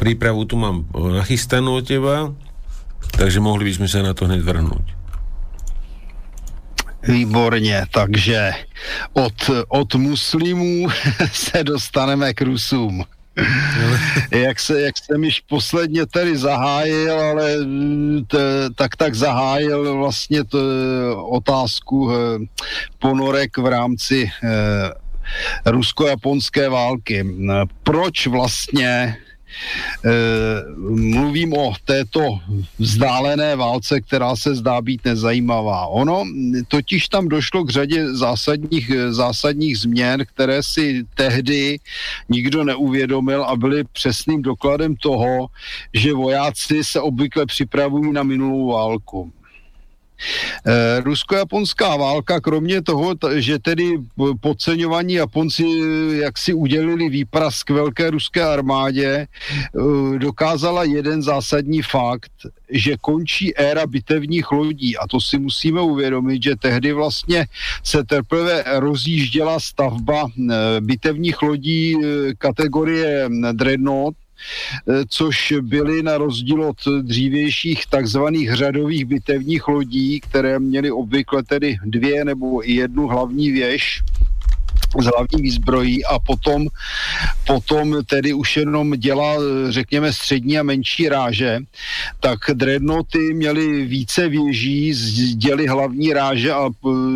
prípravu tu mám nachystanú od teba, takže mohli by sme sa na to hneď vrhnúť. Výborně, takže od, od muslimů se dostaneme k Rusům. jak, se, jak jsem již posledně tady zahájil, ale t, tak tak zahájil vlastně t, otázku eh, ponorek v rámci eh, rusko-japonské války. Proč vlastně Eh, mluvím o této vzdálené válce, která se zdá být nezajímavá. Ono totiž tam došlo k řadě zásadních, zásadních změn, které si tehdy nikdo neuvědomil a byly přesným dokladem toho, že vojáci se obvykle připravují na minulou válku. Eh, rusko-japonská válka, kromě toho, že tedy podceňovaní Japonci eh, jak si udělili výprask velké ruské armádě, eh, dokázala jeden zásadní fakt, že končí éra bitevních lodí. A to si musíme uvědomit, že tehdy vlastně se teprve rozjížděla stavba bitevních lodí kategorie Dreadnought, Eh, což byly na rozdíl od dřívějších takzvaných řadových bitevních lodí, které měly obvykle tedy dvě nebo jednu hlavní věž, z hlavní výzbrojí a potom, potom tedy už jenom dělá, řekněme, střední a menší ráže, tak dreadnoughty měly více věží, děly hlavní ráže a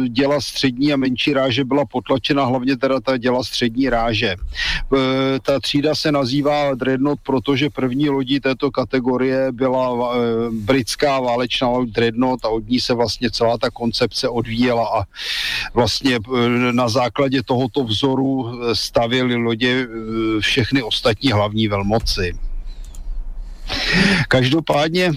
děla střední a menší ráže byla potlačena, hlavně teda ta děla střední ráže. E, ta třída se nazývá dreadnought, protože první lodí této kategorie byla britská válečná loď dreadnought a od ní se vlastně celá ta koncepce odvíjela a vlastně na základě toho tohoto vzoru eh, stavěly lodě eh, všechny ostatní hlavní velmoci. Každopádně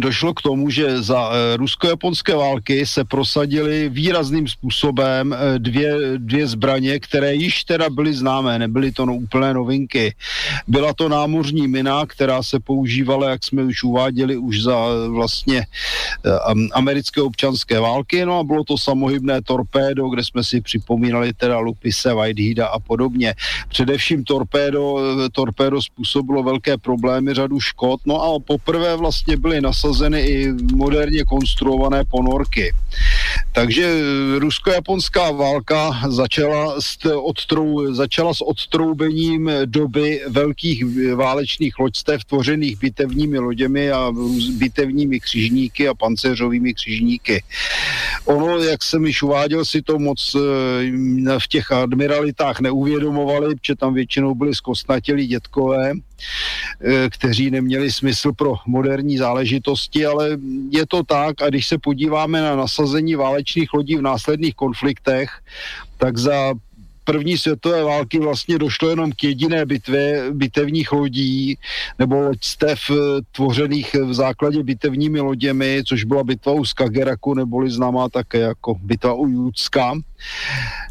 došlo k tomu, že za e, rusko-japonské války se prosadily výrazným způsobem e, dvě, dvě zbraně, které již teda byly známé, nebyly to no, úplné novinky. Byla to námořní mina, která se používala, jak jsme už uváděli, už za vlastně e, americké občanské války, no a bylo to samohybné torpédo, kde jsme si připomínali teda Lupise, Whiteheada a podobně. Především torpédo, torpédo způsobilo velké problémy, řadu škod, no a poprvé vlastně byly nas nasazeny i moderně konstruované ponorky. Takže rusko-japonská válka začala s, odtrou, začala s odtroubením doby velkých válečných loďstev tvořených bitevními loděmi a bitevními křižníky a pancéřovými křižníky. Ono, jak jsem již uváděl, si to moc eh, v těch admiralitách neuvědomovali, protože tam většinou byli zkostnatělí dětkové, kteří neměli smysl pro moderní záležitosti, ale je to tak. A když se podíváme na nasazení válečných lodí v následných konfliktech, tak za první světové války vlastně došlo jenom k jediné bitvě bitevních lodí nebo loďstev eh, tvořených v základě bitevními loděmi, což byla bitva u Skageraku, neboli známá také jako bitva u Judska.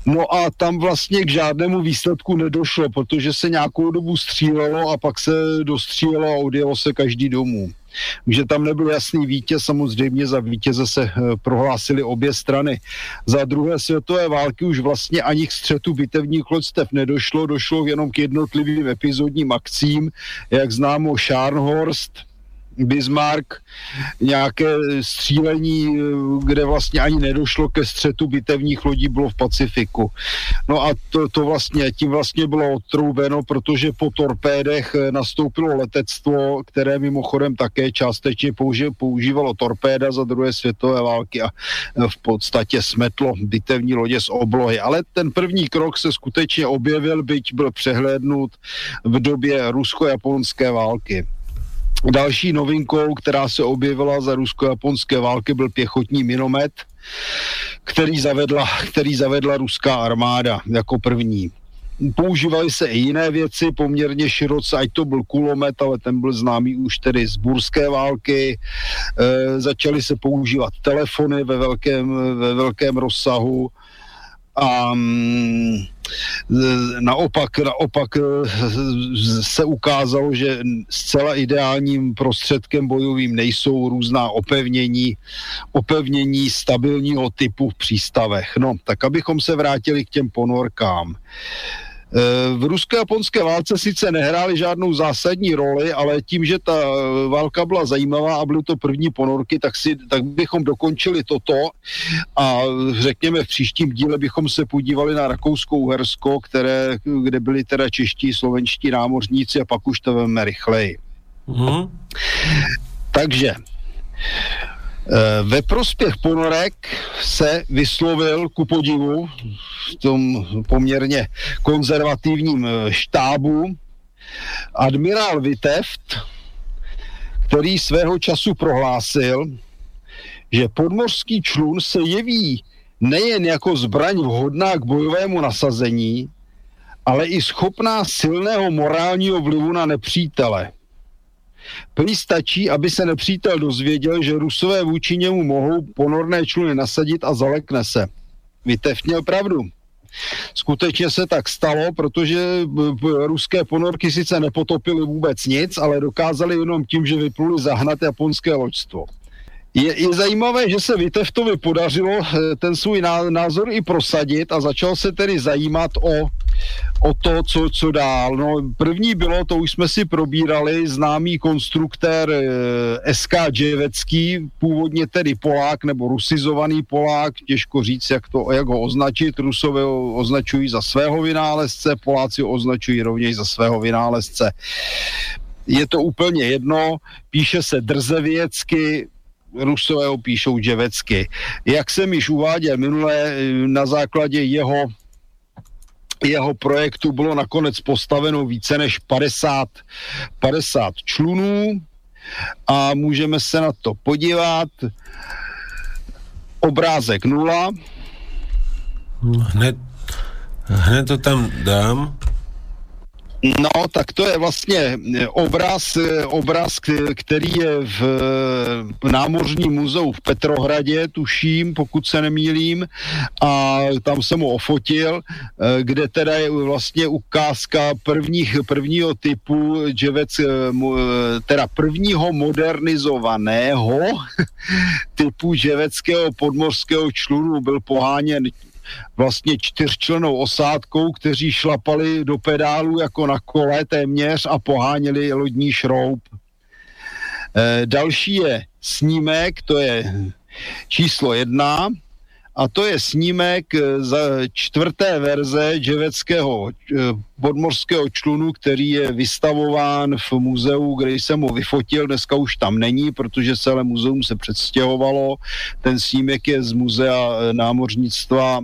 No a tam vlastně k žádnému výsledku nedošlo, protože se nějakou dobu střílelo a pak se dostřílelo a odjelo se každý domů že tam nebyl jasný vítěz, samozřejmě za vítěze se eh, prohlásili obě strany. Za druhé světové války už vlastně ani k střetu bitevních loďstev nedošlo, došlo jenom k jednotlivým epizodním akcím, jak známo Scharnhorst, Bismarck, nějaké střílení, kde vlastně ani nedošlo ke střetu bitevních lodí, bylo v Pacifiku. No a to, to vlastně, tím vlastně bylo odtroubeno, protože po torpédech nastoupilo letectvo, které mimochodem také částečně používalo torpéda za druhé světové války a v podstatě smetlo bitevní lodě z oblohy. Ale ten první krok se skutečně objevil, byť byl přehlédnut v době rusko-japonské války. Další novinkou, která se objevila za rusko-japonské války, byl pěchotní minomet, který zavedla, který zavedla ruská armáda jako první. Používaly se i jiné věci poměrně široce, ať to byl kulomet, ale ten byl známý už tedy z burské války. E, začaly se používat telefony ve velkém, ve velkém rozsahu a naopak, naopak eh, se ukázalo, že zcela ideálním prostředkem bojovým nejsou různá opevnění, opevnění stabilního typu v přístavech. No, tak abychom se vrátili k těm ponorkám. Eh, v rusko-japonské válce sice nehrály žádnou zásadní roli, ale tím, že ta válka byla zajímavá a byly to první ponorky, tak, si, tak bychom dokončili toto a řekněme v příštím díle bychom se podívali na Rakouskou Hersko, které, kde byli teda čeští, slovenští námořníci a pak už to veme rychleji. Mm-hmm. Takže ve prospěch ponorek se vyslovil ku podivu v tom poměrně konzervativním eh, štábu admirál Viteft, který svého času prohlásil, že podmořský člun se jeví nejen jako zbraň vhodná k bojovému nasazení, ale i schopná silného morálního vlivu na nepřítele. Prý stačí, aby se nepřítel dozvěděl, že Rusové vůči němu mohou ponorné čluny nasadit a zalekne se. Vitev měl pravdu. Skutečně se tak stalo, protože ruské ponorky sice nepotopily vůbec nic, ale dokázali jenom tím, že vypluli zahnat japonské loďstvo. Je, je zajímavé, že se Viteftovi podařilo eh, ten svůj názor i prosadit a začal se tedy zajímat o o to, co, co dál. No, první bylo, to už jsme si probírali, známý konstruktér eh, SK Dževecký, původně tedy Polák nebo rusizovaný Polák, těžko říct, jak, to, jak ho označit. Rusové ho označují za svého vynálezce, Poláci ho označují rovněž za svého vynálezce. Je to úplně jedno, píše se drzevěcky, Rusové píšou dževecky. Jak jsem již uváděl minule, na základě jeho jeho projektu bylo nakonec postaveno více než 50, 50 člunů a můžeme se na to podívat. Obrázek nula. Hned, hned to tam dám. No, tak to je vlastně eh, obraz, eh, obraz, který je v námořním muzeu v Petrohradě, tuším, pokud se nemýlím, a tam jsem ho ofotil, eh, kde teda je vlastně ukázka prvních, prvního typu dževec, teda prvního modernizovaného typu ževeckého podmořského člunu byl poháněn vlastně čtyřčlenou osádkou, kteří šlapali do pedálu jako na kole téměř a poháněli lodní šroub. E, další je snímek, to je číslo jedna. A to je snímek eh, za čtvrté verze dževeckého eh, podmorského člunu, který je vystavován v muzeu, kde jsem ho vyfotil, dneska už tam není, protože celé muzeum se předstěhovalo. Ten snímek je z muzea eh, námořnictva,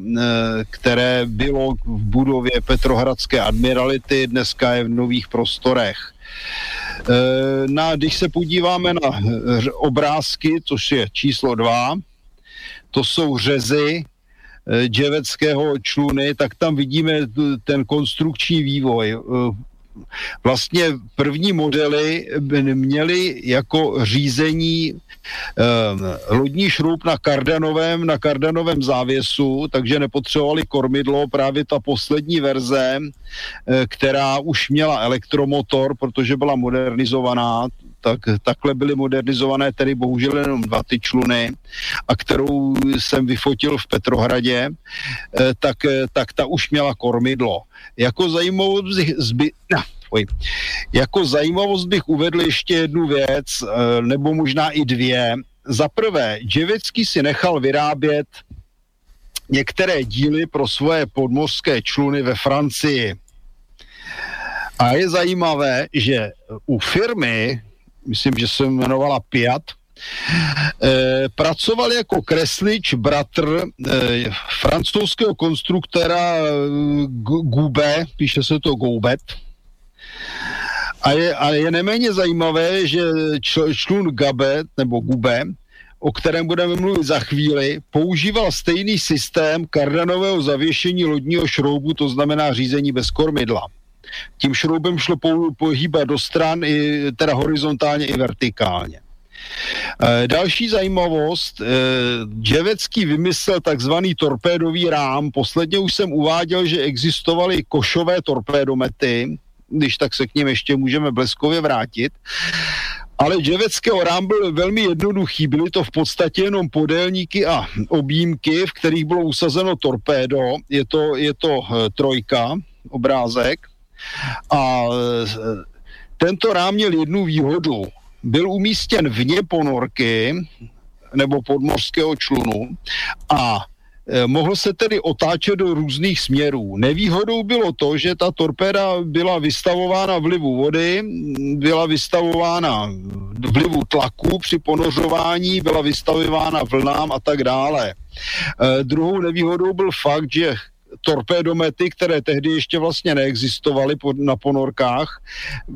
které bylo v budově Petrohradské admirality, dneska je v nových prostorech. Na, když se podíváme na obrázky, což je číslo dva, to jsou řezy eh, dževeckého čluny, tak tam vidíme ten konstrukční vývoj. Eh, vlastně první modely měly jako řízení eh, lodní šroub na kardanovém, na kardanovém závěsu, takže nepotřebovali kormidlo. Právě ta poslední verze, která už měla elektromotor, protože byla modernizovaná, tak takhle byly modernizované tedy bohužel jenom dva ty čluny a kterou jsem vyfotil v Petrohradě, eh, tak, eh, tak ta už měla kormidlo. Jako zajímavost bych, zby, no, oj, jako zajímavost bych uvedl ještě jednu věc, eh, nebo možná i dvě. Za prvé, Dževecký si nechal vyrábět některé díly pro svoje podmořské čluny ve Francii. A je zajímavé, že u firmy, myslím, že se jmenovala Piat, E, pracoval jako kreslič bratr e, francouzského konstruktora Gube, píše se to Goubet. A je, a je neméně zajímavé, že čl, člun Gabe, nebo Gube, o kterém budeme mluvit za chvíli, používal stejný systém kardanového zavěšení lodního šroubu, to znamená řízení bez kormidla. Tím šroubem šlo pohýbat do stran, i, teda horizontálně i vertikálně. E, další zajímavost, e, Dževecký vymyslel takzvaný torpédový rám. Posledně už jsem uváděl, že existovaly košové torpédomety, když tak se k ním ještě můžeme bleskově vrátit. Ale Dževeckého rám byl velmi jednoduchý. Byly to v podstatě jenom podélníky a objímky, v kterých bylo usazeno torpédo. Je to, je to e, trojka, obrázek. A tento rám měl jednu výhodu. Byl umístěn vně ponorky nebo podmořského člunu a e, mohl se tedy otáčet do různých směrů. Nevýhodou bylo to, že ta torpéda byla vystavována vlivu vody, byla vystavována vlivu tlaku při ponořování, byla vystavována vlnám a tak dále. E, druhou nevýhodou byl fakt, že torpédomety, které tehdy ještě vlastně neexistovaly na ponorkách,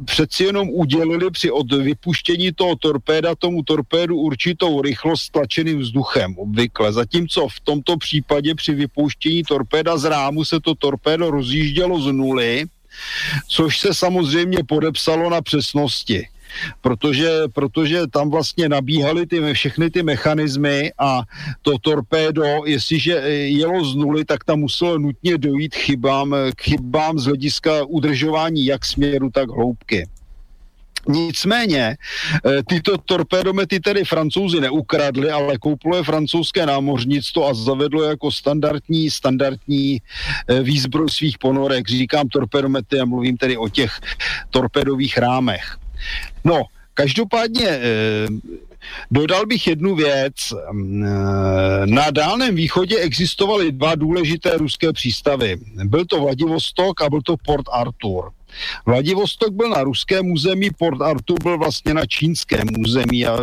přeci jenom udělili při od vypuštění toho torpéda tomu torpédu určitou rychlost tlačeným vzduchem obvykle. Zatímco v tomto případě při vypouštění torpéda z rámu se to torpédo rozjíždělo z nuly, což se samozřejmě podepsalo na přesnosti protože, protože tam vlastně nabíhaly ty, všechny ty mechanismy a to torpédo, jestliže jelo z nuly, tak tam muselo nutně dojít chybám, k chybám z hlediska udržování jak směru, tak hloubky. Nicméně eh, tyto torpédomety tedy francouzi neukradli, ale koupilo je francouzské námořnictvo a zavedlo jako standardní, standardní eh, výzbroj svých ponorek. Říkám torpédomety a mluvím tedy o těch torpédových rámech. No, každopádně eh, Dodal bych jednu věc. Eh, na Dálném východě existovaly dva důležité ruské přístavy. Byl to Vladivostok a byl to Port Arthur. Vladivostok byl na ruském území, Port Arthur byl vlastně na čínském území a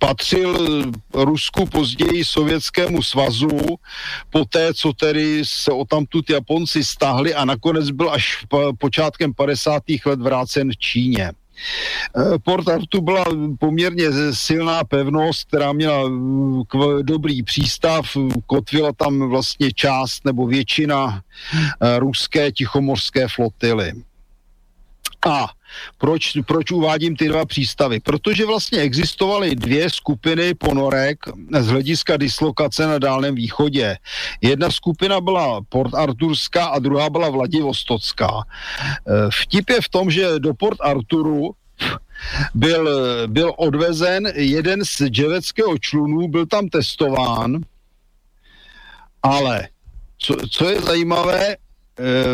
patřil Rusku, později Sovětskému svazu, poté, co tedy se o tamtud Japonci stáhli a nakonec byl až počátkem 50. let vrácen v Číně. Eh, Port Artu byla poměrně silná pevnost, která měla dobrý přístav, kotvila tam vlastně část nebo většina eh, ruské tichomorské flotily. A proč, proč uvádím ty dva přístavy? Protože vlastně existovaly dvě skupiny ponorek z hlediska dislokace na Dálném východě. Jedna skupina byla Port Arturská a druhá byla Vladivostocká. E, vtip je v tom, že do Port Arturu byl, byl odvezen jeden z dževeckého člunů, byl tam testován, ale co, co je zajímavé,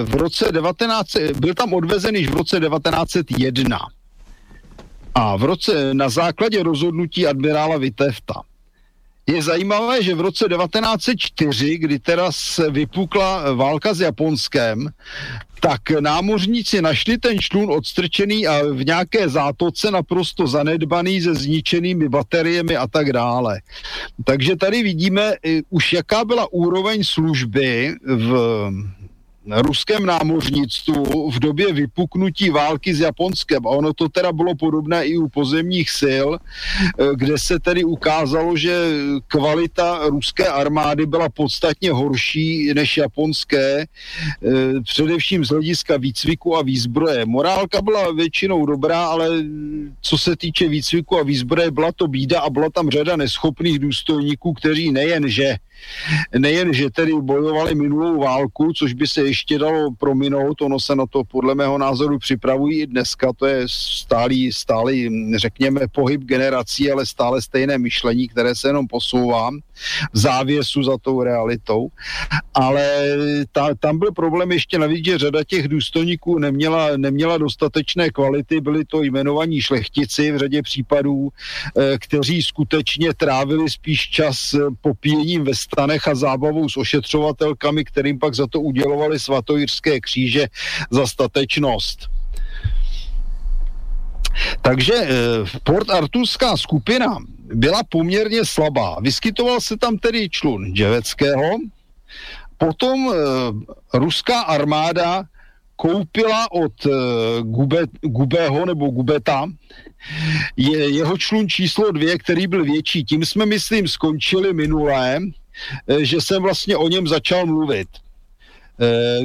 v roce 19, byl tam odvezen již v roce 1901 a v roce na základě rozhodnutí admirála Vitefta. je zajímavé, že v roce 1904, kdy teda vypukla válka s Japonskem, tak námořníci našli ten člun odstrčený a v nějaké zátoce naprosto zanedbaný se zničenými bateriemi a tak dále. Takže tady vidíme už jaká byla úroveň služby v ruském námořnictvu v době vypuknutí války s Japonskem. A ono to teda bylo podobné i u pozemních sil, eh, kde se tedy ukázalo, že kvalita ruské armády byla podstatně horší než japonské, eh, především z hlediska výcviku a výzbroje. Morálka byla většinou dobrá, ale co se týče výcviku a výzbroje, byla to bída a byla tam řada neschopných důstojníků, kteří nejen, že nejen, že tedy bojovali minulou válku, což by se ještě dalo prominout, ono se na to podle mého názoru připravují i dneska, to je stálý, stálý, řekněme, pohyb generací, ale stále stejné myšlení, které se jenom posouvá v závěsu za tou realitou. Ale ta, tam byl problém ještě navíc, že řada těch důstojníků neměla, neměla dostatečné kvality, byli to jmenovaní šlechtici v řadě případů, eh, kteří skutečně trávili spíš čas popíjením ve stanech a zábavou s ošetřovatelkami, kterým pak za to udělovali svatojírské kříže za statečnost. Takže e, Port Arturská skupina byla poměrně slabá. Vyskytoval se tam tedy člun Dževeckého, potom e, ruská armáda koupila od e, Gube, Gubého nebo Gubeta je, jeho člun číslo dvě, který byl větší. Tím jsme, myslím, skončili minulé Eh, že jsem vlastně o něm začal mluvit. Eh,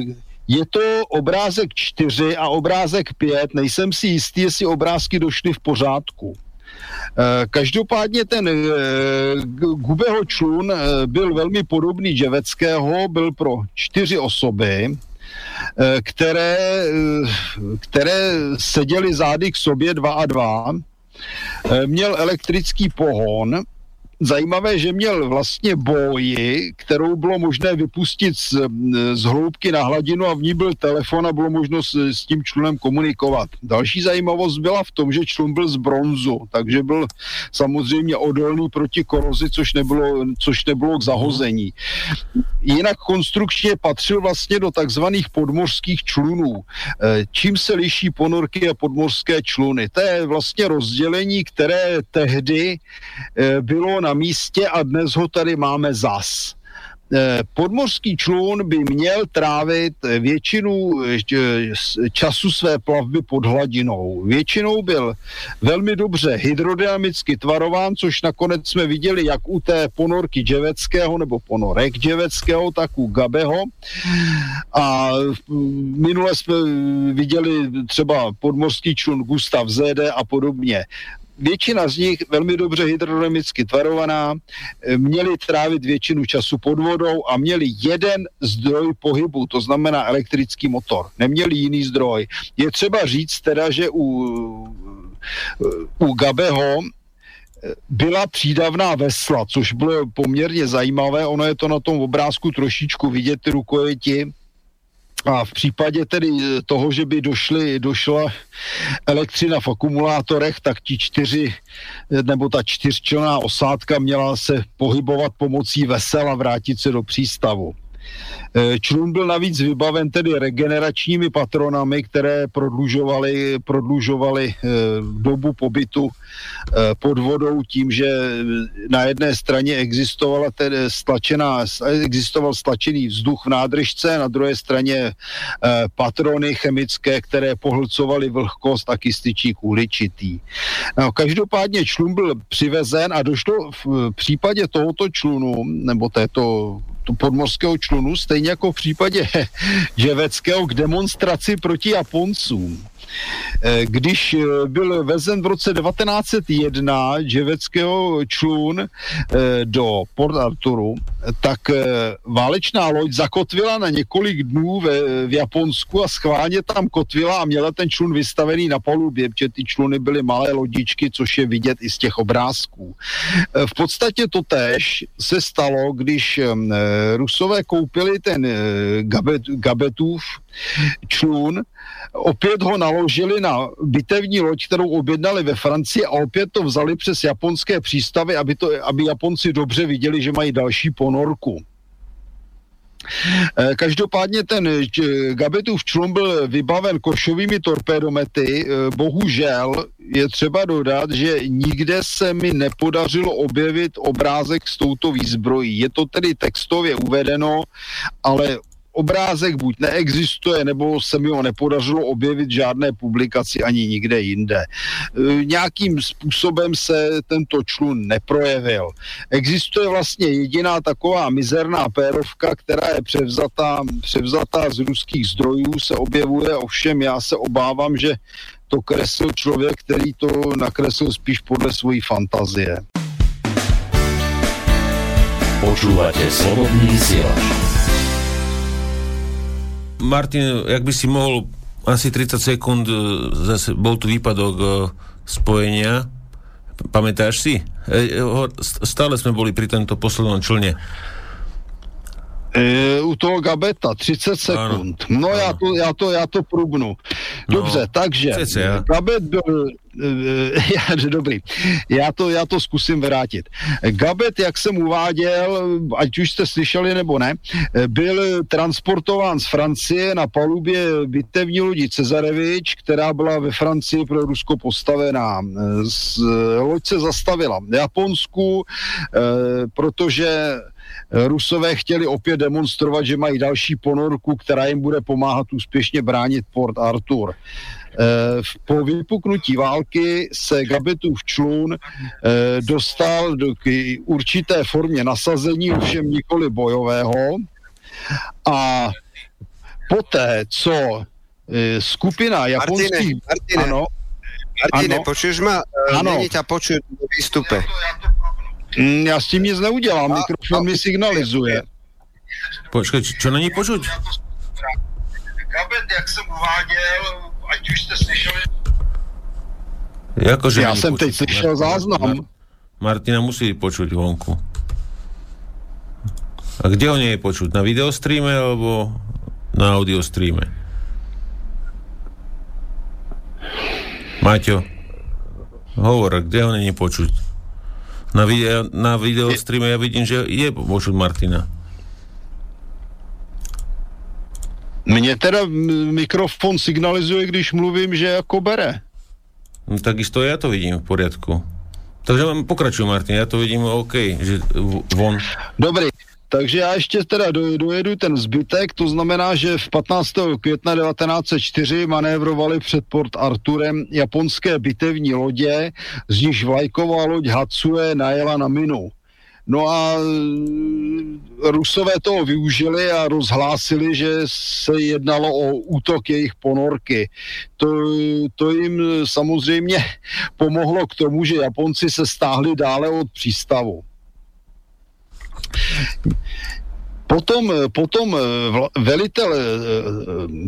je to obrázek 4 a obrázek 5. Nejsem si jistý, jestli obrázky došly v pořádku. Eh, každopádně ten Gubeho člun byl velmi podobný Dževeckého, byl pro čtyři osoby, které, které seděly zády k sobě dva a dva. Měl elektrický pohon, zajímavé, že měl vlastně boji, kterou bylo možné vypustit z, z hloubky na hladinu a v ní byl telefon a bylo možno s, s tím člunem komunikovat. Další zajímavost byla v tom, že člun byl z bronzu, takže byl samozřejmě odolný proti korozi, což nebylo, což nebylo k zahození. Jinak konstrukčně patřil vlastně do takzvaných podmořských člunů. E, čím se liší ponorky a podmořské čluny? To je vlastně rozdělení, které tehdy e, bylo na místě a dnes ho tady máme zas. Eh, podmořský člun by měl trávit většinu eh, času své plavby pod hladinou. Většinou byl velmi dobře hydrodynamicky tvarován, což nakonec jsme viděli jak u té ponorky Dževeckého nebo ponorek Dževeckého, tak u Gabeho. A minule jsme viděli třeba podmořský člun Gustav Zede a podobně většina z nich velmi dobře hydrodynamicky tvarovaná, eh, měli trávit většinu času pod vodou a měli jeden zdroj pohybu, to znamená elektrický motor. Neměli jiný zdroj. Je třeba říct teda, že u, u Gabeho eh, byla přídavná vesla, což bylo poměrně zajímavé. Ono je to na tom obrázku trošičku vidět, ty rukojeti a v případě tedy toho, že by došly, došla elektřina v akumulátorech, tak ti čtyři, nebo ta čtyřčlená osádka měla se pohybovat pomocí vesel a vrátit se do přístavu. Eh, člun byl navíc vybaven tedy regeneračními patronami, které prodlužovaly, prodlužovaly eh, dobu pobytu eh, pod vodou tím, že na jedné straně existovala tedy stlačená, existoval stlačený vzduch v nádržce, na druhé straně patrony chemické, které pohlcovaly vlhkost a kystičík uhličitý. No, každopádně člun byl přivezen a došlo v případě tohoto člunu, nebo této podmorského člunu, stejně jako v případě Ževeckého k demonstraci proti Japoncům. Eh, když eh, byl vezen v roce 1901 Ževeckého člun eh, do Port Arturu, tak válečná loď zakotvila na několik dnů ve, v Japonsku a schválně tam kotvila a měla ten člun vystavený na palubě, protože ty čluny byly malé lodičky, což je vidět i z těch obrázků. V podstatě to tež se stalo, když Rusové koupili ten Gabet, Gabetův člun, opět ho na naložili na bitevní loď, kterou objednali ve Francii a opět to vzali přes japonské přístavy, aby, to, aby Japonci dobře viděli, že mají další ponorku. Eh, každopádně ten eh, Gabetův člun byl vybaven košovými torpédomety. Eh, bohužel je třeba dodat, že nikde se mi nepodařilo objevit obrázek s touto výzbrojí. Je to tedy textově uvedeno, ale obrázek buď neexistuje, nebo se mi ho nepodařilo objevit žádné publikaci ani nikde jinde. E, nějakým způsobem se tento člun neprojevil. Existuje vlastně jediná taková mizerná pérovka, která je převzatá, převzatá z ruských zdrojů, se objevuje, ovšem já se obávám, že to kreslil člověk, který to nakreslil spíš podle svojí fantazie. Počúvate slobodný vysielač. Martin, jak by si mohol asi 30 sekúnd, e, zase bol tu výpadok e, spojenia. Pamätáš si? E, stále sme boli pri tomto poslednom člne. E, u toho Gabeta 30 sekund. Ano. No ano. Já, to, já, to, já to prubnu. No, Dobře, no, takže. Gabet byl já, dobrý, já to, já to zkusím vrátit. Gabet, jak jsem uváděl, ať už jste slyšeli nebo ne, byl transportován z Francie na palubě bitevní lodi Cezarevič, která byla ve Francii pro Rusko postavená. Loď se zastavila v Japonsku, eh, protože Rusové chtěli opět demonstrovat, že mají další ponorku, která jim bude pomáhat úspěšně bránit Port Arthur. Eh, po vypuknutí války se Gabetův člun eh, dostal do určité formě nasazení, ovšem nikoli bojového. A poté, co eh, skupina japonských... Martine, Martine, ano, Martine ano, počuješ ma? Ano. Není ťa počuť v výstupe. Mm, já s tím nic neudělám, mikrofon mi signalizuje. Počkej, čo není počuť? Gabet, jak jsem uváděl, ať už jste slyšeli... Jako, že Já jsem teď slyšel záznam. Martina musí počuť vonku. A kde ho nie je počuť? Na videostreame alebo na audiostreame? Maťo, hovor, kde ho nie je počuť? Na, video, na videostreame ja vidím, že je počuť Martina. Mně teda mikrofon signalizuje, když mluvím, že jako bere. No, takisto ja to vidím v poriadku. Takže pokračuj, Martin, ja to vidím OK, že von. Dobrý, takže já ještě teda dojedu ten zbytek, to znamená, že v 15. května 1904 manévrovali před Port Arturem japonské bitevní lodě, z níž vlajková loď Hatsue najela na minu. No a e, Rusové toho využili a rozhlásili, že se jednalo o útok jejich ponorky. To, to jim samozřejmě pomohlo k tomu, že Japonci se stáhli dále od přístavu. Potom, potom velitel e,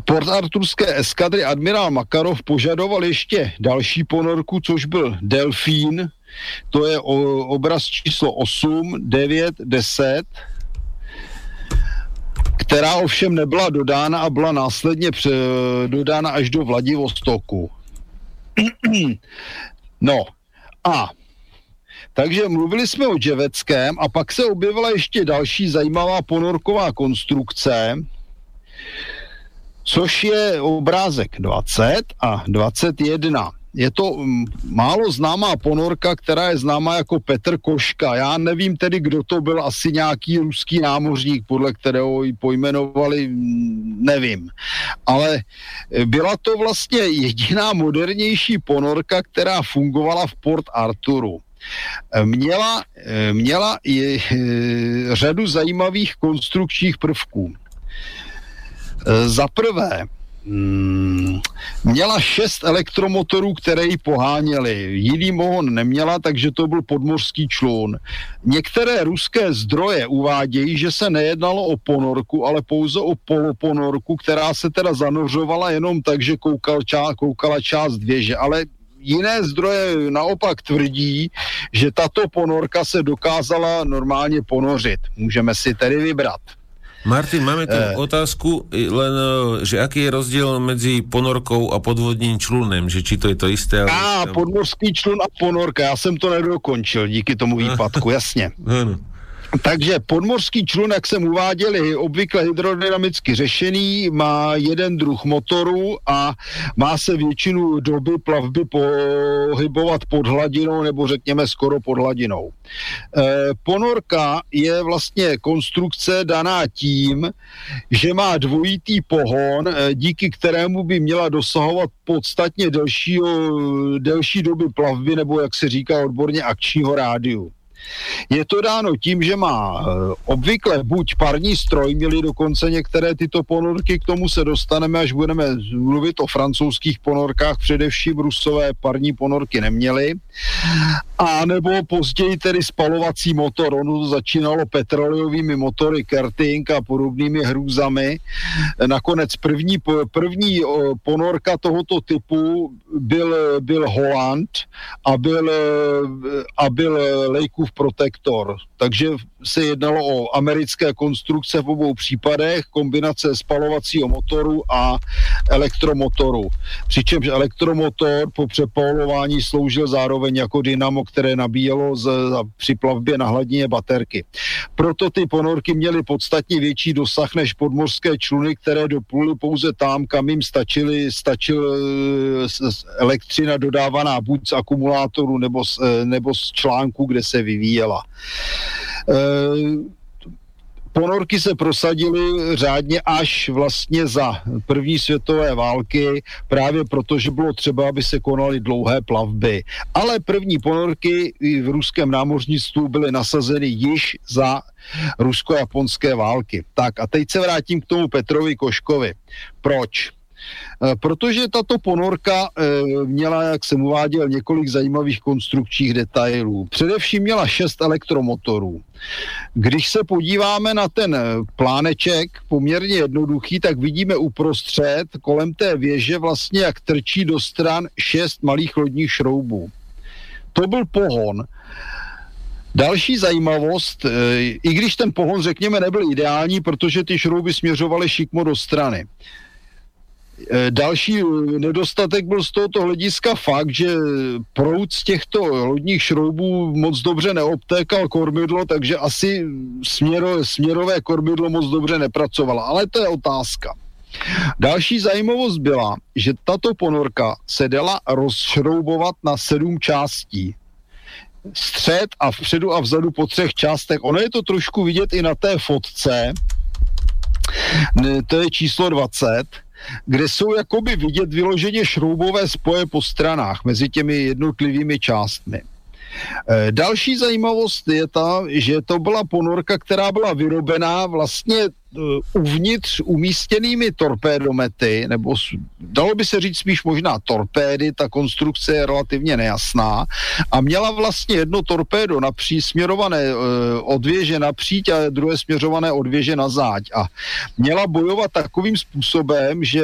Port Arturské eskadry admirál Makarov požadoval ještě další ponorku, což byl Delfín, to je o, obraz číslo 8, 9, 10, která ovšem nebyla dodána a byla následně pře, dodána až do Vladivostoku. no a takže mluvili jsme o Dževeckém a pak se objevila ještě další zajímavá ponorková konstrukce, což je obrázek 20 a 21 je to mm, málo známá ponorka, která je známá jako Petr Koška. Já nevím tedy, kdo to byl, asi nějaký ruský námořník, podle kterého ji pojmenovali, mm, nevím. Ale e, byla to vlastně jediná modernější ponorka, která fungovala v Port Arturu. E, měla, e, měla i řadu zajímavých konstrukčních prvků. Za prvé, měla šest elektromotorů, které ji poháněly. Jiný mohon neměla, takže to byl podmořský člun. Některé ruské zdroje uvádějí, že se nejednalo o ponorku, ale pouze o poloponorku, která se teda zanořovala jenom tak, že koukal čá, koukala část věže. Ale jiné zdroje naopak tvrdí, že tato ponorka se dokázala normálně ponořit. Můžeme si tedy vybrat. Martin, máme tu e... otázku, len, že aký je rozdiel medzi ponorkou a podvodným člunem, že či to je to isté? Á, podmorský člun a ponorka, já jsem to nedokončil díky tomu výpadku, jasně. Ano. Takže podmorský člun, jak jsem uváděl, je obvykle hydrodynamicky řešený, má jeden druh motoru a má se většinu doby plavby pohybovat pod hladinou nebo řekněme skoro pod hladinou. E, ponorka je vlastně konstrukce daná tím, že má dvojitý pohon, e, díky kterému by měla dosahovat podstatně delšího, delší doby plavby nebo jak se říká odborně akčního rádiu. Je to dáno tím, že má eh, obvykle buď parní stroj, měli dokonce některé tyto ponorky, k tomu se dostaneme, až budeme mluvit o francouzských ponorkách, především rusové parní ponorky neměli, a nebo později tedy spalovací motor, ono to začínalo petroleovými motory, karting a podobnými hrůzami. Nakonec první, první ponorka tohoto typu byl, byl Holland a byl, a byl Lakeův protektor. Takže se jednalo o americké konstrukce v obou případech, kombinace spalovacího motoru a elektromotoru. Přičemž elektromotor po přepolování sloužil zároveň jako dynamo, které nabíjelo z, při plavbě na hladině baterky. Proto ty ponorky měly podstatně větší dosah než podmořské čluny, které dopluly pouze tam, kam jim stačily, stačil eh, elektřina dodávaná buď z akumulátoru nebo z, eh, nebo z článku, kde se vyvíjela. Eh, ponorky se prosadily řádně až vlastně za první světové války, právě protože že bylo třeba, aby se konaly dlouhé plavby. Ale první ponorky v ruském námořnictvu byly nasazeny již za rusko-japonské války. Tak a teď se vrátím k tomu Petrovi Koškovi. Proč? Eh, protože tato ponorka eh, měla, jak jsem uváděl, několik zajímavých konstrukčních detailů. Především měla šest elektromotorů. Když se podíváme na ten eh, pláneček, poměrně jednoduchý, tak vidíme uprostřed kolem té věže vlastně, jak trčí do stran šest malých lodních šroubů. To byl pohon. Další zajímavost, i když ten pohon, řekněme, nebyl ideální, protože ty šrouby směřovaly šikmo do strany. Eh, další nedostatek byl z tohoto hlediska fakt, že proud z těchto lodních šroubů moc dobře neobtékal kormidlo, takže asi směro, směrové kormidlo moc dobře nepracovalo. Ale to je otázka. Další zajímavost byla, že tato ponorka se dala rozšroubovat na sedm částí. Střed a vpředu a vzadu po třech částech. Ono je to trošku vidět i na té fotce. To je číslo 20 kde jsou jakoby vidět vyloženě šroubové spoje po stranách mezi těmi jednotlivými částmi. E, další zajímavost je ta, že to byla ponorka, která byla vyrobená vlastně uvnitř umístěnými torpédomety, nebo dalo by se říct spíš možná torpédy, ta konstrukce je relativně nejasná. A měla vlastně jedno torpédo napří, směrované e, odvěže napříč a druhé směřované odvěže na záď. A měla bojovat takovým způsobem, že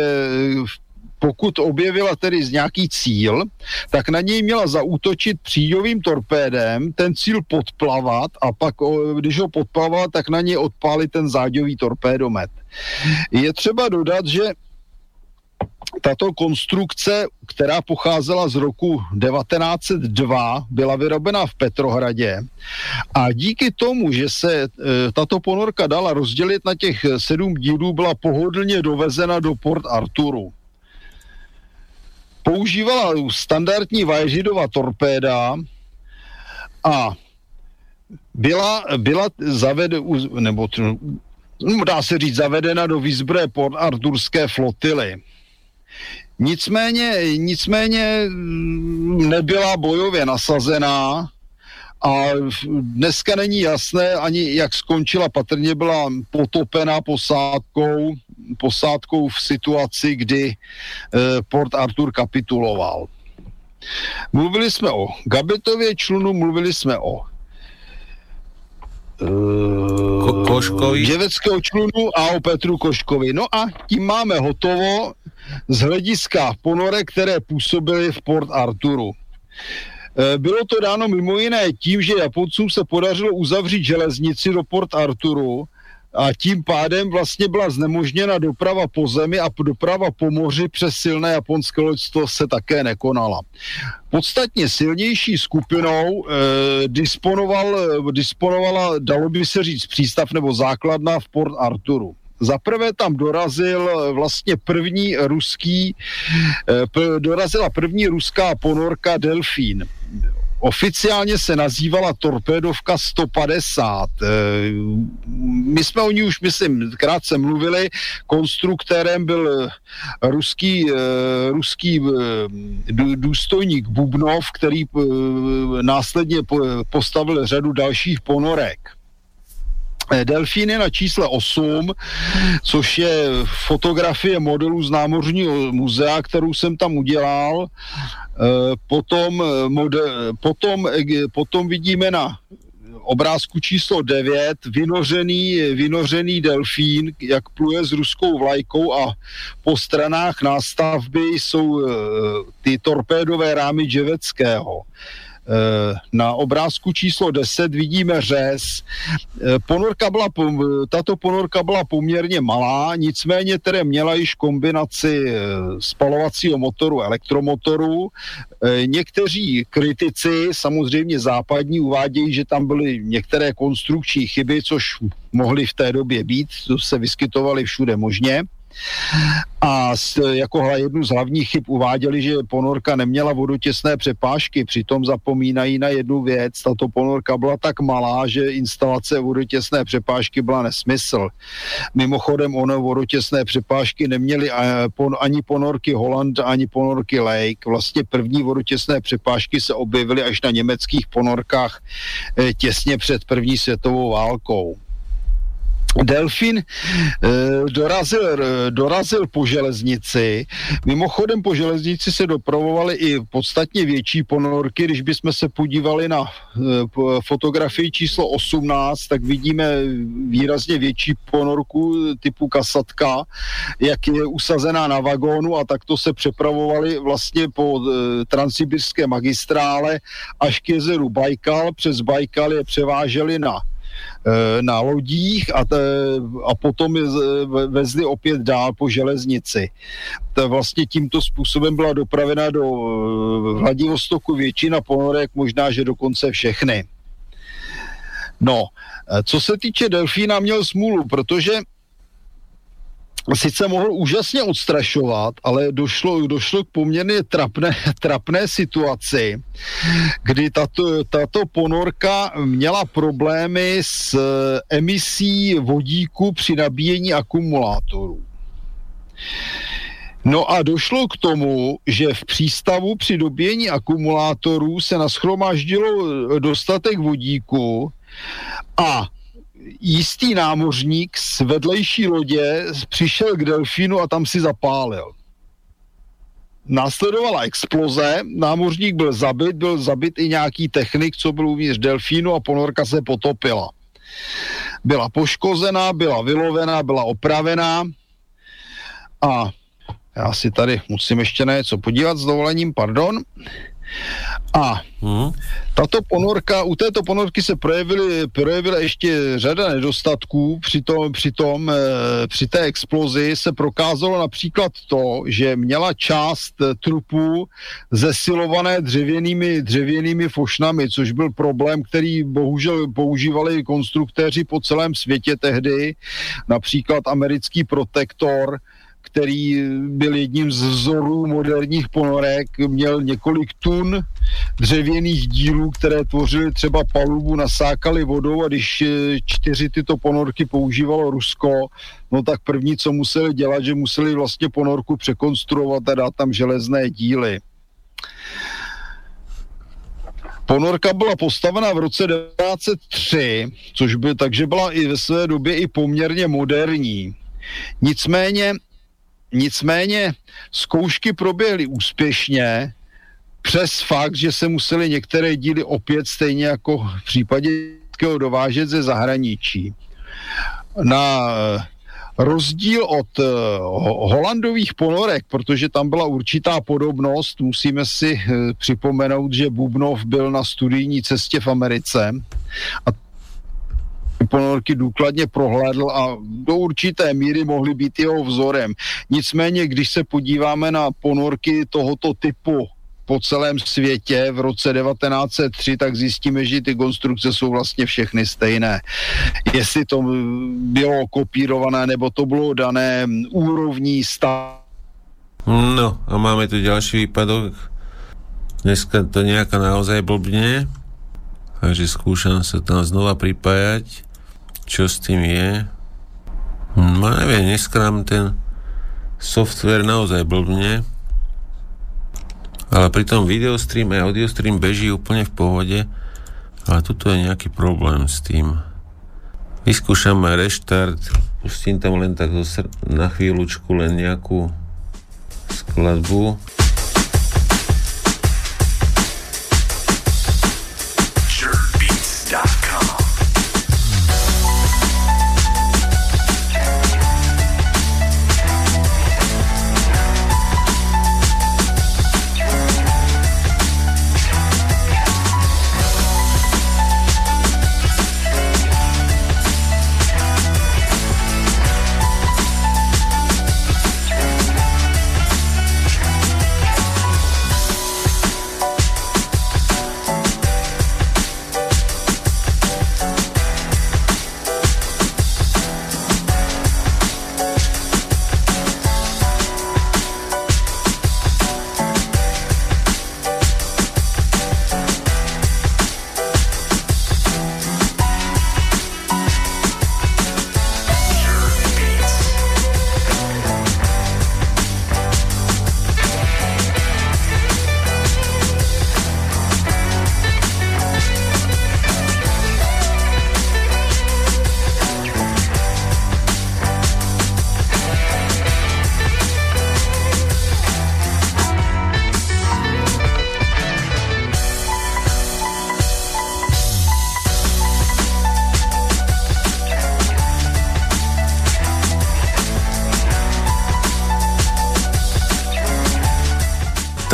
v pokud objevila tedy z nějaký cíl, tak na něj měla zaútočit příďovým torpédem, ten cíl podplavat a pak, když ho podplavala, tak na něj odpálit ten záďový torpédomet. Je třeba dodat, že tato konstrukce, která pocházela z roku 1902, byla vyrobena v Petrohradě a díky tomu, že se e, tato ponorka dala rozdělit na těch sedm dílů, byla pohodlně dovezena do Port Arturu používala standardní Vaježidova torpéda a byla, byla zavede, nebo no, dá se říct, zavedena do výzbroje Port Arturské flotily. Nicméně, nicméně mm, nebyla bojově nasazená a dneska není jasné ani, jak skončila. Patrně byla potopená posádkou, posádkou v situaci, kdy e, Port Arthur kapituloval. Mluvili jsme o Gabetově člunu, mluvili jsme o Ko- Koškovi. Ževeckého člunu a o Petru Koškovi. No a tím máme hotovo z hlediska ponorek, které působily v Port Arturu. Eh, bylo to dáno mimo jiné tím, že Japoncům se podařilo uzavřít železnici do Port Arturu a tím pádem vlastně byla znemožněna doprava po zemi a doprava po moři přes silné japonské loďstvo se také nekonala. Podstatně silnější skupinou eh, disponoval, disponovala, dalo by se říct, přístav nebo základna v Port Arturu. Za prvé tam dorazil eh, vlastně první ruský, eh, dorazila první ruská ponorka Delfín. Oficiálně se nazývala torpédovka 150. Eh, my jsme o ní už, myslím, krátce mluvili. Konstruktérem byl ruský, ruský důstojník Bubnov, který následně postavil řadu dalších ponorek. Eh, delfíny na čísle 8, což je fotografie modelu z námořního muzea, kterou jsem tam udělal. Eh, potom, eh, potom, potom vidíme na obrázku číslo 9 vynořený, vynořený delfín, jak pluje s ruskou vlajkou a po stranách nástavby jsou ty torpédové rámy Dževeckého. Eh, na obrázku číslo 10 vidíme řez. Eh, ponorka byla, tato ponorka byla poměrně malá, nicméně tedy měla již kombinaci eh, spalovacího motoru, elektromotoru. Někteří kritici, samozřejmě západní, uvádějí, že tam byly některé konstrukční chyby, což mohly v té době být, to se vyskytovaly všude možně. A jako jednu z hlavních chyb uváděli, že ponorka neměla vodotěsné přepážky, přitom zapomínají na jednu věc. Tato ponorka byla tak malá, že instalace vodotěsné přepážky byla nesmysl. Mimochodem, ono vodotěsné přepážky neměly ani ponorky Holland, ani ponorky Lake. Vlastně první vodotěsné přepážky se objevily až na německých ponorkách eh, těsně před první světovou válkou. Delfín e, dorazil, e, dorazil po železnici. Mimochodem po železnici se dopravovaly i podstatně větší ponorky. Když bychom se podívali na e, fotografii číslo 18, tak vidíme výrazně větší ponorku typu kasatka, jak je usazená na vagónu a takto se přepravovali vlastně po e, transsibirské magistrále až k jezeru Bajkal. Přes Bajkal je převáželi na Eh, na lodích a, te, a potom je vezli opět dál po železnici. To vlastně tímto způsobem byla dopravena do Vladivostoku většina ponorek, možná, že dokonce všechny. No, eh, co se týče delfína, měl smůlu, protože sice mohl úžasně odstrašovat, ale došlo, došlo k poměrně trapné, trapné situaci, kdy tato, tato ponorka měla problémy s emisí vodíku při nabíjení akumulátorů. No a došlo k tomu, že v přístavu při dobíjení akumulátorů se naschromáždilo dostatek vodíku a jistý námořník z vedlejší lodě přišel k delfínu a tam si zapálil. Následovala exploze, námořník byl zabit, byl zabit i nějaký technik, co byl uvnitř delfínu a ponorka se potopila. Byla poškozená, byla vylovená, byla opravená a já si tady musím ještě na něco podívat s dovolením, pardon. A hmm. tato ponorka, u této ponorky se projevily, projevila ještě řada nedostatků, přitom, přitom e, při té explozi se prokázalo například to, že měla část trupu zesilované dřevěnými, dřevěnými fošnami, což byl problém, který bohužel používali konstruktéři po celém světě tehdy, například americký protektor, který byl jedním z vzorů moderních ponorek, měl několik tun dřevěných dílů, které tvořily třeba palubu, nasákali vodou a když eh, čtyři tyto ponorky používalo Rusko, no tak první, co museli dělat, že museli vlastně ponorku překonstruovat a dát tam železné díly. Ponorka byla postavena v roce 1903, což by, takže byla i ve své době i poměrně moderní. Nicméně Nicméně zkoušky proběhly úspěšně, přes fakt, že se museli některé díly opět stejně jako v případě dovážet ze zahraničí. Na eh, rozdíl od uh, holandových ponorek, protože tam byla určitá podobnost, musíme si uh, připomenout, že Bubnov byl na studijní cestě v Americe a ponorky důkladně prohlédl a do určité míry mohly být jeho vzorem. Nicméně, když se podíváme na ponorky tohoto typu po celém světě v roce 1903, tak zjistíme, že ty konstrukce jsou vlastně všechny stejné. Jestli to bylo kopírované, nebo to bylo dané úrovní stav. No a máme tu ďalší výpadok. Dneska to nejaká naozaj blbne. Takže skúšam sa tam znova pripájať. Čo s tým je? No neviem, dneska nám ten software naozaj blbne. Ale pri tom videostream a audiostream beží úplne v pohode. Ale tuto je nejaký problém s tým. Vyskúšam aj reštart. Pustím tam len tak na chvíľučku len nejakú skladbu.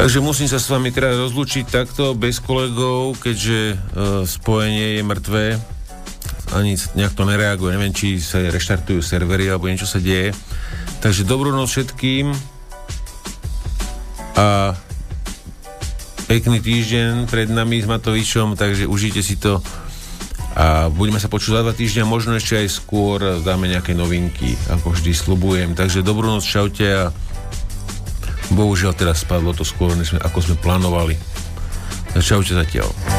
Takže musím sa s vami teraz rozlučiť takto bez kolegov, keďže e, spojenie je mŕtvé. Ani nejak to nereaguje. Neviem, či sa reštartujú servery alebo niečo sa deje. Takže dobrú noc všetkým a pekný týždeň pred nami s Matovičom, takže užite si to a budeme sa počuť za dva týždňa, možno ešte aj skôr dáme nejaké novinky, ako vždy slubujem. Takže dobrú noc, čaute a Bohužiaľ teraz spadlo to skôr, než sme, ako sme plánovali. Čaute zatiaľ.